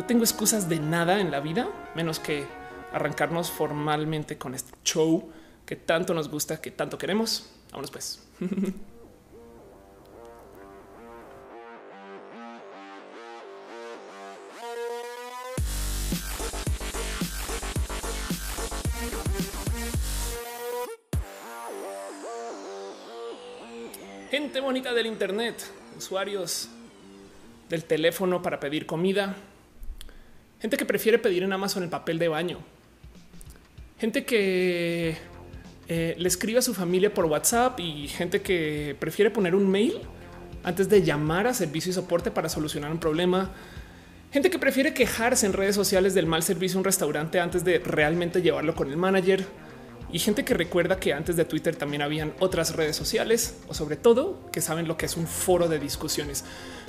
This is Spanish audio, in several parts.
no tengo excusas de nada en la vida, menos que arrancarnos formalmente con este show que tanto nos gusta, que tanto queremos. Vámonos pues. Gente bonita del Internet, usuarios del teléfono para pedir comida, gente que prefiere pedir en Amazon el papel de baño, gente que eh, le escribe a su familia por WhatsApp y gente que prefiere poner un mail antes de llamar a servicio y soporte para solucionar un problema. Gente que prefiere quejarse en redes sociales del mal servicio a un restaurante antes de realmente llevarlo con el manager y gente que recuerda que antes de Twitter también habían otras redes sociales o sobre todo que saben lo que es un foro de discusiones.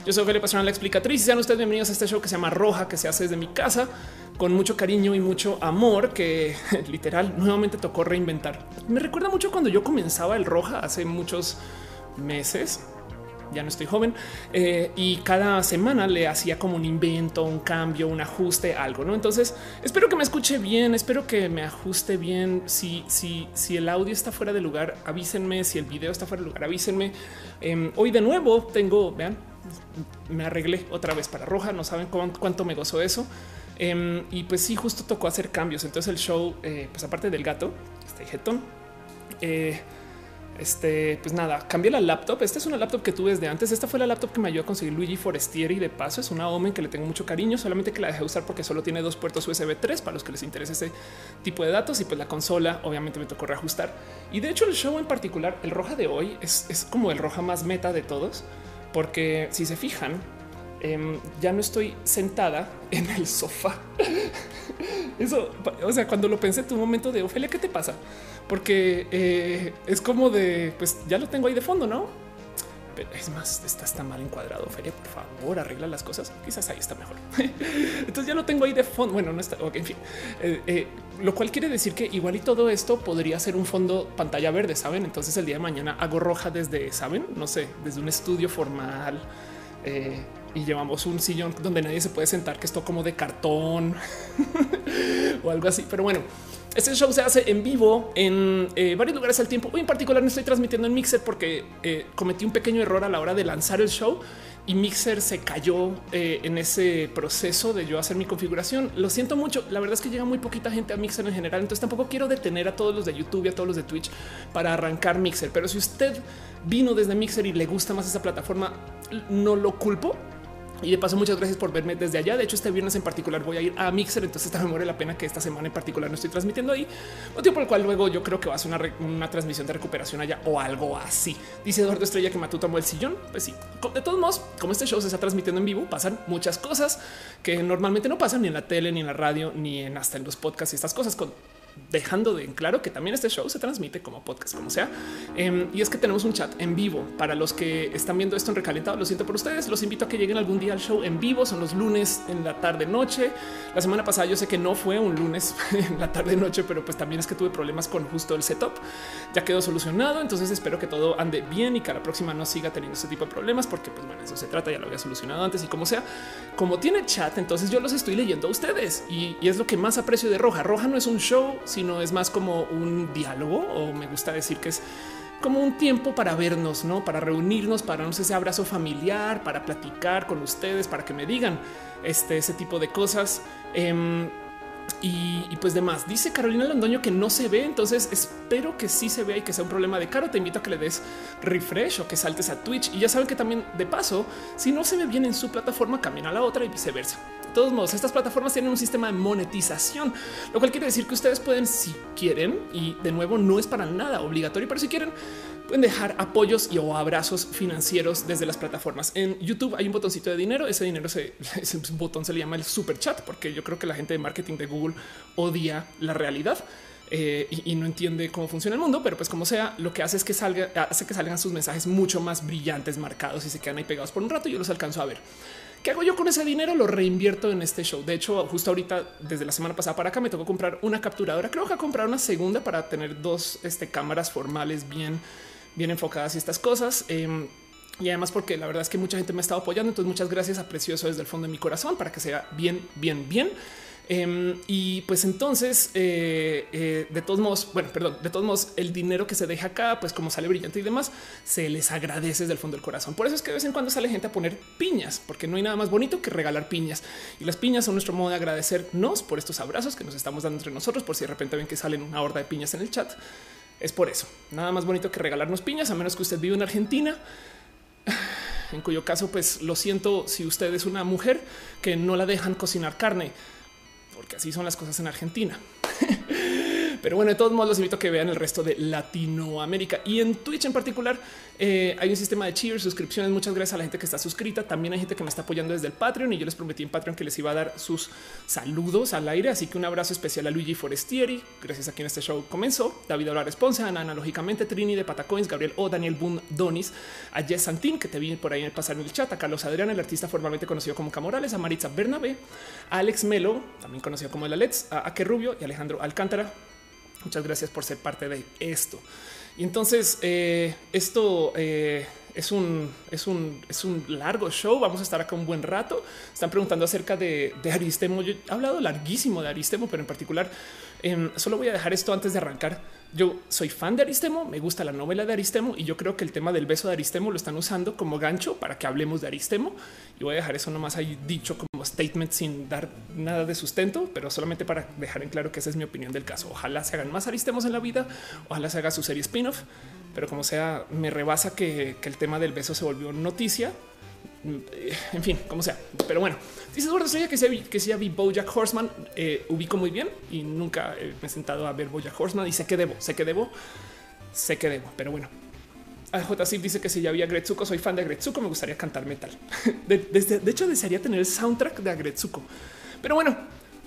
Yo soy Ophelia Pastrana, la explicatriz y sean ustedes bienvenidos a este show que se llama Roja, que se hace desde mi casa con mucho cariño y mucho amor que literal nuevamente tocó reinventar. Me recuerda mucho cuando yo comenzaba el Roja hace muchos meses ya no estoy joven eh, y cada semana le hacía como un invento, un cambio, un ajuste, algo. No, entonces espero que me escuche bien, espero que me ajuste bien. Si, si, si el audio está fuera de lugar, avísenme. Si el video está fuera de lugar, avísenme. Em, hoy de nuevo tengo, vean, me arreglé otra vez para roja. No saben cuánto me gozó eso. Em, y pues sí, justo tocó hacer cambios. Entonces el show, eh, pues aparte del gato, este jetón. Eh, este, pues nada, cambié la laptop. Esta es una laptop que tuve desde antes. Esta fue la laptop que me ayudó a conseguir Luigi Forestieri. De paso, es una Omen que le tengo mucho cariño, solamente que la dejé usar porque solo tiene dos puertos USB 3 para los que les interese ese tipo de datos. Y pues la consola, obviamente, me tocó reajustar. Y de hecho, el show en particular, el roja de hoy es, es como el roja más meta de todos, porque si se fijan, Em, ya no estoy sentada en el sofá. Eso, o sea, cuando lo pensé, tu momento de Ofelia, ¿qué te pasa? Porque eh, es como de, pues ya lo tengo ahí de fondo, ¿no? Pero es más, está, está mal encuadrado. Feria, por favor, arregla las cosas. Quizás ahí está mejor. Entonces ya lo tengo ahí de fondo. Bueno, no está. en fin, eh, eh, lo cual quiere decir que igual y todo esto podría ser un fondo pantalla verde, saben? Entonces el día de mañana hago roja desde, saben, no sé, desde un estudio formal y llevamos un sillón donde nadie se puede sentar, que esto como de cartón o algo así. Pero bueno, este show se hace en vivo en eh, varios lugares al tiempo. Hoy en particular no estoy transmitiendo en Mixer porque eh, cometí un pequeño error a la hora de lanzar el show y Mixer se cayó eh, en ese proceso de yo hacer mi configuración. Lo siento mucho. La verdad es que llega muy poquita gente a Mixer en general. Entonces tampoco quiero detener a todos los de YouTube y a todos los de Twitch para arrancar Mixer. Pero si usted vino desde Mixer y le gusta más esa plataforma, no lo culpo y de paso, muchas gracias por verme desde allá. De hecho, este viernes en particular voy a ir a Mixer, entonces también muere la pena que esta semana en particular no estoy transmitiendo ahí, motivo por el cual luego yo creo que va a ser una, una transmisión de recuperación allá o algo así. Dice Eduardo Estrella que Matú tomó el sillón. Pues sí, de todos modos, como este show se está transmitiendo en vivo, pasan muchas cosas que normalmente no pasan ni en la tele, ni en la radio, ni en hasta en los podcasts y estas cosas con dejando de en claro que también este show se transmite como podcast, como sea. Em, y es que tenemos un chat en vivo para los que están viendo esto en recalentado. Lo siento por ustedes. Los invito a que lleguen algún día al show en vivo. Son los lunes en la tarde noche. La semana pasada yo sé que no fue un lunes en la tarde noche, pero pues también es que tuve problemas con justo el setup. Ya quedó solucionado. Entonces espero que todo ande bien y que la próxima no siga teniendo ese tipo de problemas, porque pues bueno, eso se trata. Ya lo había solucionado antes y como sea, como tiene chat, entonces yo los estoy leyendo a ustedes y, es lo que más aprecio de Roja. Roja no es un show, sino es más como un diálogo o me gusta decir que es como un tiempo para vernos, no para reunirnos, para no sé, ese abrazo familiar, para platicar con ustedes, para que me digan este, ese tipo de cosas. Em, y, pues demás. Dice Carolina Londoño que no se ve, entonces espero que sí se vea y que sea un problema de caro. Te invito a que le des refresh o que saltes a Twitch. Y ya saben que también de paso, si no se ve bien en su plataforma, camina a la otra y viceversa. De todos modos, estas plataformas tienen un sistema de monetización, lo cual quiere decir que ustedes pueden, si quieren, y de nuevo no es para nada obligatorio, pero si quieren, pueden dejar apoyos y o abrazos financieros desde las plataformas. En YouTube hay un botoncito de dinero. Ese dinero, se, ese botón se le llama el super chat, porque yo creo que la gente de marketing de Google odia la realidad. Eh, y, no entiende cómo funciona el mundo, pero pues como sea, lo que hace es que salga, hace que salgan sus mensajes mucho más brillantes, marcados y se quedan ahí pegados por un rato. Yo los alcanzo a ver. ¿Qué hago yo con ese dinero? Lo reinvierto en este show. De hecho, justo ahorita, desde la semana pasada para acá, me tocó comprar una capturadora. Creo que a comprar una segunda para tener dos este, cámaras formales bien, bien enfocadas y estas cosas. Em, y además porque la verdad es que mucha gente me ha estado apoyando. Entonces muchas gracias, aprecio eso desde el fondo de mi corazón para que sea bien, bien, bien. Em, y pues entonces, eh, eh, de todos modos, bueno, perdón, de todos modos, el dinero que se deja acá, pues como sale brillante y demás, se les agradece desde el fondo del corazón. Por eso es que de vez en cuando sale gente a poner piñas, porque no hay nada más bonito que regalar piñas. Y las piñas son nuestro modo de agradecernos por estos abrazos que nos estamos dando entre nosotros, por si de repente ven que salen una horda de piñas en el chat. Es por eso. Nada más bonito que regalarnos piñas, a menos que usted vive en Argentina en cuyo caso, pues lo siento si usted es una mujer que no la dejan cocinar carne porque así son las cosas en Argentina. Pero bueno, de todos modos los invito a que vean el resto de Latinoamérica y en Twitch en particular eh, hay un sistema de cheers, suscripciones. Muchas gracias a la gente que está suscrita. También hay gente que me está apoyando desde el Patreon y yo les prometí en Patreon que les iba a dar sus saludos al aire. Así que un abrazo especial a Luigi Forestieri. Gracias a quien este show comenzó. David Hablar Responsa, Ana Analógicamente, Trini de Patacoins, Gabriel O, Daniel Boone Donis, a Jess Santín, que te vi por ahí en el pasar en el chat, a Carlos Adrián, el artista formalmente conocido como Camorales, a Maritza Bernabé, a Alex Melo, también conocido como el Alex, a Ake Rubio y Alejandro Alcántara. Muchas gracias por ser parte de esto. Y entonces eh, esto eh, es un, es un, es un largo show. Vamos a estar acá un buen rato. Están preguntando acerca de, Aristemo. Yo he hablado larguísimo de Aristemo, pero en particular em, solo voy a dejar esto antes de arrancar yo soy fan de Aristemo, me gusta la novela de Aristemo y yo creo que el tema del beso de Aristemo lo están usando como gancho para que hablemos de Aristemo. Y voy a dejar eso nomás dicho como statement sin dar nada de sustento, pero solamente para dejar en claro que esa es mi opinión del caso. Ojalá se hagan más Aristemos en la vida, ojalá se haga su serie spin-off, pero como sea, me rebasa que el tema del beso se volvió noticia en fin, como sea. Pero bueno, dice Eduardo Estrella que si que vi Bojack Horseman, eh, ubico muy bien y nunca me he sentado a ver Bojack Horseman y sé que debo, sé que debo, sé que debo, pero bueno. J. dice que si ya había Gretsuko, soy fan de Gretsuko, me gustaría cantar metal. De, hecho, desearía tener el soundtrack de Gretsuko. Pero bueno,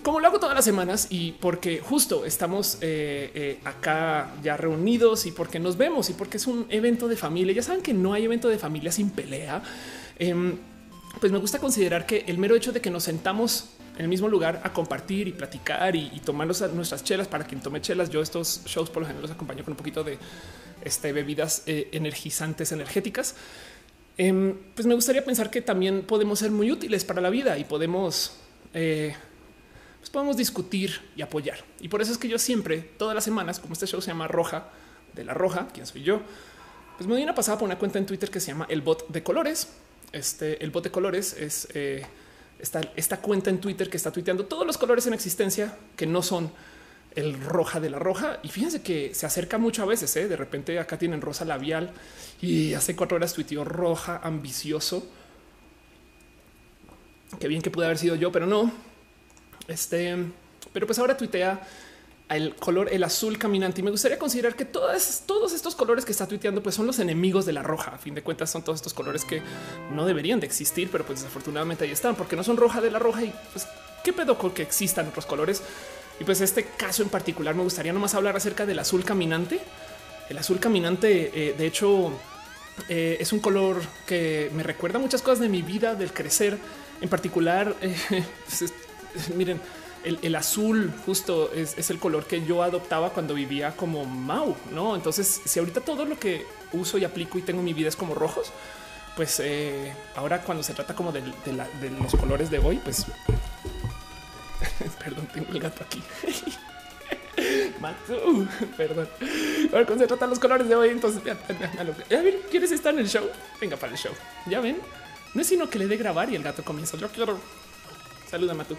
como lo hago todas las semanas y porque justo estamos eh, eh, acá ya reunidos y porque nos vemos y porque es un evento de familia. Ya saben que no hay evento de familia sin pelea. Em, pues me gusta considerar que el mero hecho de que nos sentamos en el mismo lugar a compartir y platicar y, tomar nuestras chelas para quien tome chelas. Yo estos shows por lo general los acompaño con un poquito de este, bebidas eh, energizantes, energéticas. Em, pues me gustaría pensar que también podemos ser muy útiles para la vida y podemos, eh, pues podemos discutir y apoyar. Y por eso es que yo siempre, todas las semanas, como este show se llama Roja, de la Roja, quien soy yo, pues me doy una pasada por una cuenta en Twitter que se llama El Bot de Colores este, el bot de colores es eh, esta, cuenta en Twitter que está tuiteando todos los colores en existencia que no son el roja de la roja. Y fíjense que se acerca mucho a veces. ¿eh? De repente acá tienen rosa labial y hace cuatro horas tuiteó roja ambicioso. Qué bien que pude haber sido yo, pero no. Este, pero pues ahora tuitea el color, el azul caminante. Y me gustaría considerar que todas, todos estos colores que está tuiteando, pues son los enemigos de la roja. A fin de cuentas, son todos estos colores que no deberían de existir, pero pues desafortunadamente ahí están, porque no son roja de la roja. Y pues, qué pedo con que existan otros colores. Y pues este caso en particular me gustaría nomás hablar acerca del azul caminante. El azul caminante, eh, de hecho, eh, es un color que me recuerda muchas cosas de mi vida, del crecer. En particular, eh, pues, miren, el, azul justo es, el color que yo adoptaba cuando vivía como Mau, ¿no? Entonces, si ahorita todo lo que uso y aplico y tengo en mi vida es como rojos, pues eh, ahora cuando se trata como de, los colores de hoy, pues... Perdón, tengo el gato aquí. perdón. Ahora cuando se trata de los colores de hoy, entonces... A ver, ¿quieres estar en el show? Venga para el show. Ya ven. No es sino que le dé grabar y el gato comienza. Yo quiero... Salúdame tú.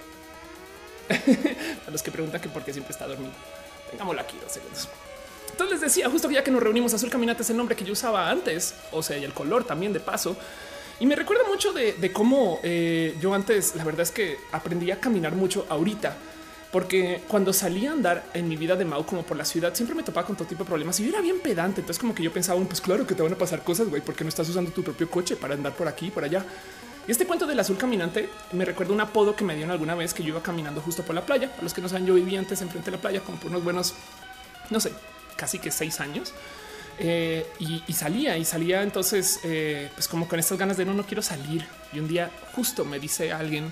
a los que preguntan que por qué siempre está dormido. Tengámoslo aquí dos segundos. Entonces les decía, justo ya que nos reunimos, Azul Caminata es el nombre que yo usaba antes, o sea, y el color también de paso. Y me recuerda mucho de, cómo eh, yo antes, la verdad es que aprendí a caminar mucho ahorita, porque cuando salía a andar en mi vida de Mau como por la ciudad, siempre me topaba con todo tipo de problemas y yo era bien pedante. Entonces, como que yo pensaba, pues claro que te van a pasar cosas, güey, porque no estás usando tu propio coche para andar por aquí por allá. Y este cuento del azul caminante me recuerda un apodo que me dieron alguna vez que yo iba caminando justo por la playa. Para los que no saben, yo vivía antes enfrente de la playa como por unos buenos, no sé, casi que seis años. Eh, y, salía y salía entonces eh, pues como con estas ganas de no, no quiero salir. Y un día justo me dice alguien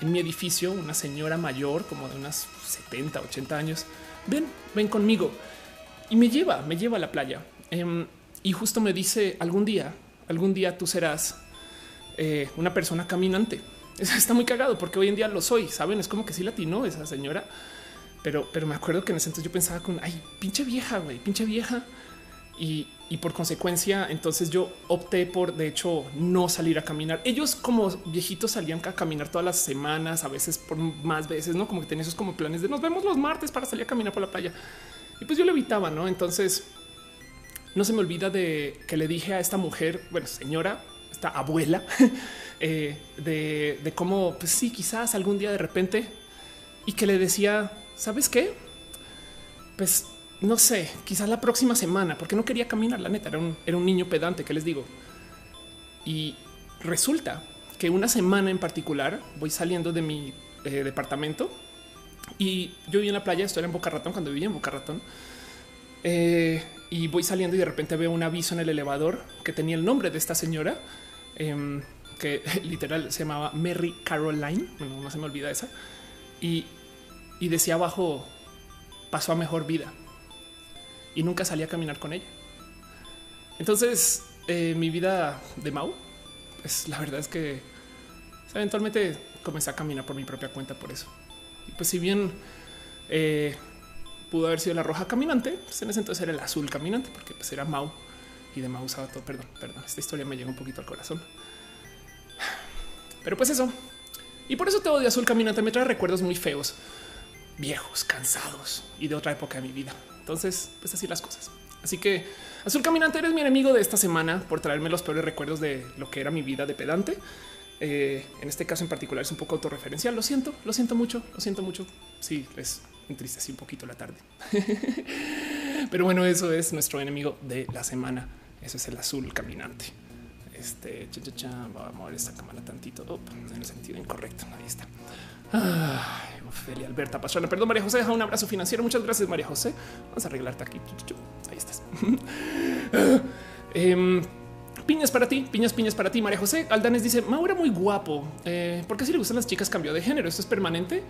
en mi edificio, una señora mayor como de unas 70, 80 años, ven, ven conmigo. Y me lleva, me lleva a la playa. Em, y justo me dice algún día algún día tú serás eh, una persona caminante. Está muy cagado porque hoy en día lo soy, saben? Es como que sí latino esa señora, pero, pero me acuerdo que en ese entonces yo pensaba con ay, pinche vieja, güey, pinche vieja. Y, y por consecuencia, entonces yo opté por de hecho no salir a caminar. Ellos como viejitos salían a caminar todas las semanas, a veces por más veces, no como que tenían esos como planes de nos vemos los martes para salir a caminar por la playa. Y pues yo lo evitaba, no? Entonces no se me olvida de que le dije a esta mujer, bueno, señora, abuela, eh, de, cómo, pues sí, quizás algún día de repente, y que le decía, ¿sabes qué? Pues no sé, quizás la próxima semana, porque no quería caminar, la neta, era un, era un niño pedante, que les digo. Y resulta que una semana en particular voy saliendo de mi eh, departamento y yo vivía en la playa, estoy en Boca Ratón cuando vivía en Boca Ratón. Eh, y voy saliendo y de repente veo un aviso en el elevador que tenía el nombre de esta señora, em, que literal se llamaba Mary Caroline, no se me olvida esa, y, y decía abajo, pasó a mejor vida. Y nunca salí a caminar con ella. Entonces, eh, mi vida de Mau, pues la verdad es que eventualmente comencé a caminar por mi propia cuenta por eso. Pues si bien eh, pudo haber sido la roja caminante, pues en ese entonces era el azul caminante, porque pues era Mau y de Mau usaba todo. Perdón, perdón, esta historia me llega un poquito al corazón. Pero pues eso. Y por eso todo de azul caminante me trae recuerdos muy feos, viejos, cansados y de otra época de mi vida. Entonces, pues así las cosas. Así que Azul Caminante eres mi enemigo de esta semana por traerme los peores recuerdos de lo que era mi vida de pedante. Eh, en este caso en particular es un poco autorreferencial. Lo siento, lo siento mucho, lo siento mucho. Sí, es entristecí un poquito la tarde. Pero bueno, eso es nuestro enemigo de la semana. Eso es el azul caminante. Este cha, cha, a mover esta cámara tantito en el sentido incorrecto. Ahí está. Ay, Ofelia Alberta Pastrana. Perdón, María José, deja un abrazo financiero. Muchas gracias, María José. Vamos a arreglarte aquí. Ahí estás. eh, Piñas para ti, piñas, piñas para ti. María José Aldanes dice: Mauro muy guapo. Eh, ¿Por qué si le gustan las chicas cambió de género? ¿Esto es permanente?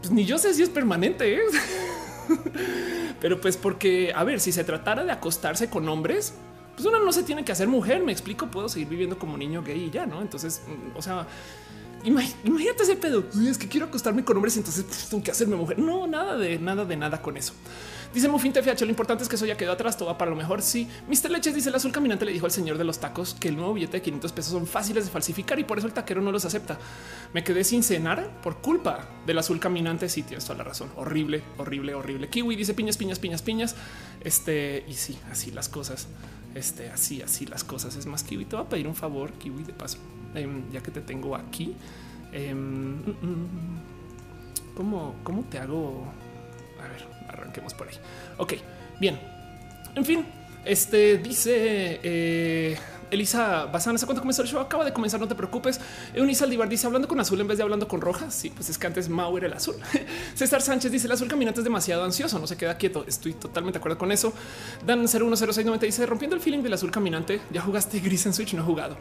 Pues ni yo sé si es permanente, ¿eh? pero pues porque, a ver, si se tratara de acostarse con hombres, pues uno no se tiene que hacer mujer. Me explico, puedo seguir viviendo como niño gay y ya, no? Entonces, o sea, Imagínate ese pedo. Es que quiero acostarme con hombres, entonces pues, tengo que hacerme mujer. No, nada de nada de nada con eso. Dice Mufin TFH, lo importante es que eso ya quedó atrás, todo va para lo mejor. Sí, Mr. Leches dice el azul caminante le dijo al señor de los tacos que el nuevo billete de 500 pesos son fáciles de falsificar y por eso el taquero no los acepta. Me quedé sin cenar por culpa del azul caminante. Sí, tienes toda la razón. Horrible, horrible, horrible. Kiwi dice piñas, piñas, piñas, piñas. Este y sí, así las cosas. Este, así, así las cosas. Es más, Kiwi, te voy a pedir un favor, Kiwi, de paso, em, ya que te tengo aquí. Em, ¿cómo, ¿Cómo te hago? A ver, arranquemos por ahí. Ok, bien. En fin, este dice eh, Elisa Bazán, ¿hace cuánto comenzó el show? Acaba de comenzar, no te preocupes. Eunice Aldivar dice hablando con azul en vez de hablando con roja. Sí, pues es que antes Mau era el azul. César Sánchez dice el azul caminante es demasiado ansioso, no se queda quieto. Estoy totalmente de acuerdo con eso. Dan 010690 dice rompiendo el feeling del azul caminante. Ya jugaste gris en Switch, no he jugado.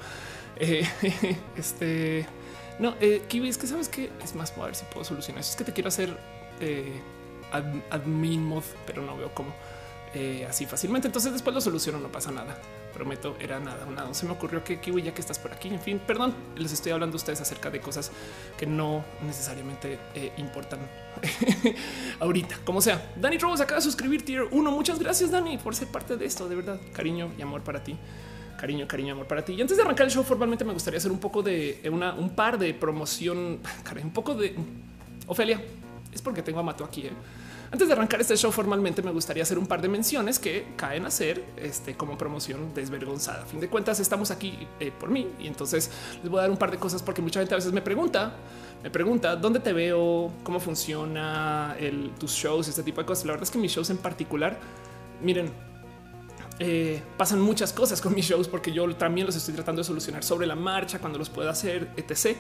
Eh, este no, eh, Kiwi, es que sabes que es más, a ver si puedo solucionar eso. Es que te quiero hacer eh, admin mod, pero no veo cómo eh, así fácilmente. Entonces después lo soluciono, no pasa nada. Prometo, era nada, nada. Se me ocurrió que Kiwi, ya que estás por aquí, en fin, perdón, les estoy hablando a ustedes acerca de cosas que no necesariamente eh, importan ahorita, como sea. Dani Robos acaba de suscribir tier 1. Muchas gracias, Dani, por ser parte de esto. De verdad, cariño y amor para ti cariño, cariño, amor para ti. Y antes de arrancar el show formalmente me gustaría hacer un poco de una, un par de promoción, un poco de Ofelia. Es porque tengo a Mato aquí. ¿eh? Antes de arrancar este show formalmente, me gustaría hacer un par de menciones que caen a ser este, como promoción desvergonzada. A fin de cuentas, estamos aquí eh, por mí y entonces les voy a dar un par de cosas porque mucha gente a veces me pregunta, me pregunta dónde te veo, cómo funciona el, tus shows, este tipo de cosas. La verdad es que mis shows en particular, miren, eh, pasan muchas cosas con mis shows porque yo también los estoy tratando de solucionar sobre la marcha cuando los pueda hacer, etc.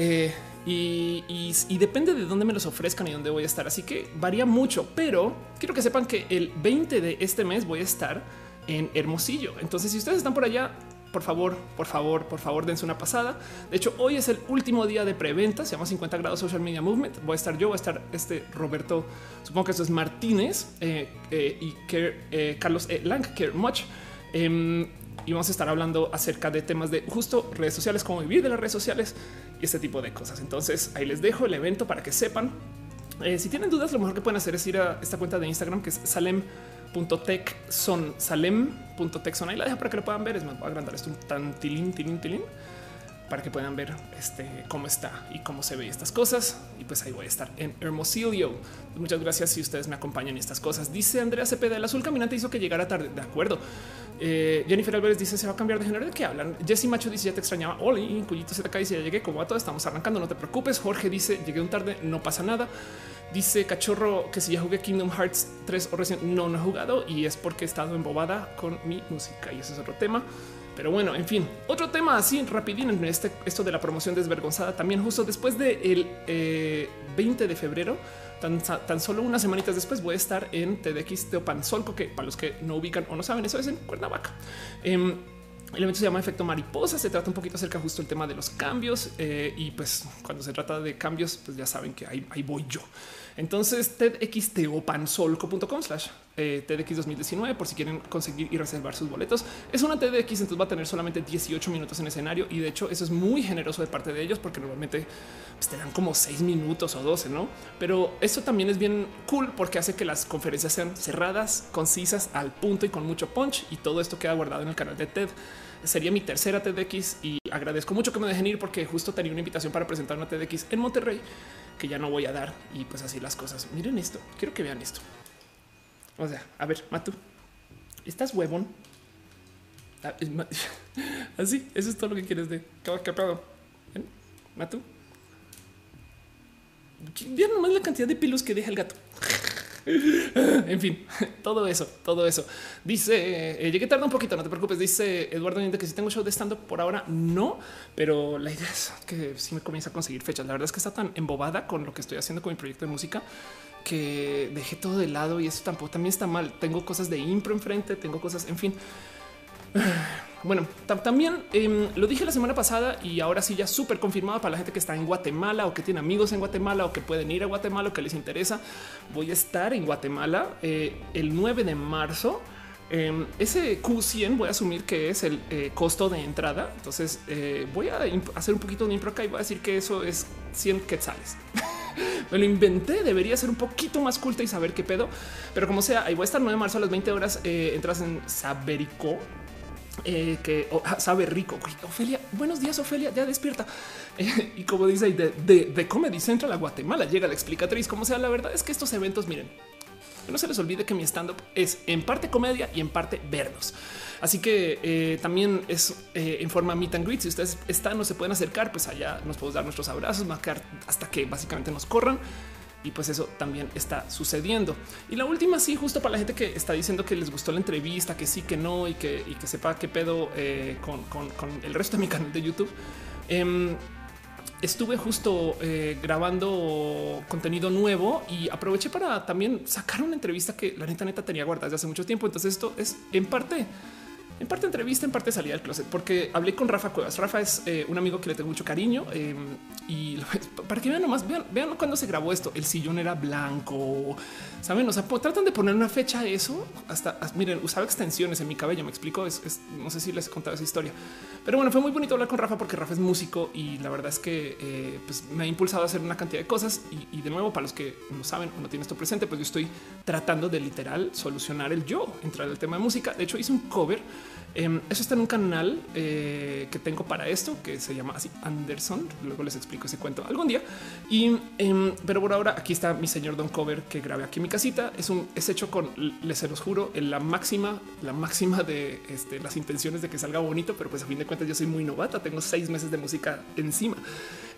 Eh, y, depende de dónde me los ofrezcan y dónde voy a estar. Así que varía mucho, pero quiero que sepan que el 20 de este mes voy a estar en Hermosillo. Entonces, si ustedes están por allá, por favor, por favor, por favor, dense una pasada. De hecho, hoy es el último día de preventa, se llama 50 grados Social Media Movement. Voy a estar yo, voy a estar este Roberto, supongo que esto es Martínez eh, eh, y eh, Carlos Lang, Care Much. Em, y vamos a estar hablando acerca de temas de justo redes sociales, cómo vivir de las redes sociales y este tipo de cosas. Entonces ahí les dejo el evento para que sepan. Eh, si tienen dudas, lo mejor que pueden hacer es ir a esta cuenta de Instagram que es salem.tech son ahí la dejo para que lo puedan ver. Es más, voy a agrandar esto un tan tilín, tilín, tilín para que puedan ver este, cómo está y cómo se ve estas cosas. Y pues ahí voy a estar en Hermosillo. Muchas gracias si ustedes me acompañan en estas cosas. Dice Andrea Cepeda, el azul caminante hizo que llegara tarde. De acuerdo. Eh, Jennifer Álvarez dice se va a cambiar de género. ¿De qué hablan? Jesse Macho dice ya te extrañaba. Oli, Cuyito ZK dice ya llegué como a todo. Estamos arrancando. No te preocupes. Jorge dice llegué un tarde. No pasa nada. Dice Cachorro que si ya jugué Kingdom Hearts 3 o recién no, no he jugado y es porque he estado embobada con mi música y ese es otro tema. Pero bueno, en fin, otro tema así rapidín en este, esto de la promoción desvergonzada. También justo después del de 20 eh, de febrero, tan, tan, solo unas semanitas después voy a estar en TDX Teopanzolco, que para los que no ubican o no saben, eso es en Cuernavaca. Em, el evento se llama Efecto Mariposa. Se trata un poquito acerca justo el tema de los cambios eh, y pues cuando se trata de cambios, pues ya saben que ahí, ahí voy yo. Entonces, tedxteopansolco.com slash eh, TEDx 2019 por si quieren conseguir y reservar sus boletos. Es una TEDx, entonces va a tener solamente 18 minutos en escenario y de hecho eso es muy generoso de parte de ellos porque normalmente pues, te dan como 6 minutos o 12, ¿no? Pero eso también es bien cool porque hace que las conferencias sean cerradas, concisas, al punto y con mucho punch y todo esto queda guardado en el canal de TED sería mi tercera TEDx y agradezco mucho que me dejen ir porque justo tenía una invitación para presentar una TEDx en Monterrey que ya no voy a dar y pues así las cosas. Miren esto, quiero que vean esto. O sea, a ver, Matu, ¿estás huevón? Ah, así, eso es todo lo que quieres de qué pedo. Matu. Ya nomás la cantidad de pilos que deja el gato. en fin, todo eso, todo eso. Dice, eh, llegué tarde un poquito, no te preocupes. Dice Eduardo que si tengo show de stand up por ahora, no, pero la idea es que si me comienza a conseguir fechas. La verdad es que está tan embobada con lo que estoy haciendo con mi proyecto de música que dejé todo de lado y eso tampoco también está mal. Tengo cosas de impro enfrente, tengo cosas, en fin. Bueno, también em, lo dije la semana pasada y ahora sí ya súper confirmado para la gente que está en Guatemala o que tiene amigos en Guatemala o que pueden ir a Guatemala o que les interesa. Voy a estar en Guatemala eh, el 9 de marzo. Em, ese Q100 voy a asumir que es el eh, costo de entrada. Entonces eh, voy a hacer un poquito de impro acá y voy a decir que eso es 100 quetzales. Me lo inventé, debería ser un poquito más culta y saber qué pedo. Pero como sea, ahí voy a estar 9 de marzo a las 20 horas. entras en Saberico eh, que ah, sabe rico. Ofelia, buenos días, Ofelia, ya despierta. y como dice de, de, de Comedy Central a Guatemala, llega la explicatriz. Como sea, la verdad es que estos eventos, miren, no se les olvide que mi stand up es en parte comedia y en parte vernos. Así que eh, también es eh, en forma meet and greet. Si ustedes están, no se pueden acercar, pues allá nos podemos dar nuestros abrazos, marcar hasta que básicamente nos corran y pues eso también está sucediendo. Y la última, sí, justo para la gente que está diciendo que les gustó la entrevista, que sí, que no y que, y que sepa qué pedo eh, con, el resto de mi canal de YouTube. Em, estuve justo grabando contenido nuevo y aproveché para también sacar una entrevista que la neta neta tenía guardada desde hace mucho tiempo. Entonces esto es en parte en parte entrevista, en parte salida del closet, porque hablé con Rafa Cuevas. Rafa es eh, un amigo que le tengo mucho cariño em, y para que vean nomás, vean, vean cuando se grabó esto. El sillón era blanco, saben? O sea, tratan de poner una fecha a eso. Hasta miren, usaba extensiones en mi cabello. Me explico. Es, no sé si les he contado esa historia, pero bueno, fue muy bonito hablar con Rafa porque Rafa es músico y la verdad es que eh, pues me ha impulsado a hacer una cantidad de cosas. Y, de nuevo, para los que no saben o no tienen esto presente, pues yo estoy tratando de literal solucionar el yo, entrar al tema de música. De hecho, hice un cover Em, eso está en un canal eh, que tengo para esto que se llama así Anderson. Luego les explico ese cuento algún día. Y em, pero por ahora aquí está mi señor Don Cover que grabé aquí en mi casita. Es un es hecho con les se los juro en la máxima, la máxima de este, las intenciones de que salga bonito, pero pues a fin de cuentas yo soy muy novata. Tengo seis meses de música encima.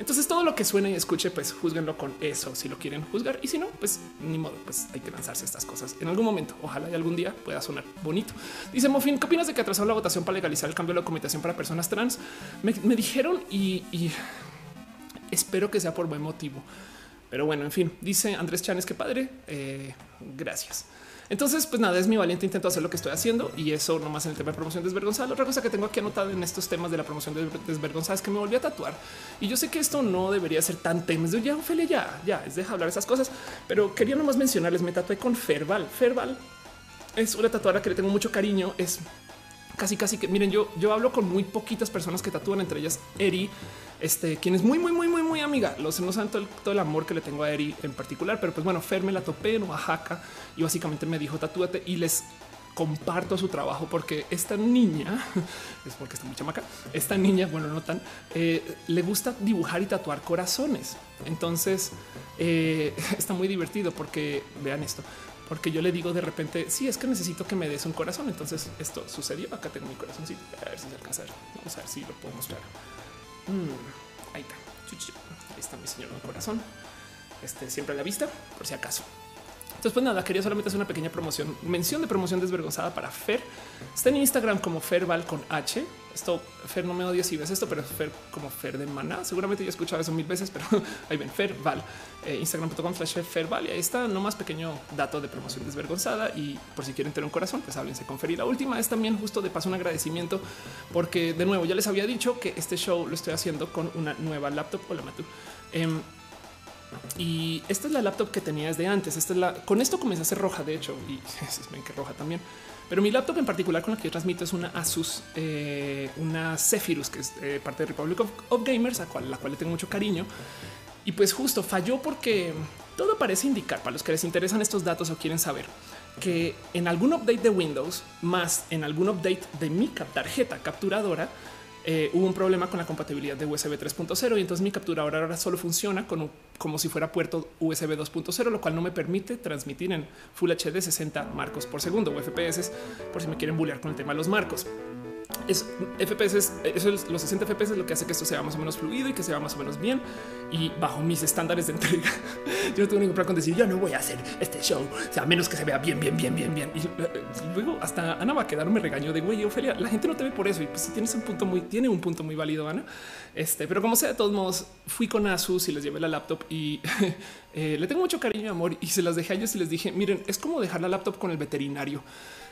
Entonces todo lo que suene y escuche, pues juzguenlo con eso si lo quieren juzgar y si no, pues ni modo, pues hay que lanzarse estas cosas en algún momento. Ojalá y algún día pueda sonar bonito. Dice Mofin, ¿qué opinas de que atrasó la votación para legalizar el cambio de la documentación para personas trans? Me, dijeron y, espero que sea por buen motivo. Pero bueno, en fin, dice Andrés Chanes, que padre. Eh, gracias. Entonces, pues nada, es mi valiente intento hacer lo que estoy haciendo y eso nomás en el tema de promoción desvergonzada. Otra cosa que tengo aquí anotada en estos temas de la promoción desvergonzada es que me volví a tatuar y yo sé que esto no debería ser tan temas de ya, Ophelia, ya, ya, es deja hablar esas cosas, pero quería nomás mencionarles, me tatué con Ferval. Ferval es una tatuadora que le tengo mucho cariño, es casi, casi que miren, yo, yo hablo con muy poquitas personas que tatúan, entre ellas Eri, este, quien es muy, muy, muy, muy, amiga. Los no saben todo el, amor que le tengo a Eri en particular, pero pues bueno, Fer me la topé en Oaxaca y básicamente me dijo tatúate y les comparto su trabajo porque esta niña es porque está muy chamaca. Esta niña, bueno, no tan eh, le gusta dibujar y tatuar corazones. Entonces eh, está muy divertido porque vean esto, porque yo le digo de repente, sí, es que necesito que me des un corazón. Entonces esto sucedió. Acá tengo mi corazón. Sí, a ver si se alcanza. Vamos a ver si lo puedo mostrar. Mm, ahí está. Ahí está mi señor corazón. Este siempre a la vista, por si acaso. Entonces, pues nada, quería solamente hacer una pequeña promoción, mención de promoción desvergonzada para Fer. Está en Instagram como Ferval con H. Esto, Fer, no me odio si ves esto, pero Fer como Fer de Maná. Seguramente ya he escuchado eso mil veces, pero ahí ven, Ferval. Eh, Instagram.com slash Ferval. Y ahí está, no más pequeño dato de promoción desvergonzada. Y por si quieren tener un corazón, pues háblense con Fer. Y la última es también justo de paso un agradecimiento, porque de nuevo ya les había dicho que este show lo estoy haciendo con una nueva laptop. Hola, Matu. Um, y esta es la laptop que tenía desde antes. Esta es la con esto comencé a ser roja, de hecho, y ven que roja también. Pero mi laptop en particular con la que yo transmito es una Asus, eh, una Zephyrus, que es eh, parte de Republic of, Gamers, a la cual le tengo mucho cariño. Y pues justo falló porque todo parece indicar para los que les interesan estos datos o quieren saber que en algún update de Windows más en algún update de mi tarjeta capturadora eh, hubo un problema con la compatibilidad de USB 3.0 y entonces mi capturadora ahora solo funciona como si fuera puerto USB 2.0, lo cual no me permite transmitir en Full HD 60 marcos por segundo o FPS, por si me quieren bullear con el tema de los marcos es FPS, eso es los 60 FPS es lo que hace que esto sea más o menos fluido y que sea más o menos bien y bajo mis estándares de entrega. Yo no tengo ningún problema con decir yo no voy a hacer este show, o sea, a menos que se vea bien, bien, bien, bien, bien. Y eh, luego hasta Ana va a quedar me regaño de güey, Ofelia, la gente no te ve por eso y pues si tienes un punto muy, tiene un punto muy válido, Ana. Este, pero como sea, de todos modos, fui con Asus y les llevé la laptop y eh, le tengo mucho cariño y amor y se las dejé a ellos y les dije, miren, es como dejar la laptop con el veterinario.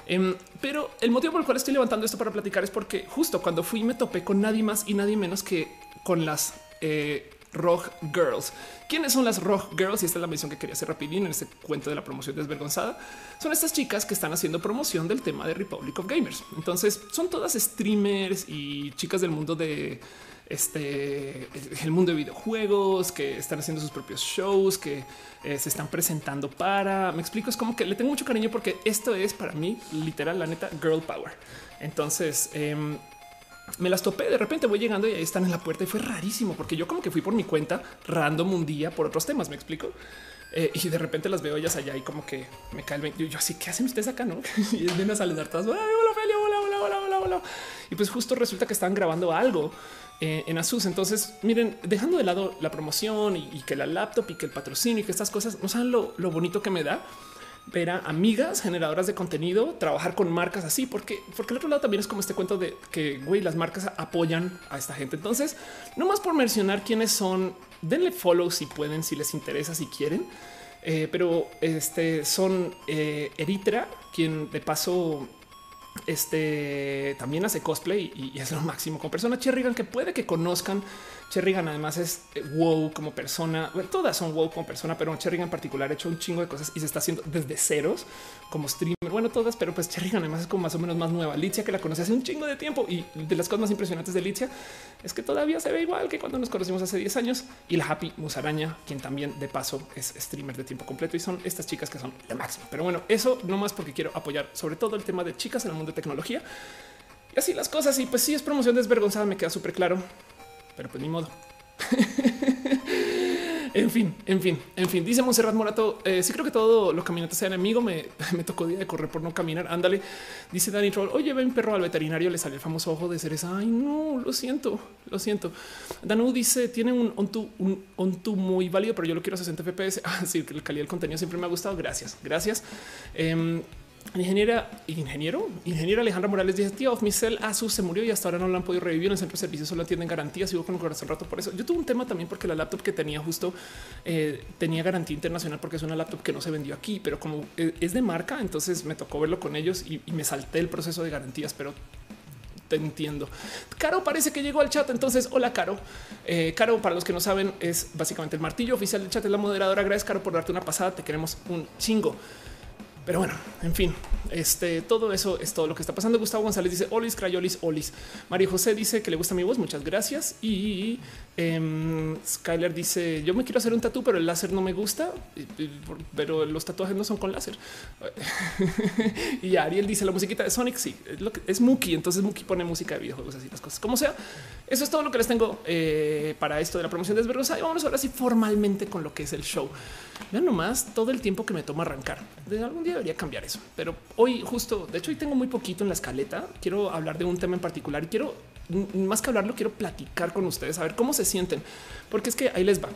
Em, pero el motivo por el cual estoy levantando esto para platicar es porque justo cuando fui me topé con nadie más y nadie menos que con las eh, Rogue Girls. ¿Quiénes son las Rogue Girls? Y esta es la mención que quería hacer rapidín en este cuento de la promoción desvergonzada. Son estas chicas que están haciendo promoción del tema de Republic of Gamers. Entonces son todas streamers y chicas del mundo de este el mundo de videojuegos que están haciendo sus propios shows que eh, se están presentando para me explico. Es como que le tengo mucho cariño porque esto es para mí literal, la neta, girl power. Entonces, em, me las topé. De repente voy llegando y ahí están en la puerta y fue rarísimo porque yo como que fui por mi cuenta random un día por otros temas. Me explico. Eh, y de repente las veo ellas allá y como que me cae el 20. Yo así, ¿qué hacen ustedes acá? No? y vienen a saludar todas. Hola, Ophelia, hola, hola, hola, hola, hola. Y pues justo resulta que estaban grabando algo eh, en Asus. Entonces, miren, dejando de lado la promoción y, que la laptop y que el patrocinio y que estas cosas no saben lo, bonito que me da ver a amigas generadoras de contenido trabajar con marcas así, porque, porque el otro lado también es como este cuento de que güey, las marcas apoyan a esta gente. Entonces, no más por mencionar quiénes son, denle follow si pueden, si les interesa, si quieren. Eh, pero este son eh, Eritrea, quien de paso este también hace cosplay y, es lo máximo como persona. Cherrigan que puede que conozcan Cherrigan además es eh, wow como persona. todas son wow como persona, pero Cherrigan en particular ha hecho un chingo de cosas y se está haciendo desde ceros como streamer. Bueno, todas, pero pues Cherrigan además es como más o menos más nueva. Licia que la conoce hace un chingo de tiempo y de las cosas más impresionantes de Licia es que todavía se ve igual que cuando nos conocimos hace 10 años. Y la Happy Musaraña, quien también de paso es streamer de tiempo completo y son estas chicas que son la máxima. Pero bueno, eso no más porque quiero apoyar sobre todo el tema de chicas en el mundo de tecnología. Y así las cosas. Y pues sí, es promoción desvergonzada, me queda súper claro pero pues ni modo. en fin, en fin, en fin. Dice Monserrat Morato. Eh, sí, creo que todo los caminantes sean enemigo. Me, me, tocó día de correr por no caminar. Ándale. Dice Danny Troll. Oye, ve un perro al veterinario. Le sale el famoso ojo de cereza. Ay, no, lo siento, lo siento. Danu dice: Tiene un onto un onto muy válido, pero yo lo quiero a 60 FPS. Ah, sí, que la calidad del contenido siempre me ha gustado. Gracias, gracias. Em, Ingeniera, ingeniero, ingeniera Alejandra Morales dice: Tío, mi cel Asus se murió y hasta ahora no lo han podido revivir. En el centro de servicio solo tienen garantías. Sigo con el corazón rato por eso. Yo tuve un tema también porque la laptop que tenía justo eh, tenía garantía internacional porque es una laptop que no se vendió aquí, pero como eh, es de marca, entonces me tocó verlo con ellos y, me salté el proceso de garantías, pero te entiendo. Caro parece que llegó al chat. Entonces, hola, Caro. Eh, Caro, para los que no saben, es básicamente el martillo oficial del chat, es la moderadora. Gracias, Caro, por darte una pasada. Te queremos un chingo. Pero bueno, en fin, este todo eso es todo lo que está pasando. Gustavo González dice Olis, Crayolis, Olis. María José dice que le gusta mi voz. Muchas gracias. Y eh, Skyler dice yo me quiero hacer un tatú, pero el láser no me gusta, pero los tatuajes no son con láser. y Ariel dice la musiquita de Sonic. Sí, es, lo que, es Mookie. Entonces Mookie pone música de videojuegos, así las cosas como sea. Eso es todo lo que les tengo eh, para esto de la promoción desvergonzada. Y vámonos ahora sí formalmente con lo que es el show. Vean nomás todo el tiempo que me toma arrancar. De algún día debería cambiar eso, pero hoy justo, de hecho, hoy tengo muy poquito en la escaleta. Quiero hablar de un tema en particular y quiero más que hablarlo, quiero platicar con ustedes, a ver cómo se sienten, porque es que ahí les va.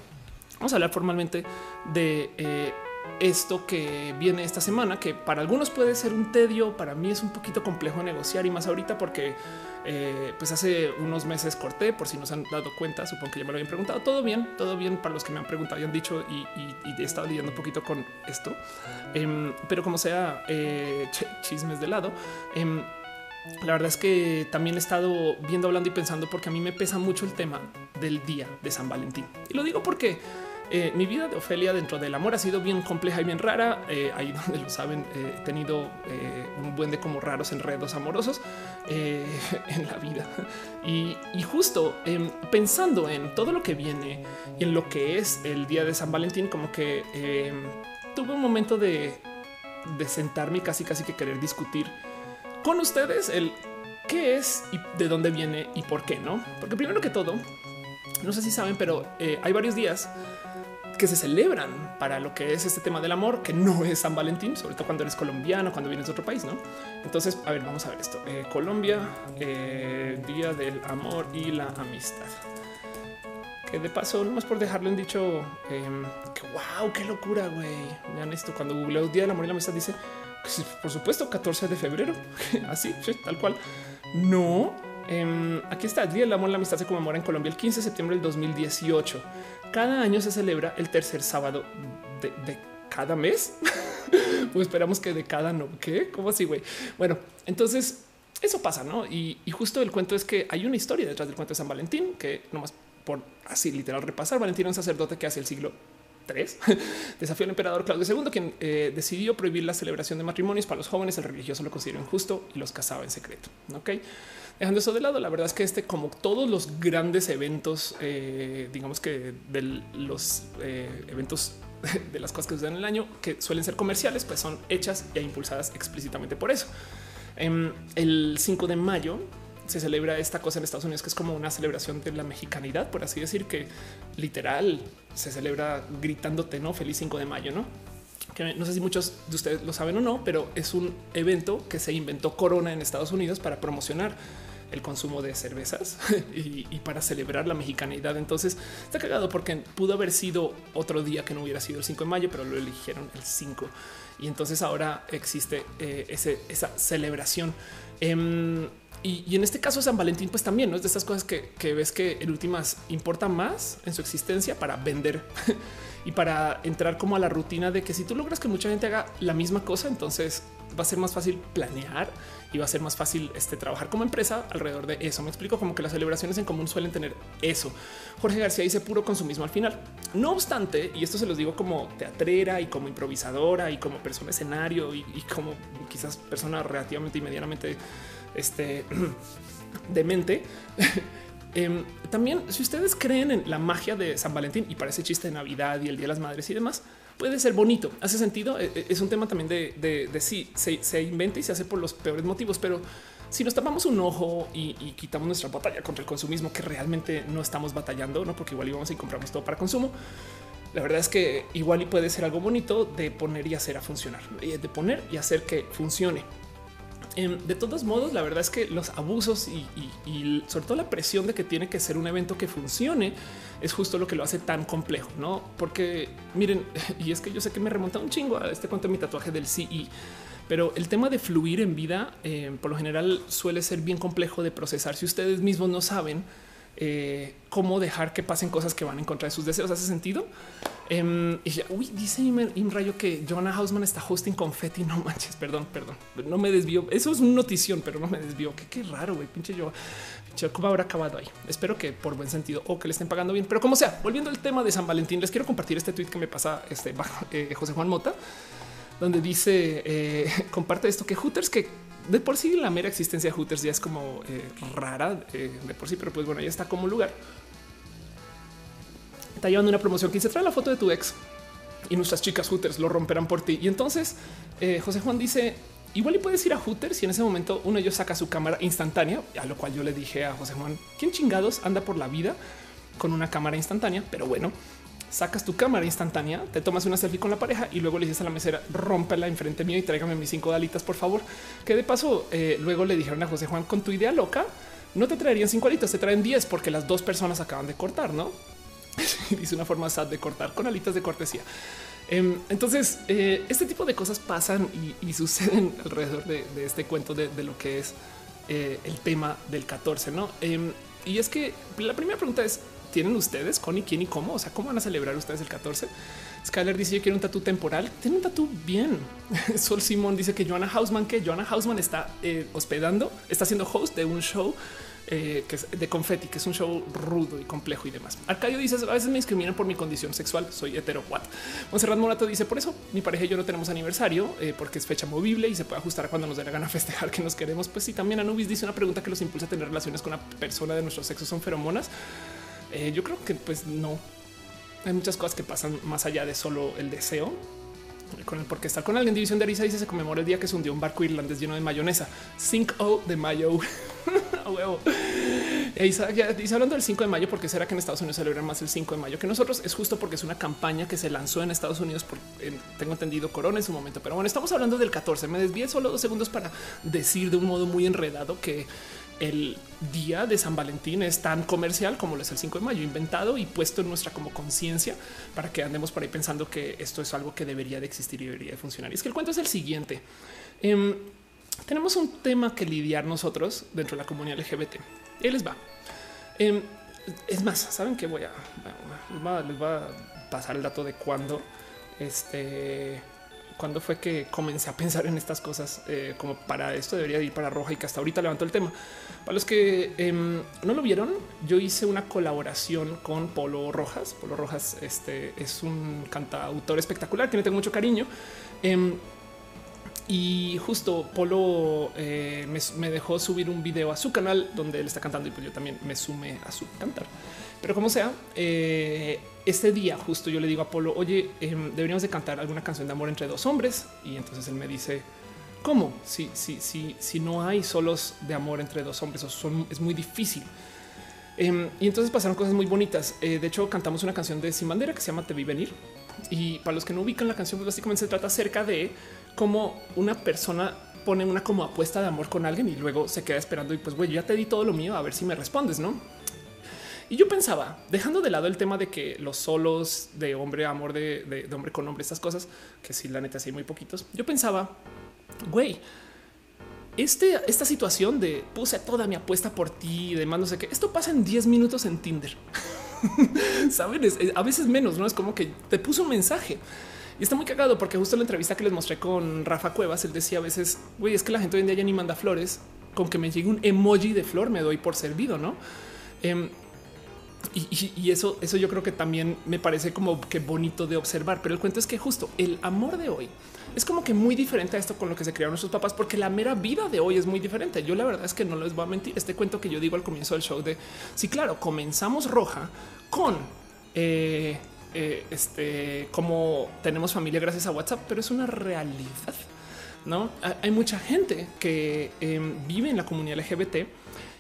Vamos a hablar formalmente de eh, esto que viene esta semana, que para algunos puede ser un tedio, para mí es un poquito complejo negociar y más ahorita porque eh, pues hace unos meses corté, por si nos han dado cuenta, supongo que ya me lo habían preguntado, todo bien, todo bien para los que me han preguntado y han dicho y, he estado lidiando un poquito con esto, em, pero como sea eh, chismes de lado. Em, la verdad es que también he estado viendo, hablando y pensando porque a mí me pesa mucho el tema del día de San Valentín. Y lo digo porque eh, mi vida de Ofelia dentro del amor ha sido bien compleja y bien rara. Eh, ahí donde lo saben, eh, he tenido un buen de como raros enredos amorosos en la vida. Y, justo em, pensando en todo lo que viene y en lo que es el día de San Valentín, como que em, tuve un momento de, sentarme y casi casi que querer discutir con ustedes el qué es y de dónde viene y por qué no. Porque primero que todo, no sé si saben, pero hay varios días que se celebran para lo que es este tema del amor, que no es San Valentín, sobre todo cuando eres colombiano, cuando vienes de otro país, ¿no? Entonces, a ver, vamos a ver esto. Eh, Colombia, eh, Día del Amor y la Amistad. Que de paso, nomás por dejarlo en dicho, em, que wow, qué locura, güey. Vean esto, cuando googleo Día del Amor y la Amistad dice, por supuesto, 14 de febrero, así, tal cual. No, em, aquí está, el Día del Amor y la Amistad se conmemora en Colombia el 15 de septiembre del 2018 cada año se celebra el tercer sábado de, cada mes. pues esperamos que de cada no. ¿Qué? ¿Cómo así, güey? Bueno, entonces eso pasa, ¿no? Y, justo el cuento es que hay una historia detrás del cuento de San Valentín, que nomás por así literal repasar, Valentín era un sacerdote que hace el siglo tres desafió al emperador Claudio II, quien eh, decidió prohibir la celebración de matrimonios para los jóvenes. El religioso lo consideró injusto y los casaba en secreto. Ok. Dejando eso de lado, la verdad es que este, como todos los grandes eventos, eh, digamos que de los eh, eventos de las cosas que suceden en el año, que suelen ser comerciales, pues son hechas e impulsadas explícitamente por eso. Em, el 5 de mayo se celebra esta cosa en Estados Unidos que es como una celebración de la mexicanidad, por así decir, que literal se celebra gritándote, no feliz 5 de mayo, no? No sé si muchos de ustedes lo saben o no, pero es un evento que se inventó Corona en Estados Unidos para promocionar el consumo de cervezas y, para celebrar la mexicanidad. Entonces está cagado porque pudo haber sido otro día que no hubiera sido el 5 de mayo, pero lo eligieron el 5. Y entonces ahora existe eh, esa celebración. Em, y, en este caso San Valentín, pues también ¿no? es de estas cosas que, ves que en últimas importa más en su existencia para vender y para entrar como a la rutina de que si tú logras que mucha gente haga la misma cosa, entonces va a ser más fácil planear y va a ser más fácil este, trabajar como empresa alrededor de eso. Me explico como que las celebraciones en común suelen tener eso. Jorge García dice puro consumismo al final. No obstante, y esto se los digo como teatrera y como improvisadora y como persona escenario y, y como quizás persona relativamente y medianamente este, demente. Em, también, si ustedes creen en la magia de San Valentín y parece chiste de Navidad y el Día de las Madres y demás, puede ser bonito. Hace sentido. E, e, es un tema también de, de, sí, se, inventa y se hace por los peores motivos, pero si nos tapamos un ojo y, quitamos nuestra batalla contra el consumismo, que realmente no estamos batallando, no porque igual íbamos y compramos todo para consumo. La verdad es que igual y puede ser algo bonito de poner y hacer a funcionar, de poner y hacer que funcione. Em, de todos modos, la verdad es que los abusos y, sobre todo la presión de que tiene que ser un evento que funcione es justo lo que lo hace tan complejo, no? Porque miren, y es que yo sé que me remonta un chingo a este cuento de mi tatuaje del CI, pero el tema de fluir en vida em, por lo general suele ser bien complejo de procesar. Si ustedes mismos no saben, eh, cómo dejar que pasen cosas que van en contra de sus deseos. ¿Hace sentido? Em, y uy, dice un rayo que Joanna Hausman está hosting confetti. No manches, perdón, perdón. No me desvío. Eso es una notición, pero no me desvío. Qué, raro, güey. Pinche yo. ¿Cómo habrá acabado ahí? Espero que por buen sentido o que le estén pagando bien. Pero como sea, volviendo al tema de San Valentín, les quiero compartir este tweet que me pasa este, eh, José Juan Mota donde dice eh, comparte esto que Hooters que de por sí la mera existencia de Hooters ya es como eh, rara eh, de por sí, pero pues bueno, ya está como lugar. Está llevando una promoción que dice trae la foto de tu ex y nuestras chicas Hooters lo romperán por ti. Y entonces José Juan dice igual y puedes ir a Hooters y en ese momento uno de ellos saca su cámara instantánea, a lo cual yo le dije a José Juan, ¿quién chingados anda por la vida con una cámara instantánea? Pero bueno, sacas tu cámara instantánea, te tomas una selfie con la pareja y luego le dices a la mesera, rómpela enfrente mío y tráigame mis cinco dalitas, por favor. Que de paso, eh, luego le dijeron a José Juan, con tu idea loca, no te traerían cinco alitas, te traen diez porque las dos personas acaban de cortar, ¿no? Dice una forma sad de cortar con alitas de cortesía. Em, entonces, eh, este tipo de cosas pasan y, suceden alrededor de, este cuento de, lo que es eh, el tema del 14, ¿no? Em, y es que la primera pregunta es, tienen ustedes con y quién y cómo? O sea, ¿cómo van a celebrar ustedes el 14? Skyler dice yo quiero un tatú temporal. Tiene un tatú bien. Sol Simón dice que Joanna Hausman, que Joanna Hausman está eh, hospedando, está siendo host de un show eh, de confetti, que es un show rudo y complejo y demás. Arcadio dice a veces me discriminan por mi condición sexual. Soy hetero. What? Monserrat Morato dice por eso mi pareja y yo no tenemos aniversario eh, porque es fecha movible y se puede ajustar cuando nos dé la gana festejar que nos queremos. Pues sí, también Anubis dice una pregunta que los impulsa a tener relaciones con una persona de nuestro sexo son feromonas. Eh, yo creo que pues no. Hay muchas cosas que pasan más allá de solo el deseo. Con el porque estar con alguien. División de Arisa dice se conmemora el día que se hundió un barco irlandés lleno de mayonesa. 5 de mayo. A huevo. E dice hablando del 5 de mayo, porque será que en Estados Unidos celebran más el 5 de mayo que nosotros? Es justo porque es una campaña que se lanzó en Estados Unidos tengo entendido Corona en su momento. Pero bueno, estamos hablando del 14. Me desvié solo dos segundos para decir de un modo muy enredado que el día de San Valentín es tan comercial como lo es el 5 de mayo, inventado y puesto en nuestra como conciencia para que andemos por ahí pensando que esto es algo que debería de existir y debería de funcionar. Y es que el cuento es el siguiente. Em, tenemos un tema que lidiar nosotros dentro de la comunidad LGBT. Él les va. Em, es más, saben que voy a, les voy a pasar el dato de cuándo este cuando fue que comencé a pensar en estas cosas eh, como para esto debería ir para Roja y que hasta ahorita levantó el tema. Para los que em, no lo vieron, yo hice una colaboración con Polo Rojas. Polo Rojas este, es un cantautor espectacular que me tengo mucho cariño. Em, y justo Polo eh, me, dejó subir un video a su canal donde él está cantando y pues yo también me sumé a su cantar. Pero como sea, eh, este día justo yo le digo a Polo, oye, em, deberíamos de cantar alguna canción de amor entre dos hombres. Y entonces él me dice, ¿cómo? Si, si, si, si no hay solos de amor entre dos hombres, son, es muy difícil. Em, y entonces pasaron cosas muy bonitas. Eh, de hecho, cantamos una canción de Sin Bandera que se llama Te vi venir. Y para los que no ubican la canción, pues básicamente se trata acerca de cómo una persona pone una como apuesta de amor con alguien y luego se queda esperando y pues güey, ya te di todo lo mío a ver si me respondes, ¿no? Y yo pensaba, dejando de lado el tema de que los solos de hombre, amor de, hombre con hombre, estas cosas, que si la neta sí hay muy poquitos, yo pensaba, güey, este, esta situación de puse toda mi apuesta por ti y demás, no sé qué, esto pasa en 10 minutos en Tinder. Saben, a veces menos, no es como que te puso un mensaje. Y está muy cagado porque justo la entrevista que les mostré con Rafa Cuevas, él decía a veces, güey, es que la gente hoy en día ya ni manda flores, con que me llegue un emoji de flor me doy por servido, ¿no? Em, y, eso, eso yo creo que también me parece como que bonito de observar. Pero el cuento es que justo el amor de hoy es como que muy diferente a esto con lo que se crearon nuestros papás, porque la mera vida de hoy es muy diferente. Yo la verdad es que no les voy a mentir. Este cuento que yo digo al comienzo del show de sí, claro, comenzamos roja con eh, eh, este como tenemos familia gracias a WhatsApp, pero es una realidad. No hay mucha gente que em, vive en la comunidad LGBT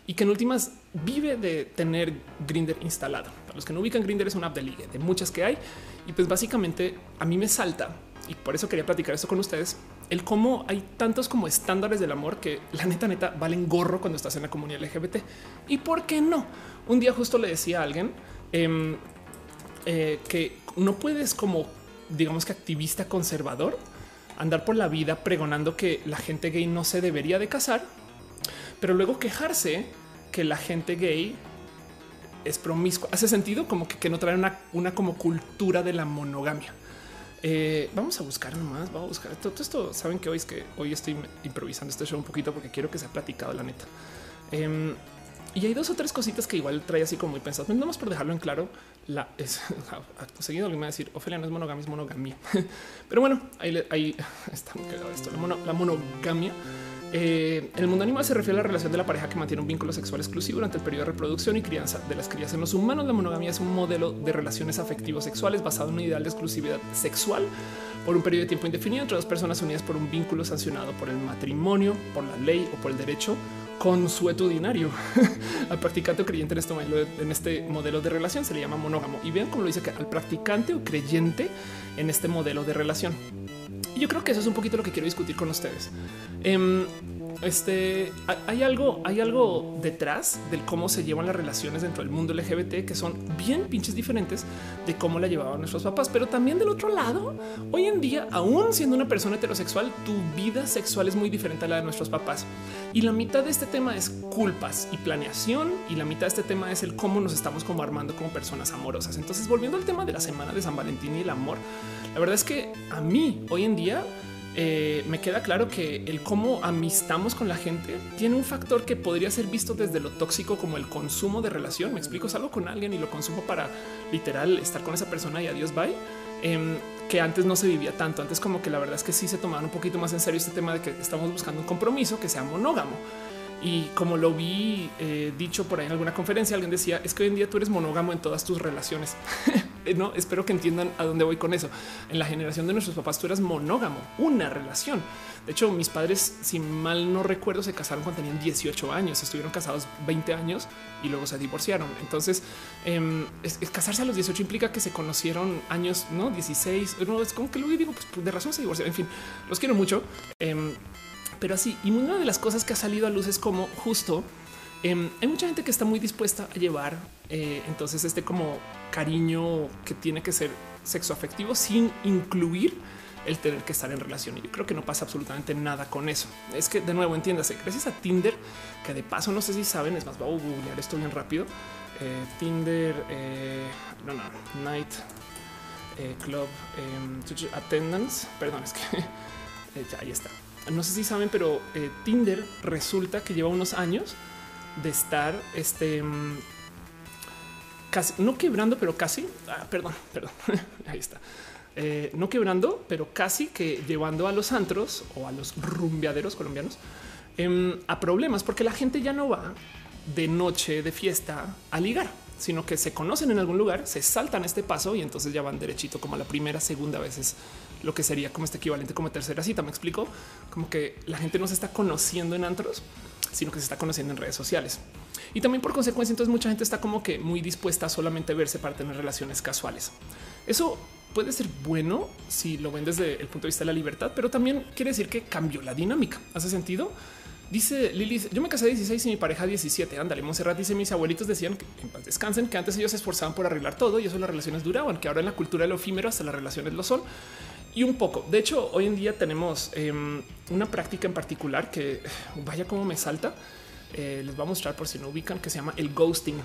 y que en últimas vive de tener Grinder instalado. Para los que no ubican, Grinder es una app de ligue de muchas que hay. Y pues básicamente a mí me salta y por eso quería platicar esto con ustedes. El cómo hay tantos como estándares del amor que la neta, neta valen gorro cuando estás en la comunidad LGBT. Y por qué no? Un día justo le decía a alguien em, eh, que no puedes, como digamos que activista conservador, andar por la vida pregonando que la gente gay no se debería de casar, pero luego quejarse que la gente gay es promiscua. Hace sentido como que, no trae una, una, como cultura de la monogamia. Eh, vamos a buscar nomás, vamos a buscar todo, esto. Saben que hoy es que hoy estoy improvisando este show un poquito porque quiero que sea platicado la neta. Em, y hay dos o tres cositas que igual trae así como muy pensadas. Vamos por dejarlo en claro. la es seguido me va a decir Ofelia no es monogamia, es monogamia. Pero bueno, ahí, ahí está esto. La, monogamia eh, el mundo animal se refiere a la relación de la pareja que mantiene un vínculo sexual exclusivo durante el periodo de reproducción y crianza de las crías. En los humanos, la monogamia es un modelo de relaciones afectivos sexuales basado en un ideal de exclusividad sexual por un periodo de tiempo indefinido entre dos personas unidas por un vínculo sancionado por el matrimonio, por la ley o por el derecho consuetudinario. al practicante o creyente en este, modelo, en este modelo de relación se le llama monógamo. Y vean cómo lo dice que al practicante o creyente en este modelo de relación. Y yo creo que eso es un poquito lo que quiero discutir con ustedes. Em, este hay algo, hay algo detrás del cómo se llevan las relaciones dentro del mundo LGBT que son bien pinches diferentes de cómo la llevaban nuestros papás, pero también del otro lado, hoy en día, aún siendo una persona heterosexual, tu vida sexual es muy diferente a la de nuestros papás. Y la mitad de este tema es culpas y planeación, y la mitad de este tema es el cómo nos estamos como armando como personas amorosas. Entonces, volviendo al tema de la semana de San Valentín y el amor, la verdad es que a mí hoy en día eh, me queda claro que el cómo amistamos con la gente tiene un factor que podría ser visto desde lo tóxico como el consumo de relación. Me explico, salgo con alguien y lo consumo para literal estar con esa persona y adiós, bye. Em, que antes no se vivía tanto. Antes como que la verdad es que sí se tomaban un poquito más en serio este tema de que estamos buscando un compromiso que sea monógamo. Y como lo vi eh, dicho por ahí en alguna conferencia, alguien decía es que hoy en día tú eres monógamo en todas tus relaciones. no espero que entiendan a dónde voy con eso. En la generación de nuestros papás, tú eras monógamo, una relación. De hecho, mis padres, si mal no recuerdo, se casaron cuando tenían 18 años, estuvieron casados 20 años y luego se divorciaron. Entonces, em, casarse a los 18 implica que se conocieron años, no 16. No es como que luego digo, pues de razón se divorciaron. En fin, los quiero mucho. Em, pero así, y una de las cosas que ha salido a luz es como justo em, hay mucha gente que está muy dispuesta a llevar eh, entonces este como cariño que tiene que ser sexo afectivo sin incluir el tener que estar en relación. Y yo creo que no pasa absolutamente nada con eso. Es que de nuevo entiéndase, gracias a Tinder, que de paso no sé si saben, es más, voy a googlear esto bien rápido. Eh, Tinder, eh, no, no, Night Club em, Attendance, perdón, es que ahí está no sé si saben, pero eh, Tinder resulta que lleva unos años de estar este mm, casi no quebrando, pero casi ah, perdón, perdón. Ahí está. Eh, no quebrando, pero casi que llevando a los antros o a los rumbeaderos colombianos em, a problemas, porque la gente ya no va de noche de fiesta a ligar, sino que se conocen en algún lugar, se saltan este paso y entonces ya van derechito como la primera, segunda veces lo que sería como este equivalente como tercera cita. Me explico como que la gente no se está conociendo en antros, sino que se está conociendo en redes sociales. Y también por consecuencia, entonces mucha gente está como que muy dispuesta a solamente verse para tener relaciones casuales. Eso puede ser bueno si lo ven desde el punto de vista de la libertad, pero también quiere decir que cambió la dinámica. ¿Hace sentido? Dice Lili, yo me casé a 16 y mi pareja 17. Ándale, Monserrat dice mis abuelitos decían que descansen, que antes ellos se esforzaban por arreglar todo y eso las relaciones duraban, que ahora en la cultura del efímero hasta las relaciones lo son y un poco. De hecho, hoy en día tenemos em, una práctica en particular que vaya como me salta. Eh, les voy a mostrar por si no ubican que se llama el ghosting.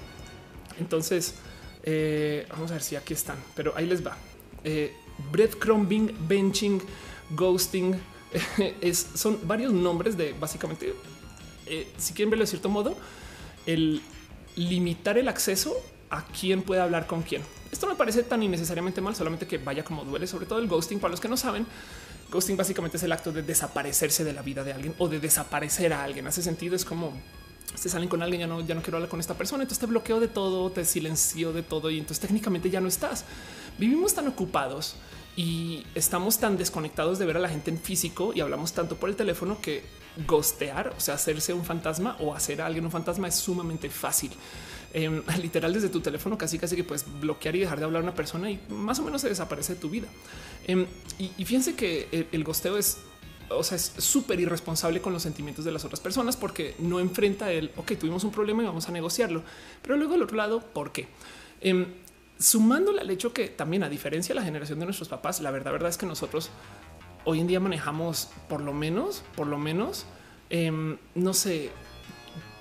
Entonces, eh, vamos a ver si aquí están, pero ahí les va. Eh, breadcrumbing, benching, ghosting. son varios nombres de básicamente, si quieren verlo de cierto modo, el limitar el acceso a quién puede hablar con quién. Esto me parece tan innecesariamente mal, solamente que vaya como duele, sobre todo el ghosting. Para los que no saben, ghosting básicamente es el acto de desaparecerse de la vida de alguien o de desaparecer a alguien. Hace sentido, es como se salen con alguien, ya no, ya no quiero hablar con esta persona, entonces te bloqueo de todo, te silencio de todo y entonces técnicamente ya no estás. Vivimos tan ocupados y estamos tan desconectados de ver a la gente en físico y hablamos tanto por el teléfono que ghostear, o sea, hacerse un fantasma o hacer a alguien un fantasma es sumamente fácil. Em, literal desde tu teléfono casi casi que puedes bloquear y dejar de hablar a una persona y más o menos se desaparece de tu vida. Em, y, fíjense que el, el gosteo es o sea, es súper irresponsable con los sentimientos de las otras personas porque no enfrenta el, ok, tuvimos un problema y vamos a negociarlo. Pero luego del otro lado, ¿por qué? Eh, sumándole al hecho que también a diferencia de la generación de nuestros papás, la verdad, verdad es que nosotros hoy en día manejamos por lo menos, por lo menos, no sé,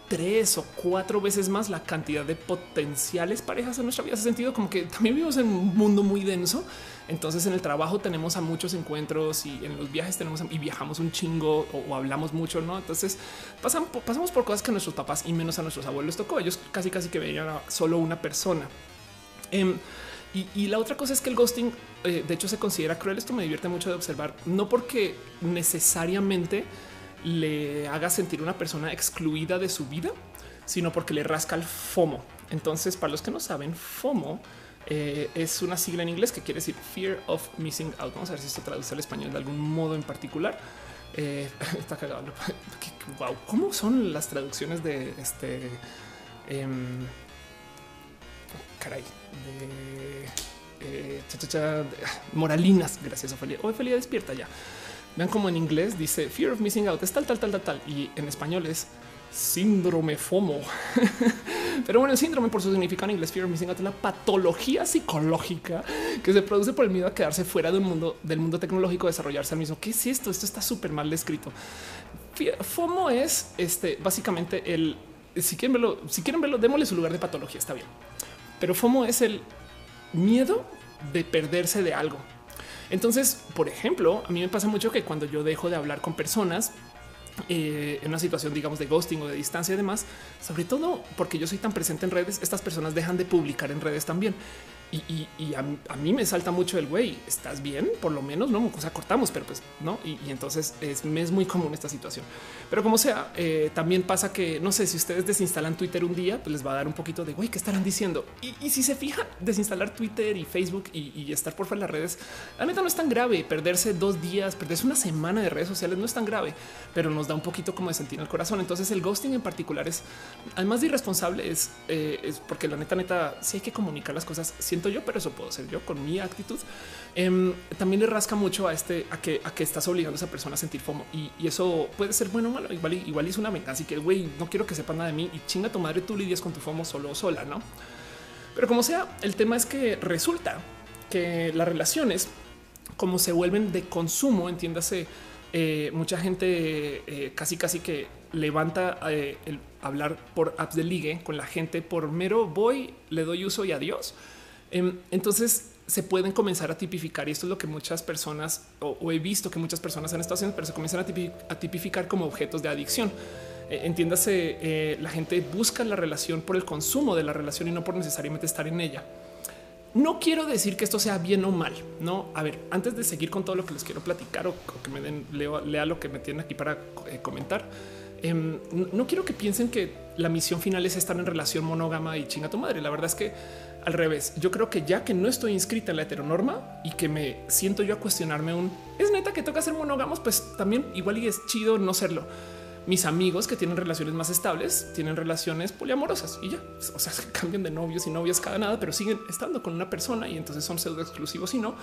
tres o cuatro veces más la cantidad de potenciales parejas en nuestra vida. Hace sentido como que también vivimos en un mundo muy denso. Entonces en el trabajo tenemos a muchos encuentros y en los viajes tenemos y viajamos un chingo o, hablamos mucho, ¿no? Entonces pasamos por cosas que a nuestros papás y menos a nuestros abuelos tocó. Ellos casi casi que veían a solo una persona. Em, y, la otra cosa es que el ghosting, eh, de hecho, se considera cruel. Esto me divierte mucho de observar, no porque necesariamente le haga sentir una persona excluida de su vida, sino porque le rasca el FOMO. Entonces, para los que no saben, FOMO eh, es una sigla en inglés que quiere decir Fear of Missing Out. Vamos a ver si esto traduce al español de algún modo en particular. Eh, está cagado. wow, ¿cómo son las traducciones de este? Em, caray, de, eh, moralinas. Gracias, Ofelia. Ofelia despierta ya. Vean cómo en inglés dice Fear of Missing Out es tal, tal, tal, tal, tal. Y en español es síndrome FOMO. Pero bueno, el síndrome por su significado en inglés, fear of missing out, es una patología psicológica que se produce por el miedo a quedarse fuera del mundo del mundo tecnológico, desarrollarse al mismo. ¿Qué es esto? Esto está súper mal descrito. FOMO es este básicamente el si quieren verlo, si quieren verlo, démosle su lugar de patología. Está bien, pero FOMO es el miedo de perderse de algo. Entonces, por ejemplo, a mí me pasa mucho que cuando yo dejo de hablar con personas eh, en una situación, digamos, de ghosting o de distancia y demás, sobre todo porque yo soy tan presente en redes, estas personas dejan de publicar en redes también. Y, a, mí me salta mucho el güey, ¿estás bien? Por lo menos, no, o sea, cortamos, pero pues no. Y, entonces es, es, muy común esta situación. Pero como sea, eh, también pasa que no sé si ustedes desinstalan Twitter un día, pues les va a dar un poquito de güey, ¿qué estarán diciendo? Y, si se fijan, desinstalar Twitter y Facebook y, estar por fuera de las redes, la neta no es tan grave. Perderse dos días, perderse una semana de redes sociales no es tan grave, pero nos da un poquito como de sentir el corazón. Entonces el ghosting en particular es, además de irresponsable, es, eh, es porque la neta, neta, sí hay que comunicar las cosas yo, pero eso puedo ser yo con mi actitud. Em, también le rasca mucho a este a que, a que estás obligando a esa persona a sentir FOMO y, eso puede ser bueno o malo. Igual, igual es una venganza. Así que güey, no quiero que sepan nada de mí y chinga tu madre, tú lidias con tu FOMO solo o sola, no? Pero como sea, el tema es que resulta que las relaciones, como se vuelven de consumo, entiéndase, eh, mucha gente eh, casi casi que levanta eh, el hablar por apps de ligue con la gente por mero voy, le doy uso y adiós. Em, entonces se pueden comenzar a tipificar y esto es lo que muchas personas o, he visto que muchas personas han estado haciendo, pero se comienzan a, tipificar como objetos de adicción. Eh, entiéndase, eh, la gente busca la relación por el consumo de la relación y no por necesariamente estar en ella. No quiero decir que esto sea bien o mal. No, a ver, antes de seguir con todo lo que les quiero platicar o, que me den, lea lo que me tienen aquí para eh, comentar. Em, no quiero que piensen que la misión final es estar en relación monógama y chinga tu madre. La verdad es que al revés, yo creo que ya que no estoy inscrita en la heteronorma y que me siento yo a cuestionarme un es neta que toca ser monógamos, pues también igual y es chido no serlo. Mis amigos que tienen relaciones más estables tienen relaciones poliamorosas y ya, o sea, cambian de novios y novias cada nada, pero siguen estando con una persona y entonces son pseudo exclusivos y no.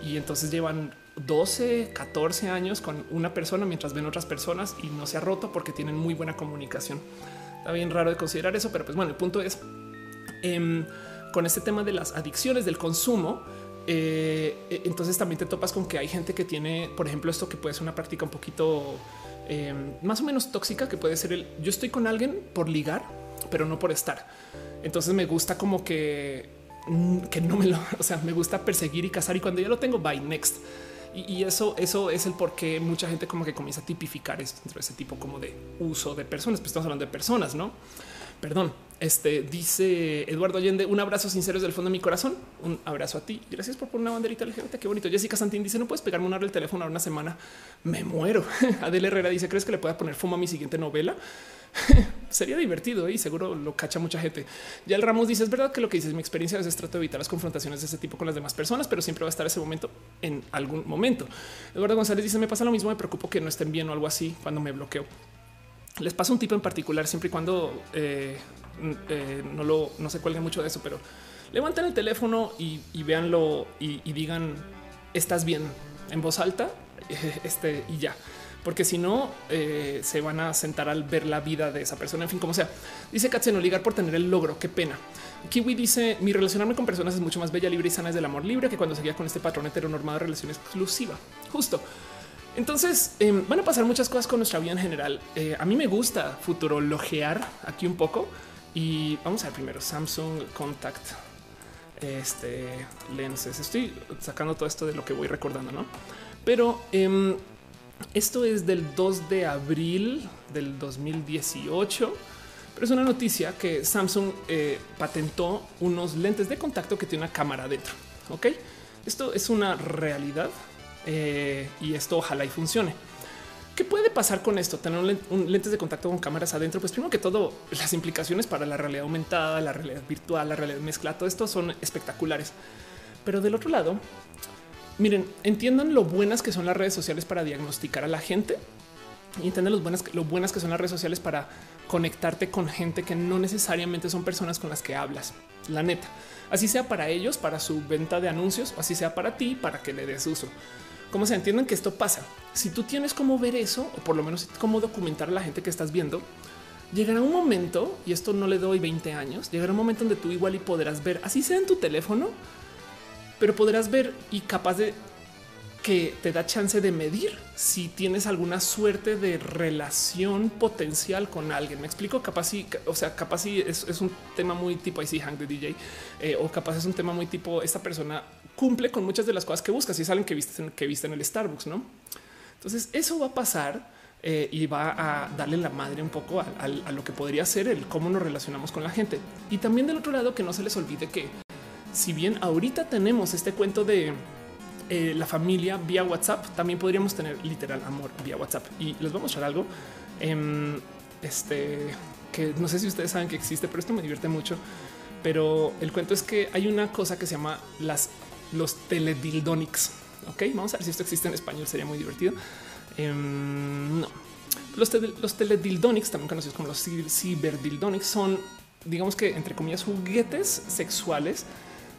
Y entonces llevan 12, 14 años con una persona mientras ven otras personas y no se ha roto porque tienen muy buena comunicación. Está bien raro de considerar eso, pero pues bueno, el punto es... Eh, con este tema de las adicciones del consumo, eh, eh, entonces también te topas con que hay gente que tiene, por ejemplo, esto que puede ser una práctica un poquito em, más o menos tóxica, que puede ser el yo estoy con alguien por ligar, pero no por estar. Entonces me gusta como que, mm, que no me lo, o sea, me gusta perseguir y cazar y cuando ya lo tengo, bye next. Y, eso, eso es el por qué mucha gente como que comienza a tipificar esto ese tipo como de uso de personas. Pues estamos hablando de personas, no? Perdón, este dice Eduardo Allende, un abrazo sincero desde el fondo de mi corazón. Un abrazo a ti. Gracias por poner una banderita LGBT. Qué bonito. Jessica Santín dice: No puedes pegarme un hora el teléfono a una semana. Me muero. Adele Herrera dice: ¿Crees que le pueda poner fumo a mi siguiente novela? Sería divertido ¿eh? y seguro lo cacha mucha gente. Ya el Ramos dice: Es verdad que lo que dices, mi experiencia es trato de evitar las confrontaciones de ese tipo con las demás personas, pero siempre va a estar ese momento en algún momento. Eduardo González dice: Me pasa lo mismo, me preocupo que no estén bien o algo así cuando me bloqueo. Les pasa un tipo en particular siempre y cuando eh, eh, no lo no se cuelgue mucho de eso, pero levanten el teléfono y, véanlo y, digan estás bien en voz alta este y ya porque si no eh, se van a sentar al ver la vida de esa persona. En fin, como sea, dice Katzen ligar por tener el logro. Qué pena. Kiwi dice mi relacionarme con personas es mucho más bella, libre y sana desde el amor libre que cuando seguía con este patrón heteronormado de relación exclusiva. Justo. Entonces em, van a pasar muchas cosas con nuestra vida en general. Eh, a mí me gusta futurologear aquí un poco y vamos a ver primero Samsung Contact este lenses. Estoy sacando todo esto de lo que voy recordando, no? Pero em, esto es del 2 de abril del 2018. pero es una noticia que Samsung eh, patentó unos lentes de contacto que tiene una cámara dentro. Ok, esto es una realidad eh, y esto ojalá y funcione. ¿Qué puede pasar con esto? Tener lentes de contacto con cámaras adentro. Pues primero que todo, las implicaciones para la realidad aumentada, la realidad virtual, la realidad mezclada, todo esto son espectaculares. Pero del otro lado, miren, entiendan lo buenas que son las redes sociales para diagnosticar a la gente y entiendan lo buenas, lo buenas que son las redes sociales para conectarte con gente que no necesariamente son personas con las que hablas. La neta, así sea para ellos, para su venta de anuncios, o así sea para ti, para que le des uso. Como se entienden que esto pasa. Si tú tienes cómo ver eso, o por lo menos cómo documentar a la gente que estás viendo, llegará un momento, y esto no le doy 20 años, llegará un momento donde tú igual y podrás ver, así sea en tu teléfono, pero podrás ver y capaz de que te da chance de medir si tienes alguna suerte de relación potencial con alguien. Me explico, capaz si, o sea, capaz si es, un tema muy tipo IC Hang de DJ eh, o capaz es un tema muy tipo esta persona cumple con muchas de las cosas que buscas y salen que viste, que viste en el Starbucks, no? Entonces eso va a pasar eh, y va a darle la madre un poco a, lo que podría ser el cómo nos relacionamos con la gente. Y también del otro lado que no se les olvide que si bien ahorita tenemos este cuento de eh, la familia vía WhatsApp, también podríamos tener literal amor vía WhatsApp. Y les voy a mostrar algo em, este, que no sé si ustedes saben que existe, pero esto me divierte mucho. Pero el cuento es que hay una cosa que se llama las, los teledildonics. Ok, vamos a ver si esto existe en español, sería muy divertido. Em, no, los, teledildonics, también conocidos como los ciberdildonics, son, digamos que entre comillas, juguetes sexuales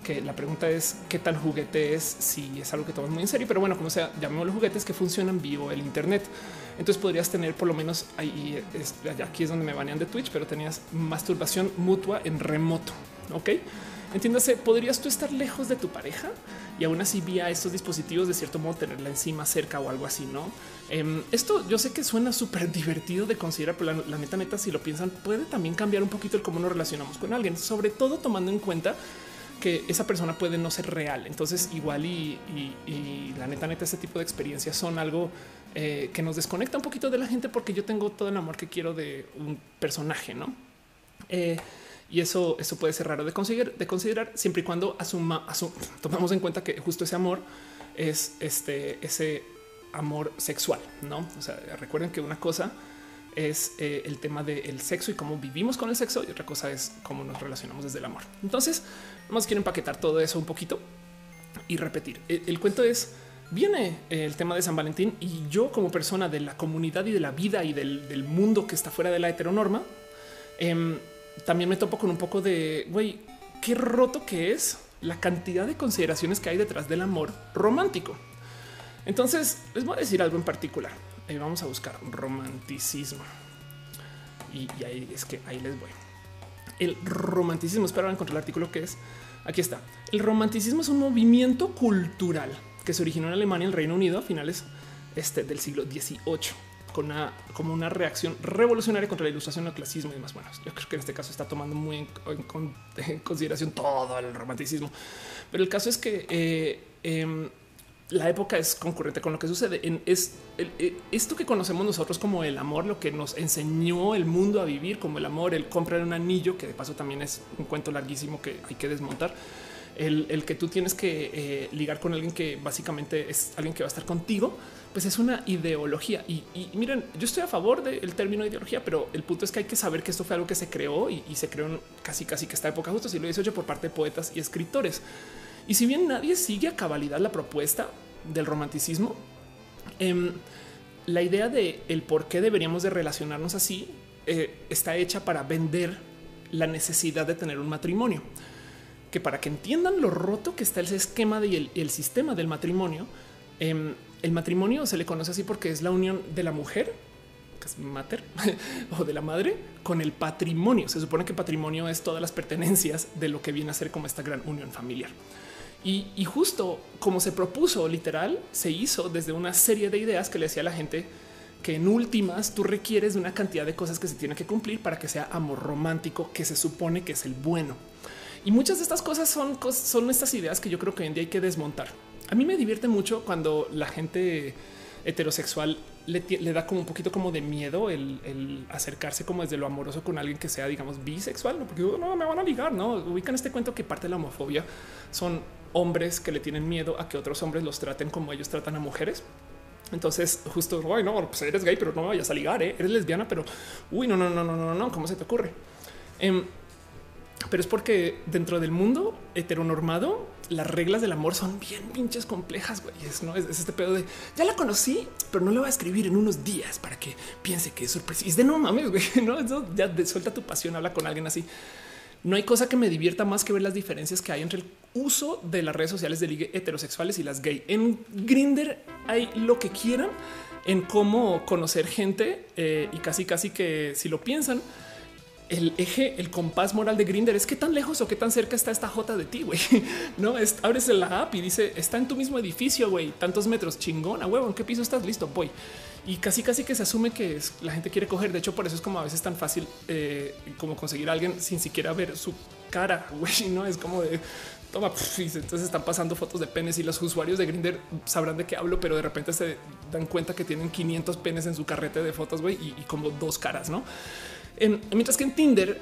que la pregunta es qué tal juguete es, si es algo que tomas muy en serio, pero bueno, como sea, los juguetes que funcionan vivo el Internet. Entonces podrías tener por lo menos ahí, aquí es donde me banean de Twitch, pero tenías masturbación mutua en remoto. Ok, entiéndase, podrías tú estar lejos de tu pareja y aún así vía estos dispositivos de cierto modo tenerla encima cerca o algo así, no? Em, esto yo sé que suena súper divertido de considerar, pero la, neta, neta, si lo piensan, puede también cambiar un poquito el cómo nos relacionamos con alguien, sobre todo tomando en cuenta que esa persona puede no ser real. Entonces, igual y, la neta, neta, este tipo de experiencias son algo eh, que nos desconecta un poquito de la gente porque yo tengo todo el amor que quiero de un personaje, no? Eh, y eso, eso puede ser raro de conseguir, de considerar siempre y cuando asuma, tomamos en cuenta que justo ese amor es este, ese amor sexual, no? O sea, recuerden que una cosa es eh, el tema del sexo y cómo vivimos con el sexo y otra cosa es cómo nos relacionamos desde el amor. Entonces, Vamos quiero empaquetar todo eso un poquito y repetir. El, cuento es viene el tema de San Valentín y yo como persona de la comunidad y de la vida y del, mundo que está fuera de la heteronorma, em, también me topo con un poco de güey, qué roto que es la cantidad de consideraciones que hay detrás del amor romántico. Entonces les voy a decir algo en particular. y vamos a buscar romanticismo y, y ahí es que ahí les voy el romanticismo. Espero encontrar el artículo que es. Aquí está. El romanticismo es un movimiento cultural que se originó en Alemania y el Reino Unido a finales este, del siglo XVIII con una, como una reacción revolucionaria contra la ilustración, el clasismo y demás. Bueno, yo creo que en este caso está tomando muy en, consideración todo el romanticismo, pero el caso es que eh, em, la época es concurrente con lo que sucede. En, es eh, esto que conocemos nosotros como el amor, lo que nos enseñó el mundo a vivir como el amor, el comprar un anillo, que de paso también es un cuento larguísimo que hay que desmontar. El, que tú tienes que eh, ligar con alguien que básicamente es alguien que va a estar contigo, pues es una ideología. Y, miren, yo estoy a favor del término ideología, pero el punto es que hay que saber que esto fue algo que se creó y, se creó casi casi que esta época justo siglo XVIII por parte de poetas y escritores. Y si bien nadie sigue a cabalidad la propuesta del romanticismo, em, la idea de el por qué deberíamos de relacionarnos así eh, está hecha para vender la necesidad de tener un matrimonio. Que para que entiendan lo roto que está el esquema del el sistema del matrimonio, em, el matrimonio se le conoce así porque es la unión de la mujer, que es mater, o de la madre, con el patrimonio. Se supone que patrimonio es todas las pertenencias de lo que viene a ser como esta gran unión familiar. Y, justo como se propuso literal, se hizo desde una serie de ideas que le decía a la gente que en últimas tú requieres de una cantidad de cosas que se tienen que cumplir para que sea amor romántico, que se supone que es el bueno. Y muchas de estas cosas son, son estas ideas que yo creo que hoy en día hay que desmontar. A mí me divierte mucho cuando la gente heterosexual le, da como un poquito como de miedo el, acercarse como desde lo amoroso con alguien que sea, digamos, bisexual, ¿no? porque no me van a ligar, no ubican este cuento que parte de la homofobia son hombres que le tienen miedo a que otros hombres los traten como ellos tratan a mujeres. Entonces, justo, bueno, pues eres gay, pero no me vayas a ligar, ¿eh? eres lesbiana, pero uy, no, no, no, no, no, no, ¿cómo se te ocurre? Em, pero es porque dentro del mundo heteronormado, las reglas del amor son bien pinches complejas. Güey. Es, ¿no? es, este pedo de ya la conocí, pero no le voy a escribir en unos días para que piense que es sorpresa. Y es de no mames, güey. No, Eso ya de, suelta tu pasión, habla con alguien así. No hay cosa que me divierta más que ver las diferencias que hay entre el uso de las redes sociales de ligue heterosexuales y las gay. En Grinder hay lo que quieran en cómo conocer gente eh, y casi, casi que si lo piensan, el eje, el compás moral de Grinder es qué tan lejos o qué tan cerca está esta J de ti, güey. No es abres la app y dice está en tu mismo edificio, güey, tantos metros, chingona, huevo, ¿en qué piso estás? Listo, voy. Y casi, casi que se asume que la gente quiere coger. De hecho, por eso es como a veces tan fácil eh, como conseguir a alguien sin siquiera ver su cara, güey. No es como de toma, entonces están pasando fotos de penes y los usuarios de Grinder sabrán de qué hablo, pero de repente se dan cuenta que tienen 500 penes en su carrete de fotos, güey, y, y como dos caras, no? Mientras que en Tinder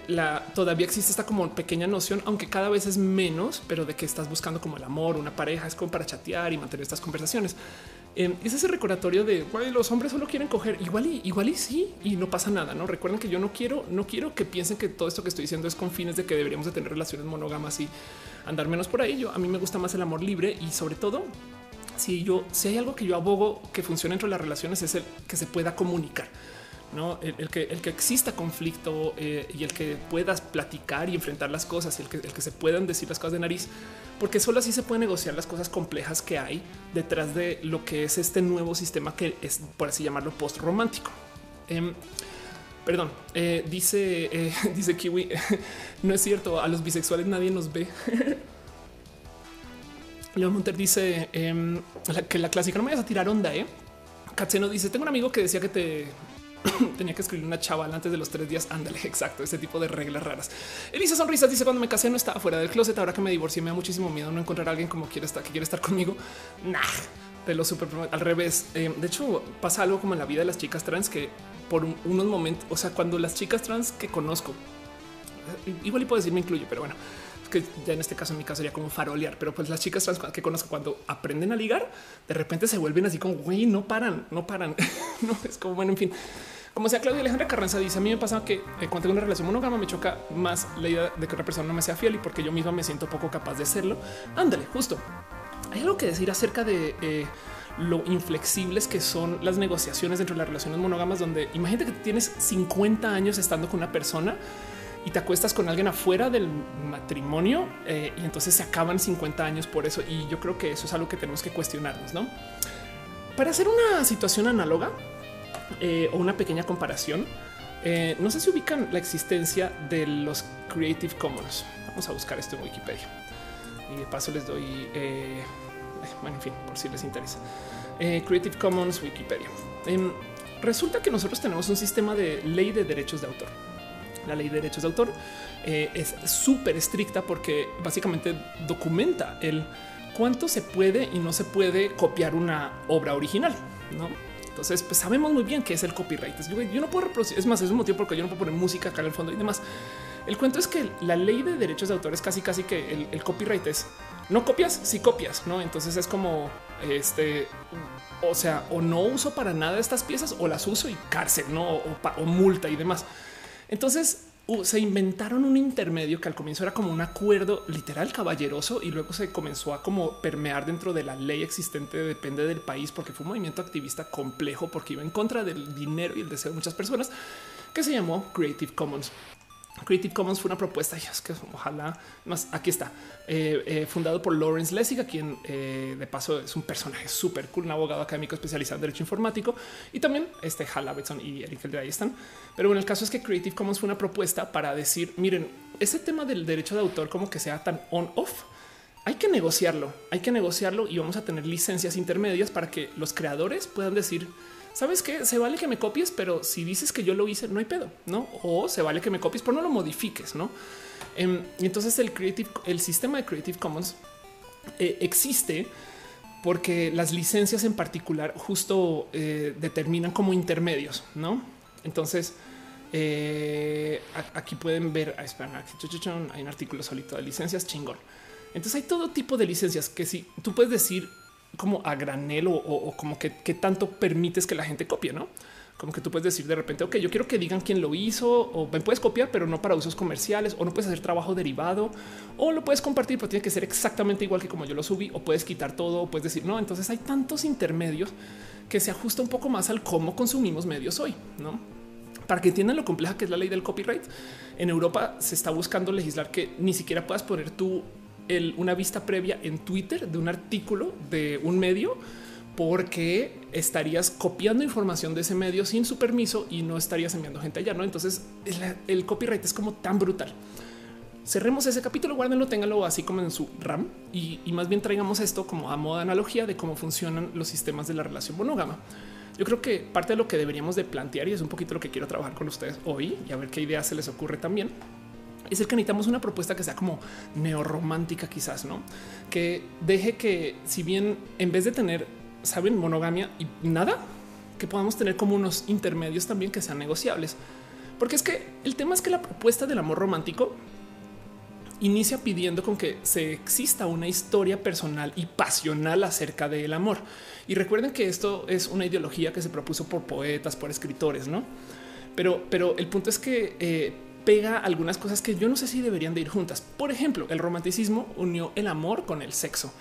todavía existe esta como pequeña noción, aunque cada vez es menos, pero de que estás buscando como el amor, una pareja, es como para chatear y mantener estas conversaciones. Eh, es ese recordatorio de los hombres solo quieren coger igual y igual y sí y no pasa nada. No recuerden que yo no quiero, no quiero que piensen que todo esto que estoy diciendo es con fines de que deberíamos de tener relaciones monógamas y andar menos por ahí. Yo a mí me gusta más el amor libre y sobre todo si yo si hay algo que yo abogo que funcione entre las relaciones es el que se pueda comunicar no el, que el que exista conflicto eh, y el que puedas platicar y enfrentar las cosas y el que, el que se puedan decir las cosas de nariz, porque solo así se pueden negociar las cosas complejas que hay detrás de lo que es este nuevo sistema que es, por así llamarlo, post romántico. Em, perdón, eh, dice, eh, dice Kiwi, no es cierto, a los bisexuales nadie nos ve. León Monter dice em, que la clásica no me vayas a tirar onda, eh. Katseno dice: Tengo un amigo que decía que te tenía que escribir una chaval antes de los tres días. Ándale, exacto. Ese tipo de reglas raras. Elisa Sonrisas dice cuando me casé no estaba fuera del closet. Ahora que me divorcié me da muchísimo miedo no encontrar a alguien como quiere estar, que quiere estar conmigo. Nah, te lo super al revés. Eh, de hecho, pasa algo como en la vida de las chicas trans que por unos momentos, o sea, cuando las chicas trans que conozco, eh, igual y puedo decir me incluye, pero bueno, que ya en este caso, en mi caso sería como farolear, pero pues las chicas trans que conozco cuando aprenden a ligar, de repente se vuelven así como güey, no paran, no paran. no es como bueno, en fin. Como sea, Claudia Alejandra Carranza dice: A mí me pasa que eh, cuando tengo una relación monógama me choca más la idea de que otra persona no me sea fiel y porque yo misma me siento poco capaz de hacerlo. Ándale, justo. Hay algo que decir acerca de eh, lo inflexibles que son las negociaciones dentro de las relaciones monógamas, donde imagínate que tienes 50 años estando con una persona y te acuestas con alguien afuera del matrimonio eh, y entonces se acaban 50 años por eso. Y yo creo que eso es algo que tenemos que cuestionarnos, ¿no? Para hacer una situación análoga eh, o una pequeña comparación, eh, no sé si ubican la existencia de los Creative Commons. Vamos a buscar esto en Wikipedia y de paso les doy, bueno, en fin, por si les interesa. Creative Commons Wikipedia. Em, resulta que nosotros tenemos un sistema de ley de derechos de autor la ley de derechos de autor eh, es súper estricta porque básicamente documenta el cuánto se puede y no se puede copiar una obra original. ¿no? Entonces, pues sabemos muy bien qué es el copyright. Yo, no puedo reproducir, es más, es un motivo porque yo no puedo poner música acá en el fondo y demás. El cuento es que la ley de derechos de autor es casi, casi que el, copyright es no copias, si copias, no? Entonces es como este, o sea, o no uso para nada estas piezas o las uso y cárcel, no o multa y demás. Entonces se inventaron un intermedio que al comienzo era como un acuerdo literal caballeroso y luego se comenzó a como permear dentro de la ley existente, depende del país, porque fue un movimiento activista complejo porque iba en contra del dinero y el deseo de muchas personas que se llamó Creative Commons. Creative Commons fue una propuesta es que ojalá más aquí está eh, eh, fundado por Lawrence Lessig, a quien eh, de paso es un personaje súper cool, un abogado académico especializado en derecho informático y también este Hal Davidson y Eric de ahí están. Pero bueno, el caso es que Creative Commons fue una propuesta para decir, miren, ese tema del derecho de autor como que sea tan on off. Hay que negociarlo, hay que negociarlo y vamos a tener licencias intermedias para que los creadores puedan decir sabes que se vale que me copies, pero si dices que yo lo hice, no hay pedo, no? O se vale que me copies, pero no lo modifiques, no? Em, y entonces el Creative, el sistema de Creative Commons eh, existe porque las licencias en particular justo eh, determinan como intermedios, ¿no? Entonces, eh, aquí pueden ver, ah, hay un artículo solito de licencias chingón. Entonces hay todo tipo de licencias que si tú puedes decir como a granel o, como que, tanto permites que la gente copie, ¿no? Como que tú puedes decir de repente, ok, yo quiero que digan quién lo hizo o me puedes copiar, pero no para usos comerciales o no puedes hacer trabajo derivado o lo puedes compartir, pero tiene que ser exactamente igual que como yo lo subí o puedes quitar todo o puedes decir no. Entonces hay tantos intermedios que se ajusta un poco más al cómo consumimos medios hoy, no? Para que entiendan lo compleja que es la ley del copyright. En Europa se está buscando legislar que ni siquiera puedas poner una vista previa en Twitter de un artículo de un medio porque estarías copiando información de ese medio sin su permiso y no estarías enviando gente allá. No, entonces el, copyright es como tan brutal. Cerremos ese capítulo, guárdenlo, ténganlo así como en su RAM y, más bien traigamos esto como a modo de analogía de cómo funcionan los sistemas de la relación monógama. Yo creo que parte de lo que deberíamos de plantear y es un poquito lo que quiero trabajar con ustedes hoy y a ver qué ideas se les ocurre también es el que necesitamos una propuesta que sea como neorromántica, quizás, no que deje que, si bien en vez de tener, saben, monogamia y nada, que podamos tener como unos intermedios también que sean negociables. Porque es que el tema es que la propuesta del amor romántico inicia pidiendo con que se exista una historia personal y pasional acerca del amor. Y recuerden que esto es una ideología que se propuso por poetas, por escritores, no? Pero, pero el punto es que eh, pega algunas cosas que yo no sé si deberían de ir juntas. Por ejemplo, el romanticismo unió el amor con el sexo.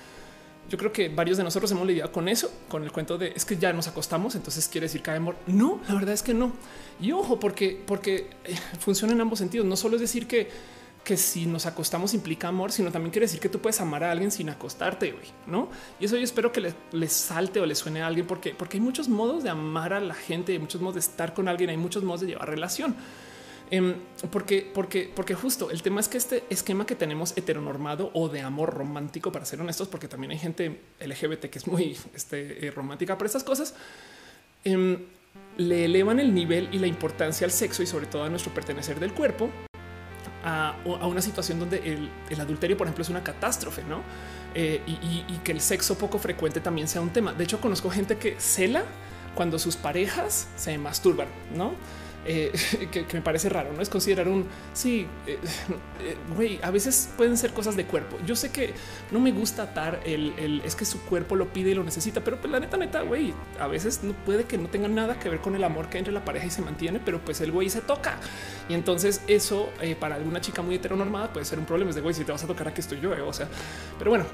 Yo creo que varios de nosotros hemos lidiado con eso, con el cuento de es que ya nos acostamos, entonces quiere decir que hay amor. No, la verdad es que no. Y ojo, porque, porque eh, funciona en ambos sentidos. No solo es decir que, que si nos acostamos implica amor, sino también quiere decir que tú puedes amar a alguien sin acostarte, ¿no? Y eso yo espero que les, salte o les suene a alguien, porque, porque hay muchos modos de amar a la gente, hay muchos modos de estar con alguien, hay muchos modos de llevar relación. Em, porque, porque, porque justo el tema es que este esquema que tenemos heteronormado o de amor romántico, para ser honestos, porque también hay gente LGBT que es muy este, eh, romántica por estas cosas, em, le elevan el nivel y la importancia al sexo y sobre todo a nuestro pertenecer del cuerpo a, una situación donde el, adulterio, por ejemplo, es una catástrofe, no? Eh, y, y, que el sexo poco frecuente también sea un tema. De hecho, conozco gente que cela cuando sus parejas se masturban, no? Eh, que, me parece raro, no es considerar un sí, eh, eh, güey. a veces pueden ser cosas de cuerpo. Yo sé que no me gusta atar el, es que su cuerpo lo pide y lo necesita, pero pues la neta, neta, güey, a veces no puede que no tenga nada que ver con el amor que entre la pareja y se mantiene, pero pues el güey se toca. Y entonces eso para alguna chica muy heteronormada puede ser un problema. Es de güey, si te vas a tocar aquí estoy yo, o sea, pero bueno,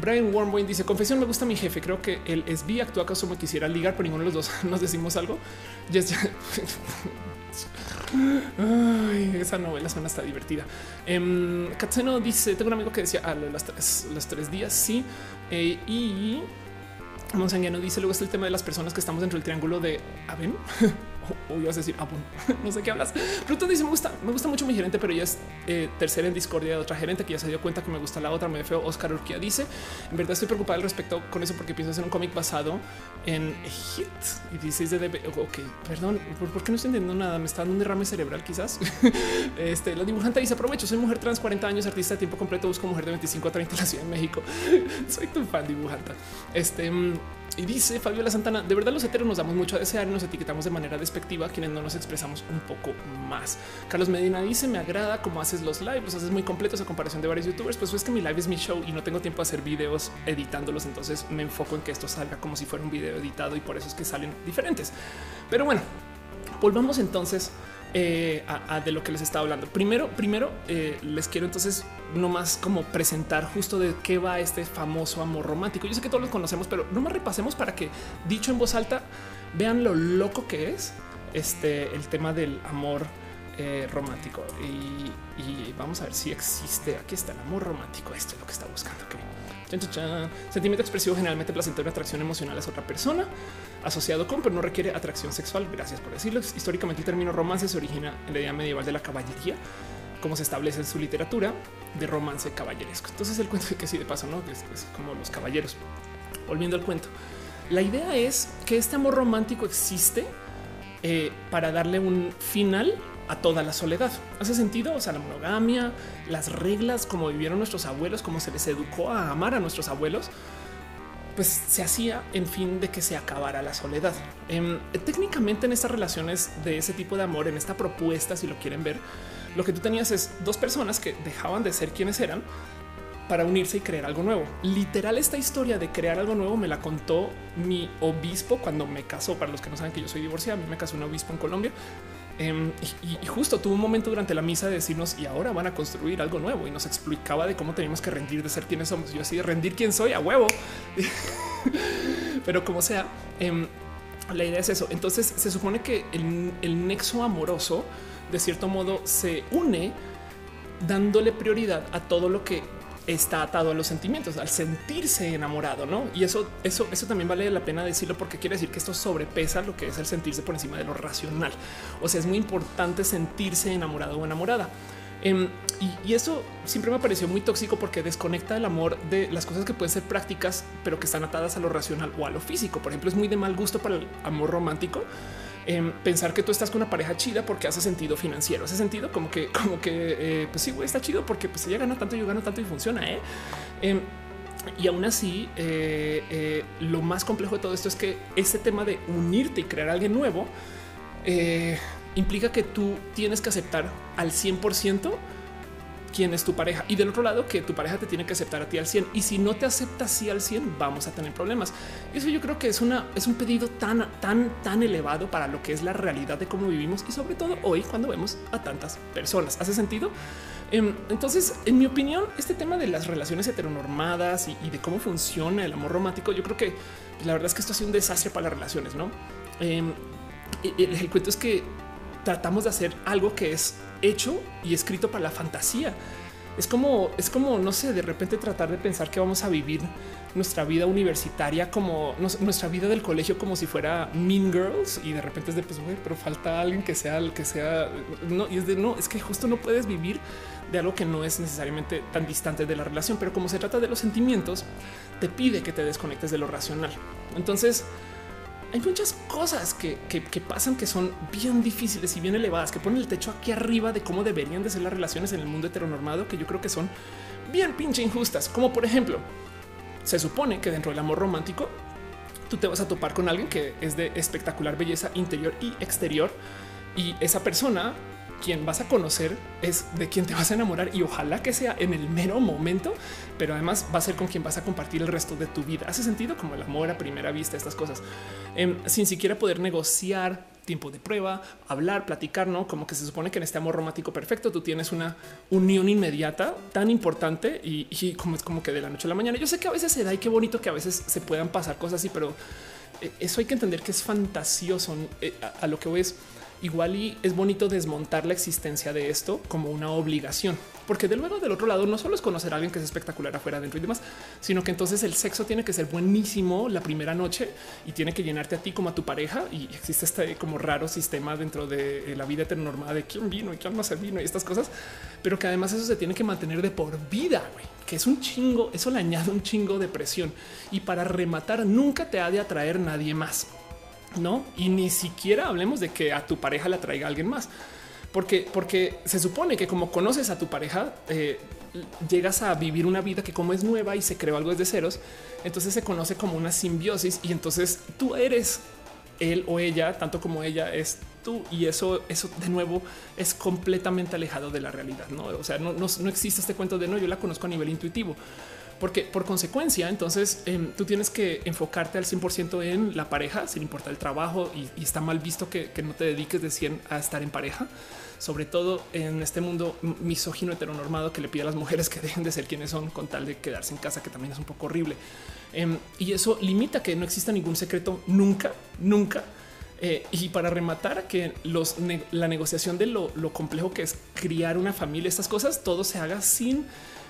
Brian Warmboy dice confesión, me gusta mi jefe. Creo que el SB actúa como quisiera ligar, pero ninguno de los dos nos decimos algo. esa novela suena hasta divertida. Eh, Katseno dice: Tengo un amigo que decía ah, los, tres, los tres días. Sí. Eh, y Monsanguiano dice: Luego está el tema de las personas que estamos dentro del triángulo de Aven. o, ibas a decir, ah, no sé qué hablas. Pluto dice, me gusta, me gusta mucho mi gerente, pero ella es eh, tercera en discordia de otra gerente que ya se dio cuenta que me gusta la otra. Me feo. Oscar Urquía dice, en verdad estoy preocupado al respecto con eso porque pienso hacer un cómic basado en Hit y 16 de DB. Ok, perdón, ¿por, qué no estoy entendiendo nada? Me está dando un derrame cerebral quizás. este, la dibujante dice, aprovecho, soy mujer trans, 40 años, artista de tiempo completo, busco mujer de 25 a 30 en la Ciudad de México. soy tu fan dibujanta. Este... Y dice Fabiola Santana, de verdad los heteros nos damos mucho a desear y nos etiquetamos de manera despectiva quienes no nos expresamos un poco más. Carlos Medina dice, me agrada cómo haces los lives, los haces muy completos a comparación de varios youtubers, pues es que mi live es mi show y no tengo tiempo de hacer videos editándolos, entonces me enfoco en que esto salga como si fuera un video editado y por eso es que salen diferentes. Pero bueno, volvamos entonces eh, de lo que les estaba hablando. Primero, primero eh, les quiero entonces no más como presentar justo de qué va este famoso amor romántico. Yo sé que todos lo conocemos, pero no más repasemos para que dicho en voz alta vean lo loco que es este el tema del amor eh, romántico y, vamos a ver si existe. Aquí está el amor romántico. Esto es lo que está buscando. Sentimiento expresivo generalmente placentero, atracción emocional a otra persona asociado con, pero no requiere atracción sexual. Gracias por decirlo. Históricamente el término romance se origina en la idea medieval de la caballería, como se establece en su literatura de romance caballeresco. Entonces el cuento de que sí de paso, no es, como los caballeros. Volviendo al cuento, la idea es que este amor romántico existe eh, para darle un final a toda la soledad. ¿Hace sentido? O sea, la monogamia, las reglas, como vivieron nuestros abuelos, como se les educó a amar a nuestros abuelos, pues se hacía en fin de que se acabara la soledad. Em, técnicamente en estas relaciones de ese tipo de amor, en esta propuesta, si lo quieren ver, lo que tú tenías es dos personas que dejaban de ser quienes eran para unirse y crear algo nuevo. Literal, esta historia de crear algo nuevo me la contó mi obispo cuando me casó. Para los que no saben que yo soy divorciada, a mí me casó un obispo en Colombia. Em, y, justo tuvo un momento durante la misa de decirnos y ahora van a construir algo nuevo y nos explicaba de cómo teníamos que rendir de ser quienes somos. Yo así de rendir quién soy a huevo, pero como sea, em, la idea es eso. Entonces se supone que el, el nexo amoroso de cierto modo se une dándole prioridad a todo lo que está atado a los sentimientos, al sentirse enamorado, ¿no? Y eso, eso, eso también vale la pena decirlo porque quiere decir que esto sobrepesa lo que es el sentirse por encima de lo racional. O sea, es muy importante sentirse enamorado o enamorada. Em, y, y, eso siempre me pareció muy tóxico porque desconecta el amor de las cosas que pueden ser prácticas, pero que están atadas a lo racional o a lo físico. Por ejemplo, es muy de mal gusto para el amor romántico pensar que tú estás con una pareja chida porque hace sentido financiero, hace sentido como que, como que, eh, pues sí, güey, está chido porque pues ella gana tanto, yo gano tanto y funciona. ¿eh? Em, y aún así, eh, lo más complejo de todo esto es que ese tema de unirte y crear alguien nuevo implica que tú tienes que aceptar al 100% quién es tu pareja y del otro lado que tu pareja te tiene que aceptar a ti al 100 y si no te acepta así al 100 vamos a tener problemas. Eso yo creo que es una es un pedido tan tan tan elevado para lo que es la realidad de cómo vivimos y sobre todo hoy cuando vemos a tantas personas. ¿Hace sentido? Em, entonces, en mi opinión, este tema de las relaciones heteronormadas y, de cómo funciona el amor romántico, yo creo que la verdad es que esto ha sido un desastre para las relaciones, ¿no? Em, el, el cuento es que tratamos de hacer algo que es hecho y escrito para la fantasía. Es como, es como, no sé, de repente tratar de pensar que vamos a vivir nuestra vida universitaria como nuestra vida del colegio como si fuera Mean Girls y de repente es de pues, pero falta alguien que sea el que sea. No, y es de no, es que justo no puedes vivir de algo que no es necesariamente tan distante de la relación, pero como se trata de los sentimientos, te pide que te desconectes de lo racional. Entonces, hay muchas cosas que, pasan que son bien difíciles y bien elevadas, que ponen el techo aquí arriba de cómo deberían de ser las relaciones en el mundo heteronormado, que yo creo que son bien pinche injustas. Como por ejemplo, se supone que dentro del amor romántico, tú te vas a topar con alguien que es de espectacular belleza interior y exterior y esa persona quien vas a conocer es de quien te vas a enamorar y ojalá que sea en el mero momento, pero además va a ser con quien vas a compartir el resto de tu vida. Hace sentido como el amor a primera vista, estas cosas, em, sin siquiera poder negociar tiempo de prueba, hablar, platicar, no como que se supone que en este amor romántico perfecto tú tienes una unión inmediata tan importante y, como es como que de la noche a la mañana. Yo sé que a veces se da y qué bonito que a veces se puedan pasar cosas así, pero eh, eso hay que entender que es fantasioso. Eh, a lo que voy es igual y es bonito desmontar la existencia de esto como una obligación, porque de luego del otro lado no solo es conocer a alguien que es espectacular afuera, dentro y demás, sino que entonces el sexo tiene que ser buenísimo la primera noche y tiene que llenarte a ti como a tu pareja. Y existe este como raro sistema dentro de eh, la vida heteronormada de quién vino y quién no se vino y estas cosas, pero que además eso se tiene que mantener de por vida, que es un chingo. Eso le añade un chingo de presión y para rematar nunca te ha de atraer nadie más no? Y ni siquiera hablemos de que a tu pareja la traiga alguien más, porque, porque se supone que como conoces a tu pareja, eh, llegas a vivir una vida que como es nueva y se creó algo desde ceros, entonces se conoce como una simbiosis y entonces tú eres él o ella, tanto como ella es tú y eso, eso de nuevo es completamente alejado de la realidad. No, o sea, no, no, no existe este cuento de no, yo la conozco a nivel intuitivo porque por consecuencia, entonces em, tú tienes que enfocarte al 100% en la pareja, sin importar el trabajo, y, está mal visto que, no te dediques de 100 a estar en pareja, sobre todo en este mundo misógino heteronormado que le pide a las mujeres que dejen de ser quienes son con tal de quedarse en casa, que también es un poco horrible. Em, y eso limita que no exista ningún secreto nunca, nunca. Eh, y para rematar que la negociación de lo complejo que es criar una familia, estas cosas, todo se haga sin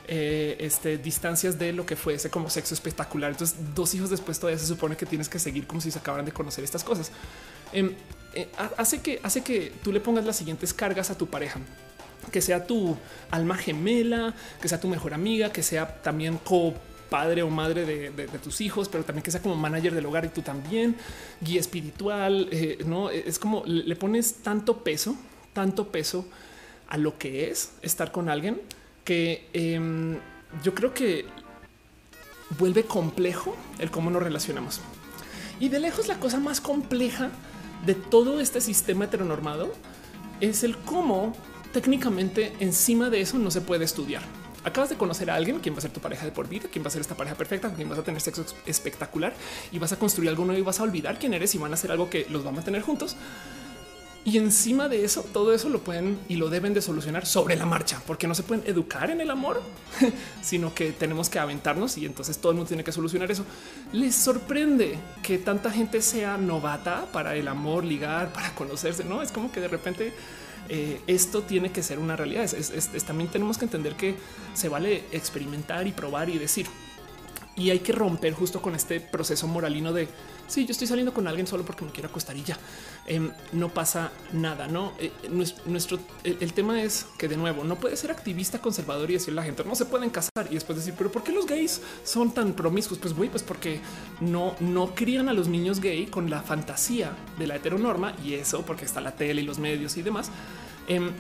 eh, este, distancias de lo que fuese como sexo espectacular. Entonces, dos hijos después todavía se supone que tienes que seguir como si se acabaran de conocer estas cosas. Em, eh, hace que hace que tú le pongas las siguientes cargas a tu pareja que sea tu alma gemela, que sea tu mejor amiga, que sea también co padre o madre de, tus hijos, pero también que sea como manager del hogar y tú también guía espiritual. Eh, no es como le pones tanto peso, tanto peso a lo que es estar con alguien que em, yo creo que vuelve complejo el cómo nos relacionamos. Y de lejos la cosa más compleja de todo este sistema heteronormado es el cómo técnicamente encima de eso no se puede estudiar. Acabas de conocer a alguien, quien va a ser tu pareja de por vida, quien va a ser esta pareja perfecta, quien vas a tener sexo espectacular y vas a construir algo nuevo y vas a olvidar quién eres y van a hacer algo que los va a mantener juntos. Y encima de eso, todo eso lo pueden y lo deben de solucionar sobre la marcha, porque no se pueden educar en el amor, sino que tenemos que aventarnos y entonces todo el mundo tiene que solucionar eso. Les sorprende que tanta gente sea novata para el amor, ligar, para conocerse, ¿no? Es como que de repente eh, esto tiene que ser una realidad. también tenemos que entender que se vale experimentar y probar y decir, y hay que romper justo con este proceso moralino de si yo estoy saliendo con alguien solo porque me quiero acostar y ya em, no pasa nada. No, eh, nuestro el, tema es que de nuevo no puede ser activista conservador y decirle a la gente no se pueden casar y después decir, pero ¿por qué los gays son tan promiscuos? Pues güey, pues porque no, no crían a los niños gay con la fantasía de la heteronorma y eso porque está la tele y los medios y demás. Em,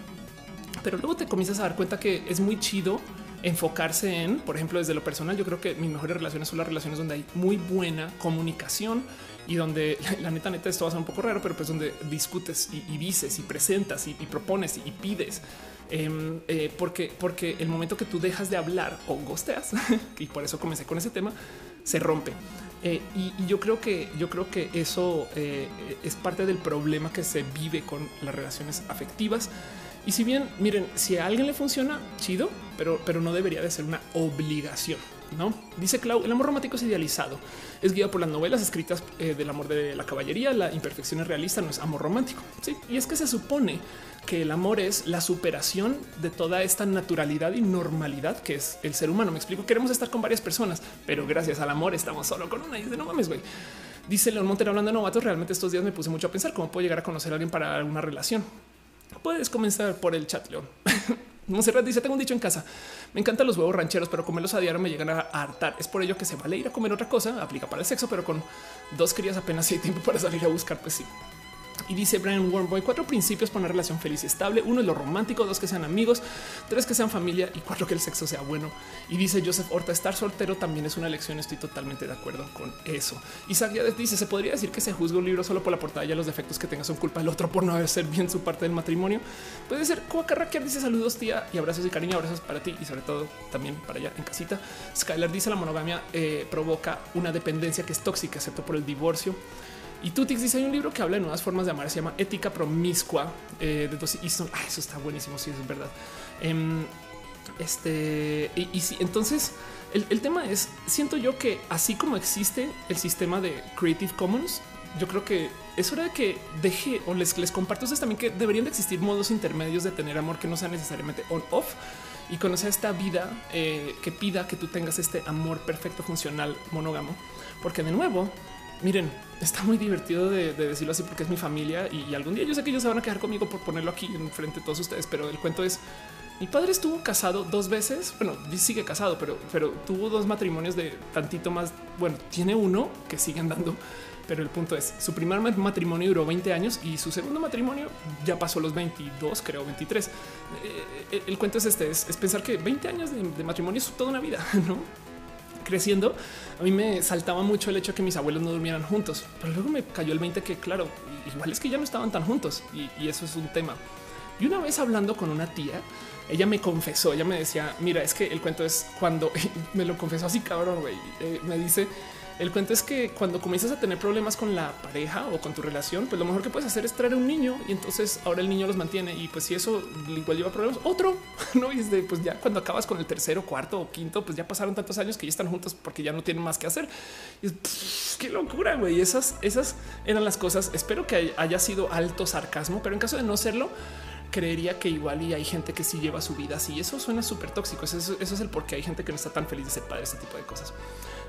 pero luego te comienzas a dar cuenta que es muy chido enfocarse en, por ejemplo, desde lo personal, yo creo que mis mejores relaciones son las relaciones donde hay muy buena comunicación y donde la neta, neta, esto va a ser un poco raro, pero pues donde discutes y, dices y presentas y, propones y, pides. Em, eh, porque, porque el momento que tú dejas de hablar o gosteas, y por eso comencé con ese tema, se rompe. Eh, y, yo creo que yo creo que eso eh, es parte del problema que se vive con las relaciones afectivas y si bien, miren, si a alguien le funciona, chido, pero, pero no debería de ser una obligación. No dice Clau, el amor romántico es idealizado, es guiado por las novelas escritas eh, del amor de la caballería. La imperfección es realista, no es amor romántico. Sí, y es que se supone que el amor es la superación de toda esta naturalidad y normalidad que es el ser humano. Me explico, queremos estar con varias personas, pero gracias al amor estamos solo con una. Y dice, no mames, güey. Dice León Montero hablando de novatos. Realmente estos días me puse mucho a pensar cómo puedo llegar a conocer a alguien para una relación. Puedes comenzar por el chat, León. Monserrat dice: Tengo un dicho en casa. Me encantan los huevos rancheros, pero comerlos a diario me llegan a hartar. Es por ello que se vale ir a comer otra cosa. Aplica para el sexo, pero con dos crías apenas hay tiempo para salir a buscar. Pues sí. Y dice Brian Warmboy, cuatro principios para una relación feliz y estable. Uno es lo romántico, dos que sean amigos, tres que sean familia y cuatro que el sexo sea bueno. Y dice Joseph Horta, estar soltero también es una elección. Estoy totalmente de acuerdo con eso. Isaac dice, se podría decir que se juzga un libro solo por la portada y los defectos que tenga son culpa del otro por no hacer bien su parte del matrimonio. Puede ser que dice saludos tía y abrazos y cariño, abrazos para ti y sobre todo también para allá en casita. Skylar dice la monogamia eh, provoca una dependencia que es tóxica, excepto por el divorcio. Y Tutix dice hay un libro que habla de nuevas formas de amar, se llama Ética Promiscua eh, de dos Easton. Ah, eso está buenísimo. Sí, es verdad. Em, este y, si entonces el, tema es, siento yo que así como existe el sistema de Creative Commons, yo creo que es hora de que deje o les, les comparto ustedes también que deberían de existir modos intermedios de tener amor que no sea necesariamente on off y conocer esta vida eh, que pida que tú tengas este amor perfecto, funcional, monógamo, porque de nuevo miren, está muy divertido de, decirlo así porque es mi familia y, algún día yo sé que ellos se van a quedar conmigo por ponerlo aquí en frente de todos ustedes, pero el cuento es mi padre estuvo casado dos veces. Bueno, sigue casado, pero, tuvo dos matrimonios de tantito más. Bueno, tiene uno que siguen dando, pero el punto es su primer matrimonio duró 20 años y su segundo matrimonio ya pasó los 22, creo 23. Eh, eh, el, cuento es este: es, pensar que 20 años de, de matrimonio es toda una vida, no? Creciendo, a mí me saltaba mucho el hecho de que mis abuelos no durmieran juntos, pero luego me cayó el 20 que claro, igual es que ya no estaban tan juntos y, eso es un tema. Y una vez hablando con una tía, ella me confesó, ella me decía, mira, es que el cuento es cuando me lo confesó así, cabrón, güey, eh, me dice, el cuento es que cuando comienzas a tener problemas con la pareja o con tu relación, pues lo mejor que puedes hacer es traer un niño y entonces ahora el niño los mantiene y pues si eso igual lleva problemas, otro, no? Y desde pues ya cuando acabas con el tercero, cuarto o quinto, pues ya pasaron tantos años que ya están juntos porque ya no tienen más que hacer. Y es qué locura, güey. Esas, esas eran las cosas. Espero que haya sido alto sarcasmo, pero en caso de no serlo, creería que igual y hay gente que sí lleva su vida así. Eso suena súper tóxico. Eso, eso, es el por qué hay gente que no está tan feliz de ser padre, ese tipo de cosas.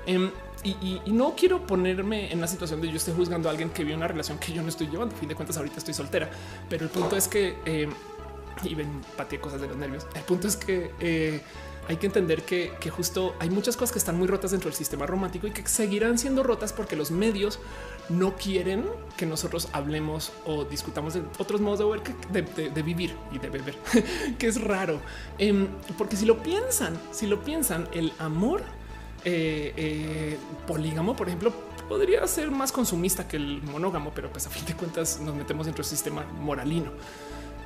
Em, y, no quiero ponerme en la situación de yo esté juzgando a alguien que vive una relación que yo no estoy llevando. A fin de cuentas, ahorita estoy soltera, pero el punto es que em, y ven pateé cosas de los nervios. El punto es que eh, hay que entender que, justo hay muchas cosas que están muy rotas dentro del sistema romántico y que seguirán siendo rotas porque los medios no quieren que nosotros hablemos o discutamos de otros modos de, ver de, vivir y de beber, que es raro. Em, porque si lo piensan, si lo piensan, el amor eh, eh, polígamo, por ejemplo, podría ser más consumista que el monógamo, pero pues a fin de cuentas nos metemos dentro del sistema moralino.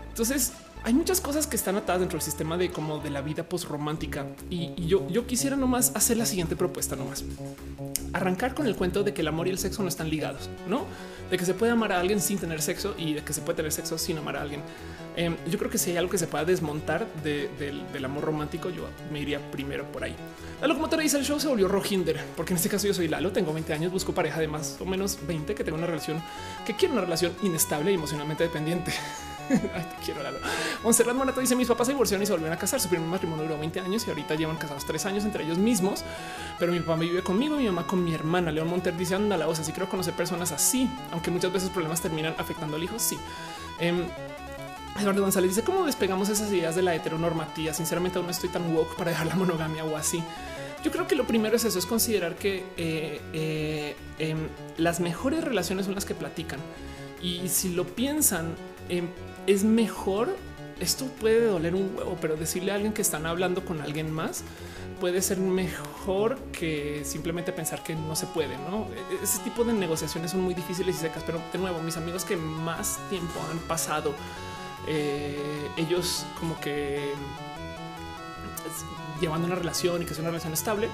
Entonces hay muchas cosas que están atadas dentro del sistema de como de la vida post romántica y, yo, yo quisiera nomás hacer la siguiente propuesta nomás arrancar con el cuento de que el amor y el sexo no están ligados, no de que se puede amar a alguien sin tener sexo y de que se puede tener sexo sin amar a alguien. Em, yo creo que si hay algo que se pueda desmontar del amor romántico, yo me iría primero por ahí. La locomotora dice el show se volvió Rojinder, porque en este caso yo soy Lalo, tengo 20 años, busco pareja de más o menos 20 que tengo una relación que quiere una relación inestable y emocionalmente dependiente. Te quiero, Lalo. Monserrat Monato dice: Mis papás se divorciaron y se volvieron a casar. Su primer matrimonio duró 20 años y ahorita llevan casados tres años entre ellos mismos. Pero mi papá vive conmigo mi mamá con mi hermana. León Monter dice: Anda la voz. Así creo conocer personas así, aunque muchas veces problemas terminan afectando al hijo. Sí. Eh, Eduardo González dice: ¿Cómo despegamos esas ideas de la heteronormativa? Sinceramente, aún no estoy tan woke para dejar la monogamia o así. Yo creo que lo primero es eso, es considerar que eh, eh, em, las mejores relaciones son las que platican. Y si lo piensan, em, es mejor. Esto puede doler un huevo, pero decirle a alguien que están hablando con alguien más puede ser mejor que simplemente pensar que no se puede. No, e-, ese tipo de negociaciones son muy difíciles y secas, pero de nuevo, mis amigos que más tiempo han pasado, eh, ellos como que llevando una relación y que es una relación estable,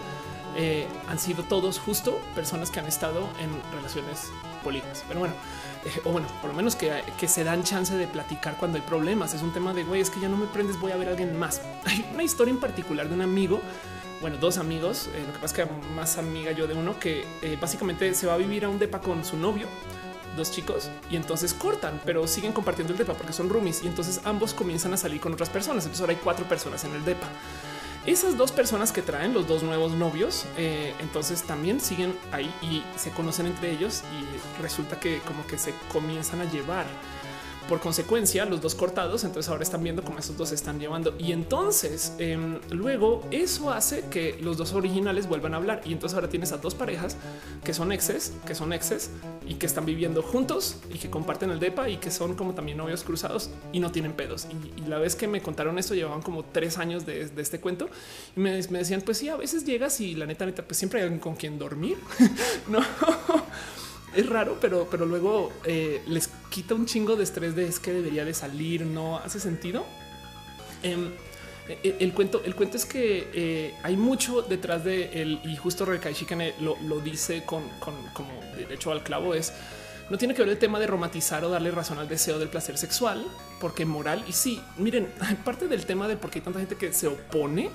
eh, han sido todos justo personas que han estado en relaciones políticas. Pero bueno, eh, o bueno, por lo menos que, que, se dan chance de platicar cuando hay problemas. Es un tema de güey, es que ya no me prendes, voy a ver a alguien más. Hay una historia en particular de un amigo, bueno, dos amigos, lo que pasa es que más amiga yo de uno que básicamente se va a vivir a un depa con su novio dos chicos y entonces cortan, pero siguen compartiendo el depa porque son roomies y entonces ambos comienzan a salir con otras personas. Entonces ahora hay cuatro personas en el depa. Esas dos personas que traen los dos nuevos novios, eh, entonces también siguen ahí y se conocen entre ellos y resulta que como que se comienzan a llevar por consecuencia, los dos cortados, entonces ahora están viendo cómo esos dos se están llevando. Y entonces em, luego eso hace que los dos originales vuelvan a hablar. Y entonces ahora tienes a dos parejas que son exes, que son exes y que están viviendo juntos y que comparten el depa y que son como también novios cruzados y no tienen pedos. Y, la vez que me contaron esto, llevaban como tres años de, este cuento y me, me, decían, pues sí, a veces llegas y la neta, neta, pues siempre hay alguien con quien dormir. no es raro, pero, pero luego eh, les quita un chingo de estrés de es que debería de salir, no hace sentido. Em, e, el, cuento, el cuento es que eh, hay mucho detrás de él y justo Rekai Shikane lo, lo dice con, con, como derecho al clavo es no tiene que ver el tema de romantizar o darle razón al deseo del placer sexual, porque moral y sí, miren, parte del tema de por qué hay tanta gente que se opone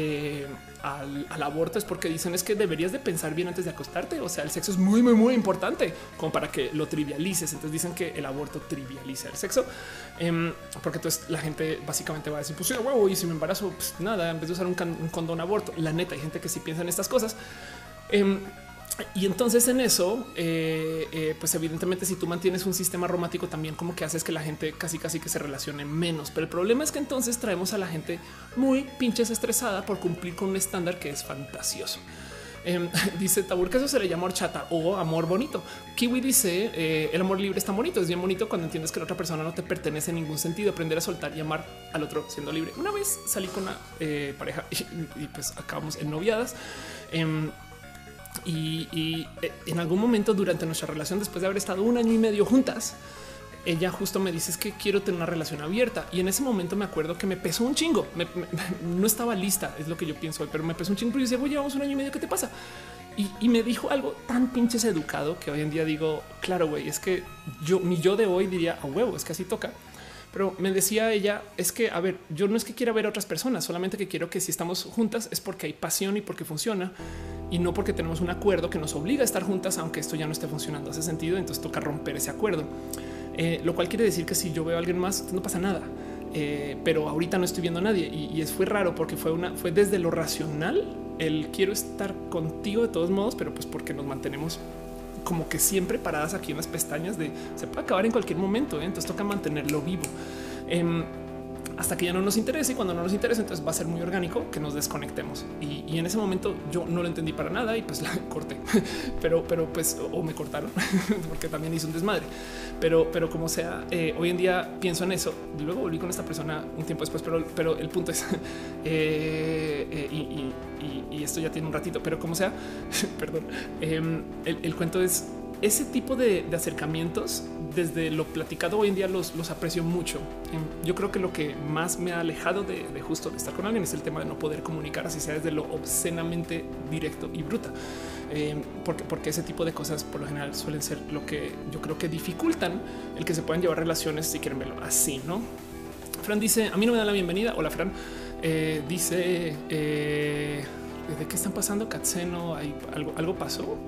eh, al, aborto es porque dicen es que deberías de pensar bien antes de acostarte. O sea, el sexo es muy, muy, muy importante como para que lo trivialices. Entonces dicen que el aborto trivializa el sexo, em, porque entonces la gente básicamente va a decir, pues sí, huevo, y si me embarazo, pues nada, en vez de usar un, condón aborto. La neta, hay gente que sí piensa en estas cosas. Em, y entonces en eso, eh, eh, pues evidentemente si tú mantienes un sistema romántico también como que haces que la gente casi casi que se relacione menos. Pero el problema es que entonces traemos a la gente muy pinches estresada por cumplir con un estándar que es fantasioso. Em, dice Tabur que eso se le llama horchata o amor bonito. Kiwi dice eh, el amor libre está bonito. Es bien bonito cuando entiendes que la otra persona no te pertenece en ningún sentido. Aprender a soltar y amar al otro siendo libre. Una vez salí con una pareja y, pues acabamos en noviadas. Y, eh, en algún momento durante nuestra relación, después de haber estado un año y medio juntas, ella justo me dice que quiero tener una relación abierta. Y en ese momento me acuerdo que me pesó un chingo. no estaba lista, es lo que yo pienso hoy, pero me pesó un chingo. Y decía, voy, llevamos un año y medio, ¿qué te pasa? Y, me dijo algo tan pinches educado que hoy en día digo, claro, güey, es que yo, mi yo de hoy diría a huevo, es que así toca. Pero me decía ella, es que, a ver, yo no es que quiera ver a otras personas, solamente que quiero que si estamos juntas es porque hay pasión y porque funciona y no porque tenemos un acuerdo que nos obliga a estar juntas, aunque esto ya no esté funcionando. Hace sentido, entonces toca romper ese acuerdo. Eh, lo cual quiere decir que si yo veo a alguien más, no pasa nada. Eh, pero ahorita no estoy viendo a nadie y, es fue raro porque fue una fue desde lo racional el quiero estar contigo de todos modos, pero pues porque nos mantenemos como que siempre paradas aquí en las pestañas de se puede acabar en cualquier momento. ¿eh? Entonces toca mantenerlo vivo. Em, hasta que ya no nos interese y cuando no nos interesa, entonces va a ser muy orgánico que nos desconectemos. Y, en ese momento yo no lo entendí para nada y pues la corté, pero, pero pues o me cortaron porque también hice un desmadre. Pero, pero como sea, eh, hoy en día pienso en eso. Y luego volví con esta persona un tiempo después, pero, pero el punto es eh, eh, y, esto ya tiene un ratito, pero como sea, perdón, em, el, cuento es ese tipo de, acercamientos desde lo platicado hoy en día los, aprecio mucho. Em, yo creo que lo que más me ha alejado de, justo estar con alguien es el tema de no poder comunicar así sea desde lo obscenamente directo y bruta. Em, porque, porque ese tipo de cosas por lo general suelen ser lo que yo creo que dificultan el que se puedan llevar relaciones si quieren verlo así, ¿no? Fran dice, a mí no me da la bienvenida. Hola, Fran. Eh, dice, eh, ¿de qué están pasando? Katseno, ¿Hay algo, algo pasó.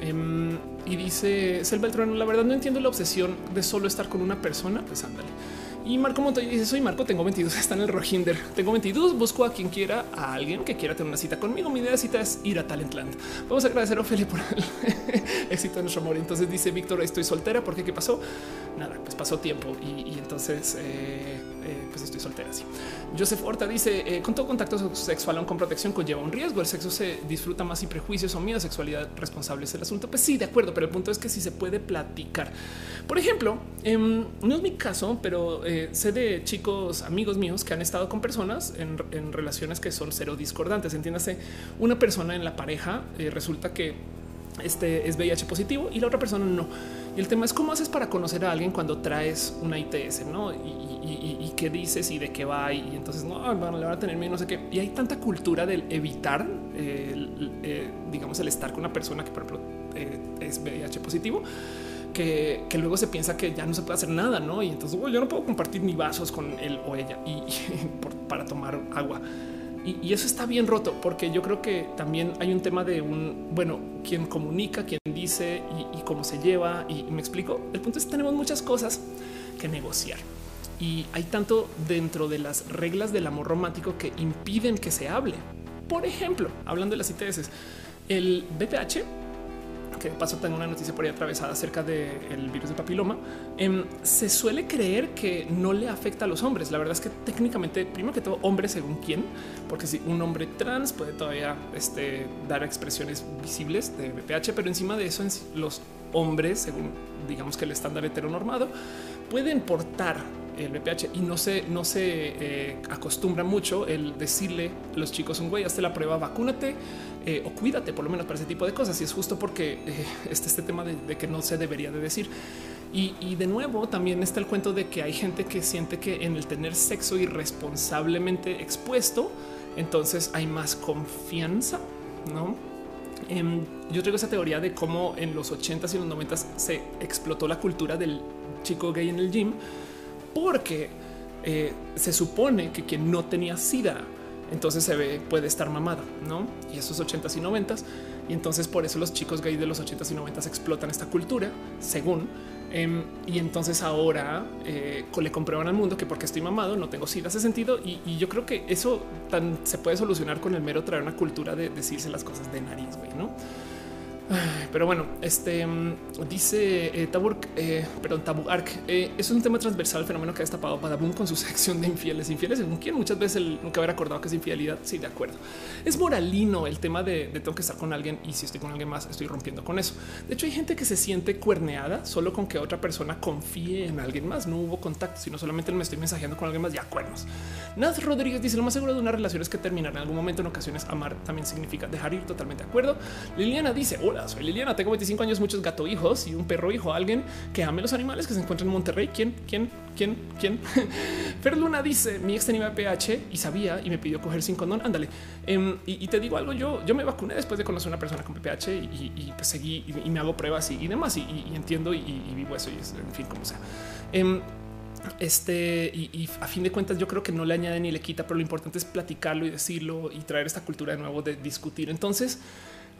Em, y dice Selva el la verdad no entiendo la obsesión de solo estar con una persona. Pues ándale. Y Marco Montoya dice: Soy Marco, tengo 22, está en el Rojinder. Tengo 22, busco a quien quiera, a alguien que quiera tener una cita conmigo. Mi idea de cita es ir a Talentland. Vamos a agradecer a Ophelia por el éxito de nuestro amor. Entonces dice Víctor: Estoy soltera. ¿Por qué? ¿Qué pasó? Nada, pues pasó tiempo y, entonces. Eh, eh, pues estoy soltera. Así Joseph Horta dice eh, con todo contacto sexual con protección conlleva un riesgo. El sexo se disfruta más sin prejuicios o miedo. Sexualidad responsable es el asunto. Pues sí, de acuerdo, pero el punto es que si se puede platicar. Por ejemplo, em, no es mi caso, pero eh, sé de chicos amigos míos que han estado con personas en, relaciones que son cero discordantes. Entiéndase, una persona en la pareja resulta que este es VIH positivo y la otra persona no. Y el tema es cómo haces para conocer a alguien cuando traes una ITS, no? Y, qué dices y de qué va. Y entonces no van a tener miedo, no sé qué. Y hay tanta cultura del evitar, eh, digamos, el estar con una persona que, por ejemplo, eh, es VIH positivo. Que, luego se piensa que ya no se puede hacer nada, no? Y entonces yo no puedo compartir ni vasos con él o ella y, para tomar agua. Y, eso está bien roto porque yo creo que también hay un tema de un, bueno, quien comunica, quien dice y, cómo se lleva. Y me explico. El punto es que tenemos muchas cosas que negociar. Y hay tanto dentro de las reglas del amor romántico que impiden que se hable. Por ejemplo, hablando de las ITS, el BPH que pasó tengo una noticia por ahí atravesada acerca del virus de papiloma, em, se suele creer que no le afecta a los hombres. La verdad es que técnicamente, primero que todo, hombre según quién, porque si un hombre trans puede todavía este, dar expresiones visibles de BPH, pero encima de eso, los hombres, según digamos que el estándar heteronormado, pueden portar el BPH y no se, no se eh, acostumbra mucho el decirle a los chicos un güey, hazte la prueba, vacúnate eh, o cuídate por lo menos para ese tipo de cosas. Y es justo porque eh, este, este tema de, que no se debería de decir. Y, de nuevo también está el cuento de que hay gente que siente que en el tener sexo irresponsablemente expuesto, entonces hay más confianza, ¿no? Em, yo traigo esa teoría de cómo en los 80s y los 90s se explotó la cultura del chico gay en el gym porque eh, se supone que quien no tenía sida, entonces se ve, puede estar mamado, no? Y esos ochentas y noventas. Y entonces por eso los chicos gay de los ochentas y noventas explotan esta cultura, según. Em, y entonces ahora eh, le comprueban al mundo que porque estoy mamado no tengo sida ese sentido. Y, yo creo que eso se puede solucionar con el mero traer una cultura de decirse las cosas de nariz, güey, no? Pero bueno, este mm, dice eh, Taburk, eh, perdón, Tabu Ark. Eh, es un tema transversal, fenómeno que ha destapado Badabun con su sección de infieles. Infieles, según quien muchas veces el nunca haber acordado que es infidelidad. Sí, de acuerdo. Es moralino el tema de, tengo que estar con alguien y si estoy con alguien más, estoy rompiendo con eso. De hecho, hay gente que se siente cuerneada solo con que otra persona confíe en alguien más. No hubo contacto, sino solamente me estoy mensajeando con alguien más. Ya cuernos. Naz Rodríguez dice: Lo más seguro de una relación es que terminar en algún momento. En ocasiones, amar también significa dejar ir. Totalmente de acuerdo. Liliana dice: Hola soy Liliana, tengo 25 años, muchos gato hijos y un perro hijo, alguien que ame los animales que se encuentra en Monterrey. ¿Quién? ¿Quién? ¿Quién? ¿Quién? Fer Luna dice, mi ex tenía pH y sabía y me pidió coger sin condón. Ándale. Em, y, te digo algo, yo, yo me vacuné después de conocer a una persona con PPH y, pues seguí y, me hago pruebas y, demás y, entiendo y, vivo eso y es, en fin, como sea. Em, este y, a fin de cuentas yo creo que no le añade ni le quita, pero lo importante es platicarlo y decirlo y traer esta cultura de nuevo de discutir. Entonces,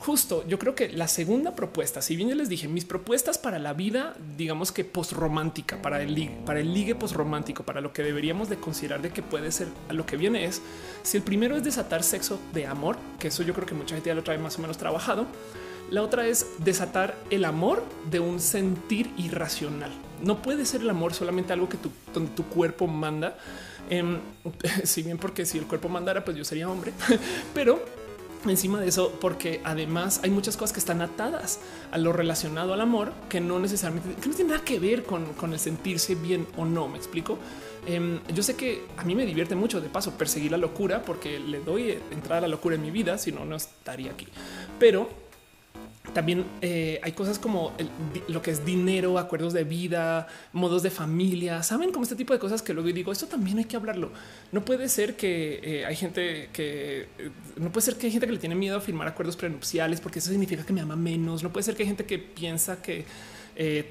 justo yo creo que la segunda propuesta, si bien ya les dije mis propuestas para la vida, digamos que postromántica, para el ligue, para el ligue para lo que deberíamos de considerar de que puede ser a lo que viene es si el primero es desatar sexo de amor, que eso yo creo que mucha gente ya lo trae más o menos trabajado. La otra es desatar el amor de un sentir irracional. No puede ser el amor solamente algo que tu, tu cuerpo manda. Em, si bien porque si el cuerpo mandara, pues yo sería hombre, pero encima de eso, porque además hay muchas cosas que están atadas a lo relacionado al amor que no necesariamente que no tiene nada que ver con, con el sentirse bien o no. Me explico. Em, yo sé que a mí me divierte mucho de paso perseguir la locura porque le doy entrada a la locura en mi vida, si no, no estaría aquí. Pero también eh, hay cosas como lo que es dinero, acuerdos de vida, modos de familia, saben como este tipo de cosas que luego digo esto también hay que hablarlo. No puede ser que eh, hay gente que eh, no puede ser que hay gente que le tiene miedo a firmar acuerdos prenupciales porque eso significa que me ama menos. No puede ser que hay gente que piensa que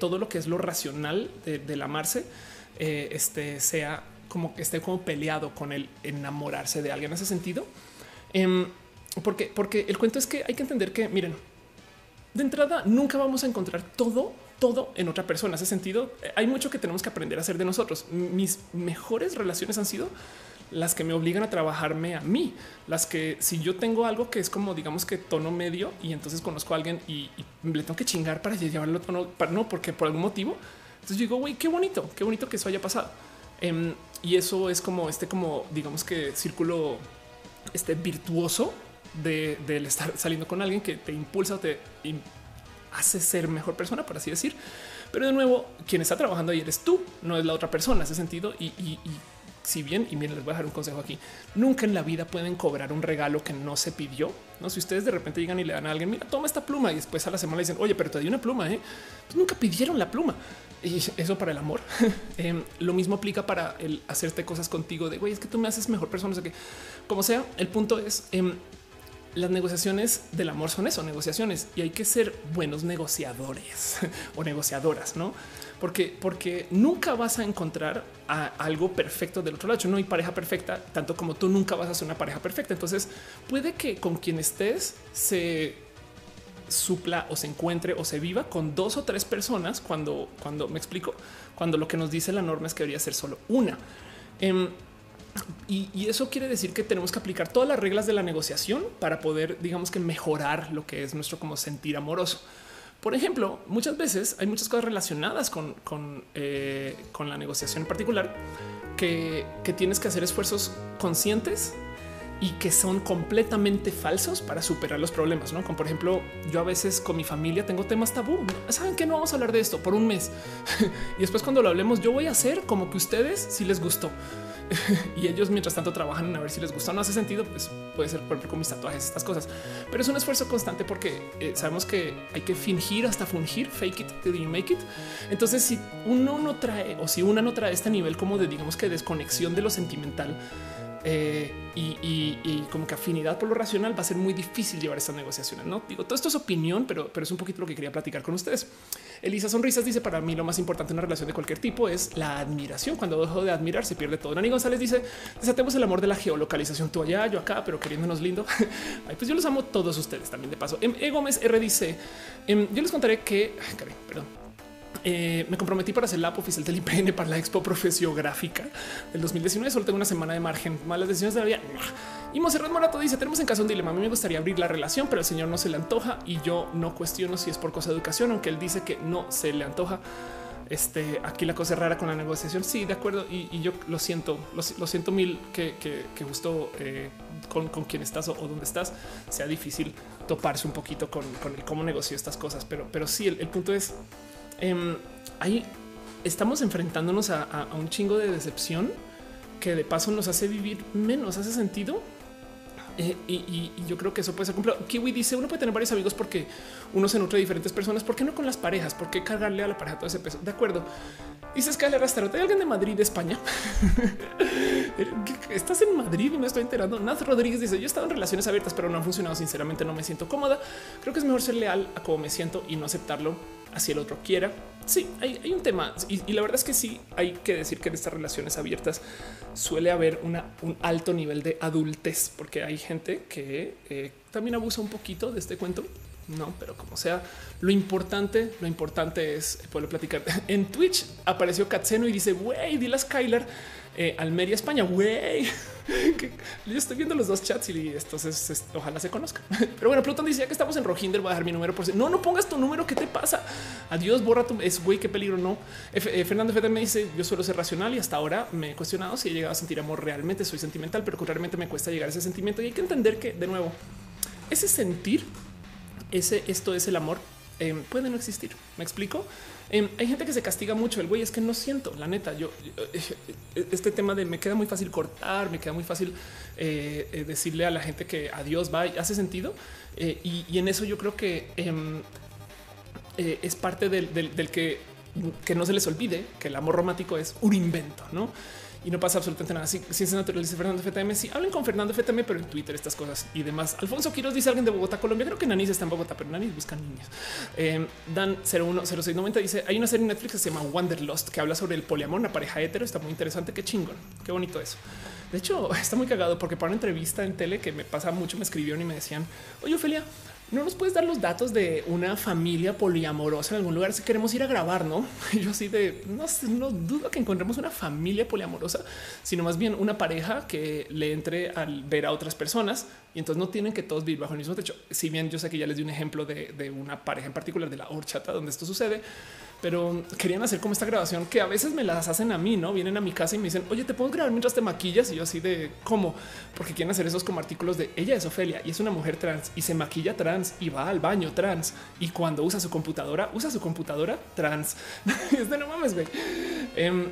todo lo que es lo racional del amarse este sea como que esté como peleado con el enamorarse de alguien en ese sentido. Em, porque, porque el cuento es que hay que entender que miren, de entrada nunca vamos a encontrar todo, todo en otra persona. Ese sentido, hay mucho que tenemos que aprender a hacer de nosotros. Mis mejores relaciones han sido las que me obligan a trabajarme a mí, las que si yo tengo algo que es como digamos que tono medio y entonces conozco a alguien y, le tengo que chingar para llevarlo a tono, para, no, porque por algún motivo. Entonces digo, güey, qué bonito, qué bonito que eso haya pasado. Em, y eso es como este, como digamos que círculo este virtuoso de, del estar saliendo con alguien que te impulsa o te hace ser mejor persona, por así decir. Pero de nuevo, quien está trabajando ahí eres tú, no es la otra persona, ese sentido. Y, si bien, y miren, les voy a dejar un consejo aquí, nunca en la vida pueden cobrar un regalo que no se pidió. No, si ustedes de repente llegan y le dan a alguien, mira, toma esta pluma y después a la semana le dicen, oye, pero te di una pluma, ¿eh? Pues nunca pidieron la pluma. Y eso para el amor. Em, lo mismo aplica para el hacerte cosas contigo de, güey, es que tú me haces mejor persona. O sea que, como sea, el punto es, em, las negociaciones del amor son eso, negociaciones y hay que ser buenos negociadores o negociadoras, no? Porque, porque nunca vas a encontrar algo perfecto del otro lado. No hay pareja perfecta, tanto como tú nunca vas a ser una pareja perfecta. Entonces puede que con quien estés se supla o se encuentre o se viva con dos o tres personas cuando, cuando me explico, cuando lo que nos dice la norma es que debería ser solo una. Em, y, eso quiere decir que tenemos que aplicar todas las reglas de la negociación para poder, digamos que mejorar lo que es nuestro como sentir amoroso. Por ejemplo, muchas veces hay muchas cosas relacionadas con, con, eh, la negociación en particular que, tienes que hacer esfuerzos conscientes y que son completamente falsos para superar los problemas, ¿no? Como por ejemplo, yo a veces con mi familia tengo temas tabú. ¿Saben que no vamos a hablar de esto por un mes? y después cuando lo hablemos, yo voy a hacer como que ustedes si les gustó. y ellos mientras tanto trabajan en a ver si les gusta o no hace sentido, pues puede ser por ejemplo con mis tatuajes, estas cosas. Pero es un esfuerzo constante porque eh, sabemos que hay que fingir hasta fungir, fake it till you make it. Entonces, si uno no trae o si una no trae este nivel como de digamos que desconexión de lo sentimental, eh, y, como que afinidad por lo racional va a ser muy difícil llevar estas negociaciones. No digo todo esto es opinión, pero, pero es un poquito lo que quería platicar con ustedes. Elisa Sonrisas dice para mí lo más importante en una relación de cualquier tipo es la admiración. Cuando dejo de admirar se pierde todo. Nani González dice desatemos el amor de la geolocalización tú allá, yo acá, pero queriéndonos lindo. Pues yo los amo todos ustedes también de paso. Em, e Gómez R dice em, yo les contaré que, perdón, eh, me comprometí para hacer la oficial del IPN para la expo profesiográfica del 2019. Solo tengo una semana de margen. Malas decisiones de la vida. Y Monserrat Morato dice: Tenemos en casa un dilema. A mí me gustaría abrir la relación, pero el señor no se le antoja y yo no cuestiono si es por cosa de educación, aunque él dice que no se le antoja. Este aquí la cosa es rara con la negociación. Sí, de acuerdo. Y, yo lo siento, lo, siento mil que, justo eh, con, quien estás o, donde estás sea difícil toparse un poquito con, el cómo negocio estas cosas. Pero, pero sí, el punto es Em, ahí estamos enfrentándonos a, un chingo de decepción que de paso nos hace vivir menos. Hace sentido. Eh, y, yo creo que eso puede ser cumplido. Kiwi dice uno puede tener varios amigos porque uno se nutre de diferentes personas. ¿Por qué no con las parejas? ¿Por qué cargarle a la pareja todo ese peso? De acuerdo. Dice Skyler Astaroth. ¿Hay alguien de Madrid, España? Estás en Madrid y me estoy enterando. Naz Rodríguez dice: Yo he estado en relaciones abiertas, pero no han funcionado. Sinceramente, no me siento cómoda. Creo que es mejor ser leal a cómo me siento y no aceptarlo así el otro quiera. Sí, hay, un tema y, la verdad es que sí hay que decir que en estas relaciones abiertas suele haber un alto nivel de adultez, porque hay gente que eh, también abusa un poquito de este cuento. no, pero como sea, lo importante, lo importante es poder platicar. En Twitch apareció Katseno y dice, güey, dile a Skylar eh, Almería, España, güey. Yo estoy viendo los dos chats y entonces ojalá se conozcan. Pero bueno, Plutón dice que estamos en Rojinder, voy a dejar mi número por si no, no pongas tu número. ¿Qué te pasa? Adiós, borra tu es güey, qué peligro. No, eh, Fernando Fede me dice yo suelo ser racional y hasta ahora me he cuestionado si he llegado a sentir amor realmente. Soy sentimental, pero realmente me cuesta llegar a ese sentimiento y hay que entender que de nuevo ese sentir, ese esto es el amor, em, puede no existir. Me explico. Em, hay gente que se castiga mucho. El güey es que no siento la neta. Yo, eh, este tema de me queda muy fácil cortar, me queda muy fácil eh, eh, decirle a la gente que adiós va hace sentido. y, en eso yo creo que em, es parte del, del que que no se les olvide que el amor romántico es un invento, no? Y no pasa absolutamente nada. Ciencia natural dice Fernando FTM. Sí, hablen con Fernando FTM, pero en Twitter estas cosas y demás. Alfonso Quiroz dice alguien de Bogotá, Colombia. Creo que Nanis está en Bogotá, pero Nanis busca niños. Eh, Dan 010690 dice hay una serie en Netflix que se llama Wanderlust que habla sobre el poliamor, una pareja hetero. Está muy interesante. Qué chingón. Qué bonito eso. De hecho, está muy cagado porque para una entrevista en tele que me pasa mucho, me escribieron y me decían, oye, Ophelia, no nos puedes dar los datos de una familia poliamorosa en algún lugar si queremos ir a grabar, no? yo así de no, no dudo que encontremos una familia poliamorosa, sino más bien una pareja que le entre al ver a otras personas y entonces no tienen que todos vivir bajo el mismo techo. Si bien yo sé que ya les di un ejemplo de, de una pareja en particular de la horchata donde esto sucede, pero querían hacer como esta grabación que a veces me las hacen a mí, no vienen a mi casa y me dicen, oye, te puedo grabar mientras te maquillas. Y yo así de cómo, porque quieren hacer esos como artículos de ella es Ofelia y es una mujer trans y se maquilla trans y va al baño trans. Y cuando usa su computadora, usa su computadora trans. es de no mames, güey. Em,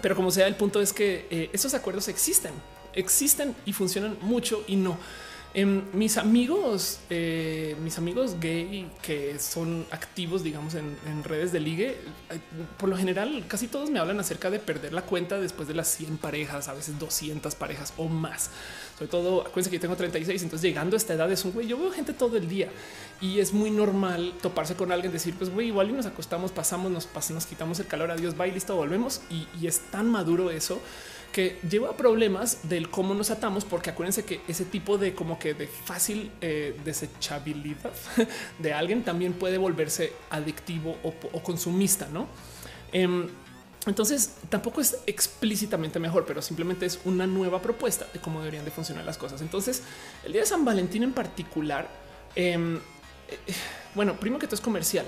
pero como sea, el punto es que eh, esos acuerdos existen, existen y funcionan mucho y no. En mis amigos, eh, mis amigos gay que son activos, digamos, en, redes de ligue, eh, por lo general casi todos me hablan acerca de perder la cuenta después de las 100 parejas, a veces 200 parejas o más. Sobre todo, acuérdense que yo tengo 36, entonces llegando a esta edad es un güey, yo veo gente todo el día y es muy normal toparse con alguien, decir, pues güey, igual y nos acostamos, pasamos, nos pasamos, nos quitamos el calor, adiós, y listo, volvemos. Y es tan maduro eso que lleva problemas del cómo nos atamos, porque acuérdense que ese tipo de como que de fácil eh, desechabilidad de alguien también puede volverse adictivo o, consumista, ¿no? Em, entonces tampoco es explícitamente mejor, pero simplemente es una nueva propuesta de cómo deberían de funcionar las cosas. Entonces, el día de San Valentín en particular, em, eh, bueno, primero que todo es comercial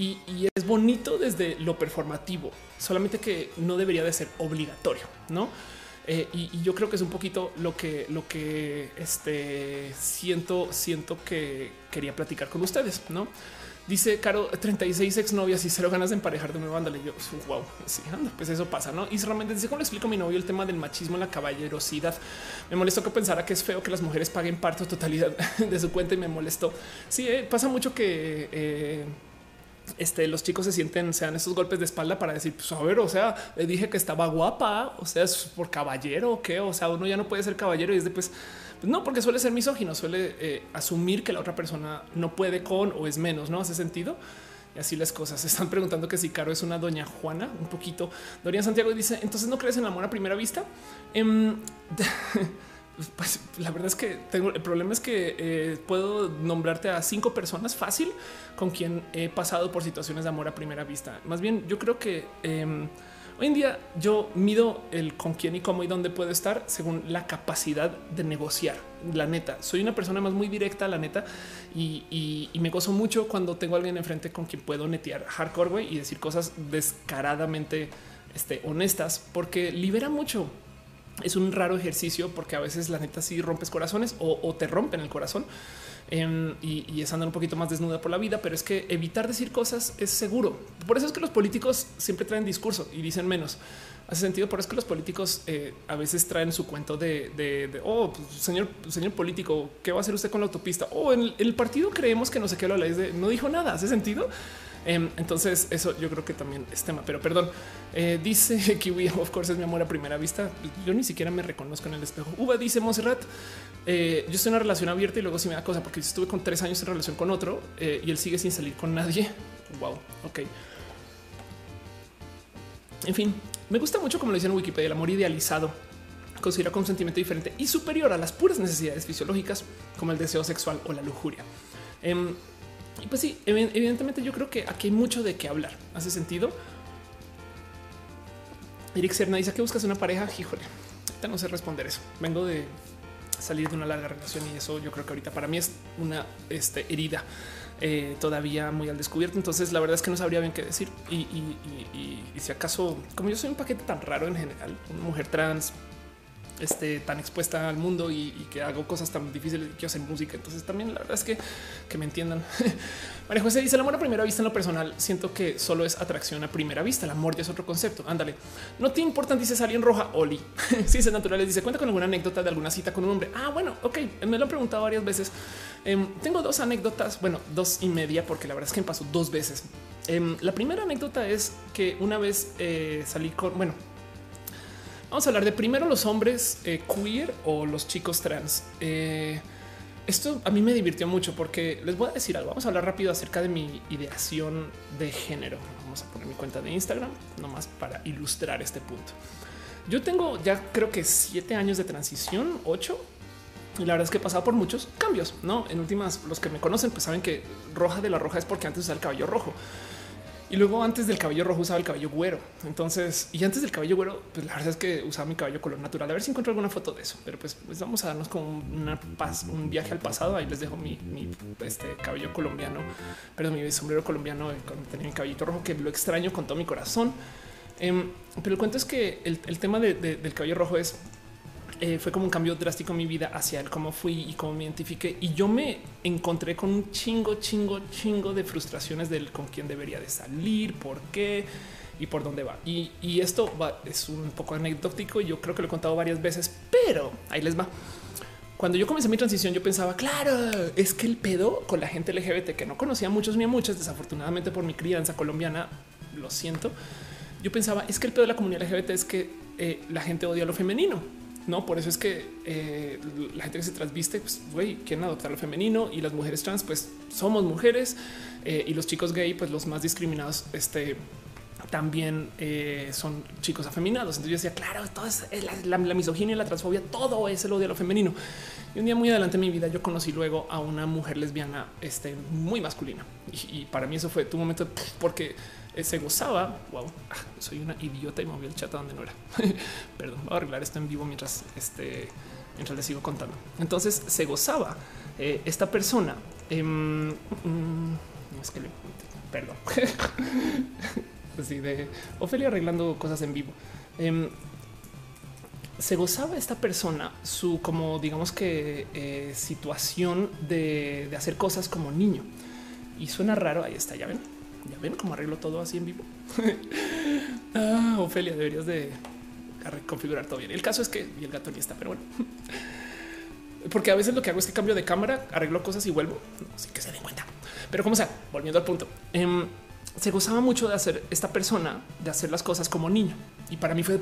y, es bonito desde lo performativo, solamente que no debería de ser obligatorio, ¿no? Eh, y, yo creo que es un poquito lo que lo que este siento, siento que quería platicar con ustedes, ¿no? Dice Caro 36 exnovias y cero ganas de emparejar de nuevo. Ándale, yo wow, sí, anda, pues eso pasa, no? Y realmente dice cómo le explico a mi novio el tema del machismo en la caballerosidad. Me molestó que pensara que es feo que las mujeres paguen parte o totalidad de su cuenta y me molestó. Sí, eh, pasa mucho que eh, este, los chicos se sienten, sean esos golpes de espalda para decir, pues a ver, o sea, le dije que estaba guapa, o sea, es por caballero o qué, o sea, uno ya no puede ser caballero y es de pues, pues no, porque suele ser misógino, suele eh, asumir que la otra persona no puede con o es menos, ¿no? Hace sentido. Y así las cosas. Se están preguntando que si Caro es una doña Juana, un poquito. Dorian Santiago dice, entonces no crees en amor a primera vista. Em, Pues la verdad es que tengo el problema es que eh, puedo nombrarte a cinco personas fácil con quien he pasado por situaciones de amor a primera vista. Más bien, yo creo que em, hoy en día yo mido el con quién y cómo y dónde puedo estar según la capacidad de negociar. La neta, soy una persona más muy directa, la neta, y, me gozo mucho cuando tengo alguien enfrente con quien puedo netear hardcore y decir cosas descaradamente este, honestas, porque libera mucho es un raro ejercicio porque a veces la neta sí rompes corazones o, te rompen el corazón em, y, es andar un poquito más desnuda por la vida, pero es que evitar decir cosas es seguro. Por eso es que los políticos siempre traen discurso y dicen menos. Hace sentido, por eso es que los políticos eh, a veces traen su cuento de, oh, pues, señor, señor político, ¿qué va a hacer usted con la autopista? O oh, en el partido creemos que no sé qué lo ley de no dijo nada. Hace sentido. Em, entonces, eso yo creo que también es tema, pero perdón. Eh, dice Kiwi, of course, es mi amor a primera vista. Yo ni siquiera me reconozco en el espejo. Uva dice Monserrat. Eh, yo estoy en una relación abierta y luego si me da cosa porque estuve con tres años en relación con otro eh, y él sigue sin salir con nadie. Wow, ok. En fin, me gusta mucho como lo dice en Wikipedia, el amor idealizado considera como un sentimiento diferente y superior a las puras necesidades fisiológicas como el deseo sexual o la lujuria. Em, Y pues sí, evidentemente yo creo que aquí hay mucho de qué hablar. ¿Hace sentido? Eric Serna dice que buscas una pareja. Híjole, no sé responder eso. Vengo de salir de una larga relación y eso yo creo que ahorita para mí es una este, herida eh, todavía muy al descubierto. Entonces la verdad es que no sabría bien qué decir. Y, y si acaso, como yo soy un paquete tan raro en general, una mujer trans, este, tan expuesta al mundo y, que hago cosas tan difíciles que hacen música. Entonces también la verdad es que, que me entiendan. María José dice el amor a primera vista en lo personal. Siento que solo es atracción a primera vista. El amor ya es otro concepto. Ándale. No te importa, dice alguien roja. Oli. es naturales dice cuenta con alguna anécdota de alguna cita con un hombre. Ah, bueno, ok. Me lo han preguntado varias veces. Em, tengo dos anécdotas. Bueno, dos y media, porque la verdad es que me pasó dos veces. Em, la primera anécdota es que una vez eh, salí con, bueno, Vamos a hablar de primero los hombres eh, queer o los chicos trans. Eh, esto a mí me divirtió mucho porque les voy a decir algo. Vamos a hablar rápido acerca de mi ideación de género. Vamos a poner mi cuenta de Instagram nomás para ilustrar este punto. Yo tengo ya creo que siete años de transición, ocho. Y la verdad es que he pasado por muchos cambios, no? En últimas, los que me conocen, pues saben que roja de la roja es porque antes usaba el cabello rojo. Y luego antes del cabello rojo usaba el cabello güero. Entonces, y antes del cabello güero, pues la verdad es que usaba mi cabello color natural. A ver si encuentro alguna foto de eso. Pero pues, pues vamos a darnos con una un viaje al pasado. Ahí les dejo mi, este, cabello colombiano, perdón, mi sombrero colombiano cuando tenía mi cabellito rojo, que lo extraño con todo mi corazón. Em, pero el cuento es que el, tema del cabello rojo es eh, fue como un cambio drástico en mi vida hacia el cómo fui y cómo me identifiqué. Y yo me encontré con un chingo, chingo, chingo de frustraciones del con quién debería de salir, por qué y por dónde va. Y, esto es un poco anecdótico. Yo creo que lo he contado varias veces, pero ahí les va. Cuando yo comencé mi transición, yo pensaba, claro, es que el pedo con la gente LGBT que no conocía muchos ni a muchas, desafortunadamente por mi crianza colombiana, lo siento. Yo pensaba, es que el pedo de la comunidad LGBT es que eh, la gente odia lo femenino no, por eso es que eh, la gente que se transviste, pues güey, quieren adoptar lo femenino y las mujeres trans, pues somos mujeres eh, y los chicos gay, pues los más discriminados, este también eh, son chicos afeminados. Entonces yo decía, claro, todo es la, misoginia y la transfobia, todo es el odio a lo femenino. Y un día muy adelante en mi vida yo conocí luego a una mujer lesbiana este, muy masculina. Y, para mí eso fue tu momento porque se gozaba. Wow, soy una idiota y moví el chat a donde no era. Perdón, voy a arreglar esto en vivo mientras este, mientras les sigo contando. Entonces se gozaba eh, esta persona. Mm, es que le, perdón. Así de Ofelia arreglando cosas en vivo. Em, se gozaba esta persona su como digamos que eh, situación de hacer cosas como niño y suena raro. Ahí está, ya ven ya ven cómo arreglo todo así en vivo. ah, Ofelia, deberías de reconfigurar todo bien. El caso es que el gato ni está, pero bueno. Porque a veces lo que hago es que cambio de cámara, arreglo cosas y vuelvo, así que se den cuenta. Pero como sea, volviendo al punto, em, se gozaba mucho de hacer esta persona, de hacer las cosas como niño. Y para mí fue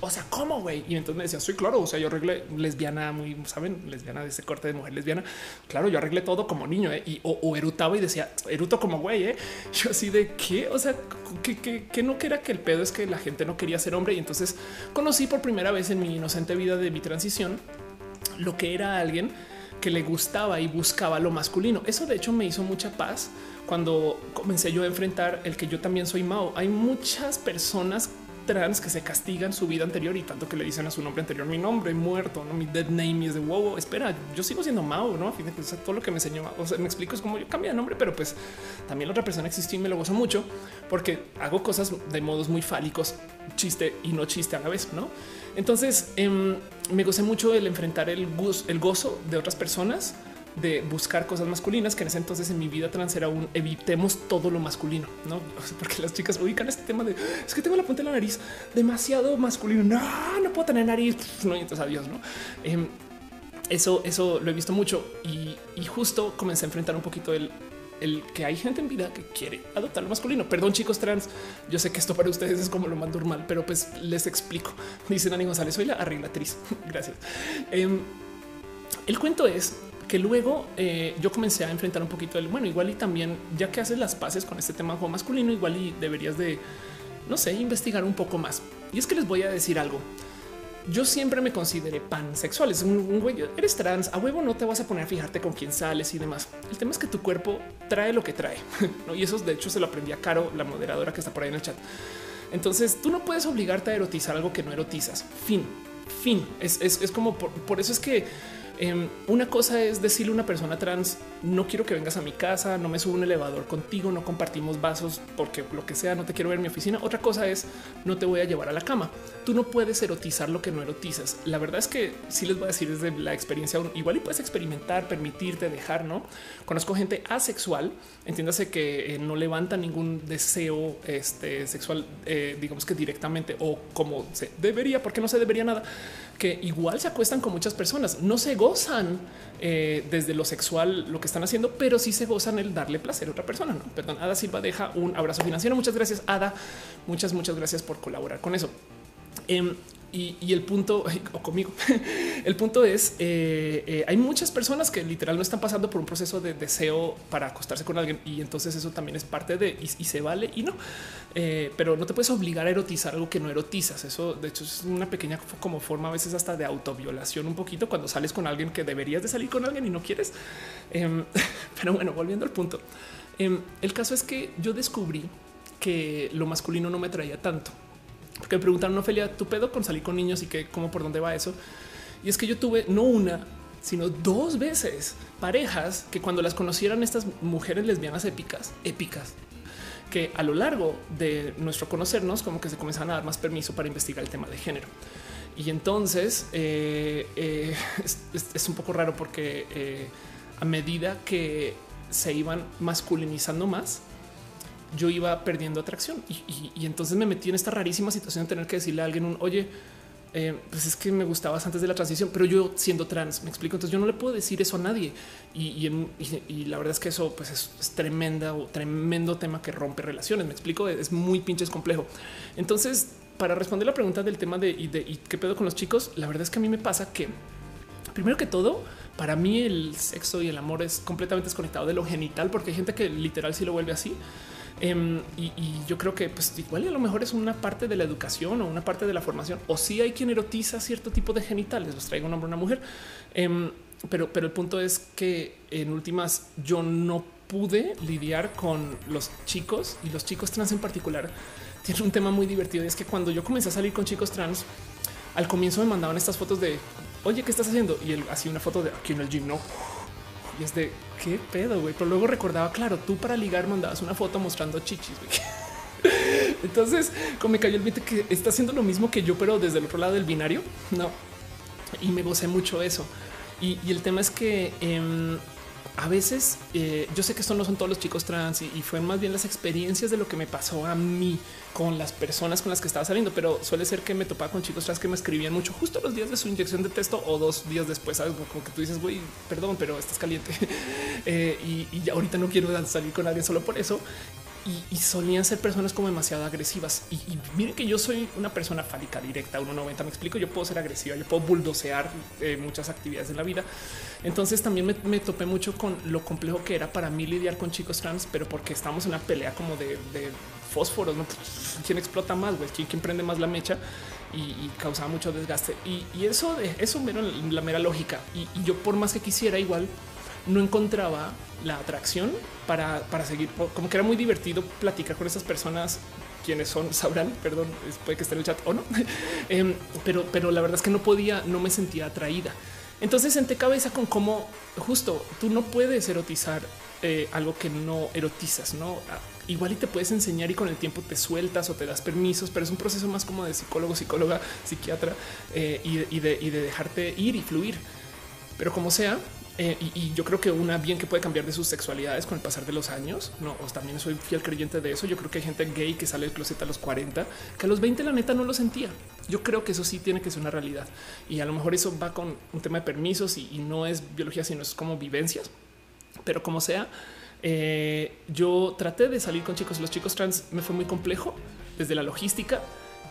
o sea, ¿cómo, güey? Y entonces me decía, soy claro, o sea, yo arreglé lesbiana, muy, ¿saben? Lesbiana de ese corte de mujer lesbiana. Claro, yo arreglé todo como niño, ¿eh? Y, o, erutaba y decía, eruto como güey, ¿eh? Yo así de, ¿qué? O sea, que, que, que no que era que el pedo es que la gente no quería ser hombre. Y entonces conocí por primera vez en mi inocente vida de mi transición lo que era alguien que le gustaba y buscaba lo masculino. Eso de hecho me hizo mucha paz cuando comencé yo a enfrentar el que yo también soy Mao. Hay muchas personas trans que se castigan su vida anterior y tanto que le dicen a su nombre anterior mi nombre muerto, no mi dead name es de wow, espera, yo sigo siendo Mao, no? A fin de cuentas, todo lo que me enseñó, o sea, me explico es como yo cambié de nombre, pero pues también la otra persona existió y me lo gozo mucho porque hago cosas de modos muy fálicos, chiste y no chiste a la vez, no? Entonces em, me gocé mucho el enfrentar el, el gozo de otras personas de buscar cosas masculinas, que en ese entonces en mi vida trans era un evitemos todo lo masculino, no? Porque las chicas ubican este tema de es que tengo la punta de la nariz demasiado masculino. No, no puedo tener nariz. No, y entonces adiós, no? Em, eso, eso lo he visto mucho y, justo comencé a enfrentar un poquito el, el que hay gente en vida que quiere adoptar lo masculino. Perdón, chicos trans. Yo sé que esto para ustedes es como lo más normal, pero pues les explico. Dicen Ani González, soy la arreglatriz. Gracias. Em, el cuento es que luego eh, yo comencé a enfrentar un poquito el bueno, igual y también ya que haces las paces con este tema masculino, igual y deberías de no sé, investigar un poco más. Y es que les voy a decir algo. yo siempre me consideré pansexual. Es un, güey, eres trans, a huevo no te vas a poner a fijarte con quién sales y demás. El tema es que tu cuerpo trae lo que trae. Y eso de hecho se lo aprendí a Caro, la moderadora que está por ahí en el chat. Entonces tú no puedes obligarte a erotizar algo que no erotizas. Fin, fin. Es, es, como por eso es que una cosa es decirle a una persona trans, no quiero que vengas a mi casa, no me subo un elevador contigo, no compartimos vasos porque lo que sea, no te quiero ver en mi oficina. Otra cosa es, no te voy a llevar a la cama. Tú no puedes erotizar lo que no erotizas. La verdad es que sí les voy a decir desde la experiencia, igual y puedes experimentar, permitirte dejar, ¿no? Conozco gente asexual, entiéndase que eh, no levanta ningún deseo este, sexual, eh, digamos que directamente o como se debería, porque no se debería nada que igual se acuestan con muchas personas, no se gozan eh, desde lo sexual lo que están haciendo, pero sí se gozan el darle placer a otra persona. ¿no? Perdón, Ada Silva deja un abrazo financiero. Muchas gracias, Ada. Muchas, muchas gracias por colaborar con eso. Em, y, el punto, o conmigo, el punto es, eh, eh, hay muchas personas que literal no están pasando por un proceso de deseo para acostarse con alguien y entonces eso también es parte de, y, se vale y no, eh, pero no te puedes obligar a erotizar algo que no erotizas. Eso de hecho es una pequeña como forma a veces hasta de autoviolación un poquito cuando sales con alguien que deberías de salir con alguien y no quieres. Em, pero bueno, volviendo al punto, em, el caso es que yo descubrí que lo masculino no me traía tanto porque me preguntaron, Ophelia, tu pedo con salir con niños y que cómo por dónde va eso. Y es que yo tuve no una, sino dos veces parejas que cuando las conocieran estas mujeres lesbianas épicas, épicas, que a lo largo de nuestro conocernos, como que se comenzaban a dar más permiso para investigar el tema de género. Y entonces eh, eh, es, un poco raro porque eh, a medida que se iban masculinizando más, yo iba perdiendo atracción y, entonces me metí en esta rarísima situación de tener que decirle a alguien un oye, eh, pues es que me gustabas antes de la transición, pero yo siendo trans, me explico. Entonces yo no le puedo decir eso a nadie. Y, la verdad es que eso pues es, tremenda o tremendo tema que rompe relaciones. Me explico, es muy pinches complejo. Entonces, para responder la pregunta del tema de, de qué pedo con los chicos, la verdad es que a mí me pasa que primero que todo, para mí el sexo y el amor es completamente desconectado de lo genital, porque hay gente que literal sí lo vuelve así. Em, y, yo creo que pues igual a lo mejor es una parte de la educación o una parte de la formación o si sí hay quien erotiza cierto tipo de genitales, los traigo un hombre una mujer. Em, pero, pero el punto es que en últimas yo no pude lidiar con los chicos y los chicos trans en particular tienen un tema muy divertido y es que cuando yo comencé a salir con chicos trans al comienzo me mandaban estas fotos de oye, ¿qué estás haciendo? Y él hacía una foto de aquí en el gym, no? Y es de qué pedo, güey. Pero luego recordaba, claro, tú para ligar mandabas una foto mostrando chichis, güey. Entonces, como me cayó el 20 que está haciendo lo mismo que yo, pero desde el otro lado del binario, no. Y me gocé mucho eso. Y, el tema es que em, a veces eh, yo sé que esto no son todos los chicos trans y, fue más bien las experiencias de lo que me pasó a mí con las personas con las que estaba saliendo, pero suele ser que me topaba con chicos trans que me escribían mucho justo los días de su inyección de texto o dos días después, ¿sabes? como que tú dices, güey, perdón, pero estás caliente eh, y, y ahorita no quiero salir con alguien solo por eso y, solían ser personas como demasiado agresivas. Y, miren que yo soy una persona fálica directa, 1,90. Me explico. Yo puedo ser agresiva, yo puedo buldocear eh, muchas actividades en la vida. Entonces también me, topé mucho con lo complejo que era para mí lidiar con chicos trans, pero porque estamos en una pelea como de, fósforos. ¿no? ¿Quién explota más? ¿Quién, prende más la mecha? Y, causaba mucho desgaste. Y, eso, eso era la mera lógica. y yo, por más que quisiera, igual no encontraba la atracción para, seguir. Como que era muy divertido platicar con esas personas quienes son sabrán, perdón, puede que esté en el chat o no, em, pero, pero la verdad es que no podía, no me sentía atraída. Entonces senté cabeza con cómo justo tú no puedes erotizar eh, algo que no erotizas, no igual y te puedes enseñar y con el tiempo te sueltas o te das permisos, pero es un proceso más como de psicólogo, psicóloga, psiquiatra eh, y, de, y de dejarte ir y fluir. Pero como sea, eh, y, yo creo que una bien que puede cambiar de sus sexualidades con el pasar de los años. No, también soy fiel creyente de eso. Yo creo que hay gente gay que sale del closet a los 40, que a los 20 la neta no lo sentía. Yo creo que eso sí tiene que ser una realidad y a lo mejor eso va con un tema de permisos y, no es biología, sino es como vivencias. Pero como sea, eh, yo traté de salir con chicos. Los chicos trans me fue muy complejo desde la logística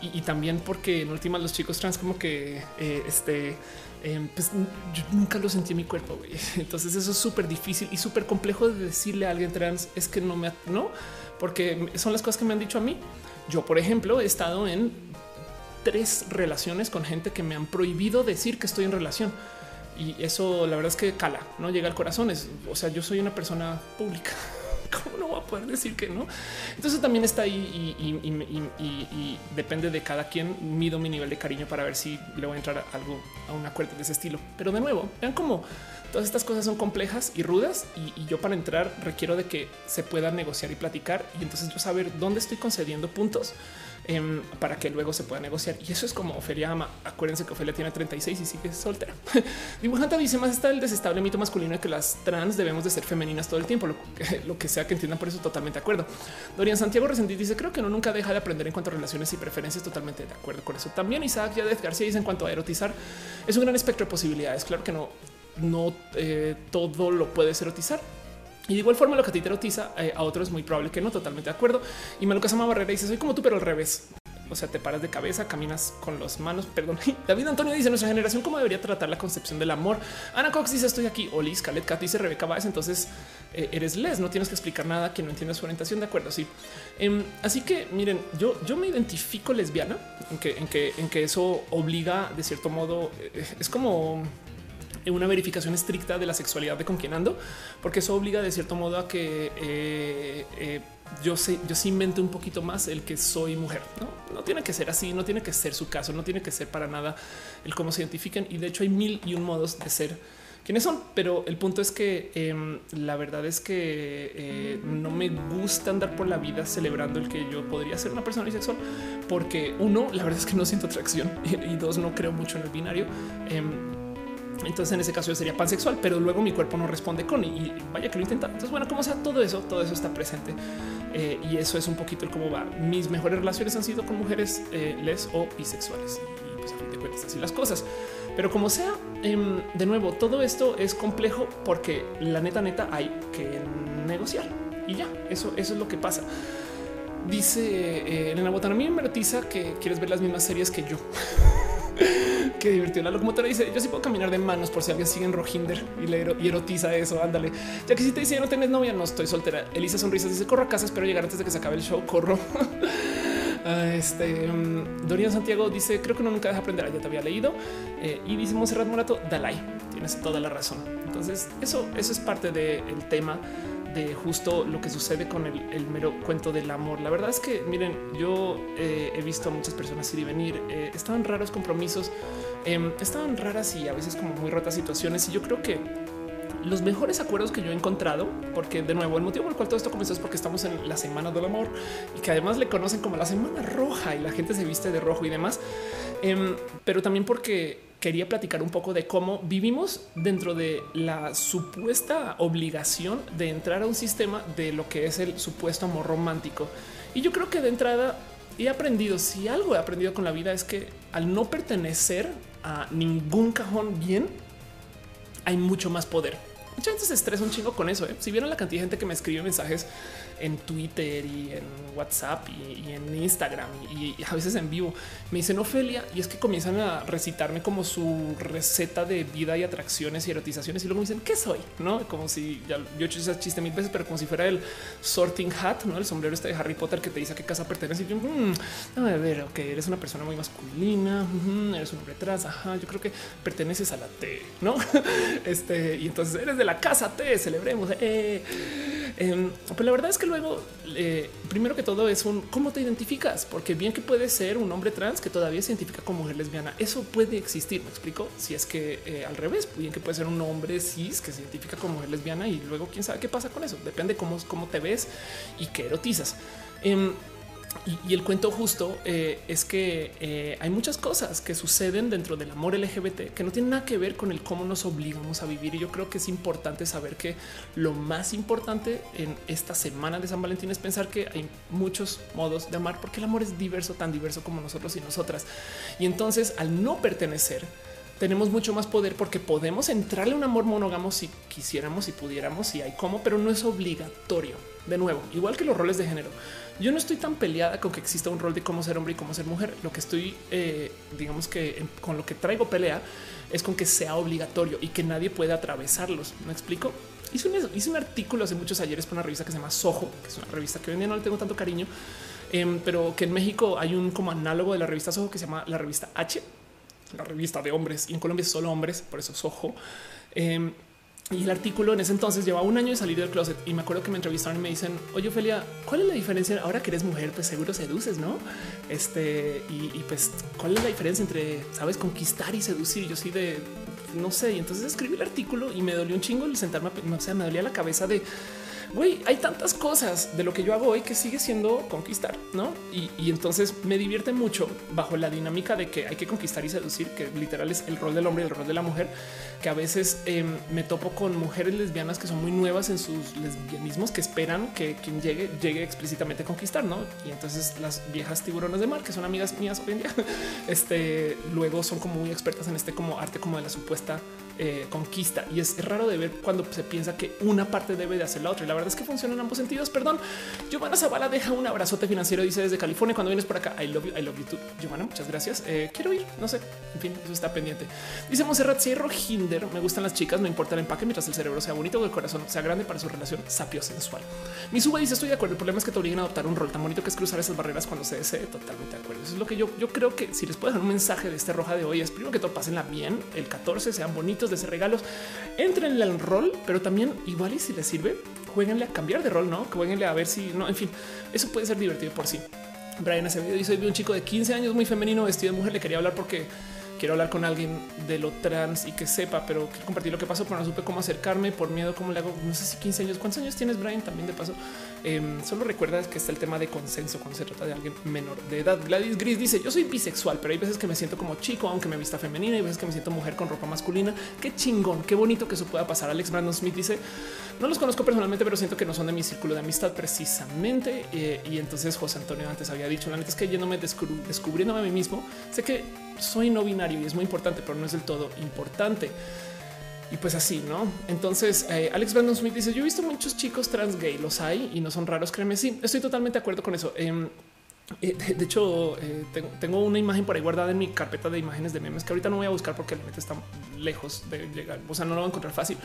y, también porque en últimas los chicos trans como que eh, este Em, pues yo nunca lo sentí en mi cuerpo. Entonces eso es súper difícil y súper complejo de decirle a alguien trans es que no me no, porque son las cosas que me han dicho a mí. Yo, por ejemplo, he estado en tres relaciones con gente que me han prohibido decir que estoy en relación. Y eso la verdad es que cala, no llega al corazón. Es, o sea, yo soy una persona pública. ¿Cómo no voy a poder decir que no? Entonces también está ahí y, depende de cada quien. Mido mi nivel de cariño para ver si le voy a entrar a algo a un acuerdo de ese estilo. Pero de nuevo, vean cómo todas estas cosas son complejas y rudas y, yo para entrar requiero de que se pueda negociar y platicar y entonces yo saber dónde estoy concediendo puntos Em, para que luego se pueda negociar. Y eso es como Ofelia ama. Acuérdense que Ofelia tiene 36 y sigue soltera. Dibujante dice más está el desestable mito masculino de que las trans debemos de ser femeninas todo el tiempo, lo que, sea que entiendan por eso totalmente de acuerdo. Dorian Santiago Resendiz dice creo que uno nunca deja de aprender en cuanto a relaciones y preferencias totalmente de acuerdo con eso. También Isaac Yadez García dice en cuanto a erotizar es un gran espectro de posibilidades. Claro que no, no eh, todo lo puedes erotizar y de igual forma, lo que a ti te erotiza eh, a otro es muy probable que no, totalmente de acuerdo. Y me lo Barrera dice: Soy como tú, pero al revés. O sea, te paras de cabeza, caminas con las manos. Perdón. David Antonio dice: Nuestra generación, ¿cómo debería tratar la concepción del amor? Ana Cox dice: Estoy aquí. Olis, Calet Cat dice Rebeca Baez. Entonces eh, eres les, no tienes que explicar nada que no entiendas su orientación. De acuerdo. Sí. Em, así que miren, yo, yo me identifico lesbiana en que, en que, en que eso obliga de cierto modo. Eh, es como una verificación estricta de la sexualidad de con quien ando, porque eso obliga de cierto modo a que eh, eh, yo sé, yo sí invento un poquito más el que soy mujer. ¿no? no tiene que ser así, no tiene que ser su caso, no tiene que ser para nada el cómo se identifican. Y de hecho hay mil y un modos de ser quienes son, pero el punto es que em, la verdad es que eh, no me gusta andar por la vida celebrando el que yo podría ser una persona bisexual, porque uno, la verdad es que no siento atracción y, dos, no creo mucho en el binario. Em, entonces en ese caso yo sería pansexual, pero luego mi cuerpo no responde con y vaya que lo intenta. Entonces, bueno, como sea, todo eso, todo eso está presente eh, y eso es un poquito el cómo va. Mis mejores relaciones han sido con mujeres eh, les o bisexuales y pues a fin de cuentas así las cosas. Pero como sea, em, de nuevo, todo esto es complejo porque la neta, neta hay que negociar y ya eso, eso es lo que pasa. Dice eh, Elena Botana, a mí me erotiza que quieres ver las mismas series que yo. Qué divertido. La locomotora dice: Yo sí puedo caminar de manos por si alguien sigue en Rojinder y le erotiza eso. Ándale. Ya que si te dice no tenés novia, no estoy soltera. Elisa Sonrisas dice: Corro a casa, espero llegar antes de que se acabe el show. Corro. Ah, este um, Dorian Santiago dice: Creo que uno nunca deja aprender. Ah, ya te había leído. Eh, y dice Monserrat Morato: Dalai. Tienes toda la razón. Entonces, eso, eso es parte del tema de justo lo que sucede con el, mero cuento del amor. La verdad es que, miren, yo eh, he visto a muchas personas ir y venir. Eh, estaban raros compromisos, em, estaban raras y a veces como muy rotas situaciones. Y yo creo que los mejores acuerdos que yo he encontrado, porque de nuevo el motivo por el cual todo esto comenzó es porque estamos en la semana del amor y que además le conocen como la semana roja y la gente se viste de rojo y demás, em, pero también porque quería platicar un poco de cómo vivimos dentro de la supuesta obligación de entrar a un sistema de lo que es el supuesto amor romántico. Y yo creo que de entrada he aprendido, si algo he aprendido con la vida es que al no pertenecer a ningún cajón bien, hay mucho más poder. Mucha gente se estresa un chingo con eso. ¿eh? Si vieron la cantidad de gente que me escribe mensajes en Twitter y en WhatsApp y, en Instagram y, a veces en vivo. Me dicen Ofelia y es que comienzan a recitarme como su receta de vida y atracciones y erotizaciones y luego me dicen qué soy, no como si ya, yo he hecho ese chiste mil veces, pero como si fuera el sorting hat, no el sombrero este de Harry Potter que te dice a qué casa pertenece. Y yo, mmm, a ver, ok, eres una persona muy masculina, eres un hombre trans. Ajá, yo creo que perteneces a la T, no? este y entonces eres de la casa T, celebremos. Eh. Em, pero la verdad es que luego, eh, primero que todo, es un cómo te identificas, porque bien que puede ser un hombre trans que todavía se identifica como mujer lesbiana. Eso puede existir. Me explico si es que eh, al revés, bien que puede ser un hombre cis que se identifica como mujer lesbiana y luego quién sabe qué pasa con eso. Depende cómo, cómo te ves y qué erotizas. Em, y, el cuento justo eh, es que eh, hay muchas cosas que suceden dentro del amor LGBT que no tienen nada que ver con el cómo nos obligamos a vivir. Y yo creo que es importante saber que lo más importante en esta semana de San Valentín es pensar que hay muchos modos de amar, porque el amor es diverso, tan diverso como nosotros y nosotras. Y entonces al no pertenecer, tenemos mucho más poder porque podemos entrarle a un amor monógamo si quisiéramos, y pudiéramos, y hay cómo, pero no es obligatorio. De nuevo, igual que los roles de género. Yo no estoy tan peleada con que exista un rol de cómo ser hombre y cómo ser mujer. Lo que estoy, eh, digamos que con lo que traigo pelea es con que sea obligatorio y que nadie pueda atravesarlos. ¿Me explico? Hice un, artículo hace muchos ayeres para una revista que se llama Soho, que es una revista que hoy en día no le tengo tanto cariño, em, pero que en México hay un como análogo de la revista Soho que se llama la revista H, la revista de hombres, y en Colombia es solo hombres, por eso Soho. Em, y el artículo en ese entonces lleva un año de salir del closet y me acuerdo que me entrevistaron y me dicen, oye Ophelia, ¿cuál es la diferencia? Ahora que eres mujer, pues seguro seduces, ¿no? Este, y, pues, ¿cuál es la diferencia entre, sabes, conquistar y seducir? Yo sí de, no sé, y entonces escribí el artículo y me dolió un chingo el sentarme, o sea, me dolía la cabeza de güey, hay tantas cosas de lo que yo hago hoy que sigue siendo conquistar, ¿no? Y, entonces me divierte mucho bajo la dinámica de que hay que conquistar y seducir, que literal es el rol del hombre y el rol de la mujer, que a veces em, me topo con mujeres lesbianas que son muy nuevas en sus lesbianismos, que esperan que quien llegue, llegue explícitamente a conquistar, ¿no? Y entonces las viejas tiburones de mar, que son amigas mías hoy en día, este, luego son como muy expertas en este como arte como de la supuesta eh, conquista y es raro de ver cuando se piensa que una parte debe de hacer la otra y la verdad es que funciona en ambos sentidos. Perdón, Giovanna Zavala deja un abrazote financiero, dice desde California cuando vienes por acá. I love you, I love you too. Giovanna, muchas gracias. Eh, quiero ir, no sé, en fin, eso está pendiente. Dice Monserrat Cierro Hinder, me gustan las chicas, no importa el empaque mientras el cerebro sea bonito o el corazón sea grande para su relación sapio sensual. Mi suba dice estoy de acuerdo. El problema es que te obligan a adoptar un rol tan bonito que es cruzar esas barreras cuando se desee. Totalmente de acuerdo. Eso es lo que yo, yo creo que si les puedo dar un mensaje de este roja de hoy es primero que todo pásenla bien. El 14 sean bonitos de ese regalos entren al rol, pero también igual y si les sirve, jueguenle a cambiar de rol, no? Jueguenle a ver si no, en fin, eso puede ser divertido por sí. Brian video dice: Vi un chico de 15 años muy femenino vestido de mujer. Le quería hablar porque quiero hablar con alguien de lo trans y que sepa, pero quiero compartir lo que pasó, pero no supe cómo acercarme por miedo. Cómo le hago? No sé si 15 años. ¿Cuántos años tienes, Brian? También de paso. Em, solo recuerda que está el tema de consenso cuando se trata de alguien menor de edad. Gladys Gris dice: Yo soy bisexual, pero hay veces que me siento como chico, aunque me vista femenina, y veces que me siento mujer con ropa masculina. Qué chingón, qué bonito que eso pueda pasar. Alex Brandon Smith dice: No los conozco personalmente, pero siento que no son de mi círculo de amistad precisamente. Eh, y entonces José Antonio antes había dicho: La neta es que yéndome descubriéndome a mí mismo, sé que soy no binario y es muy importante, pero no es del todo importante. Y pues así, ¿no? Entonces, eh, Alex Brandon Smith dice, yo he visto muchos chicos trans gay, los hay y no son raros, créeme, sí, estoy totalmente de acuerdo con eso. Em, eh, de, hecho, eh, tengo, una imagen por ahí guardada en mi carpeta de imágenes de memes que ahorita no voy a buscar porque el mete está lejos de llegar. O sea, no lo voy a encontrar fácil,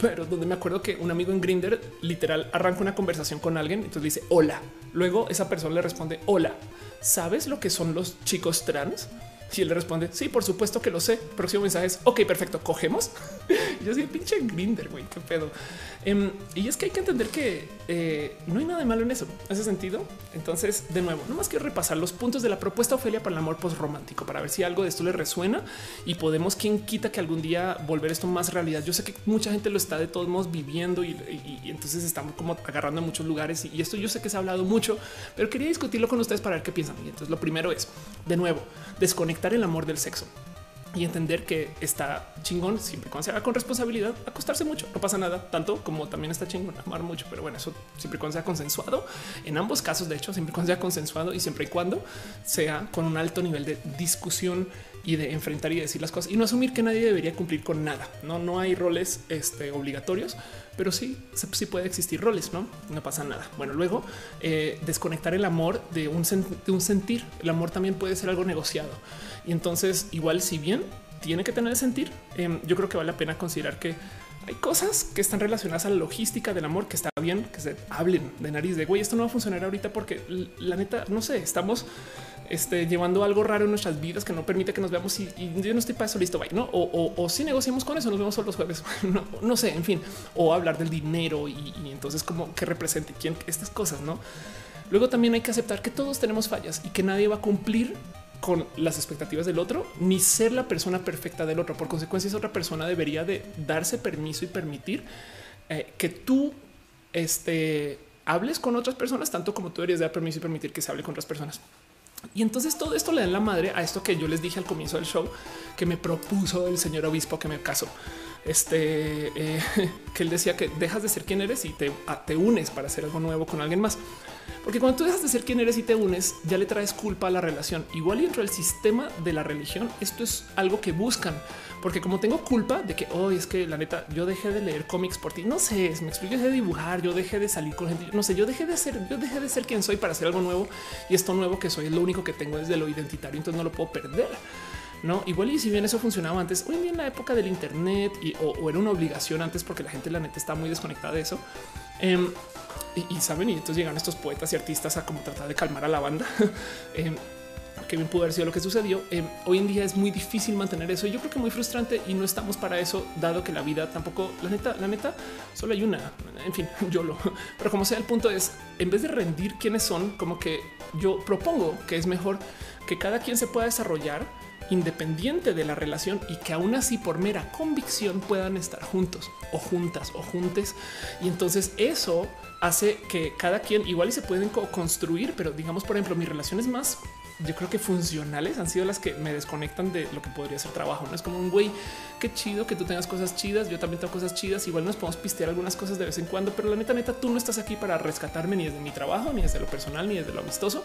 pero donde me acuerdo que un amigo en Grinder literal arranca una conversación con alguien. Entonces dice hola. Luego esa persona le responde hola. ¿Sabes lo que son los chicos trans? Y él le responde, sí, por supuesto que lo sé. Próximo mensaje es, ok, perfecto, cogemos. yo soy pinche grinder, güey, qué pedo. Em, y es que hay que entender que eh, no hay nada de malo en eso, ese sentido. Entonces, de nuevo, no más que repasar los puntos de la propuesta Ofelia para el amor post romántico para ver si algo de esto le resuena y podemos, quien quita que algún día volver esto más realidad. Yo sé que mucha gente lo está de todos modos viviendo y, entonces estamos como agarrando en muchos lugares y, esto yo sé que se ha hablado mucho, pero quería discutirlo con ustedes para ver qué piensan. Y entonces lo primero es, de nuevo, desconectar el amor del sexo y entender que está chingón siempre cuando se haga con responsabilidad, acostarse mucho, no pasa nada, tanto como también está chingón amar mucho, pero bueno, eso siempre cuando sea consensuado. En ambos casos, de hecho, siempre cuando sea consensuado y siempre y cuando sea con un alto nivel de discusión y de enfrentar y decir las cosas y no asumir que nadie debería cumplir con nada. No, no hay roles este, obligatorios, pero sí, sí puede existir roles, no? No pasa nada. Bueno, luego eh, desconectar el amor de un, de un sentir. El amor también puede ser algo negociado. Y entonces, igual, si bien tiene que tener sentir, em, yo creo que vale la pena considerar que hay cosas que están relacionadas a la logística del amor que está bien que se hablen de nariz de güey. Esto no va a funcionar ahorita porque la neta, no sé, estamos este, llevando algo raro en nuestras vidas que no permite que nos veamos y, yo no estoy para eso listo, bye, no? O, si negociamos con eso, nos vemos solo los jueves, no, sé, en fin, o hablar del dinero y, y entonces como que represente quién estas cosas, no? Luego también hay que aceptar que todos tenemos fallas y que nadie va a cumplir con las expectativas del otro, ni ser la persona perfecta del otro. Por consecuencia, esa otra persona debería de darse permiso y permitir eh, que tú este, hables con otras personas, tanto como tú deberías dar permiso y permitir que se hable con otras personas. Y entonces todo esto le da la madre a esto que yo les dije al comienzo del show, que me propuso el señor obispo que me casó. Este eh, que él decía que dejas de ser quien eres y te, te unes para hacer algo nuevo con alguien más. Porque cuando tú dejas de ser quien eres y te unes, ya le traes culpa a la relación. Igual y dentro del sistema de la religión, esto es algo que buscan. Porque como tengo culpa de que hoy es que la neta yo dejé de leer cómics por ti, no sé, me explico, de dibujar, yo dejé de salir con gente, no sé, yo dejé de ser, yo dejé de ser quien soy para hacer algo nuevo y esto nuevo que soy es lo único que tengo desde lo identitario, entonces no lo puedo perder. No, igual y si bien eso funcionaba antes, hoy en día en la época del Internet y, o, era una obligación antes porque la gente la neta está muy desconectada de eso. Em, y, saben, y entonces llegan estos poetas y artistas a como tratar de calmar a la banda. eh, que bien pudo haber sido lo que sucedió. Eh, hoy en día es muy difícil mantener eso y yo creo que muy frustrante y no estamos para eso, dado que la vida tampoco, la neta, la neta, solo hay una. En fin, yo lo, pero como sea, el punto es en vez de rendir quiénes son, como que yo propongo que es mejor que cada quien se pueda desarrollar independiente de la relación y que aún así por mera convicción puedan estar juntos o juntas o juntes. Y entonces eso hace que cada quien igual y se pueden construir, pero digamos, por ejemplo, mis relaciones más yo creo que funcionales han sido las que me desconectan de lo que podría ser trabajo. No es como un güey, qué chido que tú tengas cosas chidas. Yo también tengo cosas chidas. Igual nos podemos pistear algunas cosas de vez en cuando, pero la neta, neta, tú no estás aquí para rescatarme ni desde mi trabajo, ni desde lo personal, ni desde lo amistoso,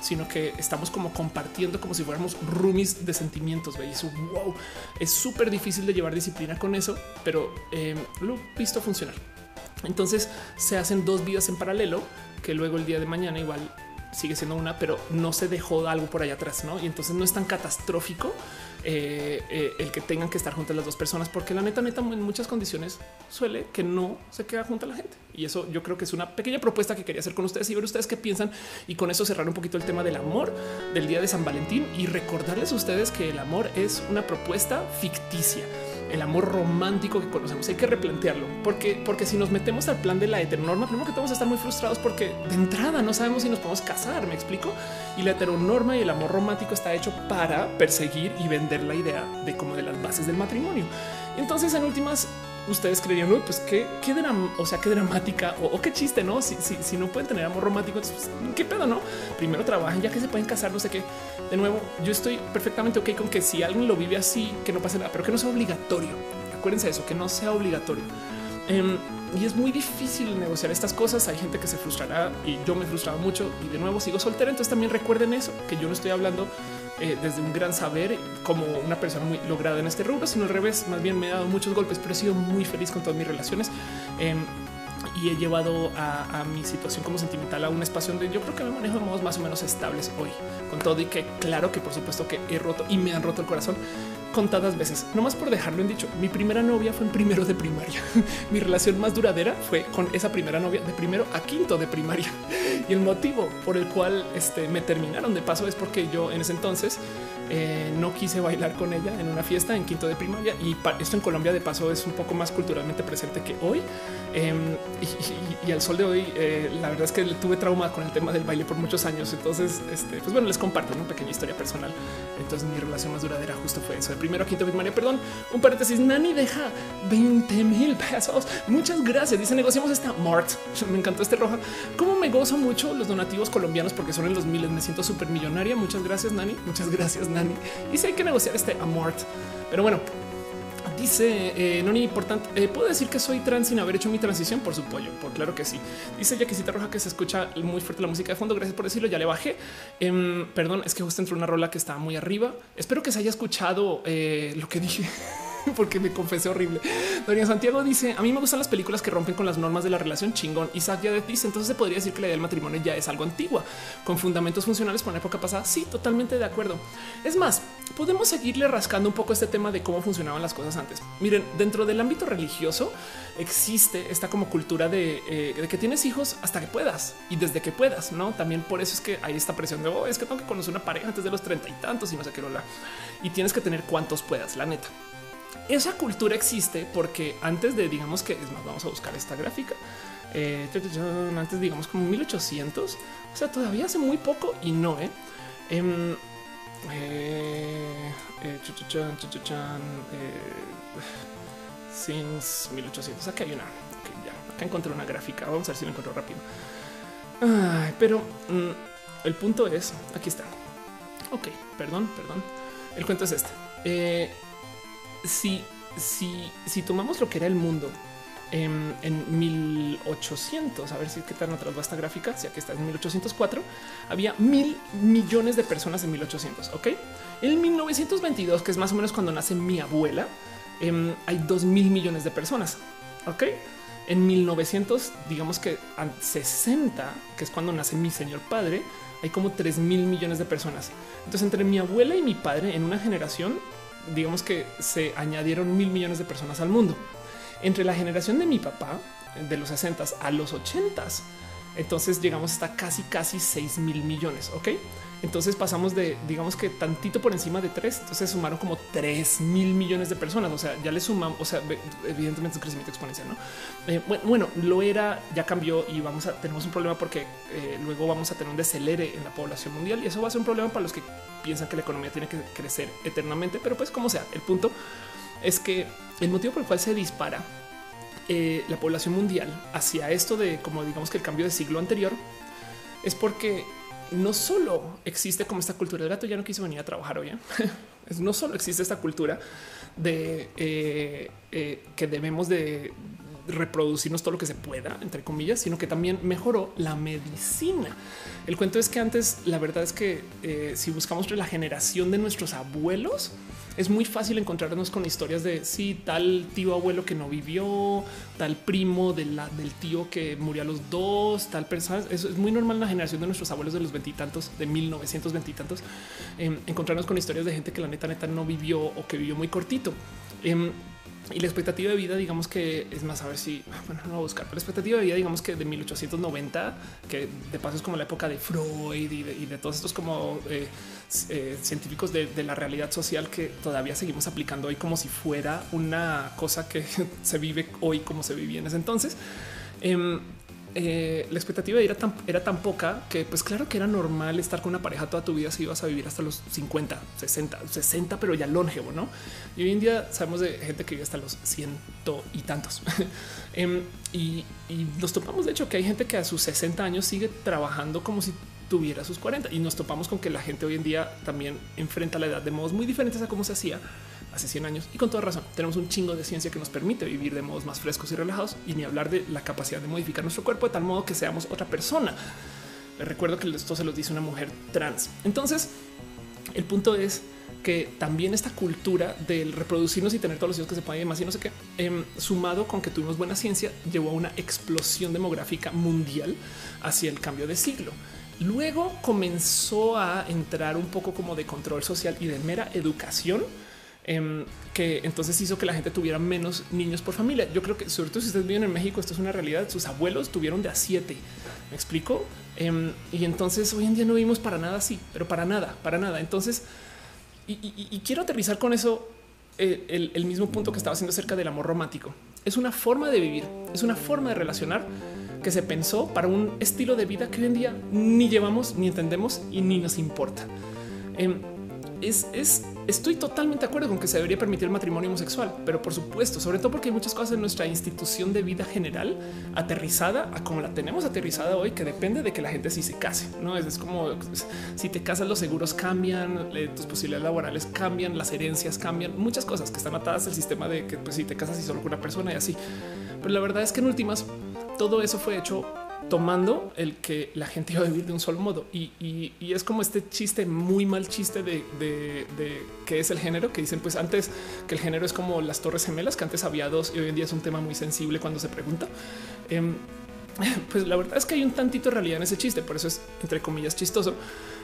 sino que estamos como compartiendo como si fuéramos roomies de sentimientos. Y eso wow, es súper difícil de llevar disciplina con eso, pero eh, lo he visto funcionar. Entonces se hacen dos vidas en paralelo que luego el día de mañana igual sigue siendo una, pero no se dejó algo por allá atrás, ¿no? Y entonces no es tan catastrófico eh, eh, el que tengan que estar juntas las dos personas, porque la neta, neta, en muchas condiciones suele que no se queda junta la gente. Y eso yo creo que es una pequeña propuesta que quería hacer con ustedes y ver ustedes qué piensan y con eso cerrar un poquito el tema del amor del día de San Valentín y recordarles a ustedes que el amor es una propuesta ficticia el amor romántico que conocemos. Hay que replantearlo porque, porque si nos metemos al plan de la heteronorma, primero que vamos a estar muy frustrados porque de entrada no sabemos si nos podemos casar. Me explico. Y la heteronorma y el amor romántico está hecho para perseguir y vender la idea de como de las bases del matrimonio. Entonces, en últimas, ustedes creerían, pues qué, qué o sea, qué dramática o, qué chiste, no? Si, si, si, no pueden tener amor romántico, pues, qué pedo, no? Primero trabajan, ya que se pueden casar, no sé qué. De nuevo, yo estoy perfectamente ok con que si alguien lo vive así, que no pase nada, pero que no sea obligatorio. Acuérdense de eso, que no sea obligatorio. Em, y es muy difícil negociar estas cosas. Hay gente que se frustrará y yo me frustraba mucho y de nuevo sigo soltera. Entonces también recuerden eso, que yo no estoy hablando eh, desde un gran saber como una persona muy lograda en este rubro, sino al revés. Más bien me he dado muchos golpes, pero he sido muy feliz con todas mis relaciones. Em, y he llevado a, mi situación como sentimental a un espacio donde yo creo que me manejo de modos más o menos estables hoy, con todo y que claro que por supuesto que he roto y me han roto el corazón contadas veces, no más por dejarlo en dicho. Mi primera novia fue en primero de primaria. mi relación más duradera fue con esa primera novia de primero a quinto de primaria. y el motivo por el cual este, me terminaron de paso es porque yo en ese entonces eh, no quise bailar con ella en una fiesta en quinto de primaria y esto en Colombia de paso es un poco más culturalmente presente que hoy. Em, y, al sol de hoy, eh, la verdad es que tuve trauma con el tema del baile por muchos años. Entonces, este, pues bueno, les comparto una pequeña historia personal. Entonces, mi relación más duradera justo fue eso. De primero a quinto primaria, perdón, un paréntesis. Nani deja 20 mil pesos. Muchas gracias. Dice negociamos esta Mart. Me encantó este roja. Como me gozo mucho los donativos colombianos porque son en los miles. Me siento súper millonaria. Muchas gracias, Nani. Muchas gracias, Nani. Y si hay que negociar este Amort. Pero bueno, Dice eh, no ni importante. Eh, Puedo decir que soy trans sin haber hecho mi transición por su pollo. Por claro que sí. Dice Yaquisita Roja que se escucha muy fuerte la música de fondo. Gracias por decirlo. Ya le bajé. Em, perdón, es que justo entró una rola que estaba muy arriba. Espero que se haya escuchado eh, lo que dije. porque me confesé horrible. Doña Santiago dice: A mí me gustan las películas que rompen con las normas de la relación chingón. Isaac ya dice: Entonces se podría decir que la idea del matrimonio ya es algo antigua, con fundamentos funcionales por la época pasada. Sí, totalmente de acuerdo. Es más, podemos seguirle rascando un poco este tema de cómo funcionaban las cosas antes. Miren, dentro del ámbito religioso existe esta como cultura de, eh, que tienes hijos hasta que puedas y desde que puedas, no? También por eso es que hay esta presión de oh, es que tengo que conocer una pareja antes de los treinta y tantos y no sé qué, la y tienes que tener cuantos puedas. La neta, esa cultura existe porque antes de, digamos que es más, vamos a buscar esta gráfica. Eh, antes, digamos, como 1800, o sea, todavía hace muy poco y no, eh. Em, eh, eh, since 1800. Aquí hay una. ya, acá encontré una gráfica. Vamos a ver si lo encuentro rápido. pero mm, el punto es aquí está. Ok, perdón, perdón. El cuento es este si, si, si tomamos lo que era el mundo en, en 1800, a ver si qué tan atrás va esta gráfica, si aquí está en 1804, había mil millones de personas en 1800, ¿ok? En 1922, que es más o menos cuando nace mi abuela, em, hay dos mil millones de personas, ¿ok? En 1900, digamos que 60, que es cuando nace mi señor padre, hay como 3 mil millones de personas. Entonces, entre mi abuela y mi padre en una generación digamos que se añadieron mil millones de personas al mundo. Entre la generación de mi papá, de los 60 a los 80, Entonces llegamos hasta casi, casi 6 mil millones. Ok. Entonces pasamos de, digamos que tantito por encima de tres. Entonces sumaron como 3 mil millones de personas. O sea, ya le sumamos, o sea, evidentemente un crecimiento exponencial. No eh, bueno, lo era, ya cambió y vamos a tenemos un problema porque eh, luego vamos a tener un decelere en la población mundial y eso va a ser un problema para los que piensan que la economía tiene que crecer eternamente. Pero pues como sea, el punto es que el motivo por el cual se dispara eh, la población mundial hacia esto de como digamos que el cambio de siglo anterior es porque no solo existe como esta cultura del gato ya no quiso venir a trabajar hoy. ¿eh? no solo existe esta cultura de eh, eh, que debemos de reproducirnos todo lo que se pueda, entre comillas, sino que también mejoró la medicina. El cuento es que antes la verdad es que si buscamos la generación de nuestros abuelos, es muy fácil encontrarnos con historias de sí, tal tío abuelo que no vivió, tal primo de del tío que murió a los dos, tal persona. Eso es muy normal en la generación de nuestros abuelos de los veintitantos, de 1920 y tantos, encontrarnos con historias de gente que la neta neta no vivió o que vivió muy cortito. Em, y la expectativa de vida, digamos que es más, a ver si, bueno, no voy a buscar, pero la expectativa de vida, digamos que de 1890, que de paso es como la época de Freud y de, todos estos como eh, eh, científicos de, la realidad social que todavía seguimos aplicando hoy como si fuera una cosa que se vive hoy como se vivía en ese entonces. Em, eh, la expectativa era tan, era tan poca que pues claro que era normal estar con una pareja toda tu vida si ibas a vivir hasta los 50, 60, 60, pero ya longevo, ¿no? Y hoy en día sabemos de gente que vive hasta los ciento y tantos. Em, y, nos topamos de hecho que hay gente que a sus 60 años sigue trabajando como si tuviera sus 40 y nos topamos con que la gente hoy en día también enfrenta la edad de modos muy diferentes a cómo se hacía hace 100 años y con toda razón tenemos un chingo de ciencia que nos permite vivir de modos más frescos y relajados y ni hablar de la capacidad de modificar nuestro cuerpo de tal modo que seamos otra persona. Recuerdo que esto se los dice una mujer trans. Entonces, el punto es que también esta cultura del reproducirnos y tener todos los hijos que se pueden y más y no sé qué, em, sumado con que tuvimos buena ciencia, llevó a una explosión demográfica mundial hacia el cambio de siglo. Luego comenzó a entrar un poco como de control social y de mera educación Em, que entonces hizo que la gente tuviera menos niños por familia. Yo creo que sobre todo si ustedes viven en México, esto es una realidad. Sus abuelos tuvieron de a siete. Me explico. Em, y entonces hoy en día no vimos para nada así, pero para nada, para nada. Entonces, y, quiero aterrizar con eso eh, el, mismo punto que estaba haciendo acerca del amor romántico. Es una forma de vivir, es una forma de relacionar que se pensó para un estilo de vida que hoy en día ni llevamos, ni entendemos y ni nos importa. Em, es, es Estoy totalmente de acuerdo con que se debería permitir el matrimonio homosexual, pero por supuesto, sobre todo porque hay muchas cosas en nuestra institución de vida general aterrizada a como la tenemos aterrizada hoy, que depende de que la gente sí se case. No es, como si te casas, los seguros cambian, tus posibilidades laborales cambian, las herencias cambian, muchas cosas que están atadas al sistema de que pues, si te casas y solo con una persona y así. Pero la verdad es que en últimas todo eso fue hecho tomando el que la gente iba a vivir de un solo modo. Y, es como este chiste, muy mal chiste de, de, qué es el género, que dicen pues antes que el género es como las torres gemelas, que antes había dos y hoy en día es un tema muy sensible cuando se pregunta. Em, pues la verdad es que hay un tantito de realidad en ese chiste, por eso es entre comillas chistoso.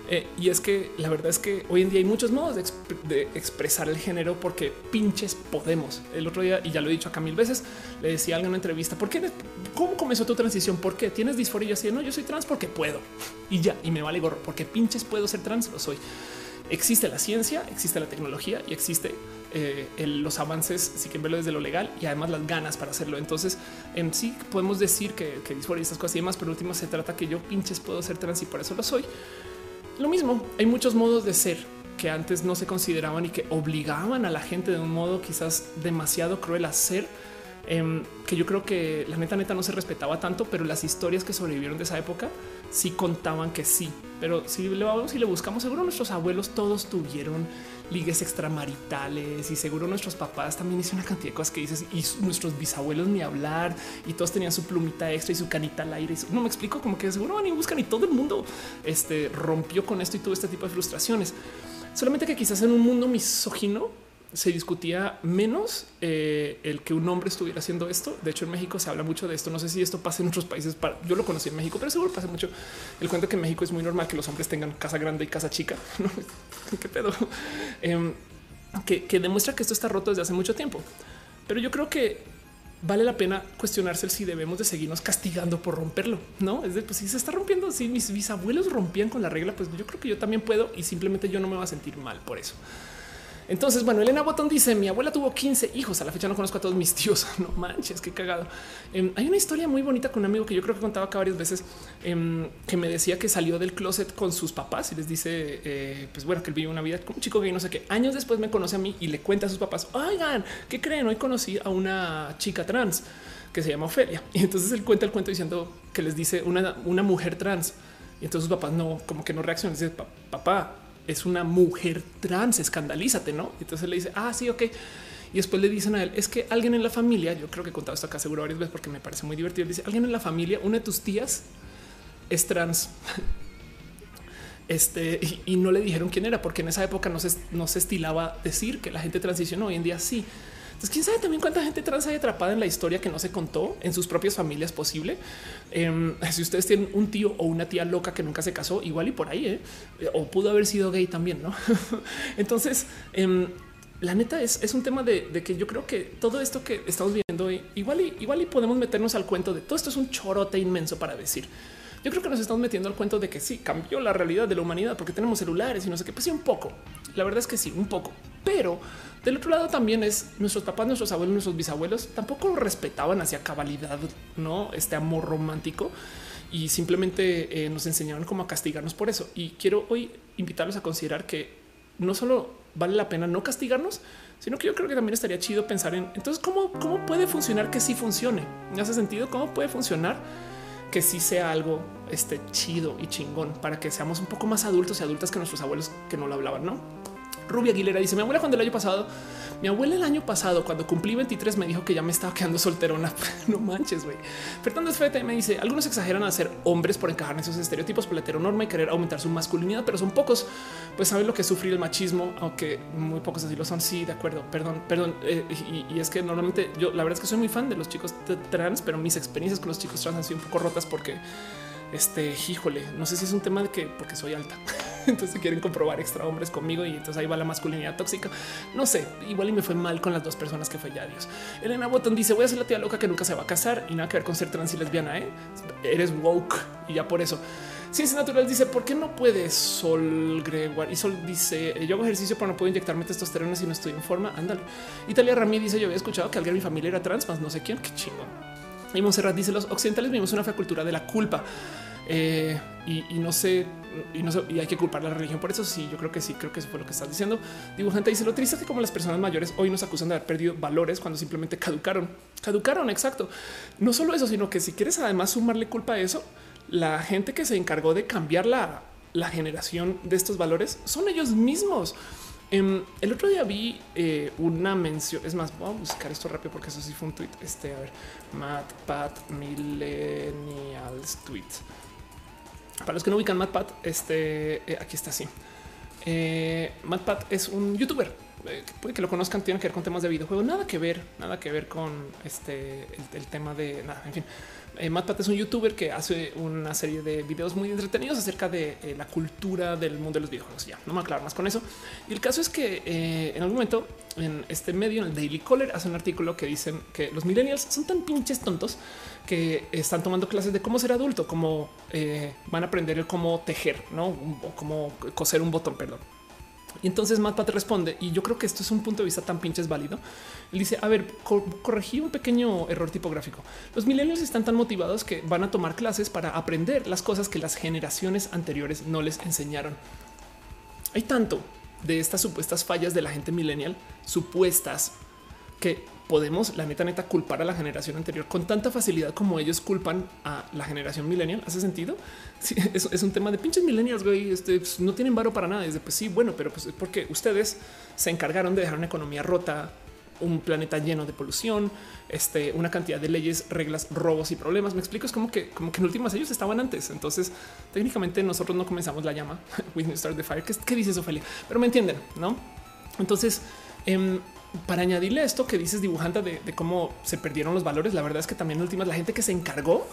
Eh, y es que la verdad es que hoy en día hay muchos modos de, expresar el género porque pinches podemos. El otro día, y ya lo he dicho acá mil veces, le decía a alguien en una entrevista, ¿por qué? ¿Cómo comenzó tu transición? ¿Por qué tienes disforia? Y así, no, yo soy trans porque puedo. Y ya, y me vale gorro, porque pinches puedo ser trans, lo soy. Existe la ciencia, existe la tecnología y existe eh, los avances, si quieren verlo desde lo legal y además las ganas para hacerlo. Entonces, en sí podemos decir que, que disforia y estas cosas y demás, pero último se trata que yo pinches puedo ser trans y por eso lo soy. Lo mismo, hay muchos modos de ser que antes no se consideraban y que obligaban a la gente de un modo quizás demasiado cruel a ser, em, que yo creo que la neta neta no se respetaba tanto, pero las historias que sobrevivieron de esa época sí contaban que sí. Pero si le, si le buscamos, seguro nuestros abuelos todos tuvieron ligues extramaritales y seguro nuestros papás también hicieron una cantidad de cosas que dices y nuestros bisabuelos ni hablar y todos tenían su plumita extra y su canita al aire. no me explico como que seguro van y buscan y todo el mundo este, rompió con esto y tuvo este tipo de frustraciones. Solamente que quizás en un mundo misógino se discutía menos eh, el que un hombre estuviera haciendo esto. De hecho, en México se habla mucho de esto. No sé si esto pasa en otros países. Yo lo conocí en México, pero seguro pasa mucho. El cuento que en México es muy normal que los hombres tengan casa grande y casa chica. ¿Qué pedo? Em, que, demuestra que esto está roto desde hace mucho tiempo. Pero yo creo que vale la pena cuestionarse si debemos de seguirnos castigando por romperlo. No es de pues si se está rompiendo, si mis bisabuelos rompían con la regla, pues yo creo que yo también puedo y simplemente yo no me voy a sentir mal por eso. Entonces, bueno, Elena Botón dice: Mi abuela tuvo 15 hijos. A la fecha no conozco a todos mis tíos. No manches, qué cagado. Em, hay una historia muy bonita con un amigo que yo creo que contaba acá varias veces em, que me decía que salió del closet con sus papás y les dice: eh, Pues bueno, que él vive una vida como un chico gay, no sé qué. Años después me conoce a mí y le cuenta a sus papás: Oigan, ¿qué creen? Hoy conocí a una chica trans que se llama Ofelia. Y entonces él cuenta el cuento diciendo que les dice una, una mujer trans. Y entonces sus papás no, como que no reaccionan. Dice papá, es una mujer trans, escandalízate, ¿no? Entonces le dice, ah, sí, ok. Y después le dicen a él, es que alguien en la familia, yo creo que he contado esto acá seguro varias veces porque me parece muy divertido, dice, alguien en la familia, una de tus tías es trans. Este, y, no le dijeron quién era, porque en esa época no se, no se estilaba decir que la gente transicionó, hoy en día sí. Entonces, quién sabe también cuánta gente trans hay atrapada en la historia que no se contó en sus propias familias posible. Em, si ustedes tienen un tío o una tía loca que nunca se casó, igual y por ahí, ¿eh? o pudo haber sido gay también, no? Entonces, em, la neta es, es un tema de, que yo creo que todo esto que estamos viendo igual y igual y podemos meternos al cuento de todo esto es un chorote inmenso para decir. Yo creo que nos estamos metiendo al cuento de que sí cambió la realidad de la humanidad porque tenemos celulares y no sé qué. Pues sí, un poco. La verdad es que sí, un poco, pero del otro lado también es nuestros papás, nuestros abuelos, nuestros bisabuelos tampoco respetaban hacia cabalidad, no este amor romántico y simplemente eh, nos enseñaban cómo castigarnos por eso. Y quiero hoy invitarlos a considerar que no solo vale la pena no castigarnos, sino que yo creo que también estaría chido pensar en entonces cómo, cómo puede funcionar que sí funcione. En ese sentido, cómo puede funcionar que sí sea algo este chido y chingón para que seamos un poco más adultos y adultas que nuestros abuelos que no lo hablaban, no? Rubia Aguilera dice: Mi abuela, cuando el año pasado, mi abuela el año pasado, cuando cumplí 23, me dijo que ya me estaba quedando solterona. no manches, güey. Fernando Fete me dice: Algunos exageran a ser hombres por encajar en esos estereotipos por la y querer aumentar su masculinidad, pero son pocos. Pues saben lo que es sufrir el machismo, aunque muy pocos así lo son. Sí, de acuerdo. Perdón, perdón. Eh, y, es que normalmente yo, la verdad es que soy muy fan de los chicos trans, pero mis experiencias con los chicos trans han sido un poco rotas porque este, híjole, no sé si es un tema de que porque soy alta, entonces quieren comprobar extra hombres conmigo y entonces ahí va la masculinidad tóxica. No sé, igual y me fue mal con las dos personas que fue ya Dios. Elena Botton dice voy a ser la tía loca que nunca se va a casar y nada que ver con ser trans y lesbiana. ¿eh? Eres woke y ya por eso. Ciencia Natural dice por qué no puedes Sol Gregoire y Sol dice yo hago ejercicio pero no puedo inyectarme testosterona si no estoy en forma. Ándale. Italia Ramírez dice yo había escuchado que alguien de mi familia era trans, más no sé quién. Qué chingón. Y Monserrat dice los occidentales vivimos una cultura de la culpa. Eh, y, no sé, y no sé, y hay que culpar la religión por eso. Sí, yo creo que sí, creo que eso fue lo que estás diciendo. Dibujante dice lo triste es que como las personas mayores hoy nos acusan de haber perdido valores cuando simplemente caducaron, caducaron. Exacto. No solo eso, sino que si quieres además sumarle culpa a eso, la gente que se encargó de cambiar la, la generación de estos valores son ellos mismos. Em, el otro día vi eh, una mención. Es más, voy a buscar esto rápido porque eso sí fue un tweet. Este, a ver, Matt Pat Millennials tweet. Para los que no ubican Matt Pat, este eh, aquí está así. Eh, es un youtuber. puede que lo conozcan, tiene que ver con temas de videojuegos, nada que ver, nada que ver con este el tema de nada. En fin, eh, Matt Pat es un youtuber que hace una serie de videos muy entretenidos acerca de eh, la cultura del mundo de los videojuegos. Ya no me aclaro más con eso. Y el caso es que eh, en algún momento en este medio, en el Daily Caller, hace un artículo que dicen que los millennials son tan pinches tontos que están tomando clases de cómo ser adulto, cómo van a aprender el cómo tejer, no o cómo coser un botón, perdón. Y entonces Matt responde, y yo creo que esto es un punto de vista tan pinches válido. Él dice, a ver, corregí un pequeño error tipográfico. Los millennials están tan motivados que van a tomar clases para aprender las cosas que las generaciones anteriores no les enseñaron. Hay tanto de estas supuestas fallas de la gente millennial, supuestas, que podemos, la neta, neta, culpar a la generación anterior con tanta facilidad como ellos culpan a la generación millennial. ¿Hace sentido? Sí, es, un tema de pinches millennials, güey. Este, pues, no tienen varo para nada. Desde pues sí, bueno, pero pues es porque ustedes se encargaron de dejar una economía rota, un planeta lleno de polución, este, una cantidad de leyes, reglas, robos y problemas. Me explico. Es como que, como que en últimas ellos estaban antes. Entonces, técnicamente nosotros no comenzamos la llama. We start the fire. ¿Qué, qué dices, Ophelia? Pero me entienden, no? Entonces, eh, para añadirle esto que dices dibujante de, cómo se perdieron los valores, la verdad es que también últimas la gente que se encargó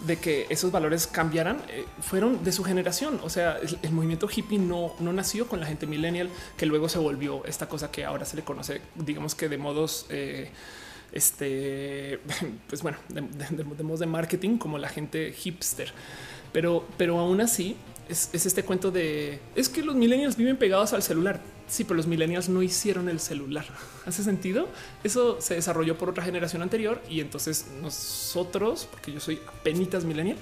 de que esos valores cambiaran eh, fueron de su generación. O sea, el, movimiento hippie no, no nació con la gente millennial que luego se volvió esta cosa que ahora se le conoce, digamos que de modos eh, este, pues bueno, de, de, de marketing como la gente hipster. Pero, pero aún así es, este cuento de es que los millennials viven pegados al celular. Sí, pero los millennials no hicieron el celular. ¿Hace sentido? Eso se desarrolló por otra generación anterior y entonces nosotros, porque yo soy penitas millennial,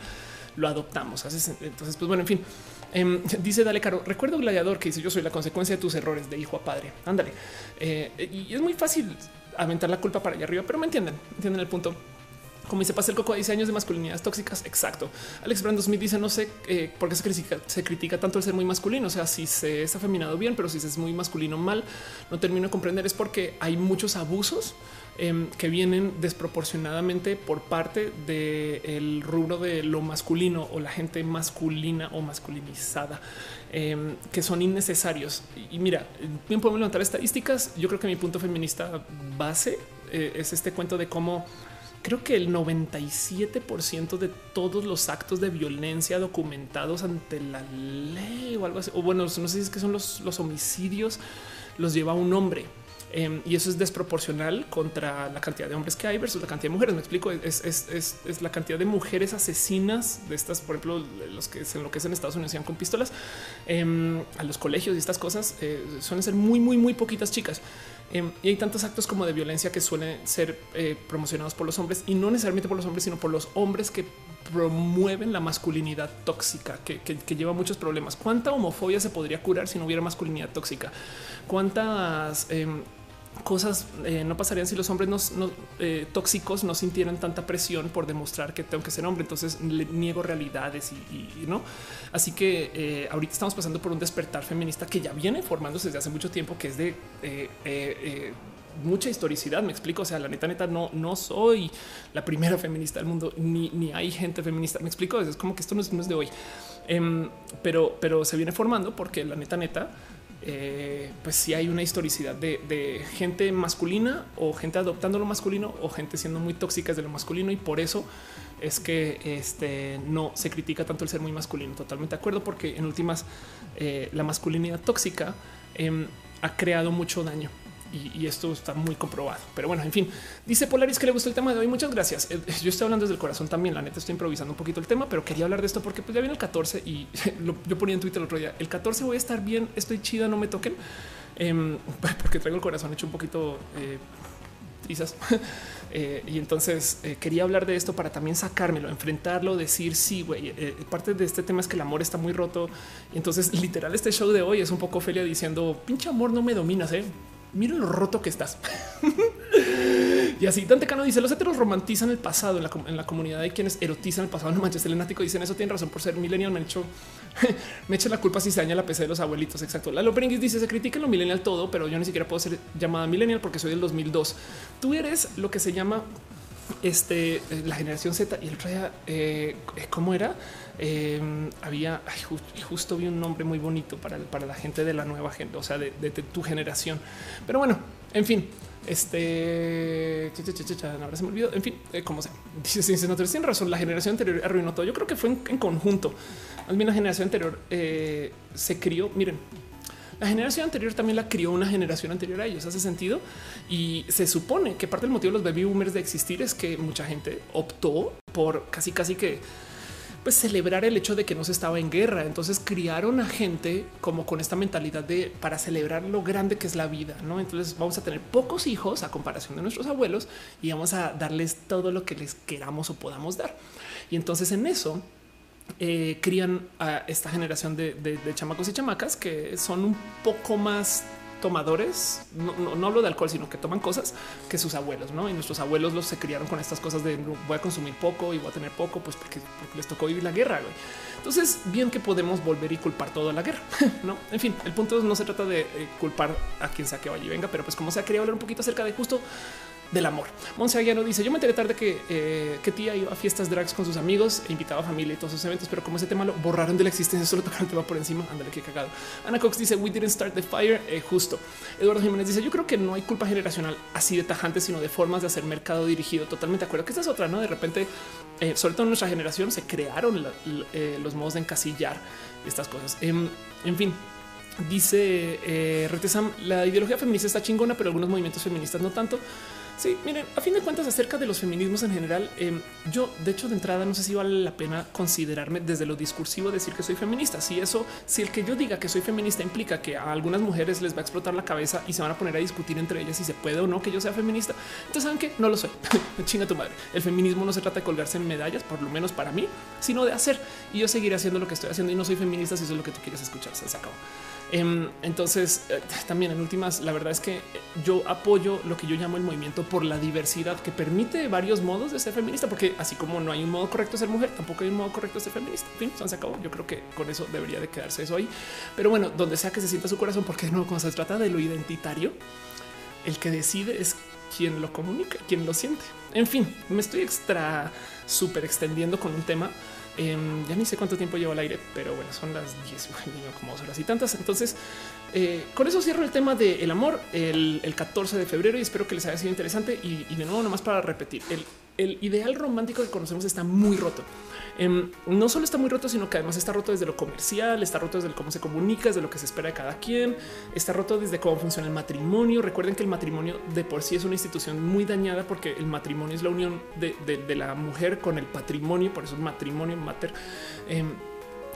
lo adoptamos. Entonces, pues bueno, en fin. Em, dice Dale Caro, recuerdo Gladiador que dice yo soy la consecuencia de tus errores de hijo a padre. Ándale. Eh, y es muy fácil aventar la culpa para allá arriba, pero me entienden, entienden el punto. Como dice Pasa el Coco, dice años de masculinidades tóxicas. Exacto. Alex Brando Smith dice: No sé eh, por qué se critica, se critica tanto el ser muy masculino. O sea, si se es afeminado bien, pero si se es muy masculino mal, no termino de comprender. Es porque hay muchos abusos em, que vienen desproporcionadamente por parte del rubro de lo masculino o la gente masculina o masculinizada em, que son innecesarios. Y, mira, bien podemos levantar estadísticas. Yo creo que mi punto feminista base eh, es este cuento de cómo creo que el 97% de todos los actos de violencia documentados ante la ley o algo así, o bueno, no sé si es que son los, los homicidios, los lleva un hombre. Em, y eso es desproporcional contra la cantidad de hombres que hay versus la cantidad de mujeres. Me explico, es, es, es, es la cantidad de mujeres asesinas de estas, por ejemplo, los que se enloquecen en Estados Unidos con pistolas em, a los colegios y estas cosas eh, suelen ser muy, muy, muy poquitas chicas. Em, y hay tantos actos como de violencia que suelen ser eh, promocionados por los hombres y no necesariamente por los hombres, sino por los hombres que promueven la masculinidad tóxica que, lleva muchos problemas. ¿Cuánta homofobia se podría curar si no hubiera masculinidad tóxica? ¿Cuántas em, cosas eh, no pasarían si los hombres no, eh, tóxicos no sintieran tanta presión por demostrar que tengo que ser hombre. Entonces le niego realidades y, no. Así que eh, ahorita estamos pasando por un despertar feminista que ya viene formándose desde hace mucho tiempo, que es de mucha historicidad. Me explico. O sea, la neta, neta, no, no soy la primera feminista del mundo, ni, ni hay gente feminista. Me explico. Es como que esto no es, de hoy, em, pero, pero se viene formando porque la neta, neta, eh, pues si hay una historicidad de, gente masculina o gente adoptando lo masculino o gente siendo muy tóxicas de lo masculino y por eso es que este no se critica tanto el ser muy masculino. Totalmente de acuerdo, porque en últimas eh, la masculinidad tóxica em, ha creado mucho daño y, esto está muy comprobado. Pero bueno, en fin, dice Polaris que le gustó el tema de hoy. Muchas gracias. Eh, yo estoy hablando desde el corazón también. La neta estoy improvisando un poquito el tema, pero quería hablar de esto porque pues ya viene el 14 y yo ponía en Twitter el otro día. El 14 voy a estar bien. Estoy chida, no me toquen em, porque traigo el corazón hecho un poquito eh, trizas. Eh, y entonces eh, quería hablar de esto para también sacármelo, enfrentarlo, decir sí, güey. parte de este tema es que el amor está muy roto. Y entonces, literal, este show de hoy es un poco Ophelia diciendo pinche amor, no me dominas. Eh mira lo roto que estás. y así Dante Cano dice los heteros romantizan el pasado en la, comunidad de quienes erotizan el pasado. No manches, el enático dicen eso tiene razón por ser millennial. Me hecho, me echa la culpa si se daña la PC de los abuelitos. Exacto. Lalo Perenguis dice se critica lo millennial todo, pero yo ni siquiera puedo ser llamada millennial porque soy del 2002. Tú eres lo que se llama este, eh, la generación Z y el otro día, eh, ¿cómo era? Em, había justo vi un nombre muy bonito para, para la gente de la nueva gente, o sea, de, tu generación. Pero bueno, en fin, este ahora se me olvidó. En fin, eh, como sea, dice no tiene razón. La generación anterior arruinó todo. Yo creo que fue en, conjunto. Al menos la generación anterior eh, se crió. Miren, la generación anterior también la crió una generación anterior a ellos. Hace sentido. Y se supone que parte del motivo de los baby boomers de existir es que mucha gente optó por casi, casi que pues celebrar el hecho de que no se estaba en guerra. Entonces criaron a gente como con esta mentalidad de para celebrar lo grande que es la vida. No, entonces vamos a tener pocos hijos a comparación de nuestros abuelos y vamos a darles todo lo que les queramos o podamos dar. Y entonces en eso eh, crían a esta generación de, chamacos y chamacas que son un poco más tomadores, no, hablo de alcohol, sino que toman cosas que sus abuelos, ¿no? Y nuestros abuelos los se criaron con estas cosas de voy a consumir poco y voy a tener poco, pues porque, les tocó vivir la guerra. Entonces, bien que podemos volver y culpar toda la guerra, ¿no? En fin, el punto no se trata de eh, culpar a quien sea que vaya y venga, pero pues como sea, quería hablar un poquito acerca de justo del amor. Monse Aguiano dice: Yo me enteré tarde que, eh, que tía iba a fiestas drags con sus amigos e invitaba a familia y todos sus eventos, pero como ese tema lo borraron de la existencia, solo tocaron el tema por encima. Ándale, qué cagado. Ana Cox dice: We didn't start the fire. Eh, justo. Eduardo Jiménez dice: Yo creo que no hay culpa generacional así de tajante, sino de formas de hacer mercado dirigido. Totalmente de acuerdo. Que esta es otra, no? De repente, eh, sobre todo en nuestra generación, se crearon los modos de encasillar estas cosas. Em, en fin, Dice eh, Retesam, la ideología feminista está chingona, pero algunos movimientos feministas no tanto. Sí, miren, a fin de cuentas, acerca de los feminismos en general, em, yo de hecho de entrada no sé si vale la pena considerarme desde lo discursivo decir que soy feminista. Si eso, si el que yo diga que soy feminista implica que a algunas mujeres les va a explotar la cabeza y se van a poner a discutir entre ellas si se puede o no que yo sea feminista, entonces saben que no lo soy. Chinga tu madre. El feminismo no se trata de colgarse en medallas, por lo menos para mí, sino de hacer. Y yo seguiré haciendo lo que estoy haciendo y no soy feminista si eso es lo que tú quieres escuchar. Se acabó. Em, entonces, eh, también en últimas, la verdad es que yo apoyo lo que yo llamo el movimiento por la diversidad que permite varios modos de ser feminista, porque así como no hay un modo correcto de ser mujer, tampoco hay un modo correcto de ser feminista. En fin, se acabó. Yo creo que con eso debería de quedarse eso ahí. Pero bueno, donde sea que se sienta su corazón, porque no, cuando se trata de lo identitario, el que decide es quien lo comunica, quien lo siente. En fin, me estoy extra súper extendiendo con un tema Em, ya ni sé cuánto tiempo llevo al aire, pero bueno, son las 10, como horas y tantas. Entonces, eh, con eso cierro el tema del amor el, 14 de febrero y espero que les haya sido interesante. Y, y de nuevo, nomás para repetir, el, el ideal romántico que conocemos está muy roto. Em, no solo está muy roto, sino que además está roto desde lo comercial, está roto desde cómo se comunica, desde lo que se espera de cada quien, está roto desde cómo funciona el matrimonio. Recuerden que el matrimonio de por sí es una institución muy dañada porque el matrimonio es la unión de, la mujer con el patrimonio, por eso el matrimonio mater, em,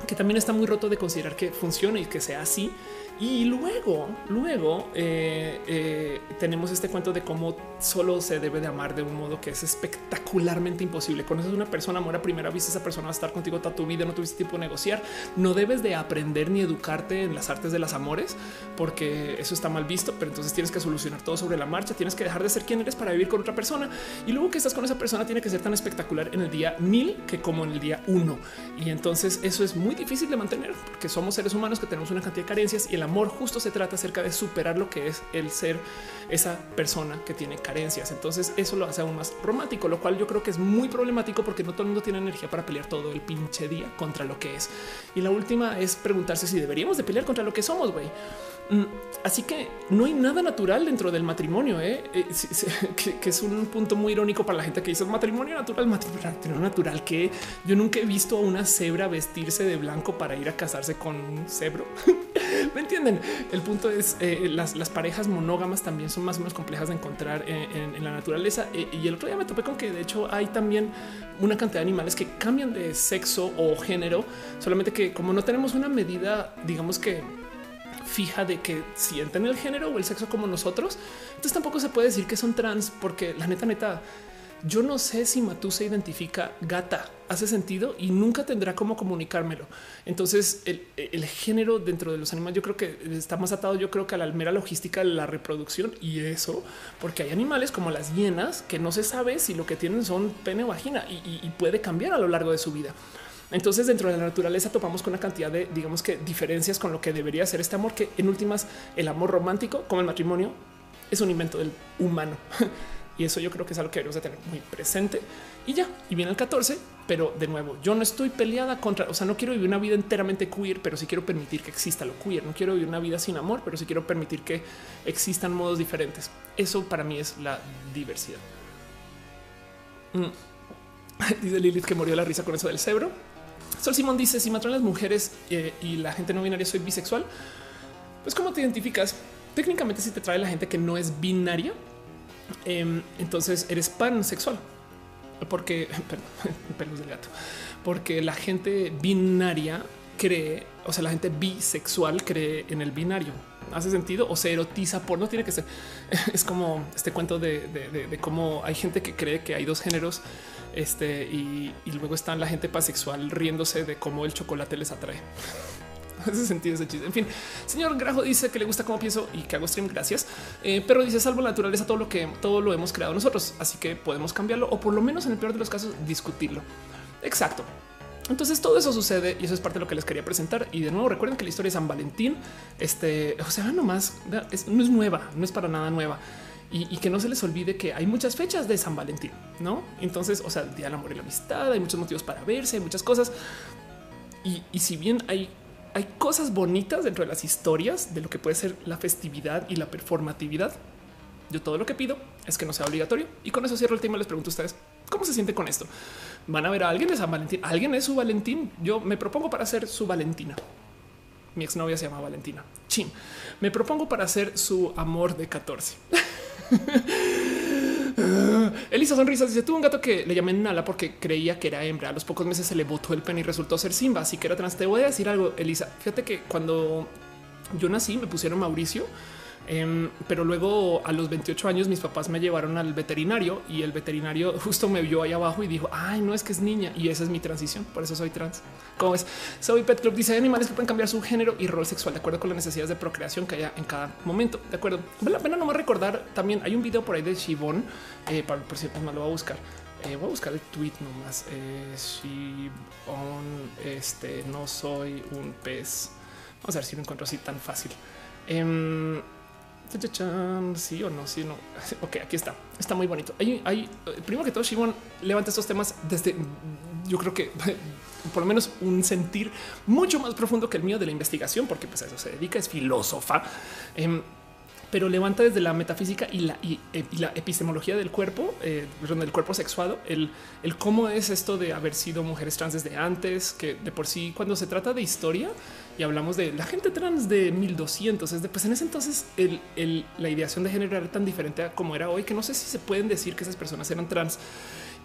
que también está muy roto de considerar que funcione y que sea así. Y luego, luego eh, eh, tenemos este cuento de cómo solo se debe de amar de un modo que es espectacularmente imposible. Conoces una persona, amor a primera vista, esa persona va a estar contigo toda tu vida, no tuviste tiempo de negociar. No debes de aprender ni educarte en las artes de las amores, porque eso está mal visto, pero entonces tienes que solucionar todo sobre la marcha, tienes que dejar de ser quien eres para vivir con otra persona. Y luego que estás con esa persona tiene que ser tan espectacular en el día mil que como en el día uno. Y entonces eso es muy difícil de mantener, porque somos seres humanos que tenemos una cantidad de carencias y el amor justo se trata acerca de superar lo que es el ser esa persona que tiene carencias. Entonces eso lo hace aún más romántico, lo cual yo creo que es muy problemático porque no todo el mundo tiene energía para pelear todo el pinche día contra lo que es. Y la última es preguntarse si deberíamos de pelear contra lo que somos, güey. Mm, así que no hay nada natural dentro del matrimonio, ¿eh? Eh, que, es un punto muy irónico para la gente que dice matrimonio natural, matrimonio natural, que yo nunca he visto a una cebra vestirse de blanco para ir a casarse con un cebro. ¿Me entienden? El punto es eh, las, parejas monógamas también son más o menos complejas de encontrar en, la naturaleza. y el otro día me topé con que de hecho hay también una cantidad de animales que cambian de sexo o género, solamente que como no tenemos una medida, digamos que fija de que sienten el género o el sexo como nosotros. Entonces tampoco se puede decir que son trans porque la neta, neta, yo no sé si Matú se identifica gata, hace sentido y nunca tendrá cómo comunicármelo. Entonces el, género dentro de los animales yo creo que está más atado yo creo que a la mera logística de la reproducción y eso porque hay animales como las hienas que no se sabe si lo que tienen son pene o vagina y puede cambiar a lo largo de su vida. Entonces, dentro de la naturaleza topamos con una cantidad de, digamos que diferencias con lo que debería ser este amor, que en últimas el amor romántico, como el matrimonio, es un invento del humano. y eso yo creo que es algo que debemos de tener muy presente. Y ya, y viene el 14, pero de nuevo, yo no estoy peleada contra, o sea, no quiero vivir una vida enteramente queer, pero sí quiero permitir que exista lo queer. No quiero vivir una vida sin amor, pero sí quiero permitir que existan modos diferentes. Eso para mí es la diversidad. Mm. Dice Lilith que murió la risa con eso del cebro. Sol Simón dice si matan las mujeres eh, y la gente no binaria soy bisexual, pues cómo te identificas? Técnicamente si te trae la gente que no es binaria, em, entonces eres pansexual, porque pelos del gato, porque la gente binaria cree, o sea, la gente bisexual cree en el binario. ¿Hace sentido? O se erotiza por no tiene que ser. Es como este cuento de cómo hay gente que cree que hay dos géneros este, y, luego están la gente pasexual riéndose de cómo el chocolate les atrae. Hace sentido ese chiste. En fin, señor Grajo dice que le gusta cómo pienso y que hago stream. Gracias. Eh, pero dice salvo naturaleza, todo lo que todo lo hemos creado nosotros. Así que podemos cambiarlo o por lo menos en el peor de los casos discutirlo. Exacto. Entonces todo eso sucede y eso es parte de lo que les quería presentar. Y de nuevo recuerden que la historia de San Valentín, este, o sea, nomás es, no es nueva, no es para nada nueva y, que no se les olvide que hay muchas fechas de San Valentín, no? Entonces, o sea, el día del amor y la amistad, hay muchos motivos para verse, hay muchas cosas. Y, si bien hay, hay cosas bonitas dentro de las historias de lo que puede ser la festividad y la performatividad, yo todo lo que pido es que no sea obligatorio. Y con eso cierro el tema. Les pregunto a ustedes cómo se siente con esto. Van a ver a alguien de San Valentín. Alguien es su Valentín. Yo me propongo para ser su Valentina. Mi exnovia se llama Valentina. Chin. Me propongo para ser su amor de 14. Elisa Sonrisas dice: Tuvo un gato que le llamé Nala porque creía que era hembra. A los pocos meses se le botó el pene y resultó ser Simba. Así que era trans. Te voy a decir algo, Elisa. Fíjate que cuando yo nací me pusieron Mauricio Em, pero luego a los 28 años mis papás me llevaron al veterinario y el veterinario justo me vio ahí abajo y dijo, ay, no es que es niña y esa es mi transición, por eso soy trans. ¿Cómo es? Soy Pet Club dice, animales que pueden cambiar su género y rol sexual de acuerdo con las necesidades de procreación que haya en cada momento. De acuerdo. Vale la pena no me recordar, también hay un video por ahí de Shibon, eh, para, por cierto, más lo voy a buscar. Eh, voy a buscar el tweet nomás. Eh, Shibon, este, no soy un pez. Vamos a ver si lo encuentro así tan fácil. Eh, Sí o no, sí no. Ok, aquí está. Está muy bonito. Hay, hay primero que todo, Shimon levanta estos temas desde yo creo que por lo menos un sentir mucho más profundo que el mío de la investigación, porque pues a eso se dedica, es filósofa. Em, pero levanta desde la metafísica y la, y, eh, la epistemología del cuerpo, eh, del cuerpo sexuado, el, cómo es esto de haber sido mujeres trans desde antes, que de por sí cuando se trata de historia, y hablamos de la gente trans de 1200. Es de pues en ese entonces la ideación de género era tan diferente a como era hoy que no sé si se pueden decir que esas personas eran trans.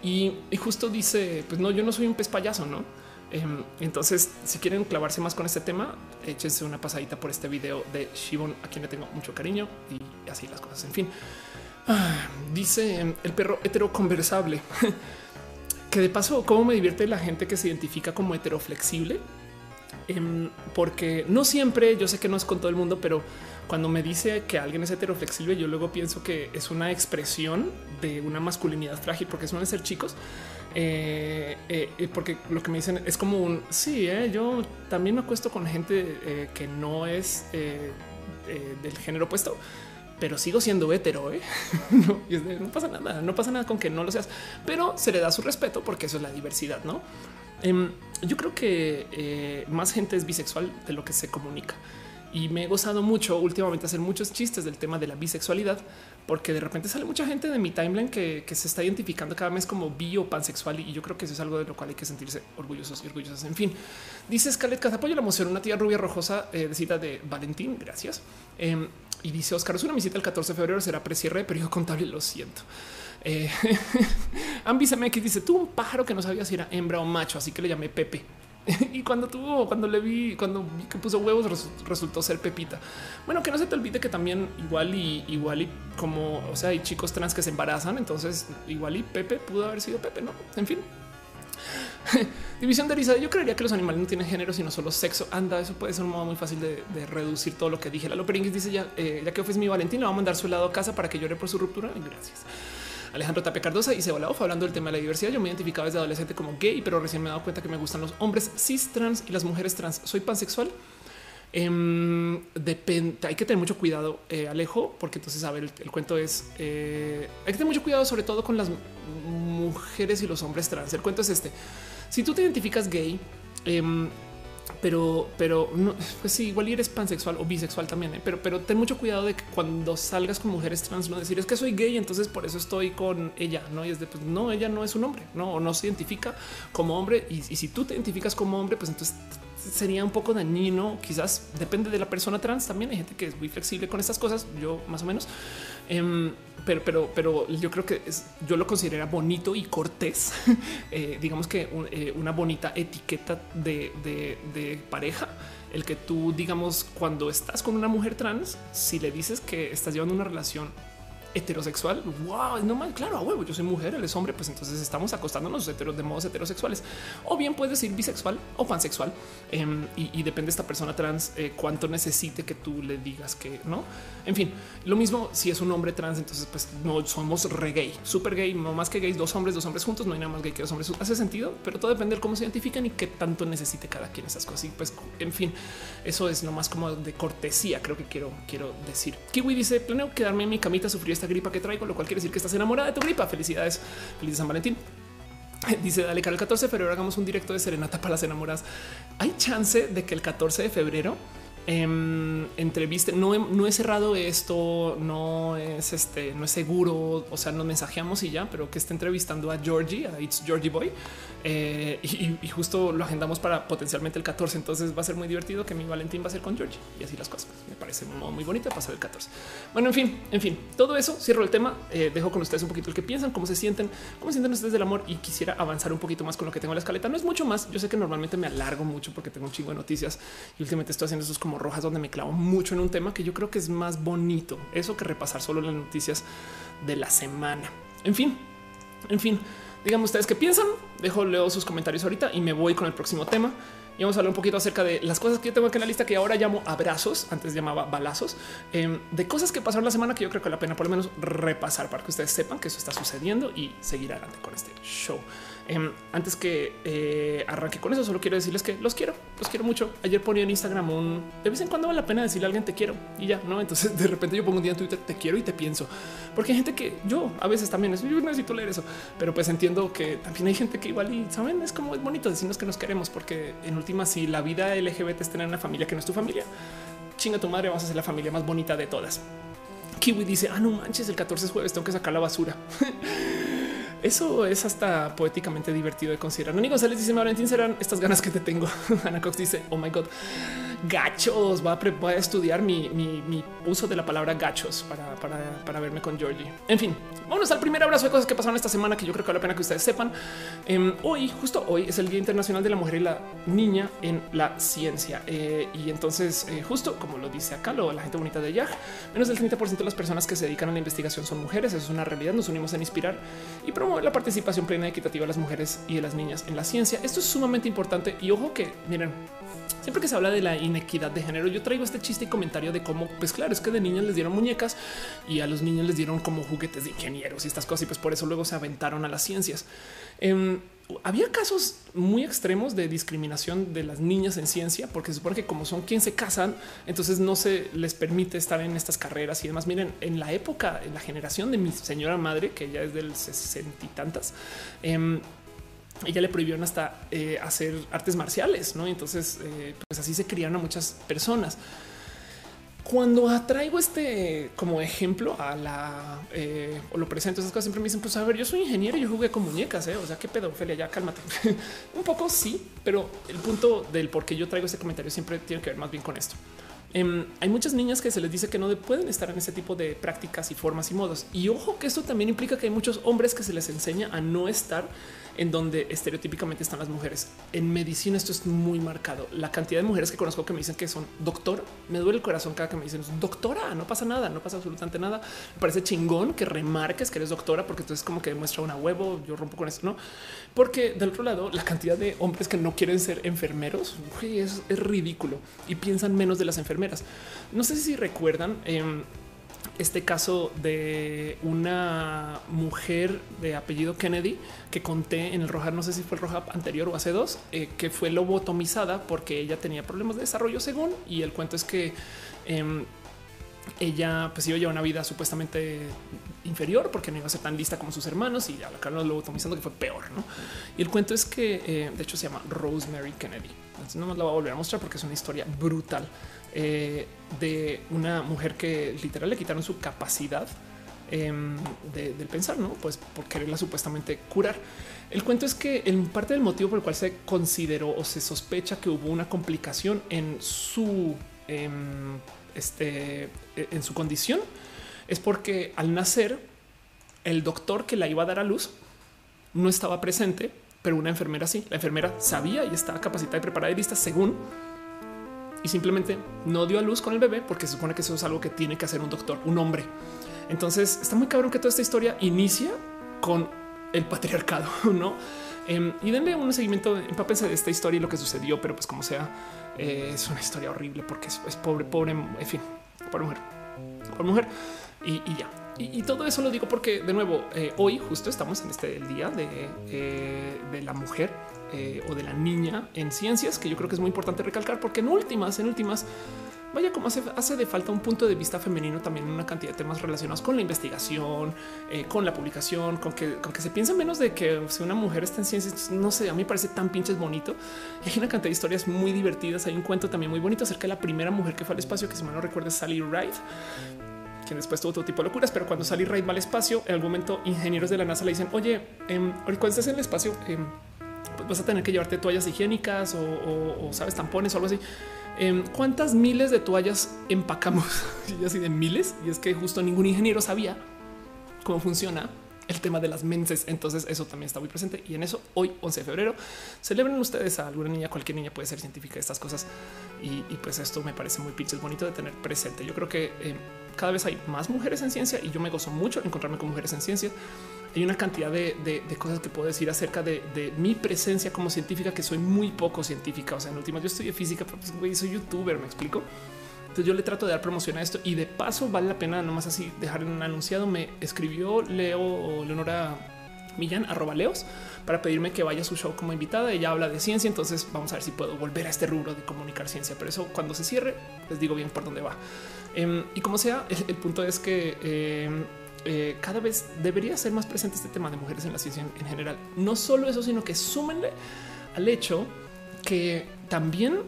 Y, justo dice, pues no, yo no soy un pez payaso, no? Em, entonces, si quieren clavarse más con este tema, échense una pasadita por este video de Shibon, a quien le tengo mucho cariño y así las cosas. En fin, ah, dice em, el perro heteroconversable que de paso, cómo me divierte la gente que se identifica como heteroflexible Em, porque no siempre, yo sé que no es con todo el mundo, pero cuando me dice que alguien es heteroflexible, yo luego pienso que es una expresión de una masculinidad frágil, porque suelen ser chicos. Eh, eh, porque lo que me dicen es como un sí, eh, yo también me acuesto con gente que no es del género opuesto, pero sigo siendo hetero. no, no pasa nada, no pasa nada con que no lo seas, pero se le da su respeto porque eso es la diversidad, no? Em, yo creo que más gente es bisexual de lo que se comunica y me he gozado mucho últimamente hacer muchos chistes del tema de la bisexualidad, porque de repente sale mucha gente de mi timeline que, se está identificando cada mes como bi o pansexual y yo creo que eso es algo de lo cual hay que sentirse orgullosos y orgullosas. En fin, dice Scarlett apoyo la emoción, una tía rubia rojosa eh, de cita de Valentín. Gracias. Em, y dice Oscar, es una visita el 14 de febrero, será precierre de periodo contable. Lo siento. Eh, MX dice tú un pájaro que no sabía si era hembra o macho, así que le llamé Pepe. y cuando tuvo, cuando le vi, cuando vi que puso huevos, resultó ser Pepita. Bueno, que no se te olvide que también igual y igual y como, o sea, hay chicos trans que se embarazan, entonces igual y Pepe pudo haber sido Pepe, no? En fin. División de risa. Yo creería que los animales no tienen género, sino solo sexo. Anda, eso puede ser un modo muy fácil de, reducir todo lo que dije. La Peringuis dice ya, eh, ya que fue mi Valentín, le va a mandar su lado a casa para que llore por su ruptura. Gracias. Alejandro Tapia Cardosa dice hola, hablando del tema de la diversidad. Yo me identificaba desde adolescente como gay, pero recién me he dado cuenta que me gustan los hombres cis trans y las mujeres trans. Soy pansexual. Em, depende, hay que tener mucho cuidado, eh, Alejo, porque entonces, a ver, el, cuento es eh, hay que tener mucho cuidado, sobre todo con las mujeres y los hombres trans. El cuento es este: si tú te identificas gay, em, pero, pero no, pues sí, igual eres pansexual o bisexual también, ¿eh? pero, pero ten mucho cuidado de que cuando salgas con mujeres trans, no decir es que soy gay, entonces por eso estoy con ella, no? Y es de pues no, ella no es un hombre, no, o no se identifica como hombre. Y, y si tú te identificas como hombre, pues entonces sería un poco dañino. Quizás depende de la persona trans. También hay gente que es muy flexible con estas cosas. Yo más o menos. Em, pero, pero, pero yo creo que yo lo considero bonito y cortés. Eh, digamos que eh, una bonita etiqueta de, de, pareja. El que tú, digamos, cuando estás con una mujer trans, si le dices que estás llevando una relación heterosexual. Wow, no mal, claro, a huevo. Yo soy mujer, él es hombre, pues entonces estamos acostándonos de modos heterosexuales. O bien puedes decir bisexual o pansexual. Em, y, depende de esta persona trans eh, cuánto necesite que tú le digas que no. En fin, lo mismo si es un hombre trans, entonces pues no somos re gay, súper gay, no más que gays, dos hombres, dos hombres juntos, no hay nada más gay que dos hombres. Hace sentido, pero todo depende de cómo se identifican y qué tanto necesite cada quien esas cosas. Y pues, en fin, eso es nomás como de cortesía, creo que quiero, quiero decir. Kiwi dice, planeo quedarme en mi camita, sufrir esta gripa que traigo, lo cual quiere decir que estás enamorada de tu gripa. Felicidades, feliz San Valentín. Dice Dale, el 14 de febrero hagamos un directo de serenata para las enamoradas. Hay chance de que el 14 de febrero eh, entrevista. No he, no he cerrado esto, no es este, no es seguro. O sea, nos mensajeamos y ya, pero que esté entrevistando a Georgie, a It's Georgie Boy. Eh, y, justo lo agendamos para potencialmente el 14. Entonces va a ser muy divertido que mi Valentín va a ser con Georgie y así las cosas. Me parece muy bonito pasar el 14. Bueno, en fin, en fin, todo eso cierro el tema. Eh, dejo con ustedes un poquito el que piensan, cómo se sienten, cómo sienten ustedes del amor y quisiera avanzar un poquito más con lo que tengo en la escaleta. No es mucho más. Yo sé que normalmente me alargo mucho porque tengo un chingo de noticias y últimamente estoy haciendo esos como rojas donde me clavo mucho en un tema que yo creo que es más bonito eso que repasar solo las noticias de la semana. En fin, en fin, díganme ustedes qué piensan. Dejo leo sus comentarios ahorita y me voy con el próximo tema. Y vamos a hablar un poquito acerca de las cosas que yo tengo aquí en la lista que ahora llamo abrazos, antes llamaba balazos, eh, de cosas que pasaron la semana que yo creo que la pena por lo menos repasar para que ustedes sepan que eso está sucediendo y seguir adelante con este show. Eh, antes que eh, arranque con eso, solo quiero decirles que los quiero, los quiero mucho. Ayer ponía en Instagram un de vez en cuando vale la pena decirle a alguien te quiero y ya no. Entonces de repente yo pongo un día en Twitter te quiero y te pienso, porque hay gente que yo a veces también es, yo necesito leer eso, pero pues entiendo que también hay gente que igual y saben, es como es bonito decirnos que nos queremos, porque en última, si la vida LGBT es tener una familia que no es tu familia, chinga tu madre, vas a ser la familia más bonita de todas. Kiwi dice: Ah, no manches, el 14 es jueves, tengo que sacar la basura. Eso es hasta poéticamente divertido de considerar. Nani González dice: Valentín, serán estas ganas que te tengo. Ana Cox dice: Oh my God, gachos. Va a, a estudiar mi, mi, mi, uso de la palabra gachos para, para, para, verme con Georgie. En fin, vámonos al primer abrazo de cosas que pasaron esta semana que yo creo que vale la pena que ustedes sepan. Eh, hoy, justo hoy, es el Día Internacional de la Mujer y la Niña en la Ciencia. Eh, y entonces, eh, justo como lo dice acá, lo, la gente bonita de YAG, menos del 30% de las personas que se dedican a la investigación son mujeres. Eso es una realidad. Nos unimos en inspirar y promover la participación plena y equitativa de las mujeres y de las niñas en la ciencia. Esto es sumamente importante y ojo que miren, siempre que se habla de la inequidad de género, yo traigo este chiste y comentario de cómo, pues claro, es que de niñas les dieron muñecas y a los niños les dieron como juguetes de ingenieros y estas cosas y pues por eso luego se aventaron a las ciencias. Eh, había casos muy extremos de discriminación de las niñas en ciencia, porque se supone que como son quien se casan, entonces no se les permite estar en estas carreras y demás. Miren, en la época, en la generación de mi señora madre, que ya es del sesenta y tantas, eh, ella le prohibieron hasta eh, hacer artes marciales, no? Entonces, eh, pues así se criaron a muchas personas. Cuando traigo este como ejemplo a la eh, o lo presento, esas cosas siempre me dicen: Pues a ver, yo soy ingeniero yo jugué con muñecas. O sea, qué pedofilia, ya cálmate un poco. Sí, pero el punto del por qué yo traigo este comentario siempre tiene que ver más bien con esto. Eh, hay muchas niñas que se les dice que no pueden estar en ese tipo de prácticas y formas y modos. Y ojo que esto también implica que hay muchos hombres que se les enseña a no estar en donde estereotípicamente están las mujeres. En medicina esto es muy marcado. La cantidad de mujeres que conozco que me dicen que son doctor, me duele el corazón cada que me dicen doctora, no pasa nada, no pasa absolutamente nada. Me parece chingón que remarques que eres doctora porque entonces como que demuestra una huevo, yo rompo con esto, ¿no? Porque del otro lado, la cantidad de hombres que no quieren ser enfermeros es, ridículo y piensan menos de las enfermeras. No sé si recuerdan, eh, este caso de una mujer de apellido Kennedy que conté en el Roja, no sé si fue el Roja anterior o hace dos, eh, que fue lobotomizada porque ella tenía problemas de desarrollo según y el cuento es que eh, ella pues iba a llevar una vida supuestamente inferior porque no iba a ser tan lista como sus hermanos y la acabaron lobotomizando que fue peor. ¿no? Y el cuento es que eh, de hecho se llama Rosemary Kennedy. No nos la voy a volver a mostrar porque es una historia brutal eh, de una mujer que literal le quitaron su capacidad eh, de, pensar, no? Pues por quererla supuestamente curar. El cuento es que en parte del motivo por el cual se consideró o se sospecha que hubo una complicación en su eh, este, en su condición es porque al nacer el doctor que la iba a dar a luz no estaba presente, pero una enfermera sí. La enfermera sabía y estaba capacitada y preparada y lista según y simplemente no dio a luz con el bebé porque se supone que eso es algo que tiene que hacer un doctor, un hombre. Entonces está muy cabrón que toda esta historia inicia con el patriarcado, no? Eh, y denle un seguimiento, empápense de esta historia y lo que sucedió, pero pues como sea, eh, es una historia horrible porque es, pobre, pobre, en fin, por mujer, por mujer y, ya. Y, todo eso lo digo porque de nuevo eh, hoy justo estamos en este día de, eh, de la mujer eh, o de la niña en ciencias, que yo creo que es muy importante recalcar porque en últimas, en últimas, vaya como hace, hace de falta un punto de vista femenino también en una cantidad de temas relacionados con la investigación, eh, con la publicación, con que, con que se piense menos de que si una mujer está en ciencias, no sé, a mí me parece tan pinches bonito. Y hay una cantidad de historias muy divertidas. Hay un cuento también muy bonito acerca de la primera mujer que fue al espacio, que si mal no recuerdo es Sally Ride quien después tuvo otro tipo de locuras, pero cuando Sally Ride va al espacio, en algún momento ingenieros de la NASA le dicen, oye, eh, cuando estés en el espacio, eh, vas a tener que llevarte toallas higiénicas o, sabes tampones o algo así. Em, ¿Cuántas miles de toallas empacamos? y así de miles. Y es que justo ningún ingeniero sabía cómo funciona el tema de las menses. Entonces eso también está muy presente. Y en eso hoy, 11 de febrero, celebren ustedes a alguna niña, cualquier niña puede ser científica de estas cosas. Y, pues esto me parece muy pinches bonito de tener presente. Yo creo que em, cada vez hay más mujeres en ciencia y yo me gozo mucho encontrarme con mujeres en ciencia hay una cantidad de, cosas que puedo decir acerca de, mi presencia como científica, que soy muy poco científica. O sea, en última yo estudié física, pero pues, soy youtuber, me explico. Entonces yo le trato de dar promoción a esto y de paso vale la pena nomás así dejar en un anunciado. Me escribió Leo o Leonora Millán arroba Leos para pedirme que vaya a su show como invitada. Ella habla de ciencia, entonces vamos a ver si puedo volver a este rubro de comunicar ciencia. Pero eso cuando se cierre les digo bien por dónde va. Em, y como sea, el, punto es que em, eh, cada vez debería ser más presente este tema de mujeres en la ciencia en, general. No solo eso, sino que súmenle al hecho que también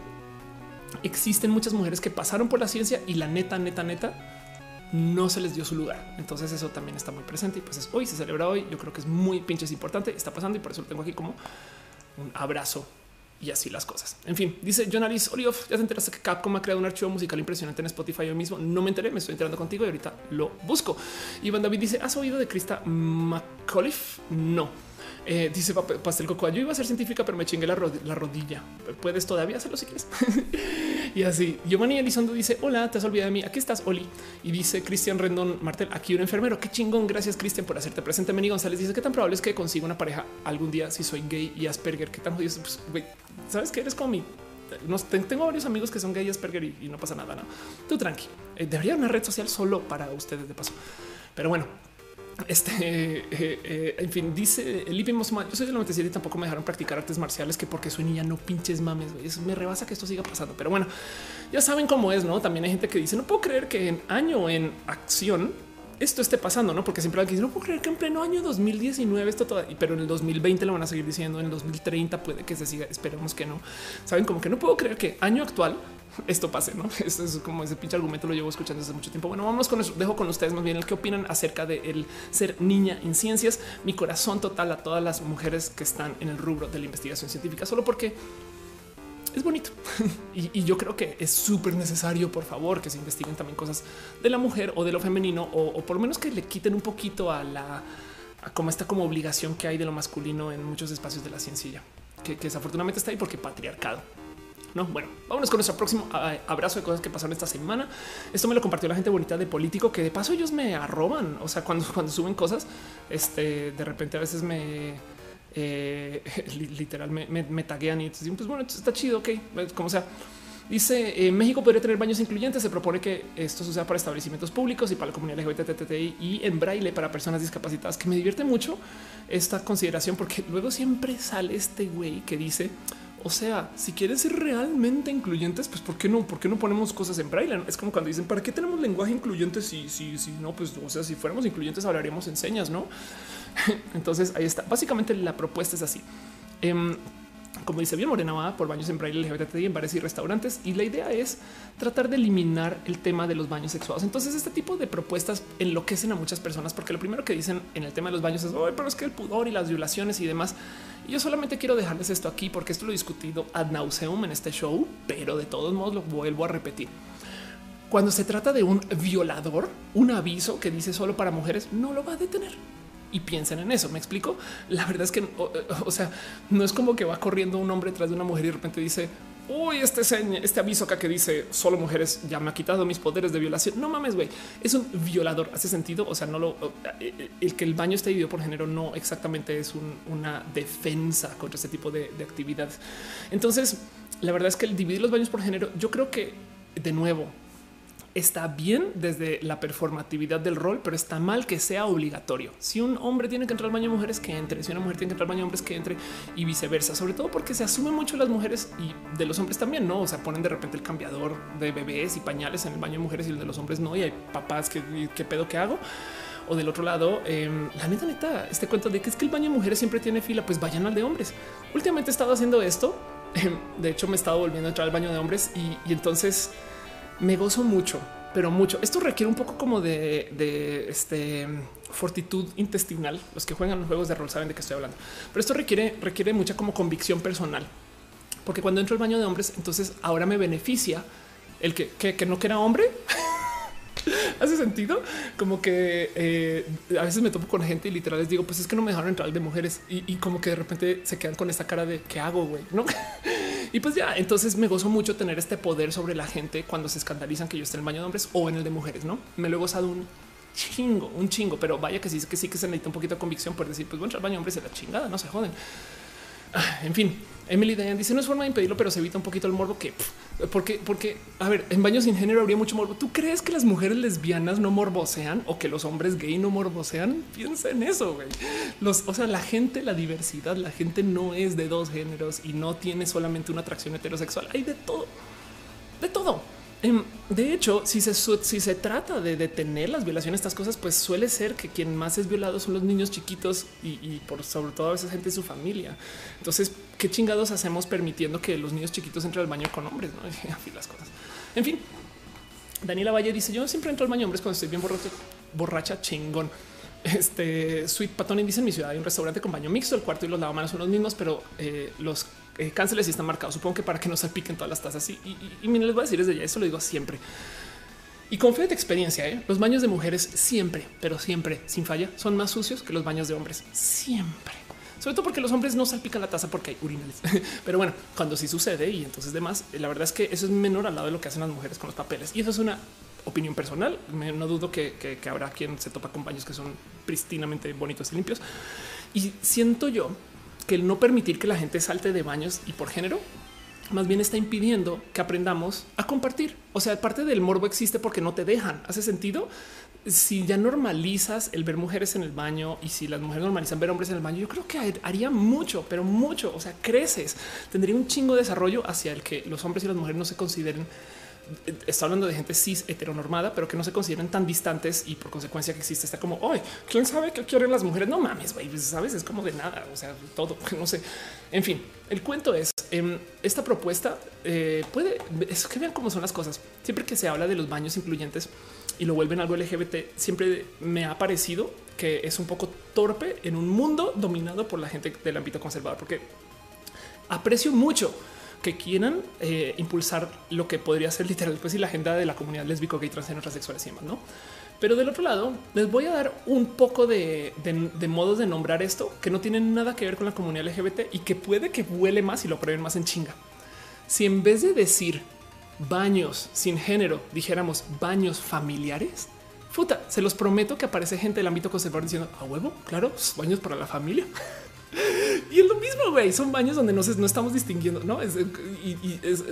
existen muchas mujeres que pasaron por la ciencia y la neta, neta, neta, no se les dio su lugar. Entonces eso también está muy presente y pues es hoy, se celebra hoy. Yo creo que es muy pinches importante, está pasando y por eso lo tengo aquí como un abrazo y así las cosas. En fin, dice Jonalis Olioff, ya te enteraste que Capcom ha creado un archivo musical impresionante en Spotify yo mismo. No me enteré, me estoy enterando contigo y ahorita lo busco. Iván David dice, ¿has oído de Krista McAuliffe? No. Eh, dice Pastel Cocoa, yo iba a ser científica, pero me chingué la, rodilla. Puedes todavía hacerlo si quieres. y así, Giovanni Elizondo dice, hola, te has olvidado de mí, aquí estás, Oli. Y dice Cristian Rendón Martel, aquí un enfermero, qué chingón, gracias Cristian por hacerte presente. Meni González dice, ¿qué tan probable es que consiga una pareja algún día si soy gay y Asperger? ¿Qué tan jodido? Pues, sabes que eres como mi no, tengo varios amigos que son gay Asperger y, no pasa nada. No, tú tranqui. Eh, debería una red social solo para ustedes de paso. Pero bueno, este, eh, eh, en fin, dice el Yo soy del 97 y tampoco me dejaron practicar artes marciales que porque soy niña no pinches mames. Eso me rebasa que esto siga pasando. Pero bueno, ya saben cómo es, no? También hay gente que dice no puedo creer que en año en acción esto esté pasando, no? Porque siempre que no puedo creer que en pleno año 2019 esto todo, pero en el 2020 lo van a seguir diciendo. En el 2030 puede que se siga. Esperemos que no. Saben como que no puedo creer que año actual esto pase, ¿no? Esto es como ese pinche argumento lo llevo escuchando desde mucho tiempo. Bueno, vamos con eso. Dejo con ustedes más bien el que opinan acerca de el ser niña en ciencias. Mi corazón total a todas las mujeres que están en el rubro de la investigación científica, solo porque es bonito. y, yo creo que es súper necesario, por favor, que se investiguen también cosas de la mujer o de lo femenino, o, por lo menos que le quiten un poquito a la como esta como obligación que hay de lo masculino en muchos espacios de la ciencia, que, desafortunadamente está ahí porque patriarcado. No, bueno, vámonos con nuestro próximo abrazo de cosas que pasaron esta semana. Esto me lo compartió la gente bonita de político, que de paso ellos me arroban. O sea, cuando, cuando suben cosas, este de repente a veces me eh, literal me, taguean y dicen, pues bueno, está chido, ok, pues, como sea. Dice eh, México podría tener baños incluyentes. Se propone que esto suceda para establecimientos públicos y para la comunidad LGBTTI y en braille para personas discapacitadas, que me divierte mucho esta consideración, porque luego siempre sale este güey que dice o sea, si quieres ser realmente incluyentes, pues ¿por qué no? ¿Por qué no ponemos cosas en braille? Es como cuando dicen, ¿para qué tenemos lenguaje incluyente? Si, si, si no, pues, o sea, si fuéramos incluyentes hablaríamos en señas, ¿no? Entonces ahí está. Básicamente la propuesta es así. Em, como dice bien Morena, va por baños en braille LGBTI en bares y restaurantes. Y la idea es tratar de eliminar el tema de los baños sexuados. Entonces, este tipo de propuestas enloquecen a muchas personas porque lo primero que dicen en el tema de los baños es, pero es que el pudor y las violaciones y demás. Y yo solamente quiero dejarles esto aquí porque esto lo he discutido ad nauseum en este show, pero de todos modos lo vuelvo a repetir. Cuando se trata de un violador, un aviso que dice solo para mujeres no lo va a detener y piensen en eso. Me explico. La verdad es que, o, sea, no es como que va corriendo un hombre tras de una mujer y de repente dice, uy, este, este aviso acá que dice solo mujeres ya me ha quitado mis poderes de violación. No mames, güey, es un violador. Hace sentido. O sea, no lo el que el baño esté dividido por género no exactamente es una defensa contra este tipo de, de actividades. Entonces, la verdad es que el dividir los baños por género, yo creo que de nuevo está bien desde la performatividad del rol, pero está mal que sea obligatorio. Si un hombre tiene que entrar al baño de mujeres, que entre. Si una mujer tiene que entrar al baño de hombres, que entre y viceversa. Sobre todo porque se asume mucho las mujeres y de los hombres también, no? O sea, ponen de repente el cambiador de bebés y pañales en el baño de mujeres y el de los hombres no. Y hay papás que qué pedo que hago. O del otro lado, em, la neta, neta, este cuento de que es que el baño de mujeres siempre tiene fila, pues vayan al de hombres. Últimamente he estado haciendo esto. Em, de hecho, me he estado volviendo a entrar al baño de hombres y entonces me gozo mucho, pero mucho. Esto requiere un poco como de, este fortitud intestinal. Los que juegan los juegos de rol saben de qué estoy hablando, pero esto requiere, requiere mucha como convicción personal, porque cuando entro al baño de hombres, entonces ahora me beneficia el que, que, no que era hombre. Hace sentido como que eh, a veces me topo con gente y literal les digo, pues es que no me dejaron entrar de mujeres y, como que de repente se quedan con esta cara de qué hago, güey, no? Y pues ya, entonces me gozo mucho tener este poder sobre la gente cuando se escandalizan que yo esté en el baño de hombres o en el de mujeres, ¿no? Me lo he gozado un chingo, un chingo, pero vaya que sí, que sí que se necesita un poquito de convicción por decir, pues bueno, el baño de hombres es la chingada, no se joden. Ah, en fin, Emily Dayan dice no es forma de impedirlo, pero se evita un poquito el morbo que porque, porque a ver, en baños sin género habría mucho morbo. ¿Tú crees que las mujeres lesbianas no morbosean o que los hombres gay no morbosean? Piensa en eso. Güey. Los, o sea, la gente, la diversidad, la gente no es de dos géneros y no tiene solamente una atracción heterosexual. Hay de todo, de todo. Em, de hecho, si se, si se trata de detener las violaciones, estas cosas, pues suele ser que quien más es violado son los niños chiquitos y, por sobre todo a veces gente de su familia. Entonces, qué chingados hacemos permitiendo que los niños chiquitos entren al baño con hombres, no? Y las cosas. En fin, Daniela Valle dice: Yo siempre entro al baño hombres cuando estoy bien borracha, chingón. Este Sweet Patoni dice en mi ciudad hay un restaurante con baño mixto, el cuarto y los lavamanos son los mismos, pero eh, los eh, cánceres sí están marcados. Supongo que para que no salpiquen todas las tazas. Y, y, y, les voy a decir desde ya, eso lo digo siempre. Y con fe de experiencia, ¿eh? los baños de mujeres siempre, pero siempre, sin falla, son más sucios que los baños de hombres. Siempre. Sobre todo porque los hombres no salpican la taza porque hay urinales. Pero bueno, cuando sí sucede y entonces demás, la verdad es que eso es menor al lado de lo que hacen las mujeres con los papeles. Y eso es una opinión personal. No dudo que, que habrá quien se topa con baños que son pristinamente bonitos y limpios. Y siento yo que el no permitir que la gente salte de baños y por género más bien está impidiendo que aprendamos a compartir. O sea, parte del morbo existe porque no te dejan. ¿Hace sentido? Si ya normalizas el ver mujeres en el baño y si las mujeres normalizan ver hombres en el baño, yo creo que haría mucho, pero mucho. O sea, creces, tendría un chingo de desarrollo hacia el que los hombres y las mujeres no se consideren está hablando de gente cis heteronormada, pero que no se consideran tan distantes y por consecuencia que existe está como hoy quién sabe qué quieren las mujeres. No mames, pues, sabes, es como de nada. O sea, todo no sé. En fin, el cuento es em, esta propuesta eh, puede es que vean cómo son las cosas. Siempre que se habla de los baños incluyentes y lo vuelven algo LGBT, siempre me ha parecido que es un poco torpe en un mundo dominado por la gente del ámbito conservador, porque aprecio mucho que quieran eh, impulsar lo que podría ser literal pues y la agenda de la comunidad lésbico, gay, transgénero, transexuales y demás, ¿no? Pero del otro lado, les voy a dar un poco de, modos de nombrar esto que no tienen nada que ver con la comunidad LGBT y que puede que vuele más y lo prueben más en chinga. Si en vez de decir baños sin género, dijéramos baños familiares, puta, se los prometo que aparece gente del ámbito conservador diciendo a huevo, claro, baños para la familia. Y es lo mismo, güey. Son baños donde no, no estamos distinguiendo, no y, es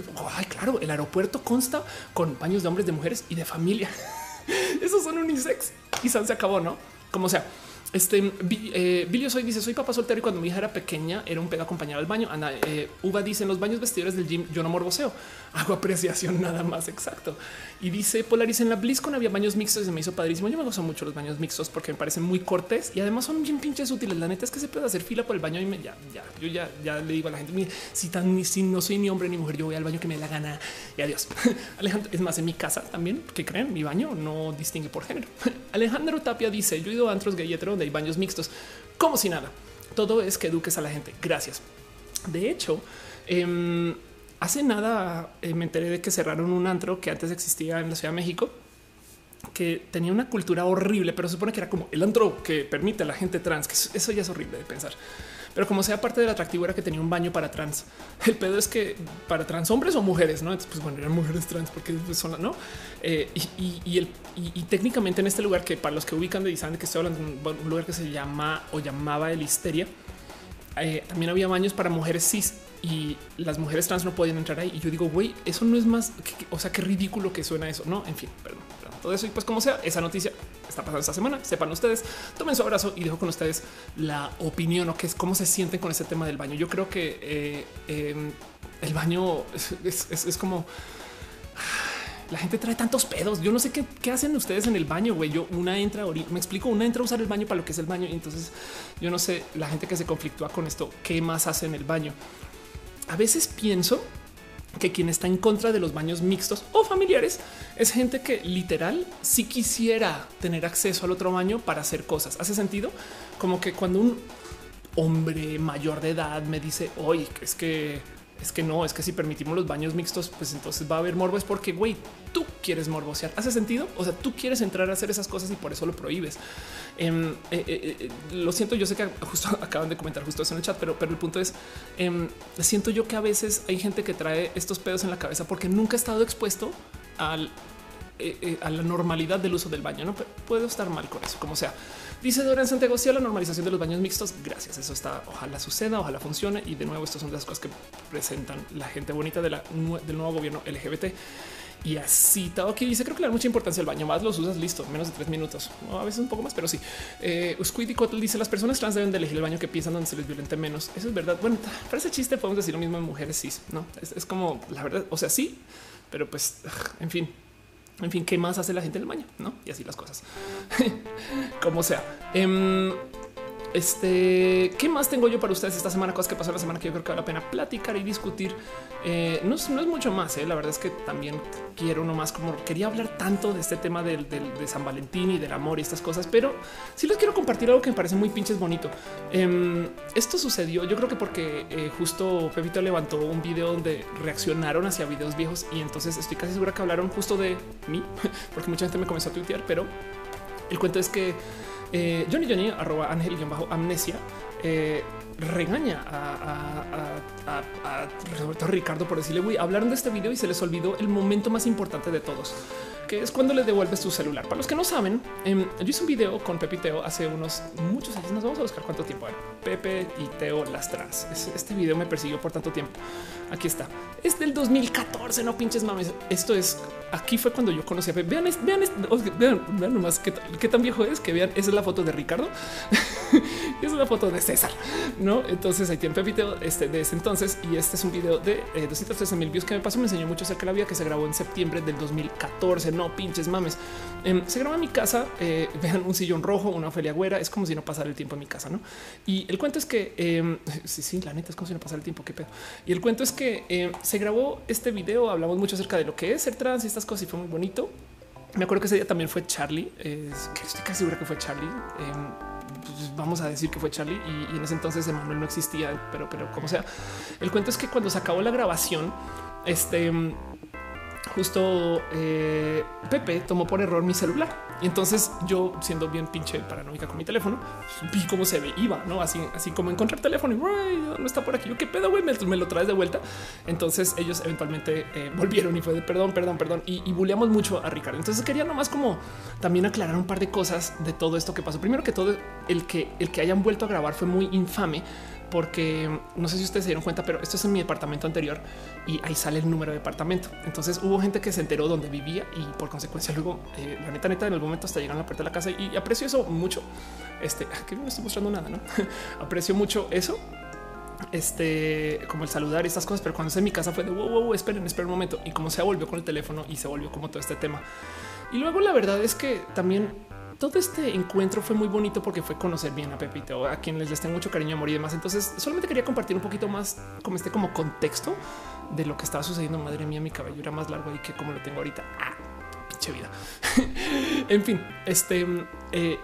claro. El aeropuerto consta con baños de hombres, de mujeres y de familia. Esos son unisex y se acabó, no? Como sea. Este eh, Billy soy dice soy papá soltero y cuando mi hija era pequeña era un pedo acompañar al baño. Ana eh, Uva dice en los baños vestidores del gym yo no morboseo, hago apreciación nada más exacto. Y dice Polaris en la BlizzCon había baños mixtos y se me hizo padrísimo. Yo me gozo mucho los baños mixtos porque me parecen muy cortes y además son bien pinches útiles. La neta es que se puede hacer fila por el baño y me, ya, ya, yo ya, ya le digo a la gente si tan si no soy ni hombre ni mujer, yo voy al baño que me da la gana y adiós. Alejandro es más en mi casa también que creen mi baño no distingue por género. Alejandro Tapia dice yo he ido a antros gay hay baños mixtos, como si nada. Todo es que eduques a la gente. Gracias. De hecho, em, hace nada eh, me enteré de que cerraron un antro que antes existía en la Ciudad de México que tenía una cultura horrible, pero se supone que era como el antro que permite a la gente trans, que eso ya es horrible de pensar. Pero como sea parte del atractivo era que tenía un baño para trans. El pedo es que para trans hombres o mujeres, no? Entonces, pues bueno, eran mujeres trans porque son no. Eh, y, el, y, técnicamente en este lugar que para los que ubican de saben que estoy hablando de un lugar que se llama o llamaba el Histeria. eh, también había baños para mujeres cis y las mujeres trans no podían entrar ahí. Y yo digo, güey, eso no es más, o sea, qué ridículo que suena eso. No, en fin, perdón, todo eso. Y pues como sea, esa noticia está pasando esta semana. Sepan ustedes, tomen su abrazo y dejo con ustedes la opinión o qué es cómo se sienten con ese tema del baño. Yo creo que eh, em, el baño es como la gente trae tantos pedos. Yo no sé qué, hacen ustedes en el baño, güey. Yo una entra, me explico, una entra a usar el baño para lo que es el baño. Y entonces yo no sé la gente que se conflictúa con esto, qué más hace en el baño. A veces pienso que quien está en contra de los baños mixtos o familiares es gente que literal si quisiera tener acceso al otro baño para hacer cosas. Hace sentido como que cuando un hombre mayor de edad me dice, oye, es que es que no, es que si permitimos los baños mixtos, pues entonces va a haber morbo. Es porque, güey, tú quieres morbosear. ¿Hace sentido? O sea, tú quieres entrar a hacer esas cosas y por eso lo prohíbes. Em, eh, eh, eh, lo siento, yo sé que justo acaban de comentar justo eso en el chat, pero, pero el punto es, em, siento yo que a veces hay gente que trae estos pedos en la cabeza porque nunca ha estado expuesto a la normalidad del uso del baño. No puedo estar mal con eso, como sea. Dice Dorian Santiago, sí, la normalización de los baños mixtos. Gracias. Eso está. Ojalá suceda, ojalá funcione. Y de nuevo, estas son las cosas que presentan la gente bonita del nuevo gobierno LGBT. Y así aquí dice: Creo que le da mucha importancia al baño. Más los usas listo, menos de tres minutos, a veces un poco más, pero sí. Eh, Cottle dice: Las personas trans deben de elegir el baño que piensan donde se les violente menos. Eso es verdad. Bueno, para ese chiste podemos decir lo mismo en mujeres cis, no es como la verdad. O sea, sí, pero pues en fin, en fin, ¿qué más hace la gente en el baño? No, y así las cosas. Como sea. Em, este, ¿qué más tengo yo para ustedes esta semana? Cosas que pasó la semana que yo creo que vale la pena platicar y discutir. Eh, no, es, mucho más. Eh. La verdad es que también quiero nomás como quería hablar tanto de este tema de San Valentín y del amor y estas cosas, pero sí les quiero compartir algo que me parece muy pinches bonito. Em, esto sucedió, yo creo que porque eh, justo Pepito levantó un video donde reaccionaron hacia videos viejos y entonces estoy casi segura que hablaron justo de mí, porque mucha gente me comenzó a tuitear, pero el cuento es que eh, Johnny Johnny, arroba ángel bajo amnesia, eh, regaña a, Ricardo por decirle, güey, hablaron de este video y se les olvidó el momento más importante de todos que es cuando le devuelves tu celular. Para los que no saben, em, yo hice un video con Pepe y Teo hace unos muchos años. Nos vamos a buscar cuánto tiempo. Pepe y Teo las trans. Este video me persiguió por tanto tiempo. Aquí está. Es del 2014. No pinches mames. Esto es aquí fue cuando yo conocí a Pepe. Vean, vean, vean, vean nomás qué, qué, tan viejo es que vean. Esa es la foto de Ricardo. es una foto de César. No, entonces ahí tiene Pepe y Teo este, de ese entonces. Y este es un video de eh, 213 mil views que me pasó. Me enseñó mucho acerca de la vida que se grabó en septiembre del 2014. No pinches mames. Em, se graba en mi casa. Eh, vean un sillón rojo, una Ofelia güera. Es como si no pasara el tiempo en mi casa, no? Y el cuento es que em, sí, sí, la neta es como si no pasara el tiempo. Qué pedo. Y el cuento es que em, se grabó este video. Hablamos mucho acerca de lo que es ser trans y estas cosas y fue muy bonito. Me acuerdo que ese día también fue Charlie. Que estoy casi segura que fue Charlie. Pues vamos a decir que fue Charlie y, en ese entonces Emanuel no existía, pero, pero como sea, el cuento es que cuando se acabó la grabación, este justo eh, Pepe tomó por error mi celular. Y entonces yo, siendo bien pinche paranoica con mi teléfono, vi cómo se ve, iba, no así, así como encontrar teléfono y no está por aquí. Yo qué pedo, güey, me, lo traes de vuelta. Entonces ellos eventualmente eh, volvieron y fue de perdón, perdón, perdón. Y, y mucho a Ricardo. Entonces quería nomás como también aclarar un par de cosas de todo esto que pasó. Primero que todo, el que el que hayan vuelto a grabar fue muy infame porque no sé si ustedes se dieron cuenta, pero esto es en mi departamento anterior y ahí sale el número de departamento. Entonces hubo gente que se enteró dónde vivía y por consecuencia luego eh, la neta neta en algún momento hasta llegaron a la puerta de la casa y aprecio eso mucho. Este que no estoy mostrando nada, no aprecio mucho eso. Este como el saludar y estas cosas, pero cuando es en mi casa fue de wow, wow, esperen, esperen un momento y como se volvió con el teléfono y se volvió como todo este tema. Y luego la verdad es que también todo este encuentro fue muy bonito porque fue conocer bien a Pepito, a quien les tengo mucho cariño, amor y demás. Entonces solamente quería compartir un poquito más como este como contexto de lo que estaba sucediendo. Madre mía, mi cabello era más largo y que como lo tengo ahorita. Ah vida. en fin, este eh,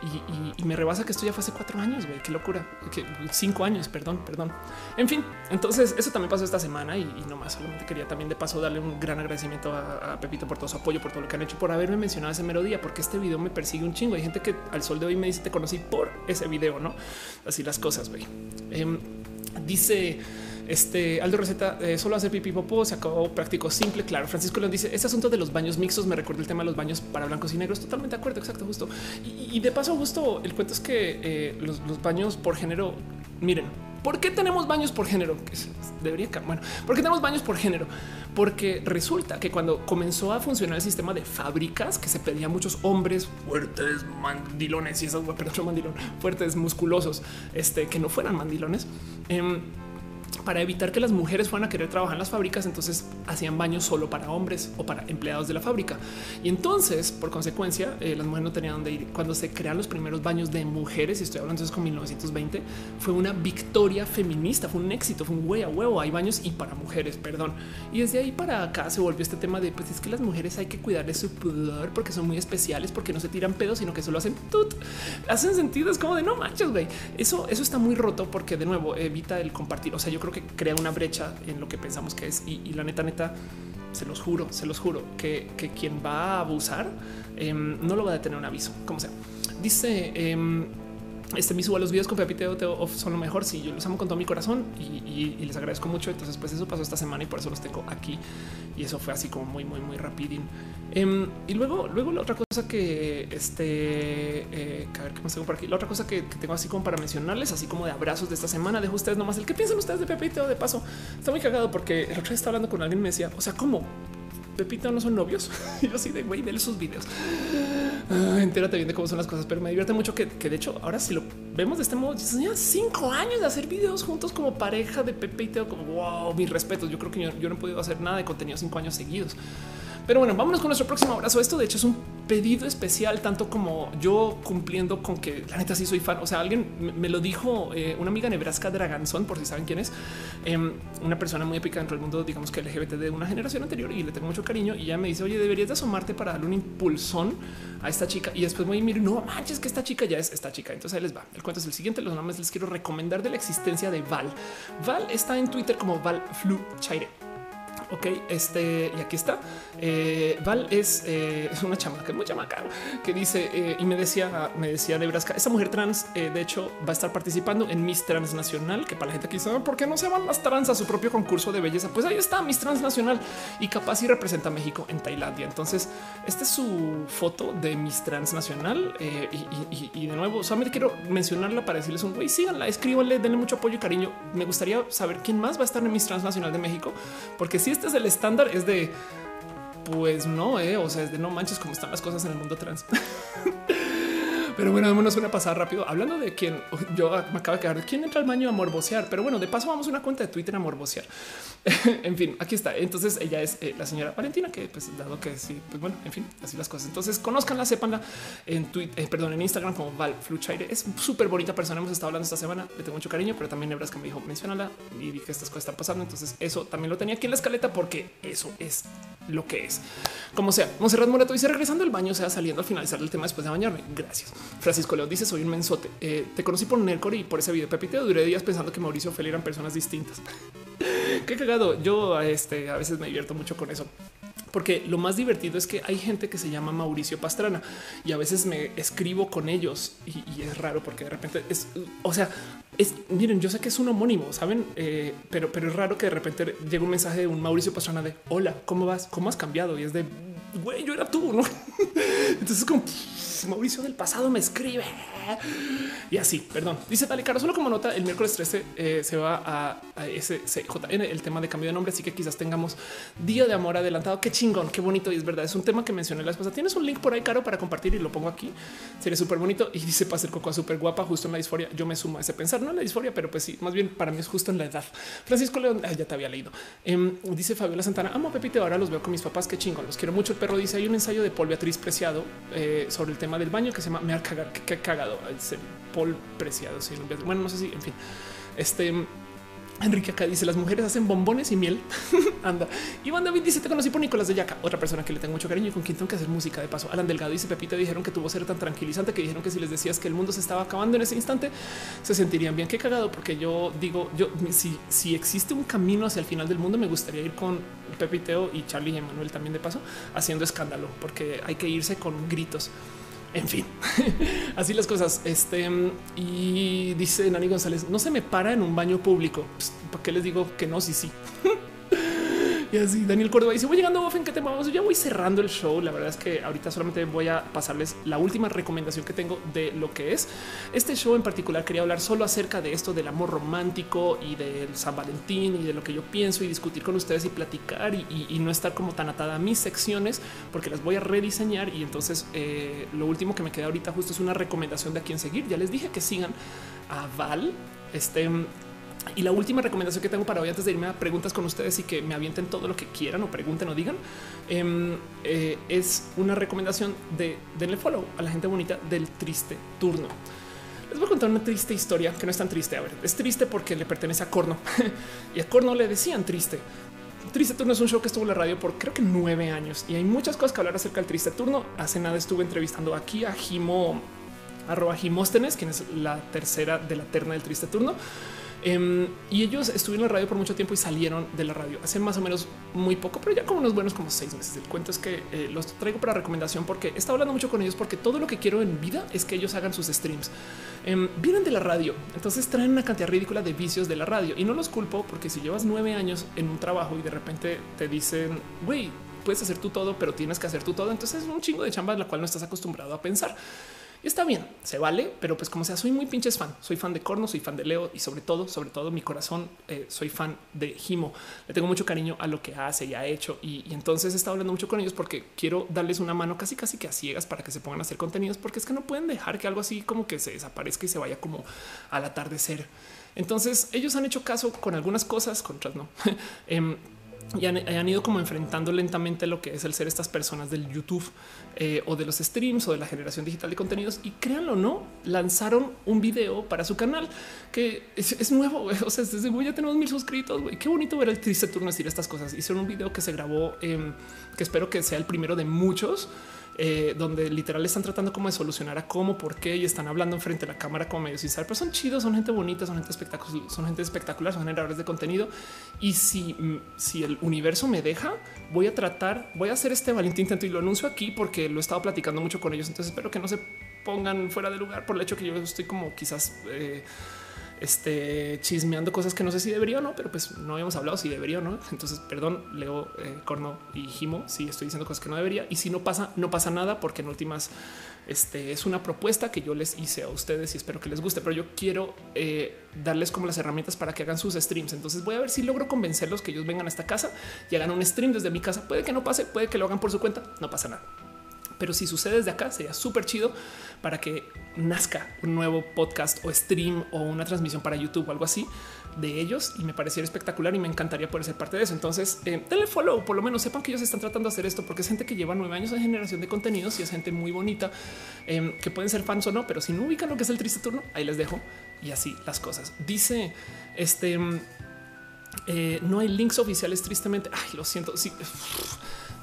y, me rebasa que esto ya fue hace cuatro años, güey. Qué locura. Que cinco años, perdón, perdón. En fin, entonces eso también pasó esta semana y, no más. Solamente quería también de paso darle un gran agradecimiento a, Pepito por todo su apoyo, por todo lo que han hecho, por haberme mencionado ese melodía, porque este video me persigue un chingo. Hay gente que al sol de hoy me dice te conocí por ese video, no así las cosas. güey. Em, dice este Aldo Receta eh, solo hace pipí popó, se acabó práctico simple. Claro, Francisco León dice: Este asunto de los baños mixtos me recuerda el tema de los baños para blancos y negros. Totalmente de acuerdo, exacto, justo. Y, de paso, justo el cuento es que eh, los, baños por género, miren, ¿Por qué tenemos baños por género? Debería, bueno, ¿por qué tenemos baños por género? Porque resulta que cuando comenzó a funcionar el sistema de fábricas, que se pedían muchos hombres fuertes, mandilones y esas, perdón, mandilón, fuertes, musculosos, este, que no fueran mandilones, eh, para evitar que las mujeres fueran a querer trabajar en las fábricas, entonces hacían baños solo para hombres o para empleados de la fábrica. Y entonces, por consecuencia, eh, las mujeres no tenían dónde ir. Cuando se crean los primeros baños de mujeres, y estoy hablando entonces con 1920, fue una victoria feminista, fue un éxito, fue un güey a huevo, hay baños y para mujeres, perdón. Y desde ahí para acá se volvió este tema de, pues es que las mujeres hay que cuidar de su pudor porque son muy especiales, porque no se tiran pedos, sino que solo hacen tut. Hacen sentido, es como de no manches, güey. Eso, eso está muy roto porque de nuevo evita el compartir. O sea, yo creo que crea una brecha en lo que pensamos que es. Y, la neta, neta, se los juro, se los juro que, quien va a abusar em, no lo va a tener un aviso, como sea. Dice em, este me subo los videos con Pepito son lo mejor. Sí, yo los amo con todo mi corazón y, les agradezco mucho. Entonces, pues eso pasó esta semana y por eso los tengo aquí. Y eso fue así como muy, muy, muy rapidín. Em, y luego, luego la otra cosa que este, eh, a ver qué más tengo por aquí. La otra cosa que, tengo así como para mencionarles, así como de abrazos de esta semana, dejo ustedes nomás el que piensan ustedes de Pepito de paso. Está muy cagado porque el otro día estaba hablando con alguien y me decía, o sea, ¿cómo? Pepito no son novios. y yo así de güey, vele sus videos. Ah, entérate bien de cómo son las cosas, pero me divierte mucho que, de hecho ahora si lo vemos de este modo, ya cinco años de hacer videos juntos como pareja de Pepe y Teo, como wow, mis respetos. Yo creo que yo no he podido hacer nada de contenido cinco años seguidos. Pero bueno, vámonos con nuestro próximo abrazo. Esto de hecho es un pedido especial, tanto como yo cumpliendo con que la neta sí soy fan. O sea, alguien me lo dijo eh, una amiga Nebraska Draganzón, por si saben quién es, em, una persona muy épica dentro del mundo, digamos que LGBT de una generación anterior y le tengo mucho cariño. Y ella me dice, oye, deberías de asomarte para darle un impulsón a esta chica. Y después voy a mirar, no manches, que esta chica ya es esta chica. Entonces ahí les va. El cuento es el siguiente. Los nombres les quiero recomendar de la existencia de Val. Val está en Twitter como Val Flu Chaire. Ok, este y aquí está. Eh, Val es, eh, una chamaca, muy chamaca, que dice eh, y me decía, me decía Nebraska, esa mujer trans, de hecho, va a estar participando en Miss Transnacional, que para la gente que dice, ¿por qué no se van las trans a su propio concurso de belleza? Pues ahí está Miss Transnacional y capaz y representa a México en Tailandia. Entonces, esta es su foto de Miss Transnacional y, y, de nuevo, solamente quiero mencionarla para decirles un güey, síganla, escríbanle, denle mucho apoyo y cariño. Me gustaría saber quién más va a estar en Miss Transnacional de México, porque si este es el estándar, es de pues no, eh, o sea, es de no manches cómo están las cosas en el mundo trans. Pero bueno, vámonos una pasada rápido. Hablando de quién yo me acabo de quedar, quién entra al baño a morbosear. Pero bueno, de paso vamos a una cuenta de Twitter a morbosear. en fin, aquí está. Entonces ella es eh, la señora Valentina, que pues dado que sí, pues bueno, en fin, así las cosas. Entonces conozcanla, sépanla en Twitter, eh, perdón, en Instagram como Val Fluchaire. Es súper bonita persona. Hemos estado hablando esta semana. Le tengo mucho cariño, pero también Nebraska me dijo mencionala y vi que estas cosas están pasando. Entonces eso también lo tenía aquí en la escaleta porque eso es lo que es. Como sea, Monserrat Morato dice regresando al baño, sea saliendo al finalizar el tema después de bañarme. Gracias. Francisco León dice soy un mensote. Eh, te conocí por Nercor y por ese video Pepite duré días pensando que Mauricio Fel eran personas distintas. Qué cagado. Yo este, a veces me divierto mucho con eso porque lo más divertido es que hay gente que se llama Mauricio Pastrana y a veces me escribo con ellos y, es raro porque de repente es, o sea, es, miren, yo sé que es un homónimo, saben, eh, pero, pero es raro que de repente llegue un mensaje de un Mauricio Pastrana de hola, ¿cómo vas? ¿Cómo has cambiado? Y es de güey, yo era tú, no? Entonces, como Mauricio del pasado me escribe y así, perdón. Dice Dale Caro, solo como nota, el miércoles 13 eh, se va a, a SCJN, el tema de cambio de nombre. Así que quizás tengamos día de amor adelantado. Qué chingón, qué bonito. Y es verdad, es un tema que mencioné la esposa. Tienes un link por ahí, Caro, para compartir y lo pongo aquí. Sería súper bonito. Y dice para ser cocoa súper guapa, justo en la disforia. Yo me sumo a ese pensar, en la disforia, pero pues sí, más bien para mí es justo en la edad. Francisco León, ya te había leído. Em, dice Fabiola Santana, amo Pepite. Ahora los veo con mis papás. Qué chingón, los quiero mucho. El perro dice: hay un ensayo de Paul Beatriz Preciado eh, sobre el tema del baño que se llama Me ha cagado, que, cagado. Paul Preciado. Bueno, no sé si, en fin, este Enrique acá dice las mujeres hacen bombones y miel. Anda. Iván David dice te conocí por Nicolás de Yaca, otra persona que le tengo mucho cariño y con quien tengo que hacer música de paso. Alan Delgado dice Pepita dijeron que tuvo ser tan tranquilizante que dijeron que si les decías que el mundo se estaba acabando en ese instante se sentirían bien. Qué cagado, porque yo digo, yo si, si existe un camino hacia el final del mundo, me gustaría ir con Pepiteo y Charlie y Emanuel también de paso haciendo escándalo, porque hay que irse con gritos. En fin, así las cosas. Este y dice Nani González: No se me para en un baño público. Pues, ¿Para qué les digo que no? Sí, sí. y así Daniel Córdoba dice voy llegando en qué tema vamos. Ya voy cerrando el show. La verdad es que ahorita solamente voy a pasarles la última recomendación que tengo de lo que es este show en particular. Quería hablar solo acerca de esto del amor romántico y del San Valentín y de lo que yo pienso y discutir con ustedes y platicar y, no estar como tan atada a mis secciones porque las voy a rediseñar y entonces eh, lo último que me queda ahorita justo es una recomendación de a quién seguir. Ya les dije que sigan a Val. Este y la última recomendación que tengo para hoy, antes de irme a preguntas con ustedes y que me avienten todo lo que quieran o pregunten o digan, em, eh, es una recomendación de denle follow a la gente bonita del triste turno. Les voy a contar una triste historia que no es tan triste. A ver, es triste porque le pertenece a Corno y a Corno le decían triste. Triste Turno es un show que estuvo en la radio por creo que nueve años y hay muchas cosas que hablar acerca del Triste Turno. Hace nada estuve entrevistando aquí a Jimo, arroba Jimóstenes, quien es la tercera de la terna del Triste Turno. Em, y ellos estuvieron en la radio por mucho tiempo y salieron de la radio hace más o menos muy poco, pero ya como unos buenos como seis meses. El cuento es que eh, los traigo para recomendación porque he estado hablando mucho con ellos porque todo lo que quiero en vida es que ellos hagan sus streams. Em, vienen de la radio, entonces traen una cantidad ridícula de vicios de la radio y no los culpo porque si llevas nueve años en un trabajo y de repente te dicen, güey, puedes hacer tú todo, pero tienes que hacer tú todo. Entonces es un chingo de chamba en la cual no estás acostumbrado a pensar. Está bien, se vale, pero pues como sea, soy muy pinches fan. Soy fan de Corno, soy fan de Leo y sobre todo, sobre todo mi corazón, eh, soy fan de Jimo. Le tengo mucho cariño a lo que hace y ha hecho. Y, entonces he estado hablando mucho con ellos porque quiero darles una mano casi casi que a ciegas para que se pongan a hacer contenidos, porque es que no pueden dejar que algo así como que se desaparezca y se vaya como al atardecer. Entonces ellos han hecho caso con algunas cosas, con otras no. Em, y han, ido como enfrentando lentamente lo que es el ser estas personas del YouTube eh, o de los streams o de la generación digital de contenidos. Y créanlo o no, lanzaron un video para su canal que es, nuevo. O sea, desde ya tenemos mil suscritos. Qué bonito ver el triste turno decir estas cosas. Hicieron un video que se grabó, que espero que sea el primero de muchos eh, donde literal están tratando como de solucionar a cómo, por qué y están hablando frente a la cámara como medio sin saber, pero son chidos, son gente bonita, son gente espectacular, son gente espectacular, son generadores de contenido. Y si, mm, si el universo me deja, voy a tratar, voy a hacer este valiente intento y lo anuncio aquí porque lo he estado platicando mucho con ellos. Entonces espero que no se pongan fuera de lugar por el hecho que yo estoy como quizás eh, este, chismeando cosas que no sé si debería o no, pero pues no habíamos hablado si debería o no. Entonces, perdón, Leo, eh, Corno y Jimo, si estoy diciendo cosas que no debería. Y si no pasa, no pasa nada, porque en últimas este, es una propuesta que yo les hice a ustedes y espero que les guste, pero yo quiero eh, darles como las herramientas para que hagan sus streams. Entonces voy a ver si logro convencerlos que ellos vengan a esta casa y hagan un stream desde mi casa. Puede que no pase, puede que lo hagan por su cuenta, no pasa nada. Pero si sucede desde acá, sería súper chido para que nazca un nuevo podcast o stream o una transmisión para YouTube o algo así de ellos y me pareciera espectacular y me encantaría poder ser parte de eso. Entonces, eh, denle follow, por lo menos sepan que ellos están tratando de hacer esto porque es gente que lleva nueve años de generación de contenidos y es gente muy bonita em, que pueden ser fans o no, pero si no ubican lo que es el triste turno, ahí les dejo y así las cosas. Dice este. Em, eh, no hay links oficiales, tristemente. Ay, lo siento. Sí.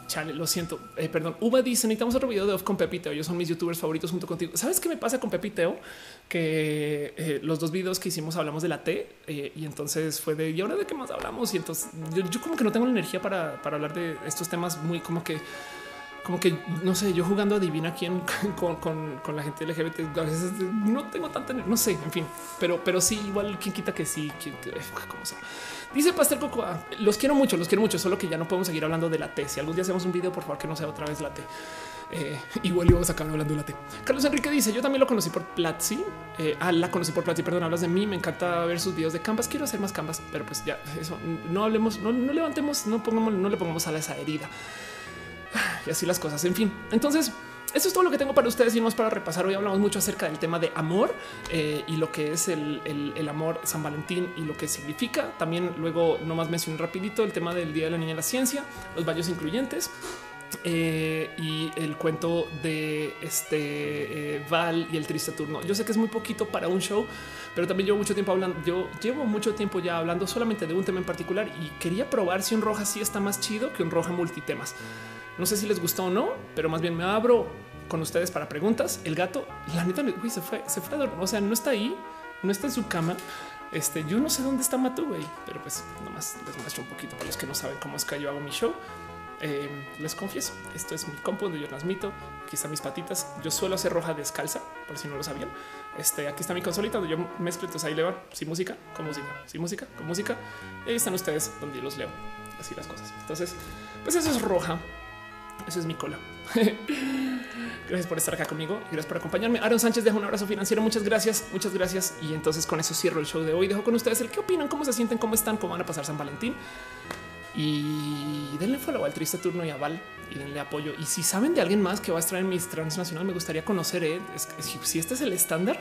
Chale, lo siento. Eh, perdón. Uva dice: Necesitamos otro video de off con Pepiteo. Ellos son mis youtubers favoritos junto contigo. ¿Sabes qué me pasa con Pepiteo? Que eh, los dos videos que hicimos hablamos de la T eh, y entonces fue de y ahora de qué más hablamos. Y entonces yo, como que no tengo la energía para, para hablar de estos temas muy como que como que no sé, yo jugando adivina quién con, con, la gente LGBT, a veces no tengo tanta, no sé, en fin, pero, pero sí, igual quien quita que sí, como sea. Dice Pastel Cocoa, los quiero mucho, los quiero mucho, solo que ya no podemos seguir hablando de la T. Si algún día hacemos un video, por favor, que no sea otra vez la T. Eh, igual íbamos a acabar hablando de la T. Carlos Enrique dice: Yo también lo conocí por Platzi. Eh, ah, la conocí por Platzi. Perdón, hablas de mí. Me encanta ver sus videos de Canvas. Quiero hacer más Canvas, pero pues ya eso no hablemos, no, no levantemos, no pongamos, no le pongamos a esa herida y así las cosas. En fin, entonces eso es todo lo que tengo para ustedes y es para repasar. Hoy hablamos mucho acerca del tema de amor eh, y lo que es el, amor San Valentín y lo que significa. También luego nomás mencioné rapidito el tema del Día de la Niña y la Ciencia, los baños incluyentes. Eh, y el cuento de este eh, Val y el triste turno. Yo sé que es muy poquito para un show, pero también llevo mucho tiempo hablando. Yo llevo mucho tiempo ya hablando solamente de un tema en particular y quería probar si un roja sí está más chido que un roja multitemas. No sé si les gustó o no, pero más bien me abro con ustedes para preguntas. El gato, la neta, se fue, se fue a dormir. O sea, no está ahí, no está en su cama. Este, yo no sé dónde está Matu, güey, pero pues nomás les muestro un poquito para los que no saben cómo es que yo hago mi show. Eh, les confieso, esto es mi compu donde yo transmito. Aquí están mis patitas. Yo suelo hacer roja descalza, por si no lo sabían. Este, aquí está mi consolita donde yo mezclo. Entonces ahí le va sin música, con música, sin música, con música. Y ahí están ustedes donde yo los leo. así las cosas. Entonces, pues eso es roja. Eso es mi cola. gracias por estar acá conmigo. Gracias por acompañarme. Aaron Sánchez deja un abrazo financiero. Muchas gracias. Muchas gracias. Y entonces con eso cierro el show de hoy. Dejo con ustedes el qué opinan, cómo se sienten, cómo están, cómo van a pasar San Valentín. Y denle follow al triste turno y a Val y denle apoyo. Y si saben de alguien más que va a estar en mis transnacional, me gustaría conocer. ¿eh? si este es el estándar,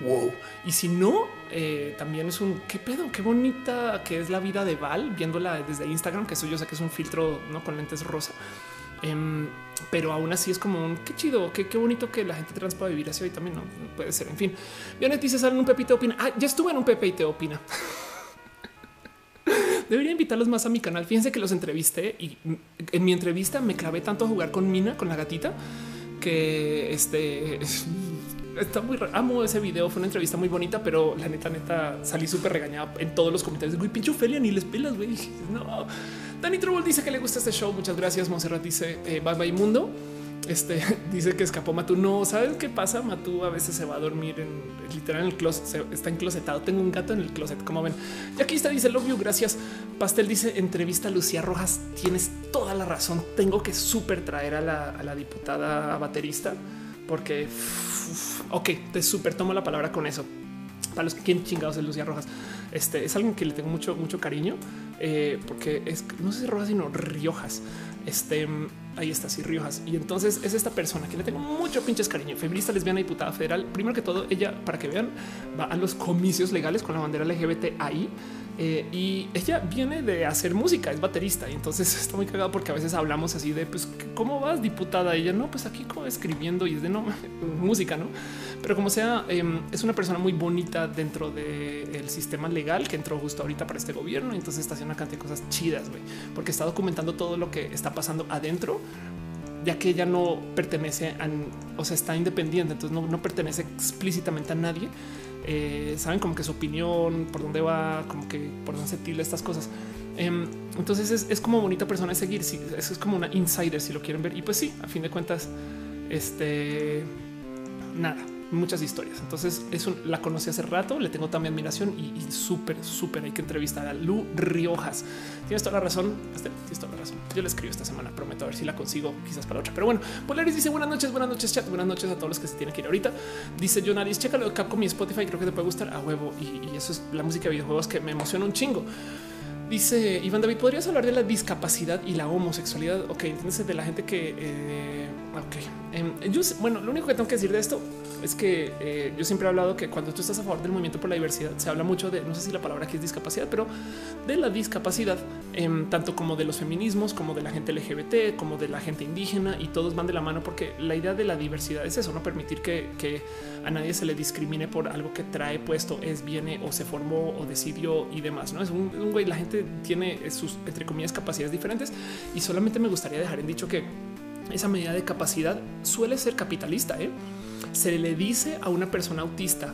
wow. Y si no, eh, también es un qué pedo, qué bonita que es la vida de Val, viéndola desde Instagram, que eso yo sé que es un filtro ¿no? con lentes rosa. Em, pero aún así es como un qué chido, qué, qué bonito que la gente trans pueda vivir así hoy también. No, puede ser. En fin, Vionet dice salen un Pepito opina. Ah, ya estuve en un Pepe y te opina. Debería invitarlos más a mi canal. Fíjense que los entrevisté y en mi entrevista me clavé tanto a jugar con Mina, con la gatita, que este está muy amo ese video. Fue una entrevista muy bonita, pero la neta, neta salí súper regañada en todos los comentarios. Güey, pinche Ophelia, ni les pelas, güey. No, Dani Trouble dice que le gusta este show. Muchas gracias. Monserrat dice eh, bye bye mundo. Este dice que escapó Matú. No sabes qué pasa. Matú a veces se va a dormir en literal en el closet. está enclosetado. Tengo un gato en el closet, como ven. Y aquí está, dice Love you. Gracias. Pastel dice entrevista a Lucía Rojas. Tienes toda la razón. Tengo que súper traer a la, diputada baterista porque ok, te súper tomo la palabra con eso. Para los que quieren chingados de Lucía Rojas, este es alguien que le tengo mucho, mucho cariño eh, porque es no sé Rojas, sino Riojas. Este ahí está, sí, Riojas. Y entonces es esta persona que le tengo mucho pinches cariño, feminista, lesbiana, diputada federal. Primero que todo, ella, para que vean, va a los comicios legales con la bandera LGBT ahí eh, y ella viene de hacer música, es baterista y entonces está muy cagado porque a veces hablamos así de pues cómo vas diputada. ella no, pues aquí como escribiendo y es de no música, no? Pero como sea, em, es una persona muy bonita dentro del sistema legal que entró justo ahorita para este gobierno. Entonces está haciendo una cantidad de cosas chidas, güey, porque está documentando todo lo que está pasando adentro ya que ella no pertenece a, o sea, está independiente, entonces no, no pertenece explícitamente a nadie, eh, saben como que su opinión, por dónde va, como que por dónde se tilda estas cosas. Em, entonces es, como bonita persona de seguir. Si eso es como una insider, si lo quieren ver. Y pues sí, a fin de cuentas, este nada, muchas historias. Entonces eso la conocí hace rato, le tengo también admiración y, súper, súper hay que entrevistar a Lu Riojas. Tienes toda la razón. Tienes toda la razón. Yo le escribo esta semana, prometo a ver si la consigo quizás para otra. Pero bueno, Polaris dice buenas noches, buenas noches, chat. Buenas noches a todos los que se tienen que ir ahorita. Dice Jonaris, chécalo de Capcom y Spotify. Creo que te puede gustar a huevo. Y, eso es la música de videojuegos que me emociona un chingo. Dice Iván David, ¿podrías hablar de la discapacidad y la homosexualidad? Ok, entonces de la gente que... Eh, ok, em, yo, bueno, lo único que tengo que decir de esto es que eh, yo siempre he hablado que cuando tú estás a favor del movimiento por la diversidad, se habla mucho de, no sé si la palabra aquí es discapacidad, pero de la discapacidad, em, tanto como de los feminismos, como de la gente LGBT, como de la gente indígena, y todos van de la mano porque la idea de la diversidad es eso, no permitir que, a nadie se le discrimine por algo que trae puesto, es, viene o se formó o decidió y demás. No es un, un güey, la gente tiene sus, entre comillas, capacidades diferentes y solamente me gustaría dejar en dicho que esa medida de capacidad suele ser capitalista. ¿eh? se le dice a una persona autista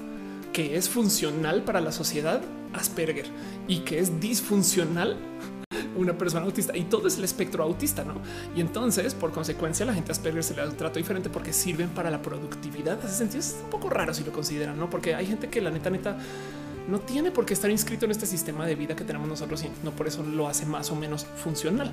que es funcional para la sociedad Asperger y que es disfuncional una persona autista y todo es el espectro autista, ¿no? Y entonces, por consecuencia, la gente Asperger se le da un trato diferente porque sirven para la productividad. Hace sentido, es un poco raro si lo consideran, ¿no? Porque hay gente que la neta, neta, no tiene por qué estar inscrito en este sistema de vida que tenemos nosotros y no por eso lo hace más o menos funcional.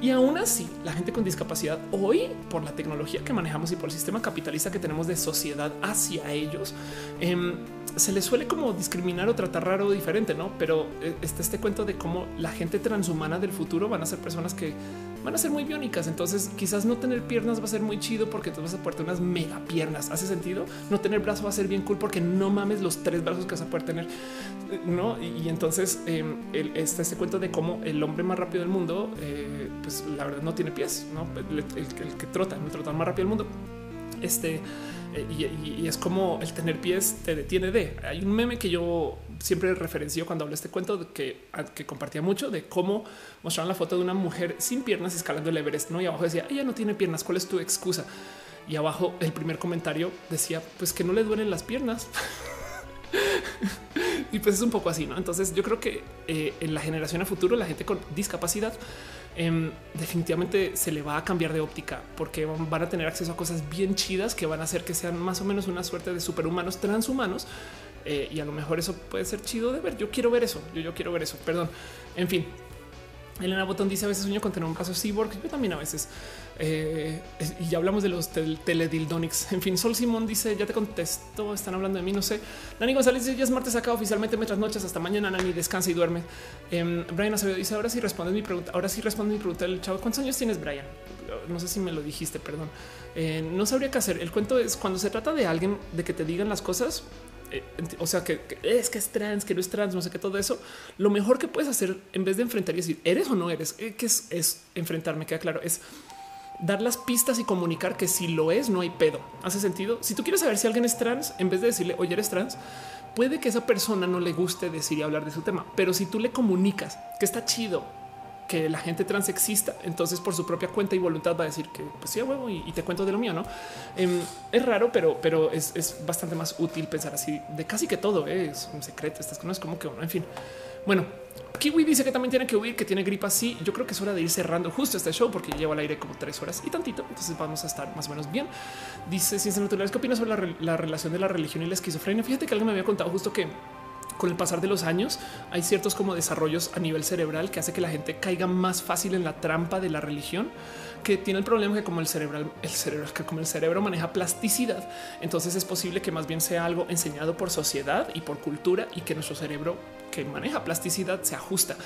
Y aún así, la gente con discapacidad hoy, por la tecnología que manejamos y por el sistema capitalista que tenemos de sociedad hacia ellos, em, se les suele como discriminar o tratar raro o diferente, no? Pero eh, está este cuento de cómo la gente transhumana del futuro van a ser personas que van a ser muy biónicas. Entonces, quizás no tener piernas va a ser muy chido porque tú vas a poder unas mega piernas. Hace sentido. No tener brazo va a ser bien cool porque no mames los tres brazos que vas a poder tener. No, y, entonces em, está este cuento de cómo el hombre más rápido del mundo, eh, pues la verdad no tiene pies, no el, que trota, no trota más rápido del mundo. Este eh, y, es como el tener pies te detiene de. Hay un meme que yo siempre referencio cuando hablo este cuento que, que compartía mucho de cómo mostraron la foto de una mujer sin piernas escalando el Everest, ¿no? Y abajo decía, ella no tiene piernas, ¿cuál es tu excusa? Y abajo el primer comentario decía, pues que no le duelen las piernas. y pues es un poco así, ¿no? Entonces yo creo que eh, en la generación a futuro, la gente con discapacidad Em, definitivamente se le va a cambiar de óptica porque van a tener acceso a cosas bien chidas que van a hacer que sean más o menos una suerte de superhumanos transhumanos. Eh, y a lo mejor eso puede ser chido de ver. Yo quiero ver eso. Yo, yo quiero ver eso. Perdón. En fin, Elena Botón dice a veces sueño con tener un brazo cyborg. Yo también a veces. Eh, y ya hablamos de los tel teledildonics. En fin, Sol Simón dice ya te contesto. Están hablando de mí. No sé. Nani González dice ya es martes acá oficialmente mientras noches hasta mañana. Nani descansa y duerme. Eh, Brian Acevedo dice ahora sí respondes mi pregunta. Ahora sí responde mi pregunta del chavo. ¿Cuántos años tienes, Brian? No sé si me lo dijiste, perdón. Eh, no sabría qué hacer. El cuento es cuando se trata de alguien de que te digan las cosas eh, o sea, que, es que es trans, que no es trans, no sé qué, todo eso, lo mejor que puedes hacer en vez de enfrentar y decir, eres o no eres, eh, que es, es enfrentarme, queda claro, es dar las pistas y comunicar que si lo es, no hay pedo. ¿Hace sentido? Si tú quieres saber si alguien es trans, en vez de decirle, oye, eres trans, puede que esa persona no le guste decir y hablar de su tema, pero si tú le comunicas que está chido, que la gente trans exista, entonces por su propia cuenta y voluntad va a decir que pues sí, huevo y, te cuento de lo mío, ¿no? Em, es raro, pero, pero es, bastante más útil pensar así de casi que todo ¿eh? es un secreto, estas cosas como que uno, en fin. Bueno, Kiwi dice que también tiene que huir, que tiene gripa. Sí, yo creo que es hora de ir cerrando justo este show porque llevo al aire como tres horas y tantito. Entonces vamos a estar más o menos bien. Dice Ciencias Naturales, ¿qué opinas sobre la, la relación de la religión y la esquizofrenia? Fíjate que alguien me había contado justo que con el pasar de los años hay ciertos como desarrollos a nivel cerebral que hace que la gente caiga más fácil en la trampa de la religión que tiene el problema que como el cerebral, el cerebro, que como el cerebro maneja plasticidad, entonces es posible que más bien sea algo enseñado por sociedad y por cultura y que nuestro cerebro que maneja plasticidad se ajusta.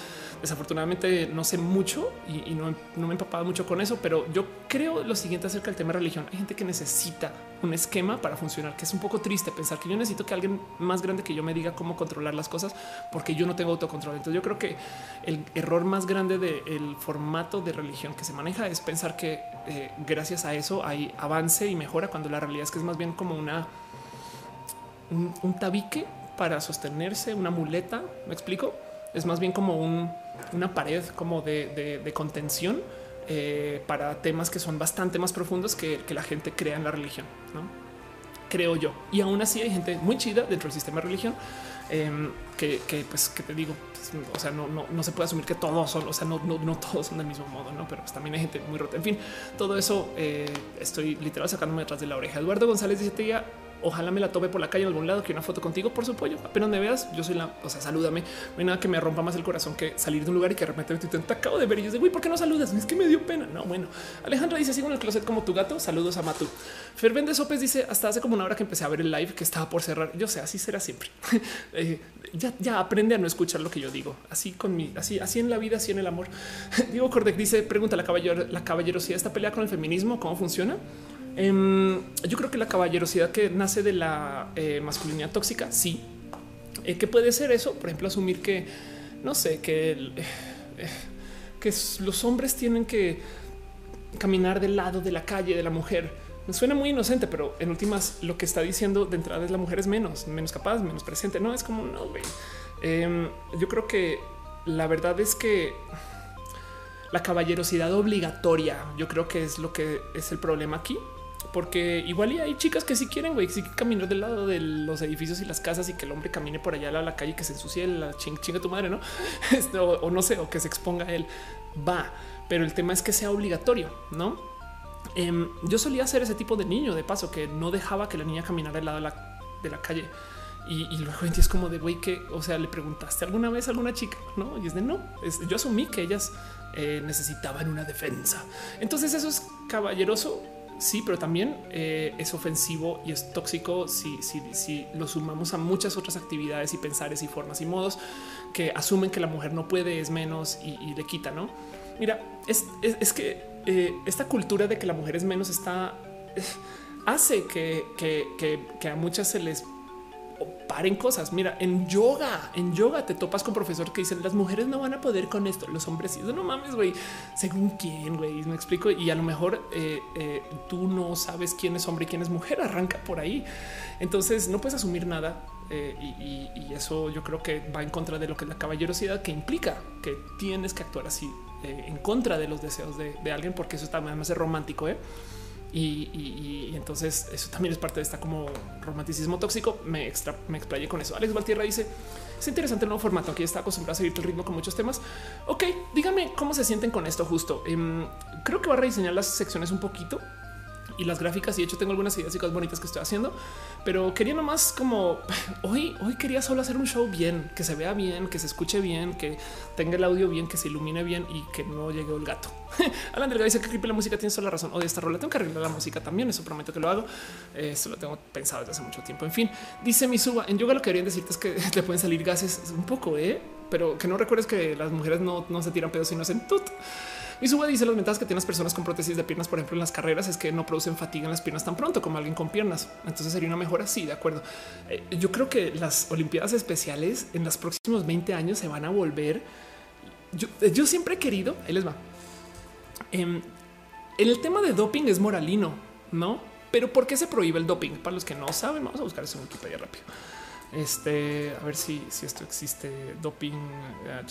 Desafortunadamente no sé mucho y, no, me he empapado mucho con eso, pero yo creo lo siguiente acerca del tema de religión. Hay gente que necesita un esquema para funcionar, que es un poco triste pensar que yo necesito que alguien más grande que yo me diga cómo controlar las cosas porque yo no tengo autocontrol. Entonces yo creo que el error más grande del formato de religión que se maneja es pensar que eh, gracias a eso hay avance y mejora cuando la realidad es que es más bien como una un tabique para sostenerse, una muleta, me explico, es más bien como una pared como de, contención eh, para temas que son bastante más profundos que, que la gente crea en la religión, ¿no? creo yo. Y aún así hay gente muy chida dentro del sistema de religión em, que, pues que te digo, pues, o sea, no, no, se puede asumir que todos son, o sea, no, no, todos son del mismo modo, no, pero pues, también hay gente muy rota. En fin, todo eso eh, estoy literal sacándome detrás de la oreja. Eduardo González dice: ya ojalá me la tope por la calle en algún lado, que una foto contigo por su pollo. Apenas me veas, yo soy la, o sea, salúdame. No hay nada que me rompa más el corazón que salir de un lugar y que de repente te acabo de ver y yo digo, uy, ¿por qué no saludas? Es que me dio pena. No, bueno, Alejandra dice, sigo en el closet como tu gato. Saludos a Matu. Fervende Sopes dice, hasta hace como una hora que empecé a ver el live que estaba por cerrar. Yo sé, así será siempre. Eh, ya, ya aprende a no escuchar lo que yo digo. Así con mi, así, así en la vida, así en el amor. Diego Cordec dice, pregunta la caballero, la caballerosidad esta pelea con el feminismo, ¿cómo funciona? Em, yo creo que la caballerosidad que nace de la eh, masculinidad tóxica, sí. Eh, ¿Qué puede ser eso? Por ejemplo, asumir que, no sé, que, eh, que los hombres tienen que caminar del lado de la calle de la mujer. Me suena muy inocente, pero en últimas lo que está diciendo de entrada es la mujer es menos, menos capaz, menos presente. No es como no. Eh, yo creo que la verdad es que la caballerosidad obligatoria, yo creo que es lo que es el problema aquí porque igual hay chicas que sí quieren, güey, sí caminar del lado de los edificios y las casas y que el hombre camine por allá a la calle que se ensucie la ching chinga tu madre, no? o, no sé, o que se exponga él. Va, pero el tema es que sea obligatorio, no? Em, yo solía ser ese tipo de niño, de paso, que no dejaba que la niña caminara del lado de la, calle. Y, luego es como de güey que, o sea, le preguntaste alguna vez a alguna chica, no? Y es de no. yo asumí que ellas eh, necesitaban una defensa. Entonces, eso es caballeroso sí, pero también eh, es ofensivo y es tóxico si, si, lo sumamos a muchas otras actividades y pensares y formas y modos que asumen que la mujer no puede, es menos y, le quita, ¿no? Mira, es, que eh, esta cultura de que la mujer es menos está... hace que, que a muchas se les paren cosas. Mira, en yoga, en yoga te topas con profesores que dicen las mujeres no van a poder con esto, los hombres sí. No mames, güey. Según quién, güey, me explico. Y a lo mejor eh, eh, tú no sabes quién es hombre y quién es mujer. Arranca por ahí. Entonces no puedes asumir nada. Eh, y, eso yo creo que va en contra de lo que es la caballerosidad que implica que tienes que actuar así en contra de los deseos de, alguien, porque eso también es romántico. ¿eh? Y, entonces eso también es parte de esta como romanticismo tóxico. Me, extra, me explayé con eso. Alex Valtierra dice es interesante el nuevo formato. Aquí está acostumbrado a seguir el ritmo con muchos temas. Ok, díganme cómo se sienten con esto justo. Em, creo que va a rediseñar las secciones un poquito y las gráficas. Y de hecho tengo algunas ideas y cosas bonitas que estoy haciendo, pero quería nomás como hoy, hoy quería solo hacer un show bien, que se vea bien, que se escuche bien, que tenga el audio bien, que se ilumine bien y que no llegue el gato. Alan Delgado dice que creepy la música tiene toda la razón. De esta rola tengo que arreglar la música también. Eso prometo que lo hago. Eso lo tengo pensado desde hace mucho tiempo. En fin, dice mi suba en yoga. Lo que querían decirte es que le pueden salir gases un poco, eh? pero que no recuerdes que las mujeres no, no se tiran pedos, sino en tut. Mi suba dice las ventajas que tienen las personas con prótesis de piernas, por ejemplo, en las carreras es que no producen fatiga en las piernas tan pronto como alguien con piernas. Entonces sería una mejora. Sí, de acuerdo. Eh, yo creo que las Olimpiadas especiales en los próximos 20 años se van a volver. Yo, yo siempre he querido, ahí les va. Em, el tema de doping es moralino, no? Pero ¿por qué se prohíbe el doping? Para los que no saben, vamos a buscar eso en Wikipedia rápido. Este, a ver si, si esto existe. Doping. Ah,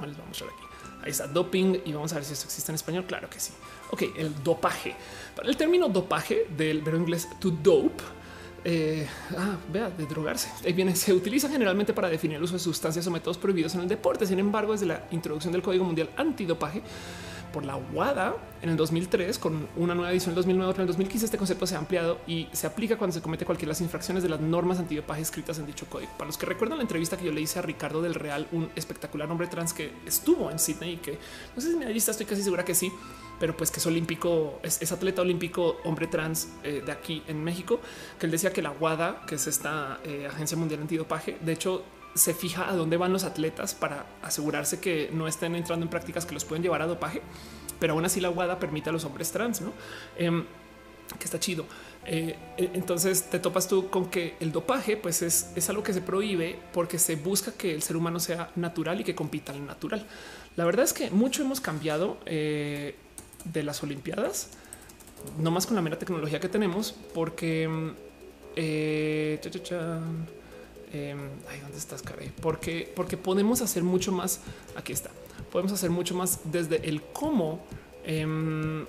vamos a ver aquí. Ahí está doping y vamos a ver si esto existe en español. Claro que sí. Ok, el dopaje. El término dopaje del verbo inglés to dope. Eh, ah, vea, de drogarse. Ahí viene, se utiliza generalmente para definir el uso de sustancias o métodos prohibidos en el deporte. Sin embargo, desde la introducción del Código Mundial Antidopaje, por la WADA en el 2003 con una nueva edición en el 2009, otra en el 2015. Este concepto se ha ampliado y se aplica cuando se comete cualquiera de las infracciones de las normas antidopaje escritas en dicho código. Para los que recuerdan la entrevista que yo le hice a Ricardo del Real, un espectacular hombre trans que estuvo en Sydney y que no sé si me visto, estoy casi segura que sí, pero pues que es olímpico, es, atleta olímpico, hombre trans eh, de aquí en México, que él decía que la WADA, que es esta eh, agencia mundial antidopaje, de hecho se fija a dónde van los atletas para asegurarse que no estén entrando en prácticas que los pueden llevar a dopaje, pero aún así la WADA permite a los hombres trans, ¿no? Em, que está chido. Eh, e, entonces te topas tú con que el dopaje pues es, es, algo que se prohíbe porque se busca que el ser humano sea natural y que compita en natural. La verdad es que mucho hemos cambiado eh, de las Olimpiadas, no más con la mera tecnología que tenemos, porque em, eh, eh, ay, ¿dónde estás, caray? Porque, porque podemos hacer mucho más. Aquí está. Podemos hacer mucho más desde el cómo em,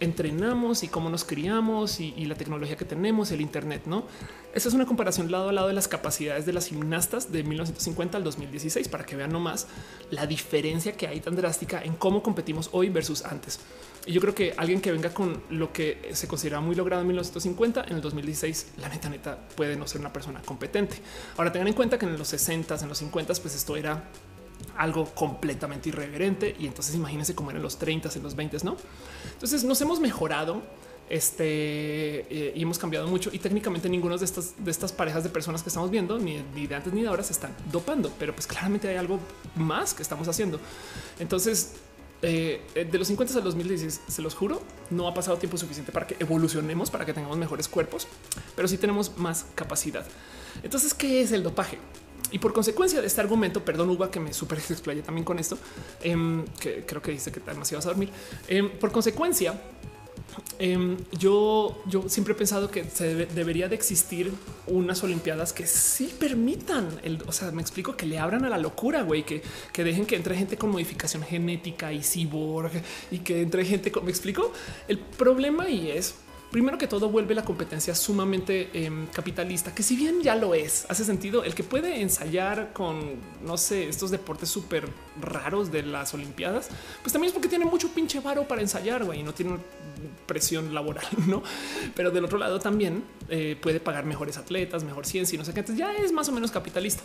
entrenamos y cómo nos criamos y, la tecnología que tenemos, el Internet, no? Esa es una comparación lado a lado de las capacidades de las gimnastas de 1950 al 2016 para que vean nomás la diferencia que hay tan drástica en cómo competimos hoy versus antes. Y yo creo que alguien que venga con lo que se considera muy logrado en 1950, en el 2016, la neta, neta puede no ser una persona competente. Ahora tengan en cuenta que en los 60, s en los 50, s pues esto era algo completamente irreverente. Y entonces imagínense cómo eran los 30, en los 20, no? Entonces nos hemos mejorado este eh, y hemos cambiado mucho y técnicamente ninguno de estas de estas parejas de personas que estamos viendo ni, de antes ni de ahora se están dopando, pero pues claramente hay algo más que estamos haciendo. Entonces, eh, de los 50 al 2016, se los juro, no ha pasado tiempo suficiente para que evolucionemos, para que tengamos mejores cuerpos, pero sí tenemos más capacidad. Entonces, ¿qué es el dopaje? Y por consecuencia de este argumento, perdón, Uva, que me super explayé también con esto, em, que creo que dice que demasiado vas a dormir. Em, por consecuencia, em, yo, yo siempre he pensado que se debería de existir unas Olimpiadas que sí permitan el, o sea, me explico que le abran a la locura, güey, que, que dejen que entre gente con modificación genética y cyborg y que entre gente con, me explico. El problema y es primero que todo vuelve la competencia sumamente em, capitalista, que si bien ya lo es, hace sentido el que puede ensayar con, no sé, estos deportes súper raros de las Olimpiadas, pues también es porque tiene mucho pinche varo para ensayar, güey, y no tiene presión laboral, ¿no? Pero del otro lado también eh, puede pagar mejores atletas, mejor ciencia y no sé qué, entonces ya es más o menos capitalista.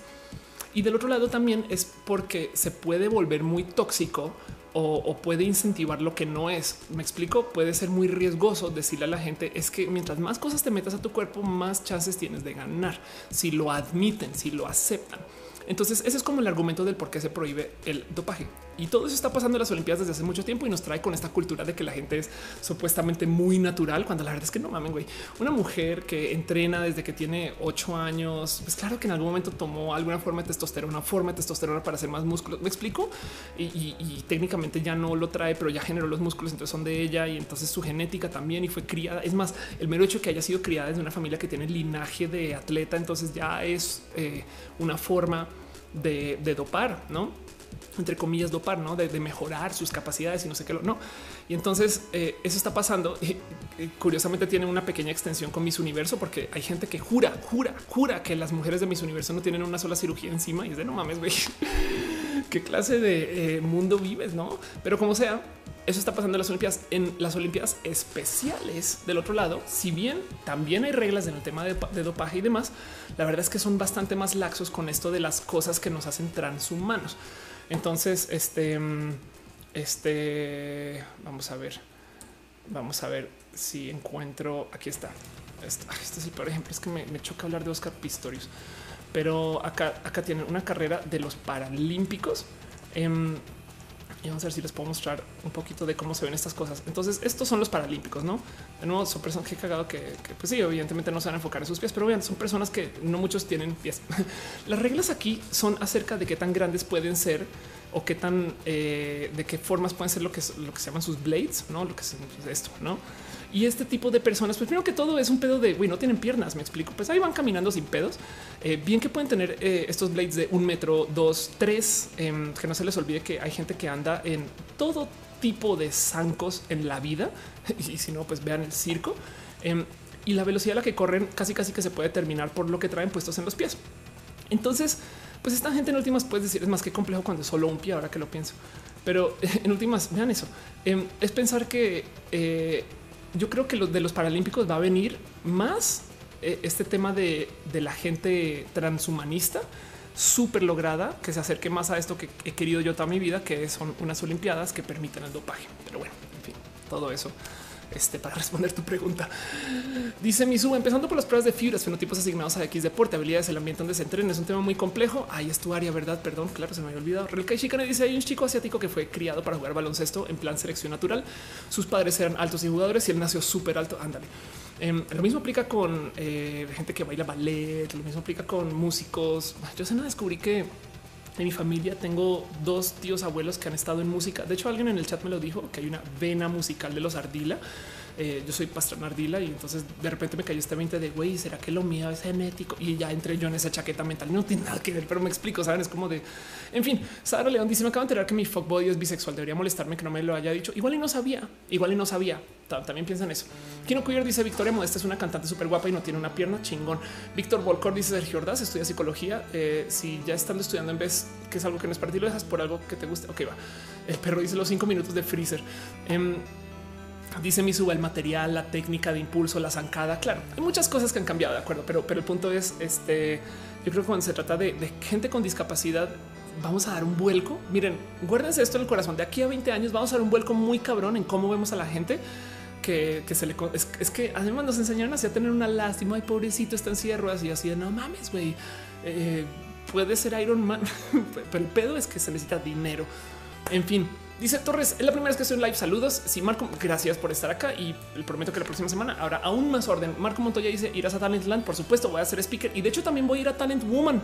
Y del otro lado también es porque se puede volver muy tóxico o, puede incentivar lo que no es. Me explico, puede ser muy riesgoso decirle a la gente es que mientras más cosas te metas a tu cuerpo, más chances tienes de ganar. Si lo admiten, si lo aceptan. Entonces ese es como el argumento del por qué se prohíbe el dopaje. Y todo eso está pasando en las Olimpiadas desde hace mucho tiempo y nos trae con esta cultura de que la gente es supuestamente muy natural, cuando la verdad es que no mamen, güey. Una mujer que entrena desde que tiene ocho años, pues claro que en algún momento tomó alguna forma de testosterona, forma de testosterona para hacer más músculos. Me explico y, técnicamente ya no lo trae, pero ya generó los músculos, entonces son de ella y entonces su genética también y fue criada. Es más, el mero hecho que haya sido criada desde una familia que tiene linaje de atleta, entonces ya es eh, una forma de, dopar, no? entre comillas, dopar, ¿no? De, mejorar sus capacidades y no sé qué, no. Y entonces eh, eso está pasando. Y, curiosamente tiene una pequeña extensión con Miss Universo porque hay gente que jura, jura, jura que las mujeres de Miss Universo no tienen una sola cirugía encima y es de no mames, güey. ¿Qué clase de eh, mundo vives, no? Pero como sea, eso está pasando en las Olimpiadas. En las Olimpiadas especiales del otro lado, si bien también hay reglas en el tema de, dopaje y demás, la verdad es que son bastante más laxos con esto de las cosas que nos hacen transhumanos. Entonces, este, este, vamos a ver, vamos a ver si encuentro. Aquí está. Este, es el peor ejemplo. Es que me, choca hablar de Oscar Pistorius, pero acá, acá tienen una carrera de los Paralímpicos. Eh, y vamos a ver si les puedo mostrar un poquito de cómo se ven estas cosas. Entonces, estos son los paralímpicos, no? De nuevo, son personas que he cagado que, pues sí, evidentemente no se van a enfocar en sus pies, pero vean, son personas que no muchos tienen pies. Las reglas aquí son acerca de qué tan grandes pueden ser o qué tan eh, de qué formas pueden ser lo que lo que se llaman sus blades, no lo que es esto, no? Y este tipo de personas, pues primero que todo es un pedo de güey, no tienen piernas. Me explico. Pues ahí van caminando sin pedos. Eh, bien que pueden tener eh, estos blades de un metro, dos, tres, eh, que no se les olvide que hay gente que anda en todo tipo de zancos en la vida. Y si no, pues vean el circo em, y la velocidad a la que corren casi casi que se puede terminar por lo que traen puestos en los pies. Entonces, pues esta gente en últimas puedes decir es más que complejo cuando es solo un pie. Ahora que lo pienso, pero en últimas vean eso. Em, es pensar que yo creo que los de los Paralímpicos va a venir más eh, este tema de, de, la gente transhumanista súper lograda que se acerque más a esto que he querido yo toda mi vida, que son unas Olimpiadas que permiten el dopaje. Pero bueno, en fin, todo eso este, para responder tu pregunta. Dice Misu, empezando por las pruebas de fibras, fenotipos asignados a X deporte, habilidades, el ambiente donde se entrena. Es un tema muy complejo. Ahí es tu área, verdad? Perdón, claro, se me había olvidado. Relkai Shikane dice: hay un chico asiático que fue criado para jugar baloncesto en plan selección natural. Sus padres eran altos y jugadores y él nació súper alto. Ándale. Eh, lo mismo aplica con eh, gente que baila ballet, lo mismo aplica con músicos. Yo se descubrí que en mi familia tengo dos tíos abuelos que han estado en música. De hecho, alguien en el chat me lo dijo que hay una vena musical de los Ardila. Eh, yo soy Pastrana Ardila y entonces de repente me cayó este 20 de güey, será que lo mío es genético? Y ya entré yo en esa chaqueta mental. No tiene nada que ver, pero me explico. Saben, es como de en fin. Sara León dice: Me acabo de enterar que mi fuckboy es bisexual. Debería molestarme que no me lo haya dicho. Igual y no sabía, igual y no sabía. También piensan eso. Kino Cuyer dice Victoria Modesta es una cantante súper guapa y no tiene una pierna chingón. Víctor Volcor dice Sergio Ordaz estudia psicología. Eh, si ya estando estudiando en vez que es algo que no es para ti, lo dejas por algo que te guste. Ok, va. El perro dice los cinco minutos de freezer. Eh, Dice mi suba el material, la técnica de impulso, la zancada. Claro, hay muchas cosas que han cambiado, de acuerdo, pero, pero el punto es este. Yo creo que cuando se trata de, gente con discapacidad, vamos a dar un vuelco. Miren, guárdense esto en el corazón. De aquí a 20 años vamos a dar un vuelco muy cabrón en cómo vemos a la gente que, que se le es, es, que además nos enseñaron así a tener una lástima. y pobrecito, está en silla y así de no mames, güey. Eh, puede ser Iron Man, pero el pedo es que se necesita dinero. En fin, Dice Torres, es la primera vez que estoy en live. Saludos. Sí, Marco, gracias por estar acá y prometo que la próxima semana habrá aún más orden. Marco Montoya dice irás a Talentland. Por supuesto, voy a ser speaker y de hecho también voy a ir a Talent Woman.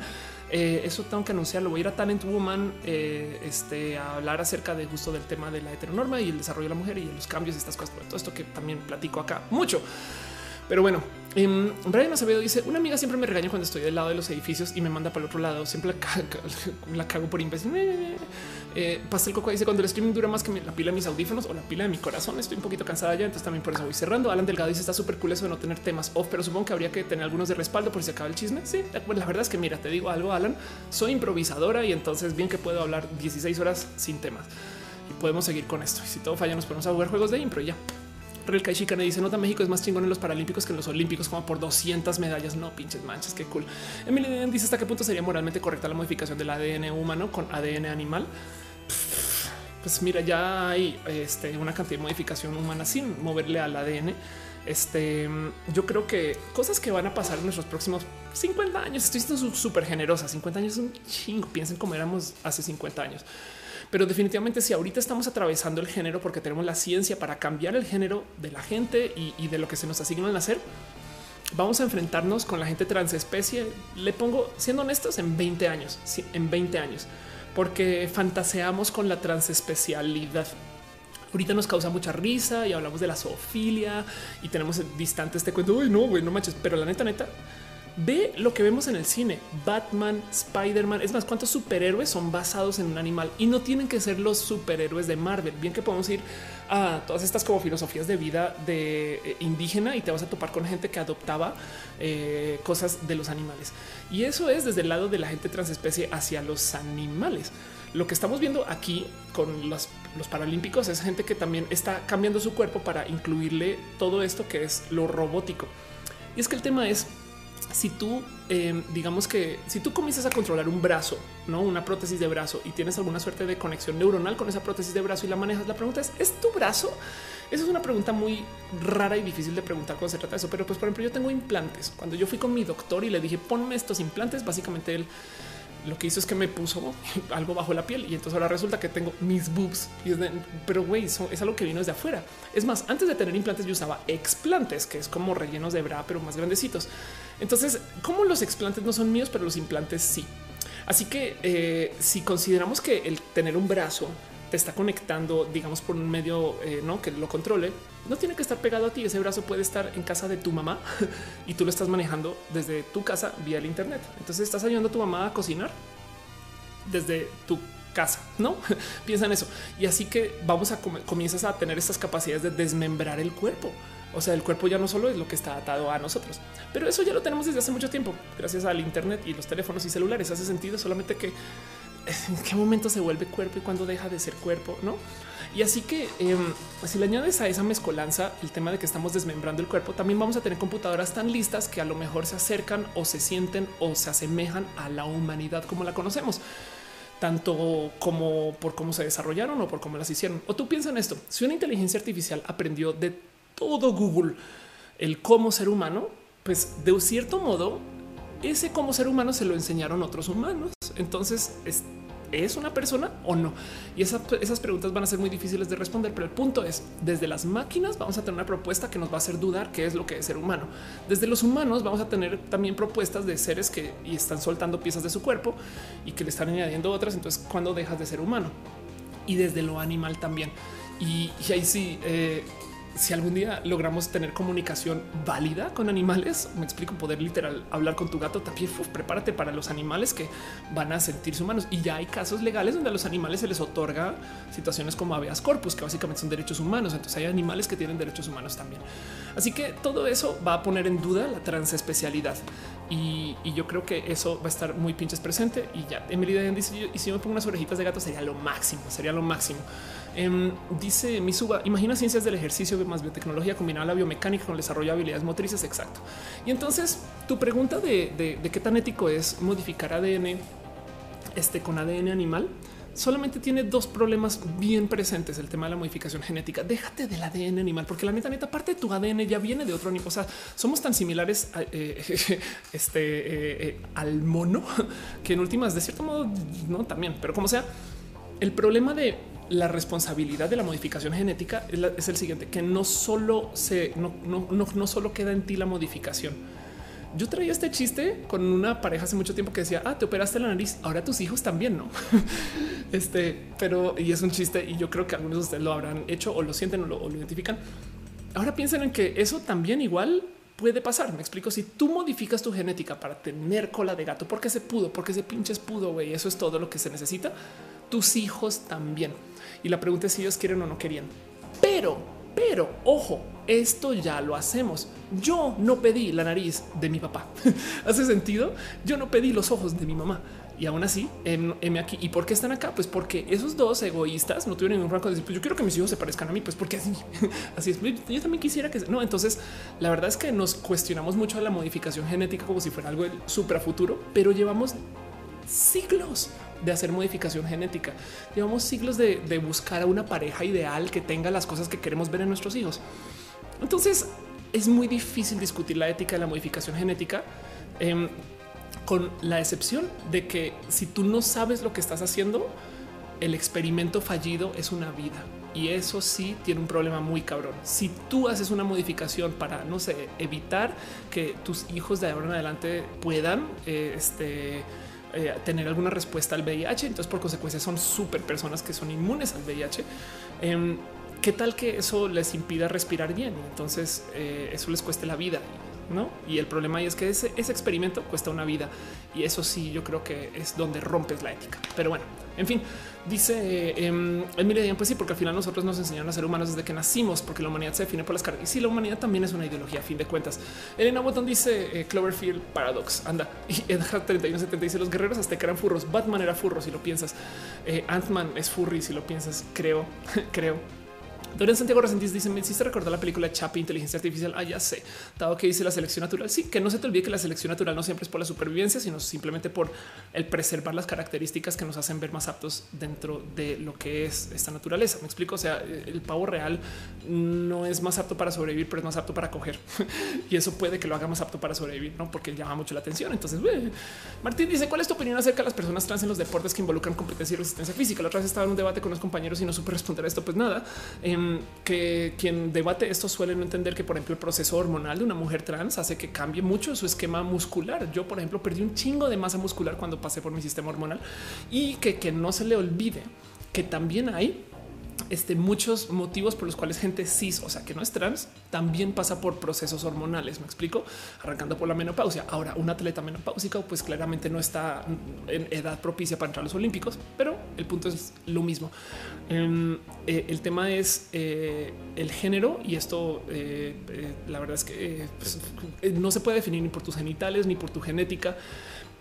Eh, eso tengo que anunciarlo. Voy a ir a Talent Woman eh, este, a hablar acerca de justo del tema de la heteronorma y el desarrollo de la mujer y los cambios y estas cosas. Todo esto que también platico acá mucho. Pero bueno, eh, Brian Acevedo dice una amiga siempre me regaña cuando estoy del lado de los edificios y me manda para el otro lado. Siempre la cago, por imbécil. Eh, Pastel Coco dice cuando el streaming dura más que la pila de mis audífonos o la pila de mi corazón. Estoy un poquito cansada ya, entonces también por eso voy cerrando. Alan Delgado dice está súper cool eso de no tener temas off, pero supongo que habría que tener algunos de respaldo por si acaba el chisme. Sí, la verdad es que mira, te digo algo, Alan, soy improvisadora y entonces bien que puedo hablar 16 horas sin temas y podemos seguir con esto. Y si todo falla, nos podemos jugar juegos de impro y ya. Real Kai Shikane dice nota México es más chingón en los Paralímpicos que en los Olímpicos, como por 200 medallas. No pinches manches, qué cool. Emily dice hasta qué punto sería moralmente correcta la modificación del ADN humano con ADN animal. Pues mira, ya hay este, una cantidad de modificación humana sin moverle al ADN. Este, yo creo que cosas que van a pasar en nuestros próximos 50 años. Estoy siendo súper generosa. 50 años es un chingo. Piensen cómo éramos hace 50 años. Pero definitivamente si ahorita estamos atravesando el género porque tenemos la ciencia para cambiar el género de la gente y, de lo que se nos asigna al nacer, vamos a enfrentarnos con la gente transespecie. Le pongo, siendo honestos, en 20 años, en 20 años, porque fantaseamos con la transespecialidad. Ahorita nos causa mucha risa y hablamos de la zoofilia y tenemos distante este cuento. Uy, no, güey, no manches. Pero la neta, neta, Ve lo que vemos en el cine, Batman, Spider-Man, es más, cuántos superhéroes son basados en un animal y no tienen que ser los superhéroes de Marvel. Bien que podemos ir a todas estas como filosofías de vida de eh, indígena y te vas a topar con gente que adoptaba eh, cosas de los animales. Y eso es desde el lado de la gente transespecie hacia los animales. Lo que estamos viendo aquí con los, los paralímpicos es gente que también está cambiando su cuerpo para incluirle todo esto que es lo robótico. Y es que el tema es si tú, em, digamos que si tú comienzas a controlar un brazo, no una prótesis de brazo y tienes alguna suerte de conexión neuronal con esa prótesis de brazo y la manejas, la pregunta es: ¿es tu brazo? Esa es una pregunta muy rara y difícil de preguntar cuando se trata de eso. Pero, pues, por ejemplo, yo tengo implantes. Cuando yo fui con mi doctor y le dije, ponme estos implantes, básicamente él lo que hizo es que me puso algo bajo la piel y entonces ahora resulta que tengo mis boobs. Y es pero güey, es algo que vino desde afuera. Es más, antes de tener implantes yo usaba explantes, que es como rellenos de bra, pero más grandecitos. Entonces, como los explantes no son míos, pero los implantes sí. Así que eh, si consideramos que el tener un brazo te está conectando, digamos, por un medio eh, que lo controle, no tiene que estar pegado a ti. Ese brazo puede estar en casa de tu mamá y tú lo estás manejando desde tu casa vía el Internet. Entonces estás ayudando a tu mamá a cocinar desde tu casa, no piensa en eso. Y así que vamos a comienzas a tener estas capacidades de desmembrar el cuerpo. O sea, el cuerpo ya no solo es lo que está atado a nosotros, pero eso ya lo tenemos desde hace mucho tiempo, gracias al Internet y los teléfonos y celulares. Hace sentido solamente que en qué momento se vuelve cuerpo y cuándo deja de ser cuerpo, no? Y así que em, si le añades a esa mezcolanza el tema de que estamos desmembrando el cuerpo, también vamos a tener computadoras tan listas que a lo mejor se acercan o se sienten o se asemejan a la humanidad como la conocemos tanto como por cómo se desarrollaron o por cómo las hicieron. O tú piensas en esto, si una inteligencia artificial aprendió de todo Google el cómo ser humano, pues de un cierto modo ese cómo ser humano se lo enseñaron otros humanos. Entonces es, una persona o no. Y esas preguntas van a ser muy difíciles de responder. Pero el punto es, desde las máquinas vamos a tener una propuesta que nos va a hacer dudar qué es lo que es ser humano. Desde los humanos vamos a tener también propuestas de seres que están soltando piezas de su cuerpo y que le están añadiendo otras. Entonces, cuando dejas de ser humano? Y desde lo animal también. Y, ahí sí, eh, si algún día logramos tener comunicación válida con animales, me explico, poder literal hablar con tu gato, también prepárate para los animales que van a sentirse humanos. Y ya hay casos legales donde a los animales se les otorga situaciones como habeas corpus, que básicamente son derechos humanos. Entonces hay animales que tienen derechos humanos también. Así que todo eso va a poner en duda la transespecialidad. Y, yo creo que eso va a estar muy pinches presente. Y ya Emily dice: Y si yo me pongo unas orejitas de gato, sería lo máximo, sería lo máximo. Em, dice Misuba, imagina ciencias del ejercicio más biotecnología combinada la biomecánica con el desarrollo de habilidades motrices. Exacto. Y entonces tu pregunta de, qué tan ético es modificar ADN este, con ADN animal solamente tiene dos problemas bien presentes. El tema de la modificación genética. Déjate del ADN animal, porque la neta, neta, parte de tu ADN ya viene de otro animal. O sea, somos tan similares eh, este, eh, eh, al mono que en últimas, de cierto modo, no también, pero como sea, el problema de la responsabilidad de la modificación genética es, el siguiente, que no solo se no, no, no, solo queda en ti la modificación. Yo traía este chiste con una pareja hace mucho tiempo que decía, ah, te operaste la nariz, ahora tus hijos también, ¿no? este, pero, y es un chiste y yo creo que algunos de ustedes lo habrán hecho o lo sienten o lo, identifican. Ahora piensen en que eso también igual puede pasar. Me explico. Si tú modificas tu genética para tener cola de gato, porque se pudo, porque se pinches pudo, güey, eso es todo lo que se necesita. Tus hijos también. Y la pregunta es si ellos quieren o no querían. Pero, pero, ojo, esto ya lo hacemos. Yo no pedí la nariz de mi papá. ¿Hace sentido? Yo no pedí los ojos de mi mamá. Y aún así, M aquí. ¿Y por qué están acá? Pues porque esos dos egoístas no tuvieron ningún rango de decir, pues yo quiero que mis hijos se parezcan a mí, pues porque así, así es. Yo también quisiera que no. Entonces, la verdad es que nos cuestionamos mucho la modificación genética como si fuera algo del supra futuro, pero llevamos siglos de hacer modificación genética. Llevamos siglos de, buscar a una pareja ideal que tenga las cosas que queremos ver en nuestros hijos. Entonces es muy difícil discutir la ética de la modificación genética. Em, con la excepción de que si tú no sabes lo que estás haciendo, el experimento fallido es una vida. Y eso sí tiene un problema muy cabrón. Si tú haces una modificación para, no sé, evitar que tus hijos de ahora en adelante puedan eh, este, eh, tener alguna respuesta al VIH. Entonces, por consecuencia, son súper personas que son inmunes al VIH. Em, ¿Qué tal que eso les impida respirar bien? Entonces, eh, eso les cueste la vida. no? Y el problema ahí es que ese, ese experimento cuesta una vida y eso sí, yo creo que es donde rompes la ética. Pero bueno, en fin, dice eh, Emilia, pues sí, porque al final nosotros nos enseñaron a ser humanos desde que nacimos, porque la humanidad se define por las cargas. Y sí, la humanidad también es una ideología, a fin de cuentas. Elena Botton dice eh, Cloverfield Paradox. Anda. Y Edgar 3170 dice los guerreros que eran furros. Batman era furro, si lo piensas. Eh, Ant-Man es furry, si lo piensas. Creo, creo. Dorian Santiago Resendiz dice: Me hiciste recordar la película Chapi, Inteligencia Artificial. Ah, ya sé. Dado que dice la selección natural. Sí, que no se te olvide que la selección natural no siempre es por la supervivencia, sino simplemente por el preservar las características que nos hacen ver más aptos dentro de lo que es esta naturaleza. Me explico. O sea, el pavo real no es más apto para sobrevivir, pero es más apto para coger. y eso puede que lo haga más apto para sobrevivir, no porque llama mucho la atención. Entonces, Martín dice: ¿Cuál es tu opinión acerca de las personas trans en los deportes que involucran competencia y resistencia física? La otra vez estaba en un debate con los compañeros y no supe responder a esto. Pues nada. Em, que quien debate esto suele no entender que, por ejemplo, el proceso hormonal de una mujer trans hace que cambie mucho su esquema muscular. Yo, por ejemplo, perdí un chingo de masa muscular cuando pasé por mi sistema hormonal y que, que no se le olvide que también hay este, muchos motivos por los cuales gente cis, o sea, que no es trans, también pasa por procesos hormonales. Me explico, arrancando por la menopausia. Ahora, un atleta menopáusico, pues claramente no está en edad propicia para entrar a los olímpicos, pero el punto es lo mismo. Em, eh, el tema es eh, el género y esto, eh, la verdad es que pues, no se puede definir ni por tus genitales ni por tu genética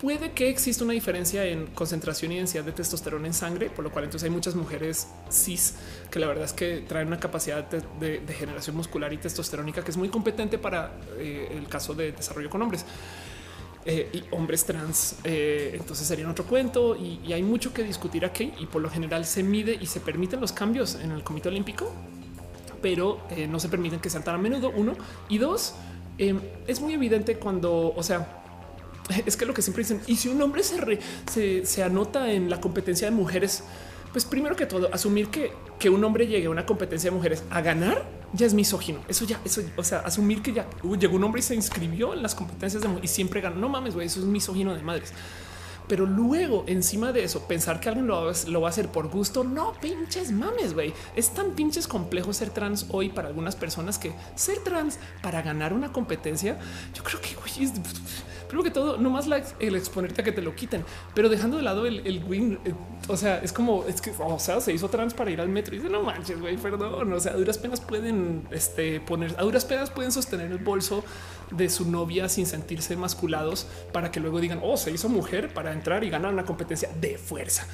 puede que exista una diferencia en concentración y densidad de testosterona en sangre, por lo cual entonces hay muchas mujeres cis que la verdad es que traen una capacidad de, generación muscular y testosterónica que es muy competente para eh, el caso de desarrollo con hombres. Eh, y hombres trans. Eh, entonces sería otro cuento y, hay mucho que discutir aquí y por lo general se mide y se permiten los cambios en el Comité Olímpico, pero no se permiten que sean tan a menudo. Uno y dos, es muy evidente cuando, o sea, es que lo que siempre dicen, y si un hombre se, se, anota en la competencia de mujeres, pues primero que todo, asumir que, que un hombre llegue a una competencia de mujeres a ganar ya es misógino. Eso ya, eso, o sea, asumir que ya llegó un hombre y se inscribió en las competencias de y siempre ganó. No mames, güey, eso es misógino de madres. Pero luego, encima de eso, pensar que alguien lo, va a hacer por gusto, no pinches mames, güey. Es tan pinches complejo ser trans hoy para algunas personas que ser trans para ganar una competencia, yo creo que güey, es, primero que todo, no más la, el exponerte a que te lo quiten, pero dejando de lado el, el win, eh, o sea, es como, es que, o sea, se hizo trans para ir al metro y dice, no manches, güey, perdón, o sea, a duras penas pueden este, poner, a duras penas pueden sostener el bolso de su novia sin sentirse masculados para que luego digan, oh, se hizo mujer para entrar y ganar una competencia de fuerza.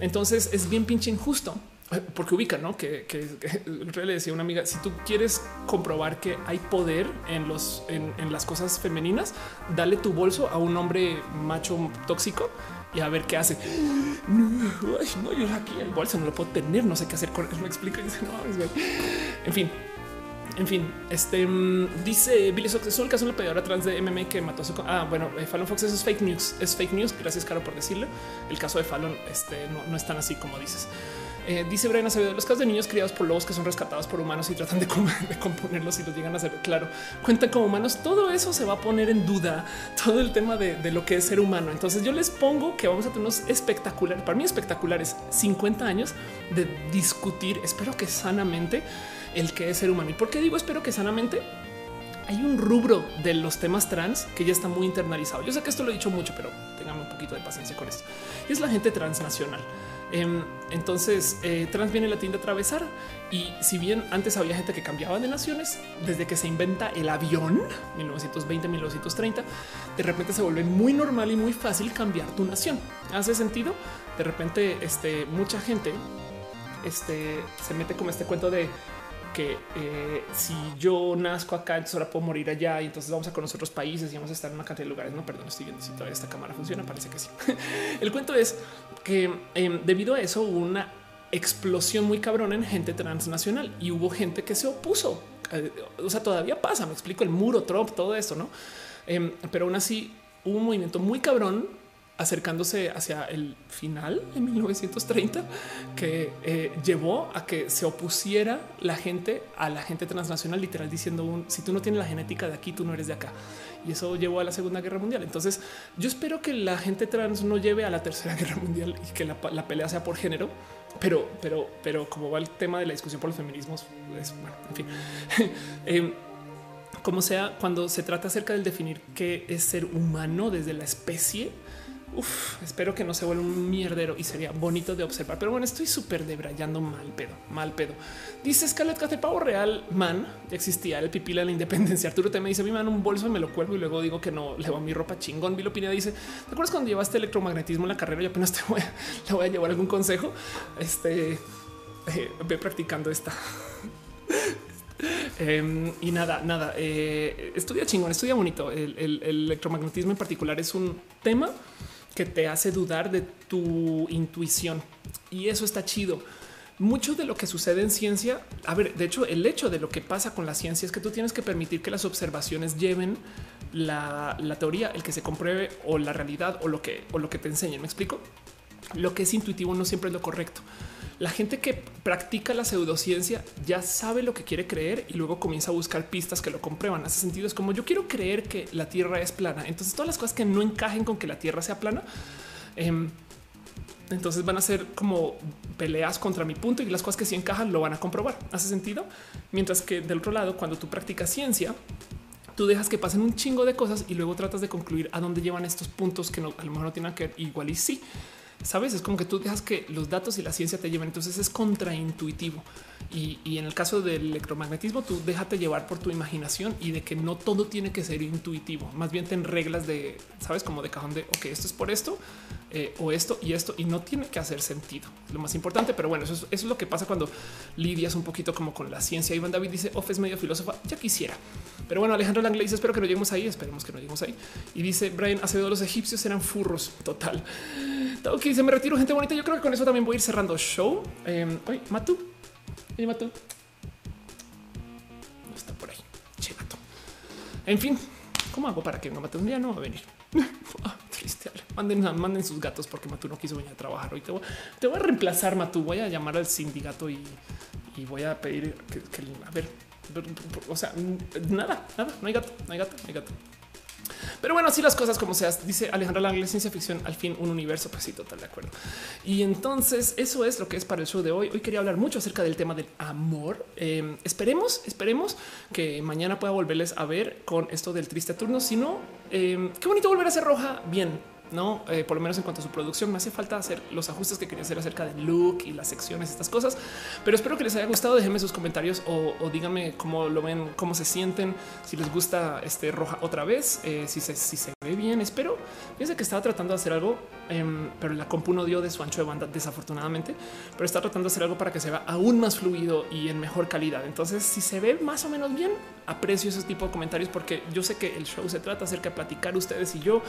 Entonces es bien pinche injusto porque ubica, ¿no? Que, que, le decía una amiga, si tú quieres comprobar que hay poder en los en, las cosas femeninas, dale tu bolso a un hombre macho tóxico y a ver qué hace. No, yo aquí el bolso no lo puedo tener, no sé qué hacer con él. Me explica y dice, no, en fin. En fin, este mm, dice Billy Sox es el caso de la peleadora trans de MMA que mató a su. Ah, bueno, eh, Fallon Fox es fake news, es fake news. Gracias, Caro, por decirlo. El caso de Fallon este, no, no es tan así como dices. Eh, dice Brian Acevedo, los casos de niños criados por lobos que son rescatados por humanos y tratan de, componerlos y los llegan a hacer claro, cuentan como humanos. Todo eso se va a poner en duda, todo el tema de, lo que es ser humano. Entonces yo les pongo que vamos a tener unos espectaculares, para mí espectaculares, 50 años de discutir, espero que sanamente, el que es ser humano. ¿Y por qué digo espero que sanamente? Hay un rubro de los temas trans que ya está muy internalizado. Yo sé que esto lo he dicho mucho, pero tengamos un poquito de paciencia con esto. Y es la gente transnacional. Em, entonces, eh, trans viene la tienda a atravesar y si bien antes había gente que cambiaba de naciones, desde que se inventa el avión, 1920-1930, de repente se vuelve muy normal y muy fácil cambiar tu nación. ¿Hace sentido? De repente, este, mucha gente este, se mete como este cuento de que eh, si yo nazco acá, entonces ahora puedo morir allá y entonces vamos a conocer otros países y vamos a estar en una cantidad de lugares. No, perdón, estoy viendo si todavía esta cámara funciona. Parece que sí. El cuento es que em, debido a eso hubo una explosión muy cabrón en gente transnacional y hubo gente que se opuso. Eh, o sea, todavía pasa. Me explico el muro, Trump, todo eso, no? Em, pero aún así hubo un movimiento muy cabrón acercándose hacia el final de 1930 que eh, llevó a que se opusiera la gente a la gente transnacional, literal diciendo un si tú no tienes la genética de aquí, tú no eres de acá. Y eso llevó a la Segunda Guerra Mundial. Entonces, yo espero que la gente trans no lleve a la Tercera Guerra Mundial y que la, pelea sea por género, pero, pero, pero como va el tema de la discusión por los feminismos, es bueno, en fin. Em, como sea, cuando se trata acerca del definir qué es ser humano desde la especie, Uf, espero que no se vuelva un mierdero y sería bonito de observar. Pero bueno, estoy súper debrayando mal pedo, mal pedo. Dice Scarlett Café Pavo Real Man. Existía el pipila de la independencia. Arturo te me dice: Mi mano un bolso y me lo cuelgo y luego digo que no le va mi ropa chingón. Vilo Pineda dice: ¿Te acuerdas cuando llevaste electromagnetismo en la carrera? Yo apenas te voy a, le voy a llevar algún consejo. Este eh, ve practicando esta. Em, y nada, nada, eh, estudia chingón, estudia bonito. el electromagnetismo en particular es un tema que te hace dudar de tu intuición. Y eso está chido. Mucho de lo que sucede en ciencia, a ver, de hecho, el hecho de lo que pasa con la ciencia es que tú tienes que permitir que las observaciones lleven la, teoría, el que se compruebe o la realidad o lo que, o lo que te enseñen. ¿Me explico? Lo que es intuitivo no siempre es lo correcto. La gente que practica la pseudociencia ya sabe lo que quiere creer y luego comienza a buscar pistas que lo comprueban. Hace sentido. Es como yo quiero creer que la Tierra es plana. Entonces todas las cosas que no encajen con que la Tierra sea plana, em, entonces van a ser como peleas contra mi punto y las cosas que sí encajan lo van a comprobar. Hace sentido. Mientras que del otro lado, cuando tú practicas ciencia, tú dejas que pasen un chingo de cosas y luego tratas de concluir a dónde llevan estos puntos que no, a lo mejor no tienen que ver igual y sí. Sabes, es como que tú dejas que los datos y la ciencia te lleven. Entonces es contraintuitivo. Y, en el caso del electromagnetismo, tú déjate llevar por tu imaginación y de que no todo tiene que ser intuitivo. Más bien ten reglas de, sabes, como de cajón de, ok, esto es por esto eh, o esto y esto y no tiene que hacer sentido. lo más importante, pero bueno, eso es, lo que pasa cuando lidias un poquito como con la ciencia. Iván David dice, Off es medio filósofa, ya quisiera. Pero bueno, Alejandro Langley dice, espero que no lleguemos ahí, esperemos que no lleguemos ahí. Y dice, Brian Acevedo, los egipcios eran furros, total. Ok, se me retiro, gente bonita. Yo creo que con eso también voy a ir cerrando show. Eh, oye, Matu, Matu. No está por ahí. Che. En fin, ¿cómo hago para que no Matu un día no va a venir? Ah. Manden, manden sus gatos porque Matu no quiso venir a trabajar hoy. Te voy, a reemplazar, Matu. Voy a llamar al sindicato y, y voy a pedir que, que, a ver, o sea, nada, nada, no hay gato, no hay gato, no hay gato. Pero bueno, así las cosas como seas, dice Alejandra Langle, ciencia ficción, al fin un universo, pues sí, total de acuerdo. Y entonces eso es lo que es para el show de hoy. Hoy quería hablar mucho acerca del tema del amor. Eh, esperemos, esperemos que mañana pueda volverles a ver con esto del triste turno. Si no, eh, qué bonito volver a ser roja bien no eh, por lo menos en cuanto a su producción. Me hace falta hacer los ajustes que quería hacer acerca del look y las secciones, estas cosas, pero espero que les haya gustado. Déjenme sus comentarios o, díganme cómo lo ven, cómo se sienten, si les gusta este roja otra vez, eh, si, se, si se ve bien. Espero. Fíjense que estaba tratando de hacer algo, em, pero la compu no dio de su ancho de banda, desafortunadamente, pero está tratando de hacer algo para que se vea aún más fluido y en mejor calidad. Entonces, si se ve más o menos bien, aprecio ese tipo de comentarios porque yo sé que el show se trata acerca de platicar ustedes y yo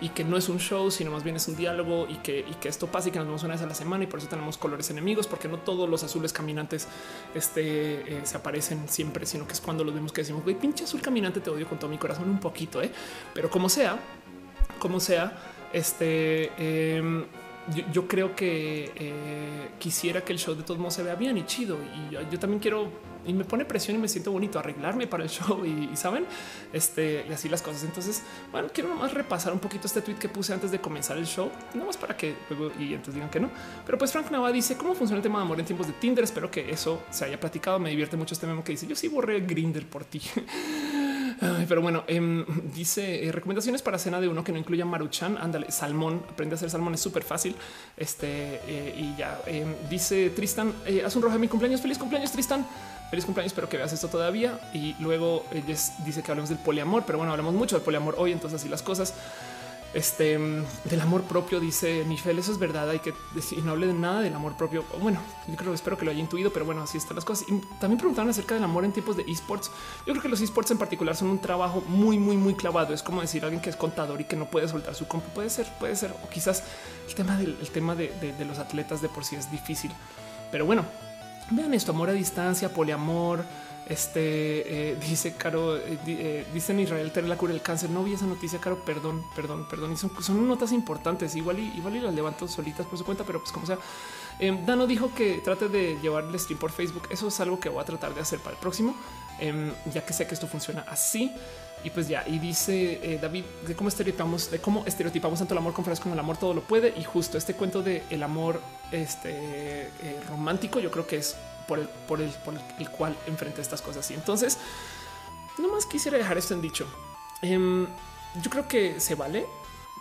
y que no es un show, sino más bien es un diálogo y que, esto pasa y que nos vemos una vez a la semana y por eso tenemos colores enemigos, porque no todos los azules caminantes este, eh, se aparecen siempre, sino que es cuando los vemos que decimos, güey, pinche azul caminante, te odio con todo mi corazón un poquito, ¿eh? pero como sea, como sea, este... Em, yo, creo que eh, quisiera que el show de todos modos se vea bien y chido. Y yo, también quiero y me pone presión y me siento bonito arreglarme para el show y, saben este y así las cosas. Entonces, bueno, quiero nomás repasar un poquito este tweet que puse antes de comenzar el show, no más para que luego y entonces digan que no. Pero pues Frank Nava dice cómo funciona el tema de amor en tiempos de Tinder. Espero que eso se haya platicado. Me divierte mucho este memo que dice yo sí borré Grinder por ti. pero bueno, em, dice eh, recomendaciones para cena de uno que no incluya maruchan. Ándale, salmón. Aprende a hacer salmón, es súper fácil. Este eh, y ya em, dice Tristan, eh, haz un rojo de mi cumpleaños. Feliz cumpleaños, Tristan. Feliz cumpleaños, espero que veas esto todavía. Y luego dice que hablemos del poliamor, pero bueno, hablamos mucho del poliamor hoy, entonces así las cosas. Este del amor propio, dice Michelle, eso es verdad. Hay que decir, no hable de nada del amor propio. Bueno, yo creo, espero que lo haya intuido, pero bueno, así están las cosas. Y también preguntaron acerca del amor en tiempos de esports. Yo creo que los esports en particular son un trabajo muy, muy, muy clavado. Es como decir alguien que es contador y que no puede soltar su compu. Puede ser, puede ser, o quizás el tema del tema de los atletas de por sí es difícil. Pero bueno, vean esto: amor a distancia, poliamor este eh, dice Caro, eh, eh, dice en Israel tener la cura del cáncer. No vi esa noticia, Caro. Perdón, perdón, perdón. Y son, son notas importantes. Igual y igual y las levanto solitas por su cuenta, pero pues como sea. Em, Dano dijo que trate de llevar el stream por Facebook. Eso es algo que voy a tratar de hacer para el próximo, em, ya que sé que esto funciona así. Y pues ya, y dice David de cómo estereotipamos, de cómo estereotipamos tanto el amor con frases como el amor todo lo puede. Y justo este cuento de el amor este, romántico, yo creo que es por el, por el, por el cual enfrenta estas cosas. Y entonces, nomás quisiera dejar esto en dicho. Em, yo creo que se vale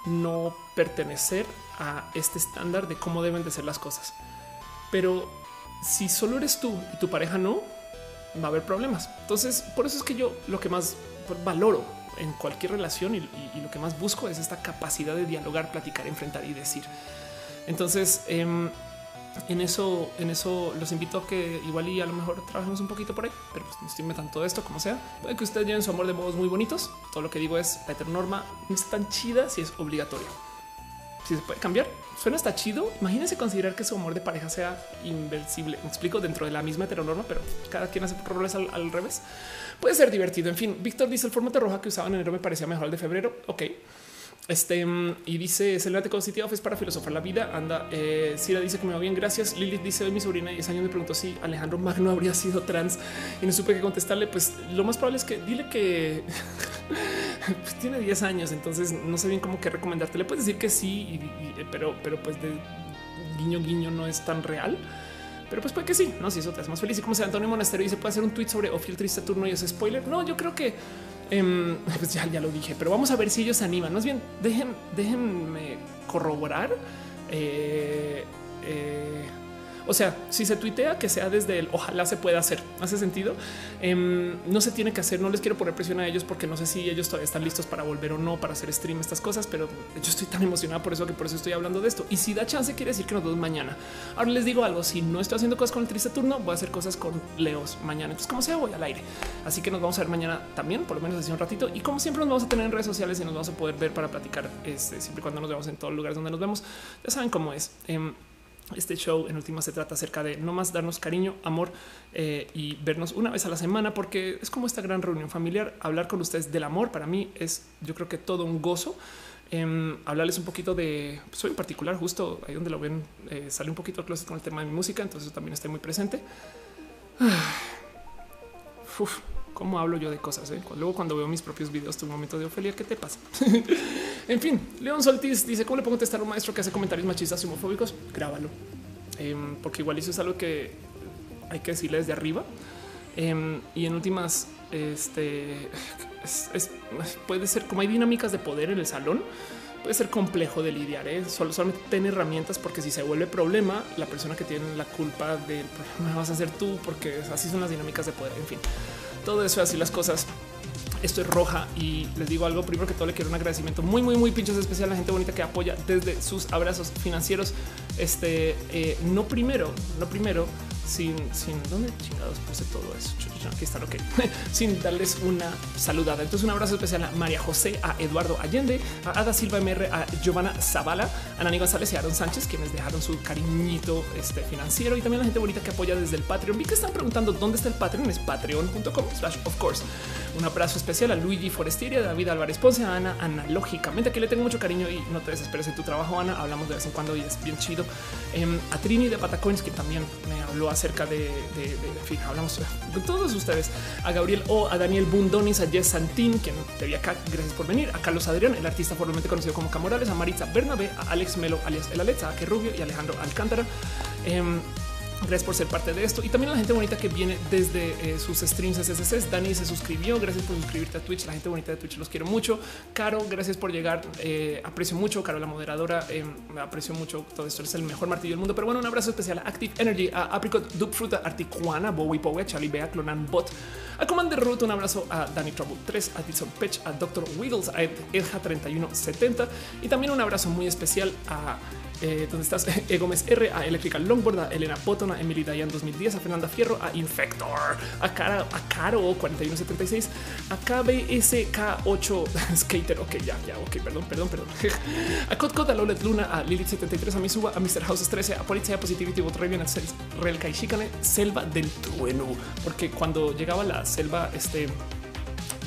no pertenecer a este estándar de cómo deben de ser las cosas. Pero si solo eres tú y tu pareja no, va a haber problemas. Entonces, por eso es que yo lo que más valoro en cualquier relación y, lo que más busco es esta capacidad de dialogar, platicar, enfrentar y decir. Entonces, em, en eso, en eso los invito a que igual y a lo mejor trabajemos un poquito por ahí, pero pues no estoy inventando todo esto como sea. Puede que ustedes lleven su amor de modos muy bonitos. Todo lo que digo es la heteronorma no es tan chida si es obligatorio. Si se puede cambiar, suena hasta chido. Imagínense considerar que su amor de pareja sea inversible. Me explico dentro de la misma heteronorma, pero cada quien hace roles al, al revés. Puede ser divertido. En fin, Víctor dice el formato roja que usaba en enero me parecía mejor el de febrero. Ok. Este mm, y dice Celebrate Constitutiva es para filosofar la vida. Anda, eh, Sira dice que me va bien. Gracias. Lilith dice hoy mi sobrina de 10 años me preguntó si Alejandro Magno habría sido trans y no supe qué contestarle. Pues lo más probable es que dile que pues, tiene 10 años, entonces no sé bien cómo que recomendarte. Le puedes decir que sí, pero, pero pues de guiño guiño no es tan real. Pero pues puede que sí, no si eso te hace más feliz. Y como sea Antonio Monasterio dice, puede hacer un tweet sobre Ophir Triste Turno y ese spoiler. No, yo creo que Em, pues ya, ya lo dije, pero vamos a ver si ellos animan. Más bien, dejen, déjenme corroborar. Eh, eh, o sea, si se tuitea que sea desde el ojalá se pueda hacer. Hace sentido. Em, no se tiene que hacer. No les quiero poner presión a ellos porque no sé si ellos todavía están listos para volver o no para hacer stream, estas cosas, pero yo estoy tan emocionada por eso que por eso estoy hablando de esto. Y si da chance, quiere decir que nos vemos mañana. Ahora les digo algo. Si no estoy haciendo cosas con el triste turno, voy a hacer cosas con Leos mañana. Entonces, como sea, voy al aire. Así que nos vamos a ver mañana también, por lo menos hace un ratito. Y como siempre, nos vamos a tener en redes sociales y nos vamos a poder ver para platicar este, siempre cuando nos vemos en todos los lugares donde nos vemos. Ya saben cómo es. Em, este show en última se trata acerca de no más darnos cariño, amor eh, y vernos una vez a la semana, porque es como esta gran reunión familiar. Hablar con ustedes del amor para mí es, yo creo que todo un gozo. Em, hablarles un poquito de soy en particular, justo ahí donde lo ven, eh, sale un poquito closet con el tema de mi música, entonces también estoy muy presente. cómo hablo yo de cosas. Eh? Luego, cuando veo mis propios videos, tu momento de Ofelia, ¿qué te pasa? en fin, León Soltis dice: ¿Cómo le pongo testar a un maestro que hace comentarios machistas y homofóbicos? Grábalo, em, porque igual eso es algo que hay que decirle desde arriba. Em, y en últimas, este puede ser como hay dinámicas de poder en el salón puede ser complejo de lidiar. ¿eh? Solo solamente tener herramientas porque si se vuelve problema, la persona que tiene la culpa del problema vas a ser tú, porque así son las dinámicas de poder. En fin, todo eso, así las cosas. Esto es roja y les digo algo. Primero que todo, le quiero un agradecimiento muy, muy, muy pinches especial a la gente bonita que apoya desde sus abrazos financieros. Este eh, no primero, no primero, sin, sin dónde chingados puse todo eso. Aquí está, ok, sin darles una saludada. Entonces, un abrazo especial a María José, a Eduardo Allende, a Ada Silva MR, a Giovanna Zavala, a Nani González y a Aaron Sánchez, quienes dejaron su cariñito este, financiero y también la gente bonita que apoya desde el Patreon. Vi que están preguntando dónde está el Patreon, es patreon.com slash of course. Un abrazo especial a Luigi Forestieri, a David Álvarez Ponce, a Ana analógicamente, que le tengo mucho cariño y no te desesperes en tu trabajo, Ana. Hablamos de vez en cuando y es bien chido. Em, a Trini de Patacoins, que también me habló acerca de, de, en fin, hablamos con todos ustedes, a Gabriel O, a Daniel Bundonis, a Jess Santín, quien te vi acá, gracias por venir, a Carlos Adrián, el artista formalmente conocido como Camorales, a Maritza Bernabé, a Alex Melo, alias El Alexa, a Que Rubio y Alejandro Alcántara. Em, Gracias por ser parte de esto y también a la gente bonita que viene desde eh, sus streams SSS. Dani se suscribió. Gracias por suscribirte a Twitch. La gente bonita de Twitch los quiero mucho. Caro, gracias por llegar. Eh, aprecio mucho. Caro, la moderadora, eh, aprecio mucho todo esto. Es el mejor martillo del mundo. Pero bueno, un abrazo especial a Active Energy, a Apricot, Duke Fruta, Articuana, Bowie Powe, Charlie Bea, Clonan Bot, a Commander Root. Un abrazo a Danny Trouble 3, a Dixon Pech, a Dr. Wiggles, a Edja 3170 y también un abrazo muy especial a eh, ¿Dónde estás? Egomes R, a. Electrical Longboard, a. Elena Potona, a Emily Dayan 2010, a. Fernanda Fierro, a. Infector, a. Caro 4176, a. KBSK8 Skater. Ok, ya, ya, ok, perdón, perdón, perdón. a. Codcod, a. Lolet Luna, a. Lilith 73, a. Misuba, a. Mr. House 13, a. Polizia Positivity, Raven, a Real Kaishikane, Selva del Trueno, porque cuando llegaba la selva, este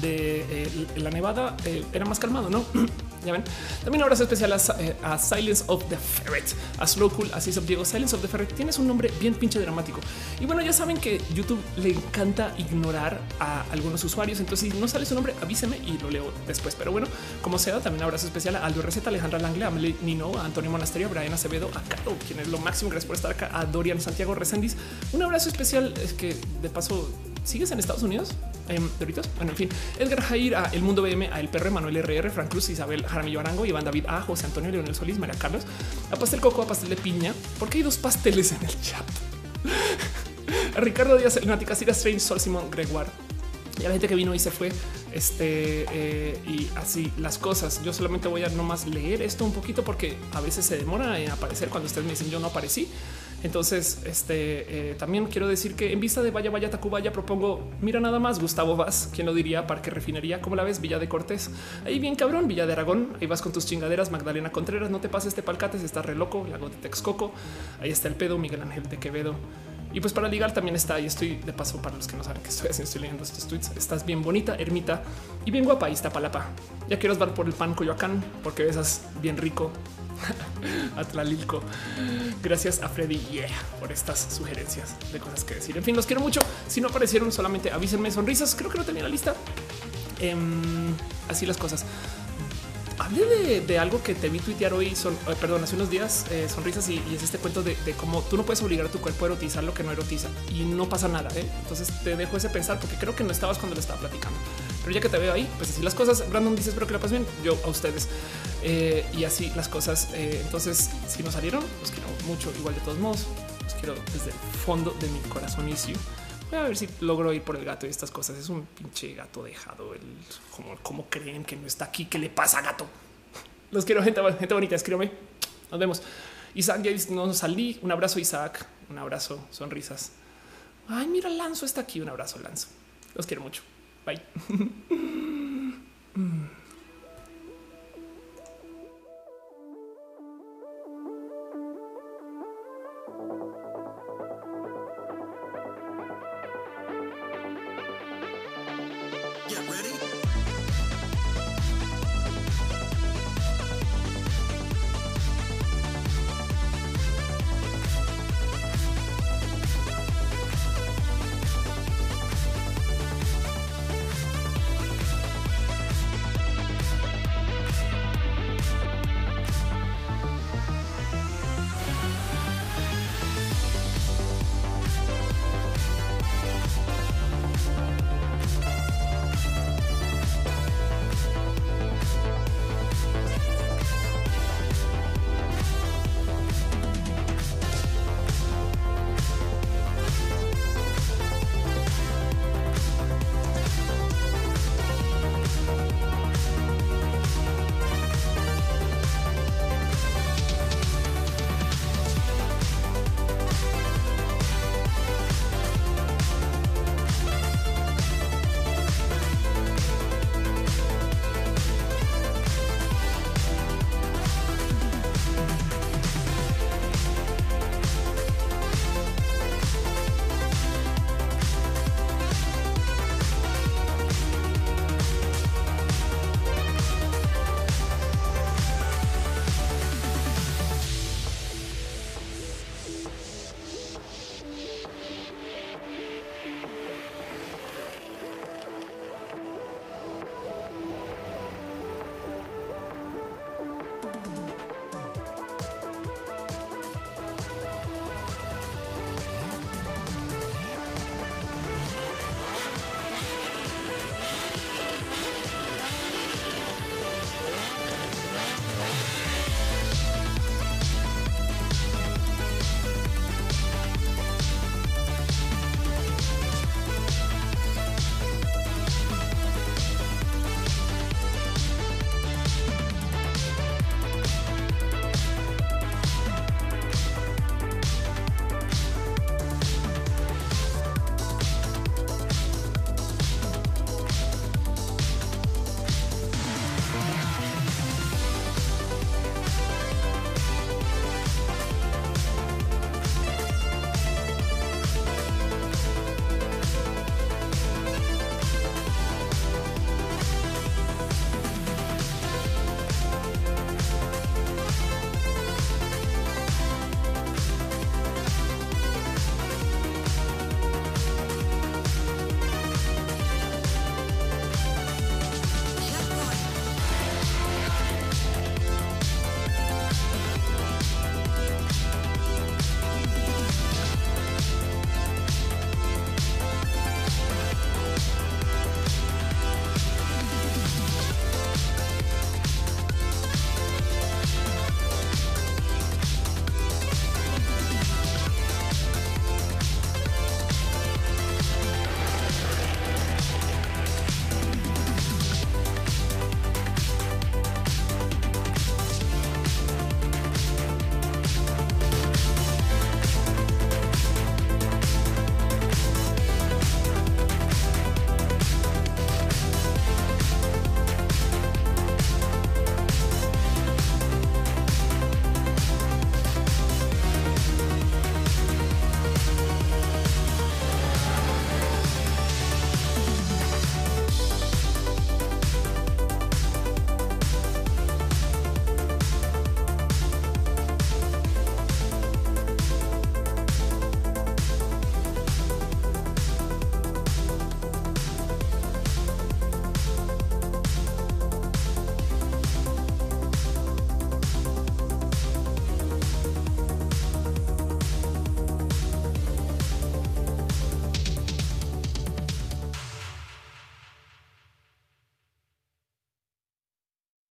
de eh, la nevada eh, era más calmado, no? Ya ven. También un abrazo especial eh, a, Silence of the Ferret, a Slow Cool, así es Diego. Silence of the Ferret tienes un nombre bien pinche dramático. Y bueno, ya saben que YouTube le encanta ignorar a algunos usuarios. Entonces, si no sale su nombre, avíseme y lo leo después. Pero bueno, como sea, también un abrazo especial a Aldo Receta, Alejandra Langle, a Nino, a Antonio Monasterio, a Brian Acevedo, a Caro, quien es lo máximo. Gracias por estar acá, a Dorian Santiago Resendiz. Un abrazo especial es que de paso ¿Sigues en Estados Unidos? Eh, Doritos. Bueno, en fin, Edgar Jair, a El Mundo BM, a El Perre, Manuel RR, Frank Cruz, Isabel Jaramillo Arango, Iván David, a José Antonio Leonel Solís, María Carlos, a Pastel Coco, a Pastel de Piña, porque hay dos pasteles en el chat. a Ricardo Díaz, Nática, Sira Strange, Sol Simón, Gregoire, y a la gente que vino y se fue. Este eh, y así las cosas. Yo solamente voy a nomás leer esto un poquito porque a veces se demora en aparecer cuando ustedes me dicen yo no aparecí. Entonces, este eh, también quiero decir que en vista de Vaya Vaya Tacubaya propongo, mira nada más Gustavo Vaz, quien lo diría, Parque Refinería, como la ves, Villa de Cortés, ahí bien cabrón, Villa de Aragón, ahí vas con tus chingaderas, Magdalena Contreras, no te pases este palcates, está re loco, Lago de Texcoco, ahí está el pedo, Miguel Ángel de Quevedo, y pues para ligar también está y estoy de paso para los que no saben que estoy haciendo, estoy leyendo estos tweets. Estás bien bonita, ermita y bien guapa. Ahí está Palapa. Ya quiero dar por el pan Coyoacán porque besas bien rico. Atlalilco. Gracias a Freddy por estas sugerencias de cosas que decir. En fin, los quiero mucho. Si no aparecieron, solamente avísenme sonrisas. Creo que no tenía la lista. Em, así las cosas hablé de, algo que te vi tuitear hoy, son, eh, perdón, hace unos días, eh, sonrisas, y, es este cuento de, cómo tú no puedes obligar a tu cuerpo a erotizar lo que no erotiza y no pasa nada. ¿eh? Entonces te dejo ese pensar porque creo que no estabas cuando le estaba platicando. Pero ya que te veo ahí, pues así las cosas. Brandon dice espero que la pasen bien. Yo a ustedes y así las cosas. entonces, si no salieron, los quiero mucho. Igual de todos modos, los quiero desde el fondo de mi corazón y Voy a ver si logro ir por el gato y estas cosas. Es un pinche gato dejado. El como, como creen que no está aquí. ¿Qué le pasa, gato? Los quiero, gente, gente bonita. Escríbeme. Nos vemos. Isaac, ya no salí. Un abrazo, Isaac. Un abrazo, sonrisas. Ay, mira, Lanzo está aquí. Un abrazo, Lanzo. Los quiero mucho. バイ、う ん